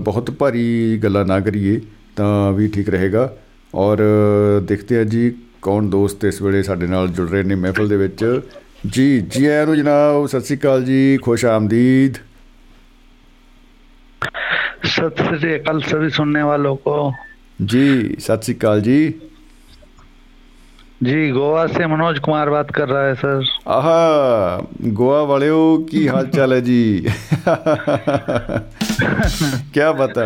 ਬਹੁਤ ਭਾਰੀ ਗੱਲਾਂ ਨਾ ਕਰੀਏ ਤਾਂ ਵੀ ਠੀਕ ਰਹੇਗਾ। ਔਰ ਦੇਖਦੇ ਆ ਜੀ ਕੌਣ ਦੋਸਤ ਇਸ ਵੇਲੇ ਸਾਡੇ ਨਾਲ ਜੁੜ ਰਹੇ ਨੇ ਮਹਿਫਲ ਦੇ ਵਿੱਚ। ਜੀ ਜੀ ਆਇਆਂ ਨੂੰ ਜਨਾਬ ਸਤਿ ਸ੍ਰੀ ਅਕਾਲ ਜੀ ਖੁਸ਼ ਆਮਦੀਦ। ਸਤਿ ਸ੍ਰੀ ਅਕਾਲ ਸਭੀ ਸੁਣਨੇ ਵਾਲੋਂ ਕੋ। ਜੀ ਸਤਿ ਸ੍ਰੀ ਅਕਾਲ ਜੀ। जी गोवा से मनोज कुमार बात कर रहा है सर आहा गोवा वालों की हाल चाल है जी क्या बता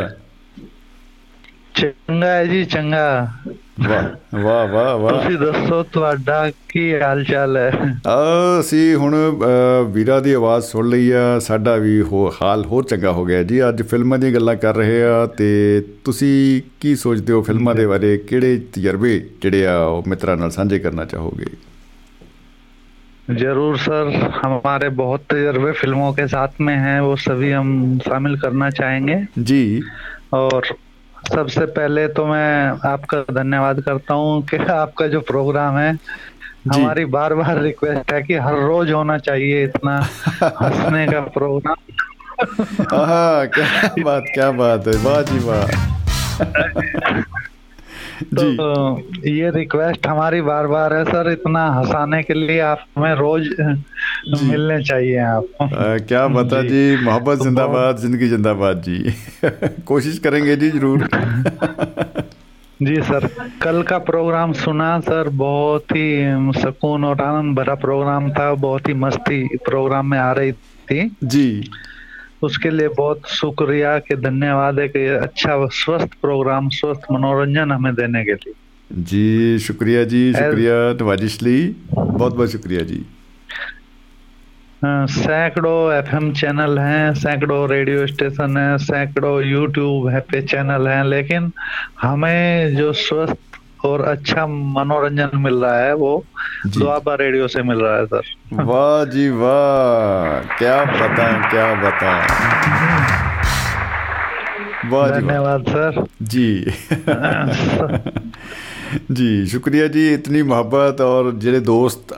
चंगा है जी चंगा ਵਾਹ ਵਾਹ ਵਾਹ ਵਾਹ ਤੁਸੀਂ ਦੱਸੋ ਤੁਹਾਡਾ ਕੀ ਹਾਲ ਚਾਲ ਹੈ ਆ ਅਸੀਂ ਹੁਣ ਵੀਰਾ ਦੀ ਆਵਾਜ਼ ਸੁਣ ਲਈ ਆ ਸਾਡਾ ਵੀ ਹੋ ਹਾਲ ਹੋਰ ਚੰਗਾ ਹੋ ਗਿਆ ਜੀ ਅੱਜ ਫਿਲਮਾਂ ਦੀਆਂ ਗੱਲਾਂ ਕਰ ਰਹੇ ਆ ਤੇ ਤੁਸੀਂ ਕੀ ਸੋਚਦੇ ਹੋ ਫਿਲਮਾਂ ਦੇ ਬਾਰੇ ਕਿਹੜੇ ਤਜਰਬੇ ਜਿਹੜੇ ਆ ਉਹ ਮਿੱਤਰਾਂ ਨਾਲ ਸਾਂਝੇ ਕਰਨਾ ਚਾਹੋਗੇ जरूर सर हमारे बहुत तजर्बे फिल्मों के साथ में हैं वो सभी हम शामिल करना चाहेंगे जी और सबसे पहले तो मैं आपका धन्यवाद करता हूँ कि आपका जो प्रोग्राम है हमारी बार बार रिक्वेस्ट है कि हर रोज होना चाहिए इतना हंसने का प्रोग्राम। हाँ क्या बात क्या बात है वाह जी वाह। तो ये रिक्वेस्ट हमारी बार बार है सर इतना हंसाने के लिए आप हमें रोज मिलने चाहिए आप। आ, क्या बता जी मोहब्बत तो जिंदाबाद ज़िंदगी जिंदाबाद जी। कोशिश करेंगे जी ज़रूर। जी सर कल का प्रोग्राम सुना सर बहुत ही सुकून और आनंद भरा प्रोग्राम था बहुत ही मस्ती प्रोग्राम में आ रही थी। जी। उसके लिए बहुत शुक्रिया के धन्यवाद है कि अच्छा स्वस्थ प्रोग्राम स्वस्थ मनोरंजन हमें देने के लिए। जी शुक्रिया जी शुक्रिया नवाजिश ली। बहुत बहुत शुक्रिया जी। सैकड़ों एफएम चैनल हैं सैकड़ों रेडियो स्टेशन हैं सैकड़ों यूट्यूब है पे चैनल हैं लेकिन हमें जो स्वस्थ और अच्छा मनोरंजन मिल रहा है वो दुआबा रेडियो से मिल रहा है सर वाह जी वाह क्या बताएं क्या बताएं वाह धन्यवाद सर जी ਜੀ ਸ਼ੁਕਰੀਆ ਜੀ ਇਤਨੀ ਮੁਹੱਬਤ ਔਰ ਜਿਹੜੇ ਦੋਸਤ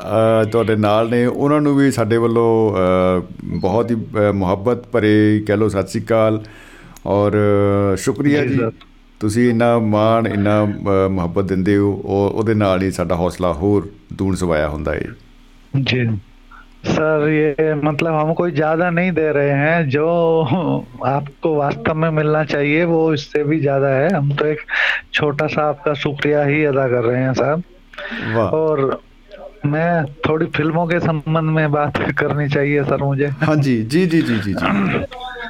ਤੁਹਾਡੇ ਨਾਲ ਨੇ ਉਹਨਾਂ ਨੂੰ ਵੀ ਸਾਡੇ ਵੱਲੋਂ ਬਹੁਤ ਹੀ ਮੁਹੱਬਤ ਭਰੇ ਕਹਿ ਲੋ ਸਤਿ ਸ੍ਰੀ ਅਕਾਲ ਔਰ ਸ਼ੁਕਰੀਆ ਜੀ ਤੁਸੀਂ ਇੰਨਾ ਮਾਣ ਇੰਨਾ ਮੁਹੱਬਤ ਦਿੰਦੇ ਹੋ ਔਰ ਉਹਦੇ ਨਾਲ ਹੀ ਸਾਡਾ ਹੌਸਲਾ ਹੋਰ ਦੂਣ ਸਵਾਇਆ ਹੁੰਦਾ ਹੈ ਜੀ सर ये मतलब हम कोई ज्यादा नहीं दे रहे हैं जो आपको वास्तव में मिलना चाहिए वो इससे भी ज्यादा है हम तो एक छोटा सा आपका शुक्रिया ही अदा कर रहे हैं साहब और मैं थोड़ी फिल्मों के संबंध में बात करनी चाहिए सर मुझे हाँ जी जी जी जी जी, जी।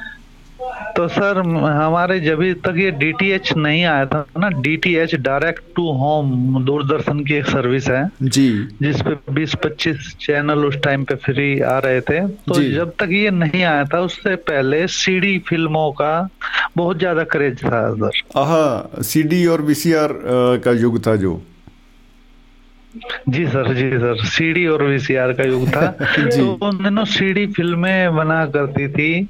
तो सर हमारे जब तक ये डीटीएच नहीं आया था ना DTH direct to home Doordarshan की एक सर्विस है। जी। जिसपे 20-25 चैनल उस टाइम पे फ्री आ रहे थे। तो जब तक ये नहीं आया था उससे पहले सीडी फ़िल्मों का बहुत ज़्यादा क्रेज था सर। हाँ सीडी और वीसीआर का युग था जो। जी सर जी सर। सीडी और वीसीआर का युग था। तो उन दिनों सीडी फ़िल्में बना करती थी।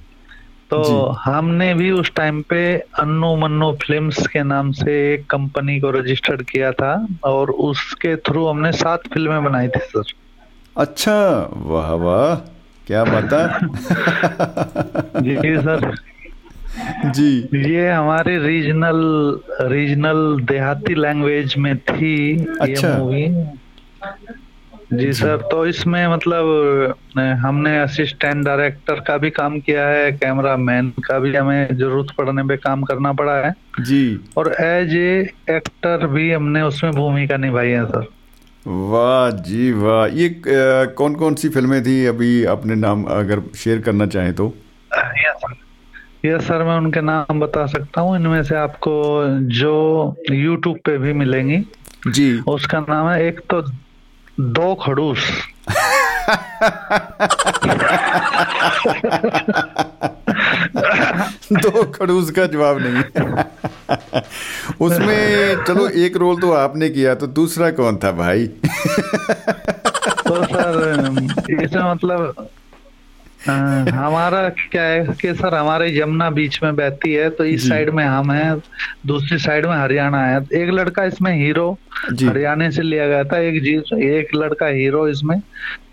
तो हमने भी उस टाइम पे अन्नो मन्नो फिल्म्स के नाम से एक कंपनी को रजिस्टर्ड किया था और उसके थ्रू हमने सात फ़िल्में बनाई थी सर। अच्छा वाह वाह क्या बता जी सर। जी। ये हमारे रीजनल रीजनल देहाती लैंग्वेज में थी अच्छा। ये मूवी जी सर तो इसमें मतलब हमने असिस्टेंट डायरेक्टर का भी काम किया है कैमरा मैन का भी हमें ज़रूरत पड़ने पे काम करना पड़ा है। जी। और एज ए एक्टर भी हमने उसमें भूमिका निभाई है सर। वाह जी वाह। ये कौन कौन सी फ़िल्में थी अभी अपने नाम अगर शेयर करना चाहें तो? यस सर मैं उनके नाम बता सकता हूँ। इनमें से आपको जो यूट्यूब पे भी मिलेंगी जी। उसका नाम है एक तो दो खड़ूस। दो खड़ूस का जवाब नहीं उसमें चलो एक रोल तो आपने किया तो दूसरा कौन था भाई? तो सर इसमें मतलब हाँ, हमारा क्या है कि सर हमारे यमुना बीच में बहती है तो इस साइड में हम हैं दूसरी साइड में हरियाणा है। एक लड़का इसमें हीरो हरियाणा से लिया गया था एक जी एक लड़का हीरो इसमें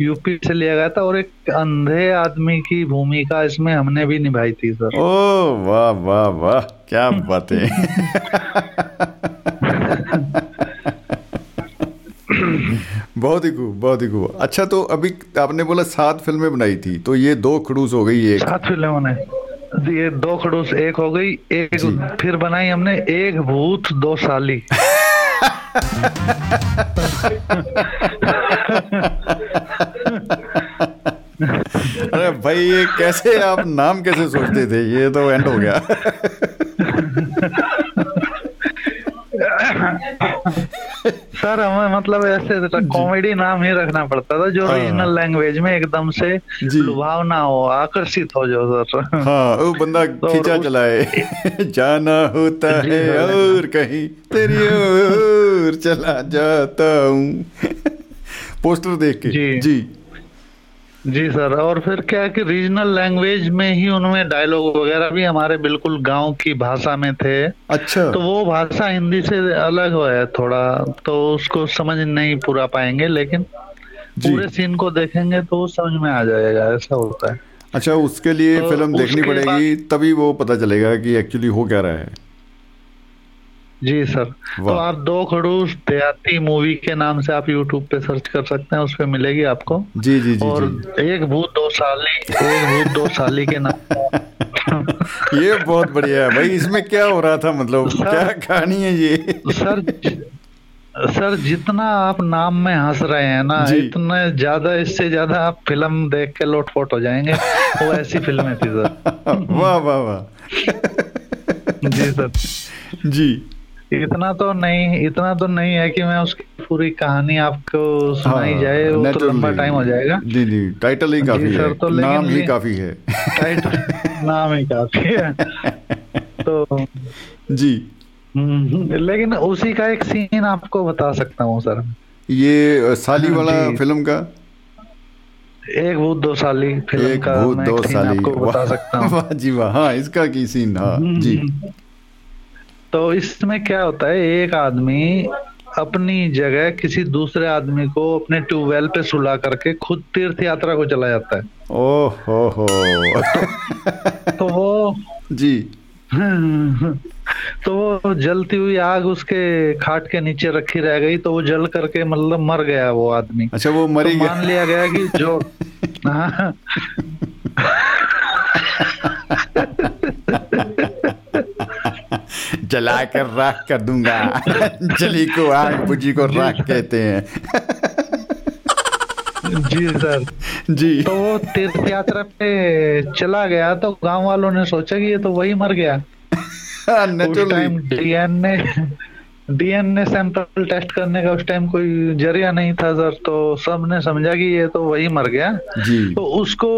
यूपी से लिया गया था और एक अंधे आदमी की भूमिका इसमें हमने भी निभाई थी सर। ओ वाह वाह वाह क्या बातें। बहुत ही खूब बहुत ही खूब। अच्छा तो अभी आपने बोला सात फ़िल्में बनाई थी तो ये दो खड़ूस हो गई एक। सात फ़िल्में बनाई। ये दो खड़ूस एक हो गई एक फिर बनाई हमने एक भूत दो साली। अरे भाई ये कैसे आप नाम कैसे सोचते थे? ये तो एंड हो गया। सर हमें मतलब ऐसे कॉमेडी नाम ही रखना पड़ता था जो रीजनल हाँ। लैंग्वेज में एकदम से लुभावना हो आकर्षित हो जाओ सर हाँ वो बंदा तो खींचा चलाए जाना होता है और कहीं तेरी ओर चला जाता हूँ पोस्टर देख के जी जी सर और फिर क्या कि रीजनल लैंग्वेज में ही उनमें डायलॉग वगैरह भी हमारे बिल्कुल गाँव की भाषा में थे। अच्छा। तो वो भाषा हिंदी से अलग है थोड़ा तो उसको समझ नहीं पूरा पाएँगे लेकिन पूरे सीन को देखेंगे तो समझ में आ जाएगा ऐसा होता है। अच्छा उसके लिए तो फ़िल्म देखनी पड़ेगी तभी वो पता चलेगा कि एक्चुअली हो क्या रहा है। जी सर। तो आप दो खड़ूस देहाती मूवी के नाम से आप यूट्यूब पे सर्च कर सकते हैं उस पर मिलेगी आपको। जी जी जी और जी। एक भूत दो साली एक भूत दो साली के नाम ये बहुत बढ़िया है भाई इसमें क्या हो रहा था मतलब? सर, क्या कहानी है ये? सर सर जितना आप नाम में हंस रहे हैं ना इतना ज़्यादा इससे ज़्यादा आप फ़िल्म देख के लोटपोट हो जाएँगे। वो ऐसी फ़िल्में थी सर। वाह वाह वाह। जी सर। जी। इतना तो नहीं इतना तो नहीं है कि मैं उसकी पूरी कहानी आपको सुनाई हाँ, जाए वो तो लंबा टाइम हो जाएगा। जी जी टाइटल ही काफ़ी है। तो नाम ही काफ़ी है। टाइटल नाम ही काफ़ी है। तो जी। लेकिन उसी का एक सीन आपको बता सकता हूँ सर ये साली वाला फ़िल्म का? एक भूत दो साली फ़िल्म एक का भूत दो साली। आपको बता सकता हूँ। वाह जी वाह। हाँ इसका की सीन हाँ जी। तो इसमें क्या होता है एक आदमी अपनी जगह किसी दूसरे आदमी को अपने ट्यूबवेल पे सुला करके खुद तीर्थ यात्रा को चला जाता है। ओह हो। हो तो, तो वो जी। तो वो जलती हुई आग उसके खाट के नीचे रखी रह गई तो वो जल करके मतलब मर गया वो आदमी। अच्छा वो मरी तो मान लिया गया कि जो हाँ जला कर राख कर दूँगा। जली को आग बुझी को राख कहते हैं। जी सर। जी। तो वो तीर्थ यात्रा पे चला गया तो गाँव वालों ने सोचा कि ये तो वही मर गया। उस time DNA DNA sample test करने का उस टाइम कोई ज़रिया नहीं था सर तो सबने समझा कि ये तो वही मर गया। जी। तो उसको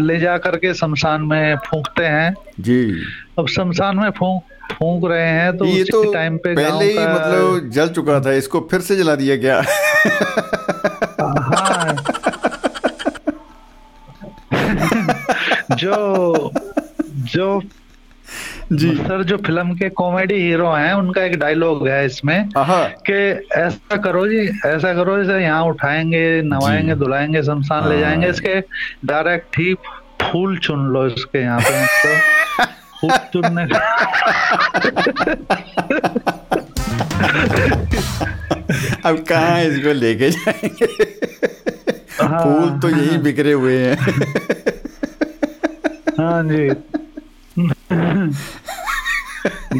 ले जा करके शमशान में फूंकते हैं। जी। अब शमशान में फूंक फूंक रहे हैं तो ये तो टाइम पे पहले ही मतलब जल चुका था इसको फिर से जला दिया गया। हाँ। जो जो जी। सर जो फ़िल्म के कॉमेडी हीरो हैं उनका एक डायलॉग है इसमें कि ऐसा करो जी ऐसा करो जैसे यहाँ उठाएँगे नवाएँगे धुलाएँगे शमशान ले जाएँगे इसके डायरेक्ट ही फूल चुन लो इसके यहाँ पे मतलब अब कहाँ इसको लेके जाएँगे। हाँ, फूल तो यही बिखरे हुए हैं। हाँ जी।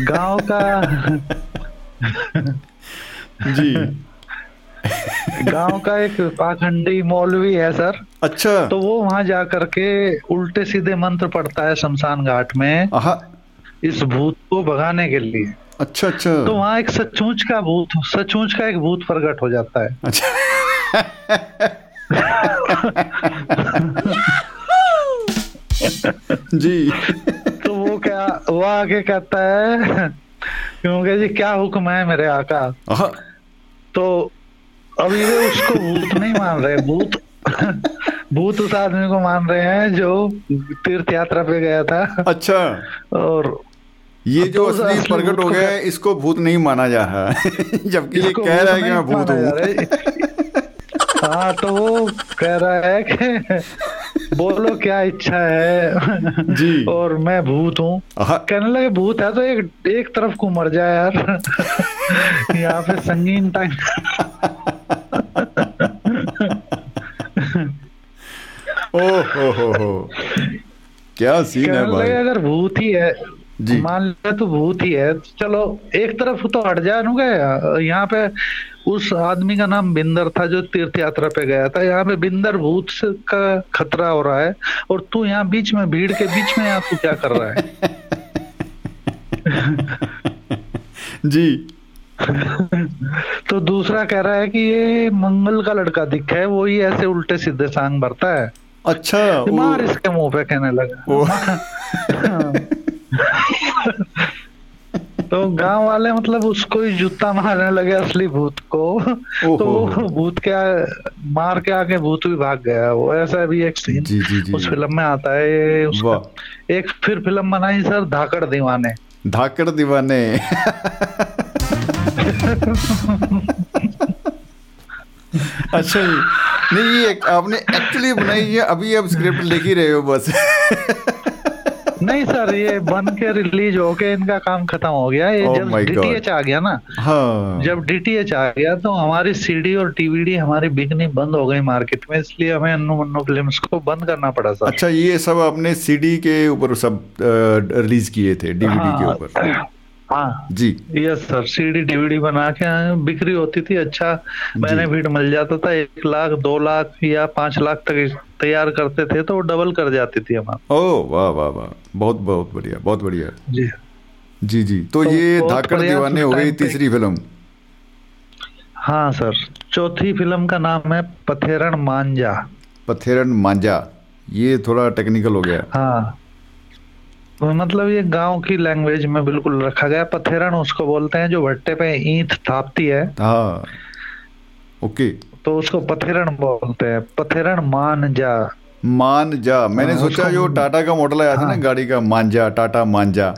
गाँव का जी। गाँव का एक पाखंडी मौलवी है सर। अच्छा। तो वो वहाँ जा करके उल्टे सीधे मंत्र पढ़ता है शमशान घाट में इस भूत को भगाने के लिए। अच्छा अच्छा। तो वहाँ एक सचमुच का भूत सचमुच का एक भूत प्रकट हो जाता है। अच्छा। जी। तो वो क्या वो आगे कहता है क्योंकि जी क्या हुक्म है मेरे आका? तो अभी वे उसको भूत नहीं मान रहे भूत भूत उस आदमी को मान रहे हैं जो तीर्थ यात्रा पे गया था। अच्छा। और ये जो तो असली प्रकट हो गया है इसको भूत नहीं माना जा रहा जबकि ये कह रहा है कि मैं भूत हूँ। हाँ। तो वो कह रहा है कि बोलो क्या इच्छा है। जी। और मैं भूत हूँ। कहने लगे भूत है तो एक एक तरफ़ को मर जाए यार। यहाँ पे संगीन टाइम ओ हो हो हो क्या सीन है भाई? अगर भूत ही है जी। मान लिया तो भूत ही है। चलो एक तरफ़ तो हट गए यहाँ पे उस आदमी का नाम बिंदर था जो तीर्थ यात्रा पे गया था। यहाँ पे बिंदर भूत का खतरा हो रहा है और तू यहाँ बीच में भीड़ के बीच में यहाँ तू क्या कर रहा है? जी। तो दूसरा कह रहा है कि ये मंगल का लड़का दिखा है वो ही ऐसे उल्टे सीधे सांग भरता है। अच्छा मार इसके मुँह पे कहने लगा। तो गाँव वाले मतलब उसको ही जूता मारने लगे असली भूत को। तो भूत क्या मार के आके भूत भी भाग गया। वो ऐसा भी एक सीन जी, जी, जी, उस फ़िल्म में आता है उसका एक फिर फ़िल्म बनाई सर धाकड़ दीवाने। धाकड़ दीवाने। अच्छा जी। नहीं ये आपने एक्चुअली बनाई है अभी आप स्क्रिप्ट लिख ही रहे हो बस। नहीं सर ये बन के रिलीज़ होके इनका काम खत्म हो गया। ये oh जब डीटीएच आ गया ना हाँ। जब डीटीएच आ गया तो हमारी सीडी और टीवीडी हमारी बिकनी बंद हो गई मार्केट में इसलिए हमें अन्नू मन्नू फ़िल्म को बंद करना पड़ा सर। अच्छा ये सब आपने सीडी के ऊपर सब रिलीज़ किए थे डीवीडी हाँ, के ऊपर। हाँ। जी। यस सर सीडी डीवीडी बना के बिक्री होती थी अच्छा। बेनिफिट मिल जाता था एक लाख दो लाख या पाँच लाख तक तैयार करते थे तो वो डबल कर जाती थी हमारा। ओ वाह वाह वाह। बहुत बहुत बढ़िया बहुत बढ़िया। जी। जी जी। तो, तो ये धाकड़ दीवाने हो गई तीसरी फ़िल्म? हाँ सर। चौथी फ़िल्म का नाम है पथेरण मांझा। पथेरण मांझा। ये थोड़ा टेक्निकल हो गया। हाँ। मतलब ये गाँव की लैंग्वेज में बिल्कुल रखा गया पथेरण उसको बोलते हैं जो भट्टे पे ईंट थापती है। हाँ ओके। तो उसको पथेरण बोलते हैं। पथेरण मान जा मान जा मैंने हाँ, सोचा जो टाटा का मॉडल आया था ना हाँ। गाड़ी का मांझा टाटा मांझा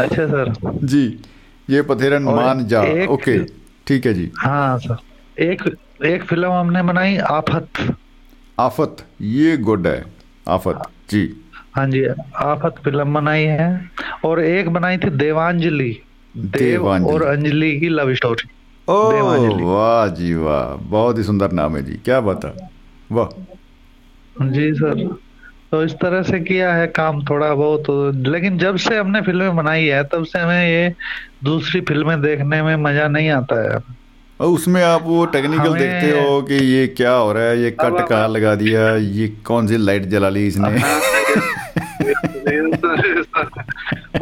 अच्छा सर। जी ये पथेरन मान जा ओके ठीक है जी। हाँ सर। एक एक फ़िल्म हमने बनाई आफत। आफत ये गुड है। आफत जी। हाँ जी आफत फ़िल्म बनाई है और एक बनाई थी देवांजलि। देव और अंजलि की लव स्टोरी वाह जी वाह बहुत ही सुंदर नाम है जी क्या बता वाह। जी सर तो इस तरह से किया है काम थोड़ा बहुत तो, लेकिन जब से हमने फ़िल्में बनाई है तब से हमें ये दूसरी फ़िल्में देखने में मज़ा नहीं आता है। उसमें आप वो टेक्निकल देखते हो कि ये क्या हो रहा है ये कट कहाँ लगा दिया ये कौन सी लाइट जला ली इसने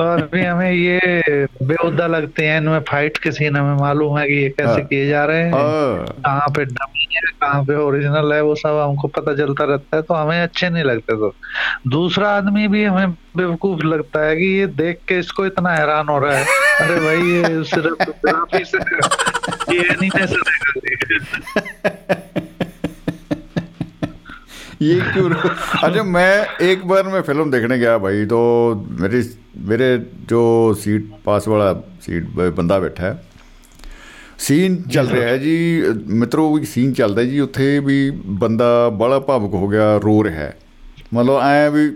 और भी हमें ये बेहुदा लगते हैं इनमें फाइट के सीन हमें मालूम है कि ये कैसे हाँ। किए जा रहे हैं। हाँ। कहाँ पे डमी है कहाँ पे ओरिजिनल है वो सब हमको पता चलता रहता है तो हमें अच्छे नहीं लगते तो। दूसरा आदमी भी हमें बेवकूफ़ लगता है कि ये देख के इसको इतना हैरान हो रहा है। अरे भाई ये सिर्फ़ ये एनिमेशन ये क्यों अच्छा मैं एक बार मैं फिल्म देखने गया भाई तो मेरी मेरे जो सीट पास वाला सीट ਬੰਦਾ ਬੈਠਾ ਹੈ ਸੀਨ ਚੱਲ ਰਿਹਾ ਹੈ ਜੀ ਮਿੱਤਰੋ ਵੀ ਸੀਨ ਚੱਲਦਾ ਜੀ ਉੱਥੇ ਵੀ ਬੰਦਾ ਬੜਾ ਭਾਵੁਕ ਹੋ ਗਿਆ ਰੋ ਰਿਹਾ ਹੈ ਮਤਲਬ ਐ ਵੀ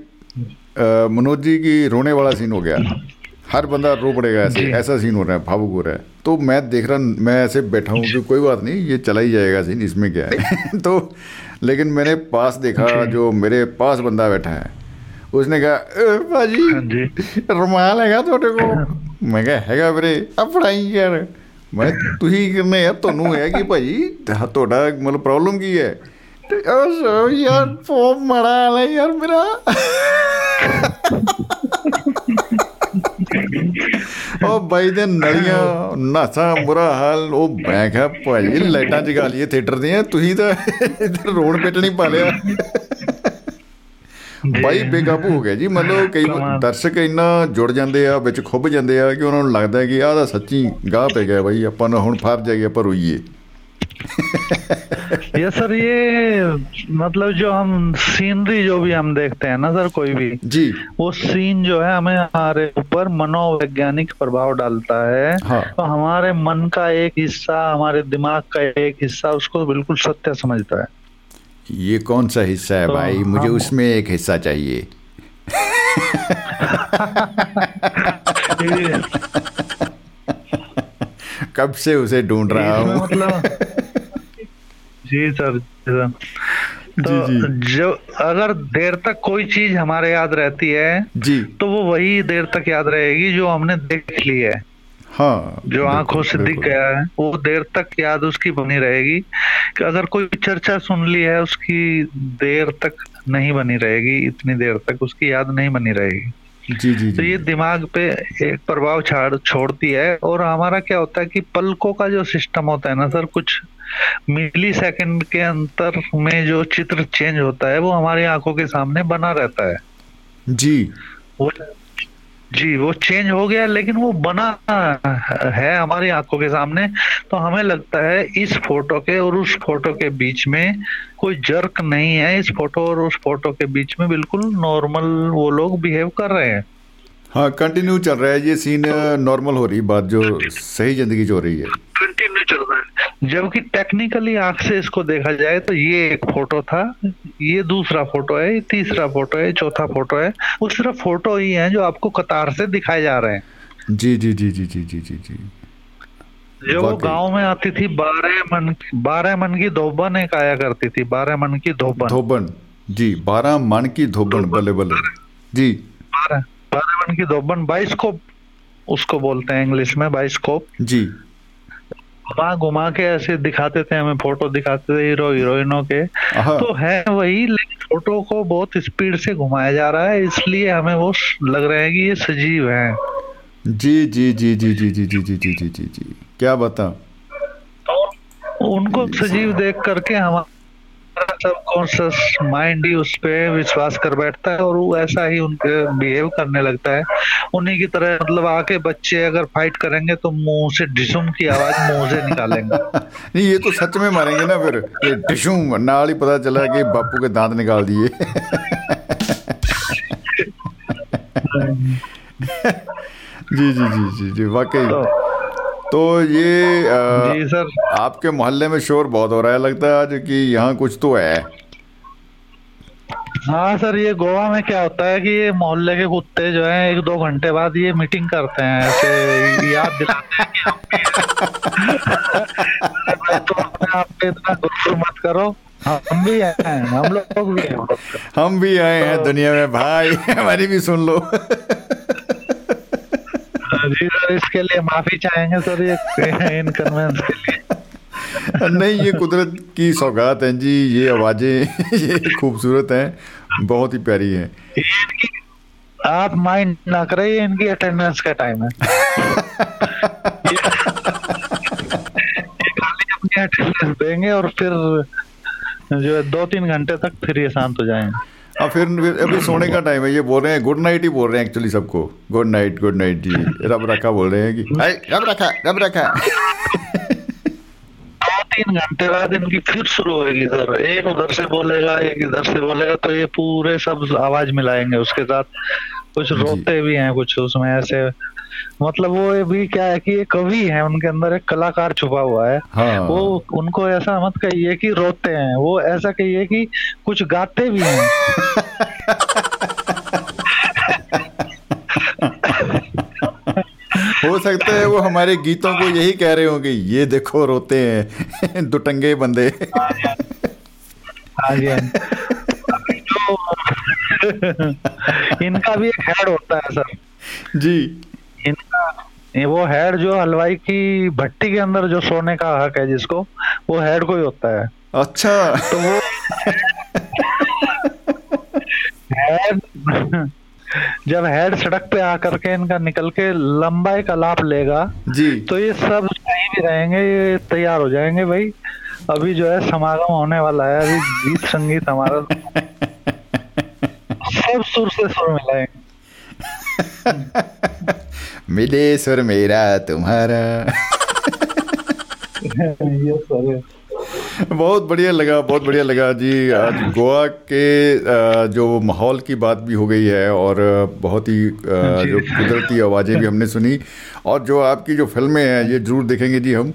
मनोज जी की रोने वाला सीन हो गया हर बंदा रो पड़ेगा ऐसे ऐसा सीन हो रहा है भावुक हो रहा है तो मैं देख रहा मैं ऐसे बैठा हूँ कि कोई बात नहीं ये चला ही जाएगा सीन इसमें क्या है तो लेकिन मैंने पास देखा जो मेरे पास बंदा बैठा है उसने कहा भाजी हाँ रुमाल है थोड़े को मैं कहा हैगा ਵੀਰੇ ਆਪਣਾ ਹੀ ਯਾਰ ਮੈਂ ਤੁਸੀਂ ਕਿੰਨੇ ਯਾਰ ਤੁਹਾਨੂੰ ਹੈ ਕਿ ਭਾਜੀ ਤੁਹਾਡਾ ਮਤਲਬ ਪ੍ਰੋਬਲਮ ਕੀ ਹੈ ਤੇ ਉਹ ਯਾਰ ਫੋਮ ਮੜਾ ਲੈ ਯਾਰ ਮੇਰਾ ਉਹ ਬਾਈ ਦੇ ਨਲੀਆਂ ਨਾਸਾ ਬੁਰਾ ਹਾਲ ਉਹ ਮੈਂ ਕਿਹਾ ਭਾਈ ਲਾਈਟਾਂ ਜਗਾ ਲਈਏ ਥੀਏਟਰ ਦੀਆਂ ਤੁਸੀਂ ਤਾਂ ਇਧਰ ਰੋਡ ਪਿੱਟਣੀ ਪਾ ਲਿਆ। ਬਾਈ ਬੇਕਾਬੂ ਹੋ ਗਿਆ ਜੀ ਮਤਲਬ ਕਈ ਦਰਸ਼ਕ ਇੰਨਾ ਜੁੜ ਜਾਂਦੇ ਆ ਵਿੱਚ ਖੁੱਭ ਜਾਂਦੇ ਆ ਕਿ ਉਹਨਾਂ ਨੂੰ ਲੱਗਦਾ ਕਿ ਆਹ ਤਾਂ ਸੱਚੀ ਗਾਹ ਪੈ ਗਿਆ ਬਾਈ ਆਪਾਂ ਨੂੰ ਹੁਣ ਫਰ ਜਾਈਏ ਆਪਾਂ ਰੋਈਏ। ये सर ये मतलब जो हम सीनरी जो भी हम देखते हैं ना सर कोई भी जी। वो सीन जो है हमें हमारे ऊपर मनोवैज्ञानिक प्रभाव डालता है। हाँ। तो हमारे मन का एक हिस्सा हमारे दिमाग का एक हिस्सा उसको बिल्कुल सत्य समझता है। ये कौन सा हिस्सा है तो भाई? मुझे उसमें एक हिस्सा चाहिए। कब से उसे ढूंढ रहा हूँ? मतलब? जी सर तो जी जी। जो अगर देर तक कोई चीज़ हमारे याद रहती है जी। तो वो वही देर तक याद रहेगी जो हमने देख ली है। हाँ जो आँखों से दिख गया है वो देर तक याद उसकी बनी रहेगी। कि अगर कोई चर्चा सुन ली है उसकी देर तक नहीं बनी रहेगी इतनी देर तक उसकी याद नहीं बनी रहेगी। जी जी तो ये दिमाग पे एक प्रभाव छाड़ छोड़ती है और हमारा क्या होता है कि पलकों का जो सिस्टम होता है ना सर कुछ मिली सेकंड के अंतर में जो चित्र चेंज होता है वो हमारी आँखों के सामने बना रहता है। जी। वो जी, वो चेंज हो गया, लेकिन वो बना है हमारी आँखों के सामने। तो हमें लगता है इस फ़ोटो के और उस फ़ोटो के बीच में कोई जर्क नहीं है। इस फ़ोटो और उस फ़ोटो के बीच में बिल्कुल नॉर्मल वो लोग बिहेव कर रहे हैं। हाँ कंटिन्यू चल रहा है। ये सीन नॉर्मल हो रही बात जो सही ज़िंदगी जो हो रही है। कंटिन्यू चल रहा है। जबकि टेक्निकली आँख से इसको देखा जाए तो ये एक फ़ोटो था। ये दूसरा फ़ोटो है ये तीसरा फ़ोटो है चौथा फ़ोटो है। वो सिर्फ़ फ़ोटो ही है जो आपको कतार से दिखाए जा रहे हैं। जी जी जी जी जी जी जी जी। जो वो गाँव में आती थी बारह मन बारह मन की धोबन एक आया करती थी बारह मन की धोबन। धोबन। जी बारह मन की धोबन बल्ले बल्ले जी। बारह। बारह की धोबन बाइस्कोप उसको बोलते हैं इंग्लिश में बाइस्कोप जी घुमा घुमा के ऐसे दिखाते थे हमें फ़ोटो दिखाते थे हीरो हीरोइनों के तो है वही लेकिन फ़ोटो को बहुत स्पीड से घुमाया जा रहा है इसलिए हमें वो लग रहे हैं कि ये सजीव है जी जी जी जी जी जी जी जी जी जी जी जी क्या बता तो उनको सजीव देख करके हमारा सबकॉन्शियस माइंड ही उस पर विश्वास कर बैठता है और वो ऐसा ही उनके बिहेव करने लगता है। उन्हीं की तरह मतलब आके बच्चे अगर फाइट करेंगे तो मुँह से डिशुम की आवाज़ मुँह से निकालेंगे। नहीं ये तो सच में मारेंगे ना फिर। ये डिशुम नाल ही पता चला कि बापू के दांत निकाल दिए। जी जी जी जी जी वाकई। तो, तो ये आ, जी सर। आपके मोहल्ले में शोर बहुत हो रहा है लगता है आज कि यहाँ कुछ तो है। हाँ सर ये गोवा में क्या होता है कि ये मोहल्ले के कुत्ते जो हैं एक दो घंटे बाद ये मीटिंग करते हैं ऐसे याद दिलाते हैं। तो आप इतना गुस्सा मत करो। हम भी हैं हम लोग भी हैं। हम भी आए हैं दुनिया में भाई हमारी भी सुन लो। जी सर इसके लिए माफ़ी चाहेंगे सर ये इनकन्वेंस के लिए। नहीं ये कुदरत की सौगात है जी ये आवाज़ें ये खूबसूरत हैं बहुत ही प्यारी हैं। आप माइंड ना करें ये इनकी अटेंडेंस का टाइम है। अपनी अटेंडेंस देंगे और फिर जो है दो तीन घंटे तक फिर ये शांत हो जाएँगे। अब फिर अभी सोने का टाइम है ये बोल रहे हैं गुड नाइट ही बोल रहे हैं एक्चुअली सबको। गुड नाइट गुड नाइट जी। रब रखा बोल रहे हैं कि रब रखा रब रखा। तीन घंटे बाद इनकी फिर शुरू होगी सर। एक उधर से बोलेगा एक इधर से बोलेगा तो ये पूरे सब आवाज़ मिलाएँगे उसके साथ। कुछ रोते भी हैं कुछ उसमें ऐसे। मतलब वो भी क्या है कि ये कवि है उनके अंदर एक कलाकार छुपा हुआ है। हाँ। वो उनको ऐसा मत कहिए कि रोते हैं वो ऐसा कहिए कि कुछ गाते भी हैं। हो सकता है वो हमारे गीतों को यही कह रहे होंगे ये देखो रोते हैं दुटंगे बंदे। हाँ जी हाँ इनका भी एक हेड होता है सर जी। इनका वो हेड जो हलवाई की भट्टी के अंदर जो सोने का हक है जिसको वो हेड को ही होता है। अच्छा। तो वो हेड जब हेड सड़क पे आकर के इनका निकल के लंबा एक अलाप लेगा जी। तो ये सब कहीं भी रहेंगे ये तैयार हो जाएँगे भाई। अभी जो है समागम होने वाला है अभी गीत संगीत हमारा सब सुर से सुर मिलाएँगे। मिले सुर मेरा तुम्हारा। बहुत बढ़िया लगा बहुत बढ़िया लगा जी। आज गोवा के जो माहौल की बात भी हो गई है और बहुत ही जो कुदरती आवाज़ें भी हमने सुनी। और जो आपकी जो फ़िल्में हैं ये ज़रूर देखेंगे जी हम।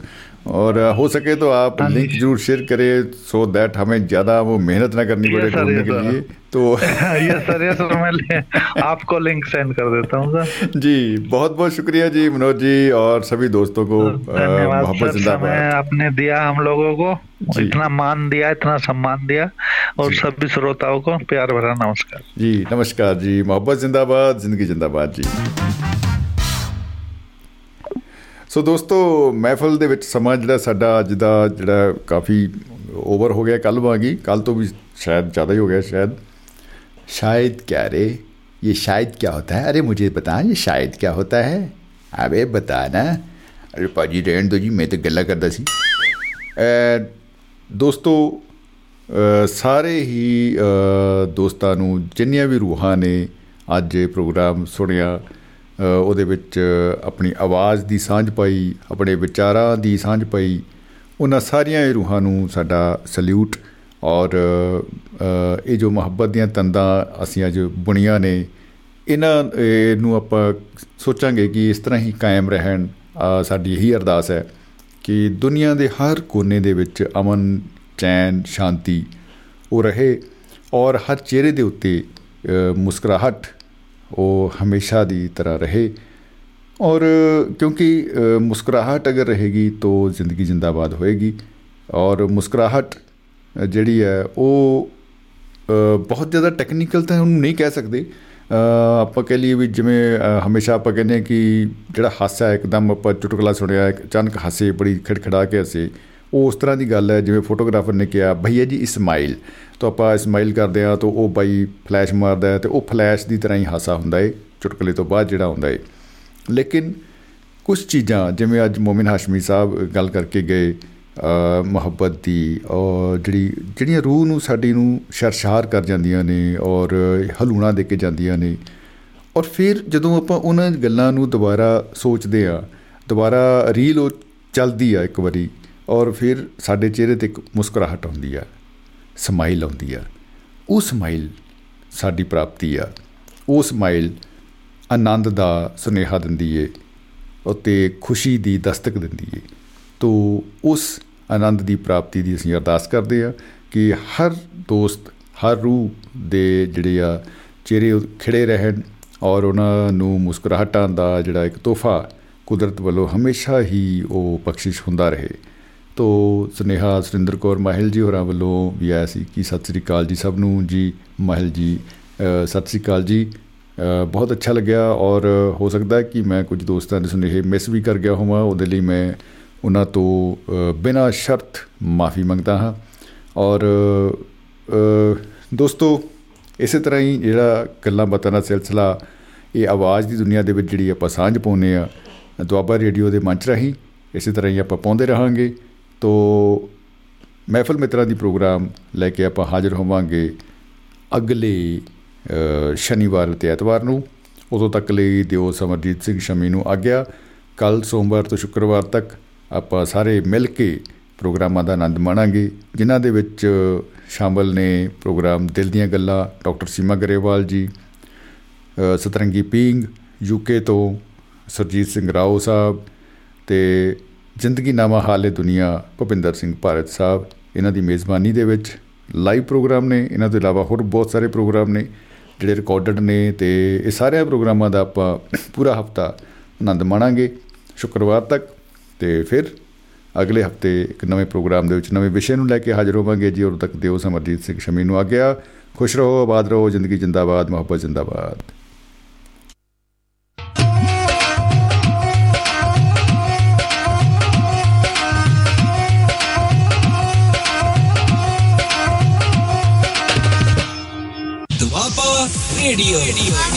और हो सके तो आप लिंक हाँ ज़रूर शेयर करें सो दैट हमें ज़्यादा वो मेहनत ना करनी पड़े ढूँढने के लिए तो ये सर ये सर मैं आपको लिंक सेंड कर देता हूँ सर जी बहुत बहुत शुक्रिया जी मनोज जी और सभी दोस्तों को जिंदाबाद। आपने दिया हम लोगों को इतना मान दिया इतना सम्मान दिया और सभी श्रोताओं को प्यार भरा नमस्कार। जी नमस्कार जी मोहब्बत जिंदाबाद ज़िंदगी जिंदाबाद जी। ਸੋ ਦੋਸਤੋ ਮਹਿਫਲ ਦੇ ਵਿੱਚ ਸਮਾਂ ਜਿਹੜਾ ਸਾਡਾ ਅੱਜ ਦਾ ਜਿਹੜਾ ਕਾਫੀ ਓਵਰ ਹੋ ਗਿਆ ਕੱਲ ਵਾਂਗੀ ਕੱਲ ਤੋਂ ਵੀ ਸ਼ਾਇਦ ਜ਼ਿਆਦਾ ਹੀ ਹੋ ਗਿਆ ਸ਼ਾਇਦ ਸ਼ਾਇਦ ਕਹਿ ਰਹੇ ये शायद क्या होता है अरे मुझे बता ये शायद क्या होता है अबे बता ना अरे भाजी रहन दो जी मैं तो गला करता सी ਦੋਸਤੋ ਸਾਰੇ ਹੀ ਦੋਸਤਾਂ ਨੂੰ ਜਿੰਨੀਆਂ ਵੀ ਰੂਹਾਂ ਨੇ ਅੱਜ ਇਹ ਪ੍ਰੋਗਰਾਮ ਸੁਣਿਆ ਉਹਦੇ ਵਿੱਚ ਆਪਣੀ ਆਵਾਜ਼ ਦੀ ਸਾਂਝ ਪਾਈ, ਆਪਣੇ ਵਿਚਾਰਾਂ ਦੀ ਸਾਂਝ ਪਾਈ, ਉਹਨਾਂ ਸਾਰੀਆਂ ਰੂਹਾਂ ਨੂੰ ਸਾਡਾ ਸਲੂਟ ਔਰ ਇਹ ਜੋ ਮੁਹੱਬਤ ਦੀਆਂ ਤੰਦਾਂ ਅਸੀਂ ਅੱਜ ਬੁਣੀਆਂ ਨੇ, ਇਹਨਾਂ ਨੂੰ ਆਪਾਂ ਸੋਚਾਂਗੇ ਕਿ ਇਸ ਤਰ੍ਹਾਂ ਹੀ ਕਾਇਮ ਰਹਿਣ ਸਾਡੀ ਇਹੀ ਅਰਦਾਸ ਹੈ ਕਿ ਦੁਨੀਆ ਦੇ ਹਰ ਕੋਨੇ ਦੇ ਵਿੱਚ ਅਮਨ, ਚੈਨ, ਸ਼ਾਂਤੀ ਉਹ ਰਹੇ ਔਰ ਹਰ ਚਿਹਰੇ ਦੇ ਉੱਤੇ ਮੁਸਕਰਾਹਟ ਉਹ ਹਮੇਸ਼ਾ ਦੀ ਤਰ੍ਹਾਂ ਰਹੇ। ਔਰ ਕਿਉਂਕਿ ਮੁਸਕਰਾਹਟ ਅਗਰ ਰਹੇਗੀ ਤਾਂ ਜ਼ਿੰਦਗੀ ਜਿੰਦਾਬਾਦ ਹੋਏਗੀ। ਔਰ ਮੁਸਕਰਾਹਟ ਜਿਹੜੀ ਹੈ, ਉਹ ਬਹੁਤ ਜ਼ਿਆਦਾ ਟੈਕਨੀਕਲ ਤਾਂ ਉਹਨੂੰ ਨਹੀਂ ਕਹਿ ਸਕਦੇ। ਆਪਾਂ ਕਹ ਲਈਏ ਵੀ ਜਿਵੇਂ ਹਮੇਸ਼ਾ ਆਪਾਂ ਕਹਿੰਦੇ ਕਿ ਜਿਹੜਾ ਹਾਸਾ ਇੱਕਦਮ ਆਪਾਂ ਚੁਟਕਲਾ ਸੁਣਿਆ ਅਚਾਨਕ ਹਾਸੇ, ਬੜੀ ਖੜਖੜਾ ਕੇ ਹਸੇ। ਉਹ ਉਸ ਤਰ੍ਹਾਂ ਦੀ ਗੱਲ ਹੈ, ਜਿਵੇਂ ਫੋਟੋਗ੍ਰਾਫਰ ਨੇ ਕਿਹਾ, ਭਈਆ ਜੀ ਇਸਮਾਈਲ ਤਾਂ ਆਪਾਂ ਇਸਮਾਈਲ ਕਰਦੇ ਆ ਤਾਂ ਉਹ ਬਾਈ ਫਲੈਸ਼ ਮਾਰਦਾ ਹੈ ਤੇ ਉਹ ਫਲੈਸ਼ ਦੀ ਤਰ੍ਹਾਂ ਹੀ ਹਾਸਾ ਹੁੰਦਾ ਹੈ, ਚੁਟਕਲੇ ਤੋਂ ਬਾਅਦ ਜਿਹੜਾ ਹੁੰਦਾ ਹੈ। ਲੇਕਿਨ ਕੁਝ ਚੀਜ਼ਾਂ, ਜਿਵੇਂ ਅੱਜ ਮੋਮਿਨ ਹਾਸ਼ਮੀ ਸਾਹਿਬ ਗੱਲ ਕਰਕੇ ਗਏ ਮੁਹੱਬਤ ਦੀ ਔਰ ਜਿਹੜੀ, ਜਿਹੜੀਆਂ ਰੂਹ ਨੂੰ ਸਾਡੀ ਨੂੰ ਸ਼ਰਸ਼ਾਰ ਕਰ ਜਾਂਦੀਆਂ ਨੇ ਔਰ ਹਲੂਣਾ ਦੇ ਕੇ ਜਾਂਦੀਆਂ ਨੇ। ਔਰ ਫਿਰ ਜਦੋਂ ਆਪਾਂ ਉਹਨਾਂ ਗੱਲਾਂ ਨੂੰ ਦੁਬਾਰਾ ਸੋਚਦੇ ਆ ਦੁਬਾਰਾ ਰੀਲ ਉਹ ਚੱਲਦੀ ਆ ਇੱਕ ਵਾਰੀ ਔਰ ਫਿਰ ਸਾਡੇ ਚਿਹਰੇ ਤੇ ਇੱਕ ਮੁਸਕਰਾਹਟ ਆਉਂਦੀ ਆ ਸਮਾਈਲ ਆਉਂਦੀ ਆ। ਉਹ ਸਮਾਈਲ ਸਾਡੀ ਪ੍ਰਾਪਤੀ ਆ। ਉਹ ਸਮਾਈਲ ਆਨੰਦ ਦਾ ਸੁਨੇਹਾ ਦਿੰਦੀ ਏ ਉਤੇ ਖੁਸ਼ੀ ਦੀ ਦਸਤਕ ਦਿੰਦੀ ਏ। ਤੋ ਉਸ ਆਨੰਦ ਦੀ ਪ੍ਰਾਪਤੀ ਦੀ ਅਸੀਂ ਅਰਦਾਸ ਕਰਦੇ ਆ ਕਿ ਹਰ ਦੋਸਤ, ਹਰ ਰੂਹ ਦੇ ਜਿਹੜੇ ਆ ਚਿਹਰੇ ਖਿੜੇ ਰਹਿਣ ਔਰ ਉਹਨਾਂ ਨੂੰ ਮੁਸਕਰਾਹਟਾਂ ਦਾ ਜਿਹੜਾ ਇੱਕ ਤੋਹਫਾ ਕੁਦਰਤ ਵੱਲੋਂ ਹਮੇਸ਼ਾ ਹੀ ਉਹ ਬਖਸ਼ਿਸ਼ ਹੁੰਦਾ ਰਹੇ। ਤੋ ਸਨੇਹਾ ਸੁਰਿੰਦਰ ਕੌਰ ਮਾਹਿਲ ਜੀ ਹੋਰਾਂ ਵੱਲੋਂ ਵੀ ਆਇਆ ਸੀ ਕਿ ਸਤਿ ਸ੍ਰੀ ਅਕਾਲ ਜੀ ਸਭ ਨੂੰ। ਜੀ ਮਾਹਿਲ ਜੀ ਸਤਿ ਸ੍ਰੀ ਅਕਾਲ ਜੀ। ਬਹੁਤ ਅੱਛਾ ਲੱਗਿਆ ਔਰ ਹੋ ਸਕਦਾ ਹੈ ਕਿ ਮੈਂ ਕੁਝ ਦੋਸਤਾਂ ਦੇ ਸੁਨੇਹੇ ਮਿਸ ਵੀ ਕਰ ਗਿਆ ਹੋਵਾਂ। ਉਹਦੇ ਲਈ ਮੈਂ ਉਹਨਾਂ ਤੋਂ ਬਿਨਾਂ ਸ਼ਰਤ ਮਾਫੀ ਮੰਗਦਾ ਹਾਂ। ਔਰ ਦੋਸਤੋ, ਇਸੇ ਤਰ੍ਹਾਂ ਹੀ ਜਿਹੜਾ ਗੱਲਾਂ ਬਾਤਾਂ ਦਾ ਸਿਲਸਿਲਾ, ਇਹ ਆਵਾਜ਼ ਦੀ ਦੁਨੀਆ ਦੇ ਵਿੱਚ ਜਿਹੜੀ ਆਪਾਂ ਸਾਂਝ ਪਾਉਨੇ ਆ ਦੁਆਬਾ ਰੇਡੀਓ ਦੇ ਮੰਚ ਰਾਹੀਂ, ਇਸੇ ਤਰ੍ਹਾਂ ਹੀ ਆਪਾਂ ਪਾਉਂਦੇ ਰਹਾਂਗੇ। ਤੋ ਮਹਿਫਲ ਮਿੱਤਰਾਂ ਦੀ ਪ੍ਰੋਗਰਾਮ ਲੈ ਕੇ ਆਪਾਂ ਹਾਜ਼ਰ ਹੋਵਾਂਗੇ ਅਗਲੇ ਸ਼ਨੀਵਾਰ ਤੇ ਐਤਵਾਰ ਨੂੰ। ਉਦੋਂ ਤੱਕ ਲਈ ਦਿਓ ਸਮਰਜੀਤ ਸਿੰਘ ਸ਼ਮੀ ਨੂੰ ਆਗਿਆ। ਕੱਲ ਸੋਮਵਾਰ ਤੋਂ ਸ਼ੁੱਕਰਵਾਰ ਤੱਕ ਆਪਾਂ ਸਾਰੇ ਮਿਲ ਕੇ ਪ੍ਰੋਗਰਾਮਾਂ ਦਾ ਆਨੰਦ ਮਾਣਾਂਗੇ, ਜਿਨ੍ਹਾਂ ਦੇ ਵਿੱਚ ਸ਼ਾਮਲ ਨੇ ਪ੍ਰੋਗਰਾਮ ਦਿਲ ਦੀਆਂ ਗੱਲਾਂ, ਡਾਕਟਰ ਸੀਮਾ ਗਰੇਵਾਲ ਜੀ ਸਤਰੰਗੀ ਪਿੰਗ ਯੂਕੇ ਤੋਂ ਸਰਜੀਤ ਸਿੰਘ ਰਾਓ ਸਾਹਿਬ ਤੇ ਜ਼ਿੰਦਗੀ ਨਾਮਾ ਹਾਲੇ ਦੁਨੀਆ ਭੁਪਿੰਦਰ ਸਿੰਘ ਭਾਰਤ ਸਾਹਿਬ, ਇਹਨਾਂ ਦੀ ਮੇਜ਼ਬਾਨੀ ਦੇ ਵਿੱਚ ਲਾਈਵ ਪ੍ਰੋਗਰਾਮ ਨੇ, ਇਹਨਾਂ ਤੋਂ ਇਲਾਵਾ ਹੋਰ ਬਹੁਤ ਸਾਰੇ ਪ੍ਰੋਗਰਾਮ ਨੇ, ਜਿਹੜੇ ਰਿਕਾਰਡਡ ਨੇ ਤੇ ਇਹ ਸਾਰੇ ਪ੍ਰੋਗਰਾਮਾਂ ਦਾ ਆਪਾਂ ਪੂਰਾ ਹਫਤਾ ਆਨੰਦ ਮਾਣਾਂਗੇ। ਸ਼ੁੱਕਰਵਾਰ ਤੱਕ ਤੇ ਫਿਰ ਅਗਲੇ ਹਫ਼ਤੇ ਇੱਕ ਨਵੇਂ ਪ੍ਰੋਗਰਾਮ ਦੇ ਵਿੱਚ ਨਵੇਂ ਵਿਸ਼ੇ ਨੂੰ ਲੈ ਕੇ ਹਾਜ਼ਰ ਹੋਵਾਂਗੇ। ਜੀ, ਉਦੋਂ ਤੱਕ ਦਿਓ, ਸਮਰਜੀਤ ਸਿੰਘ ਸ਼ਮੀ ਨੂੰ ਆ ਗਿਆ। ਖੁਸ਼ ਰਹੋ, ਆਬਾਦ ਰਹੋ, ਜ਼ਿੰਦਗੀ ਜਿੰਦਾਬਾਦ, ਮੁਹੱਬਤ ਜਿੰਦਾਬਾਦ। Estéreo.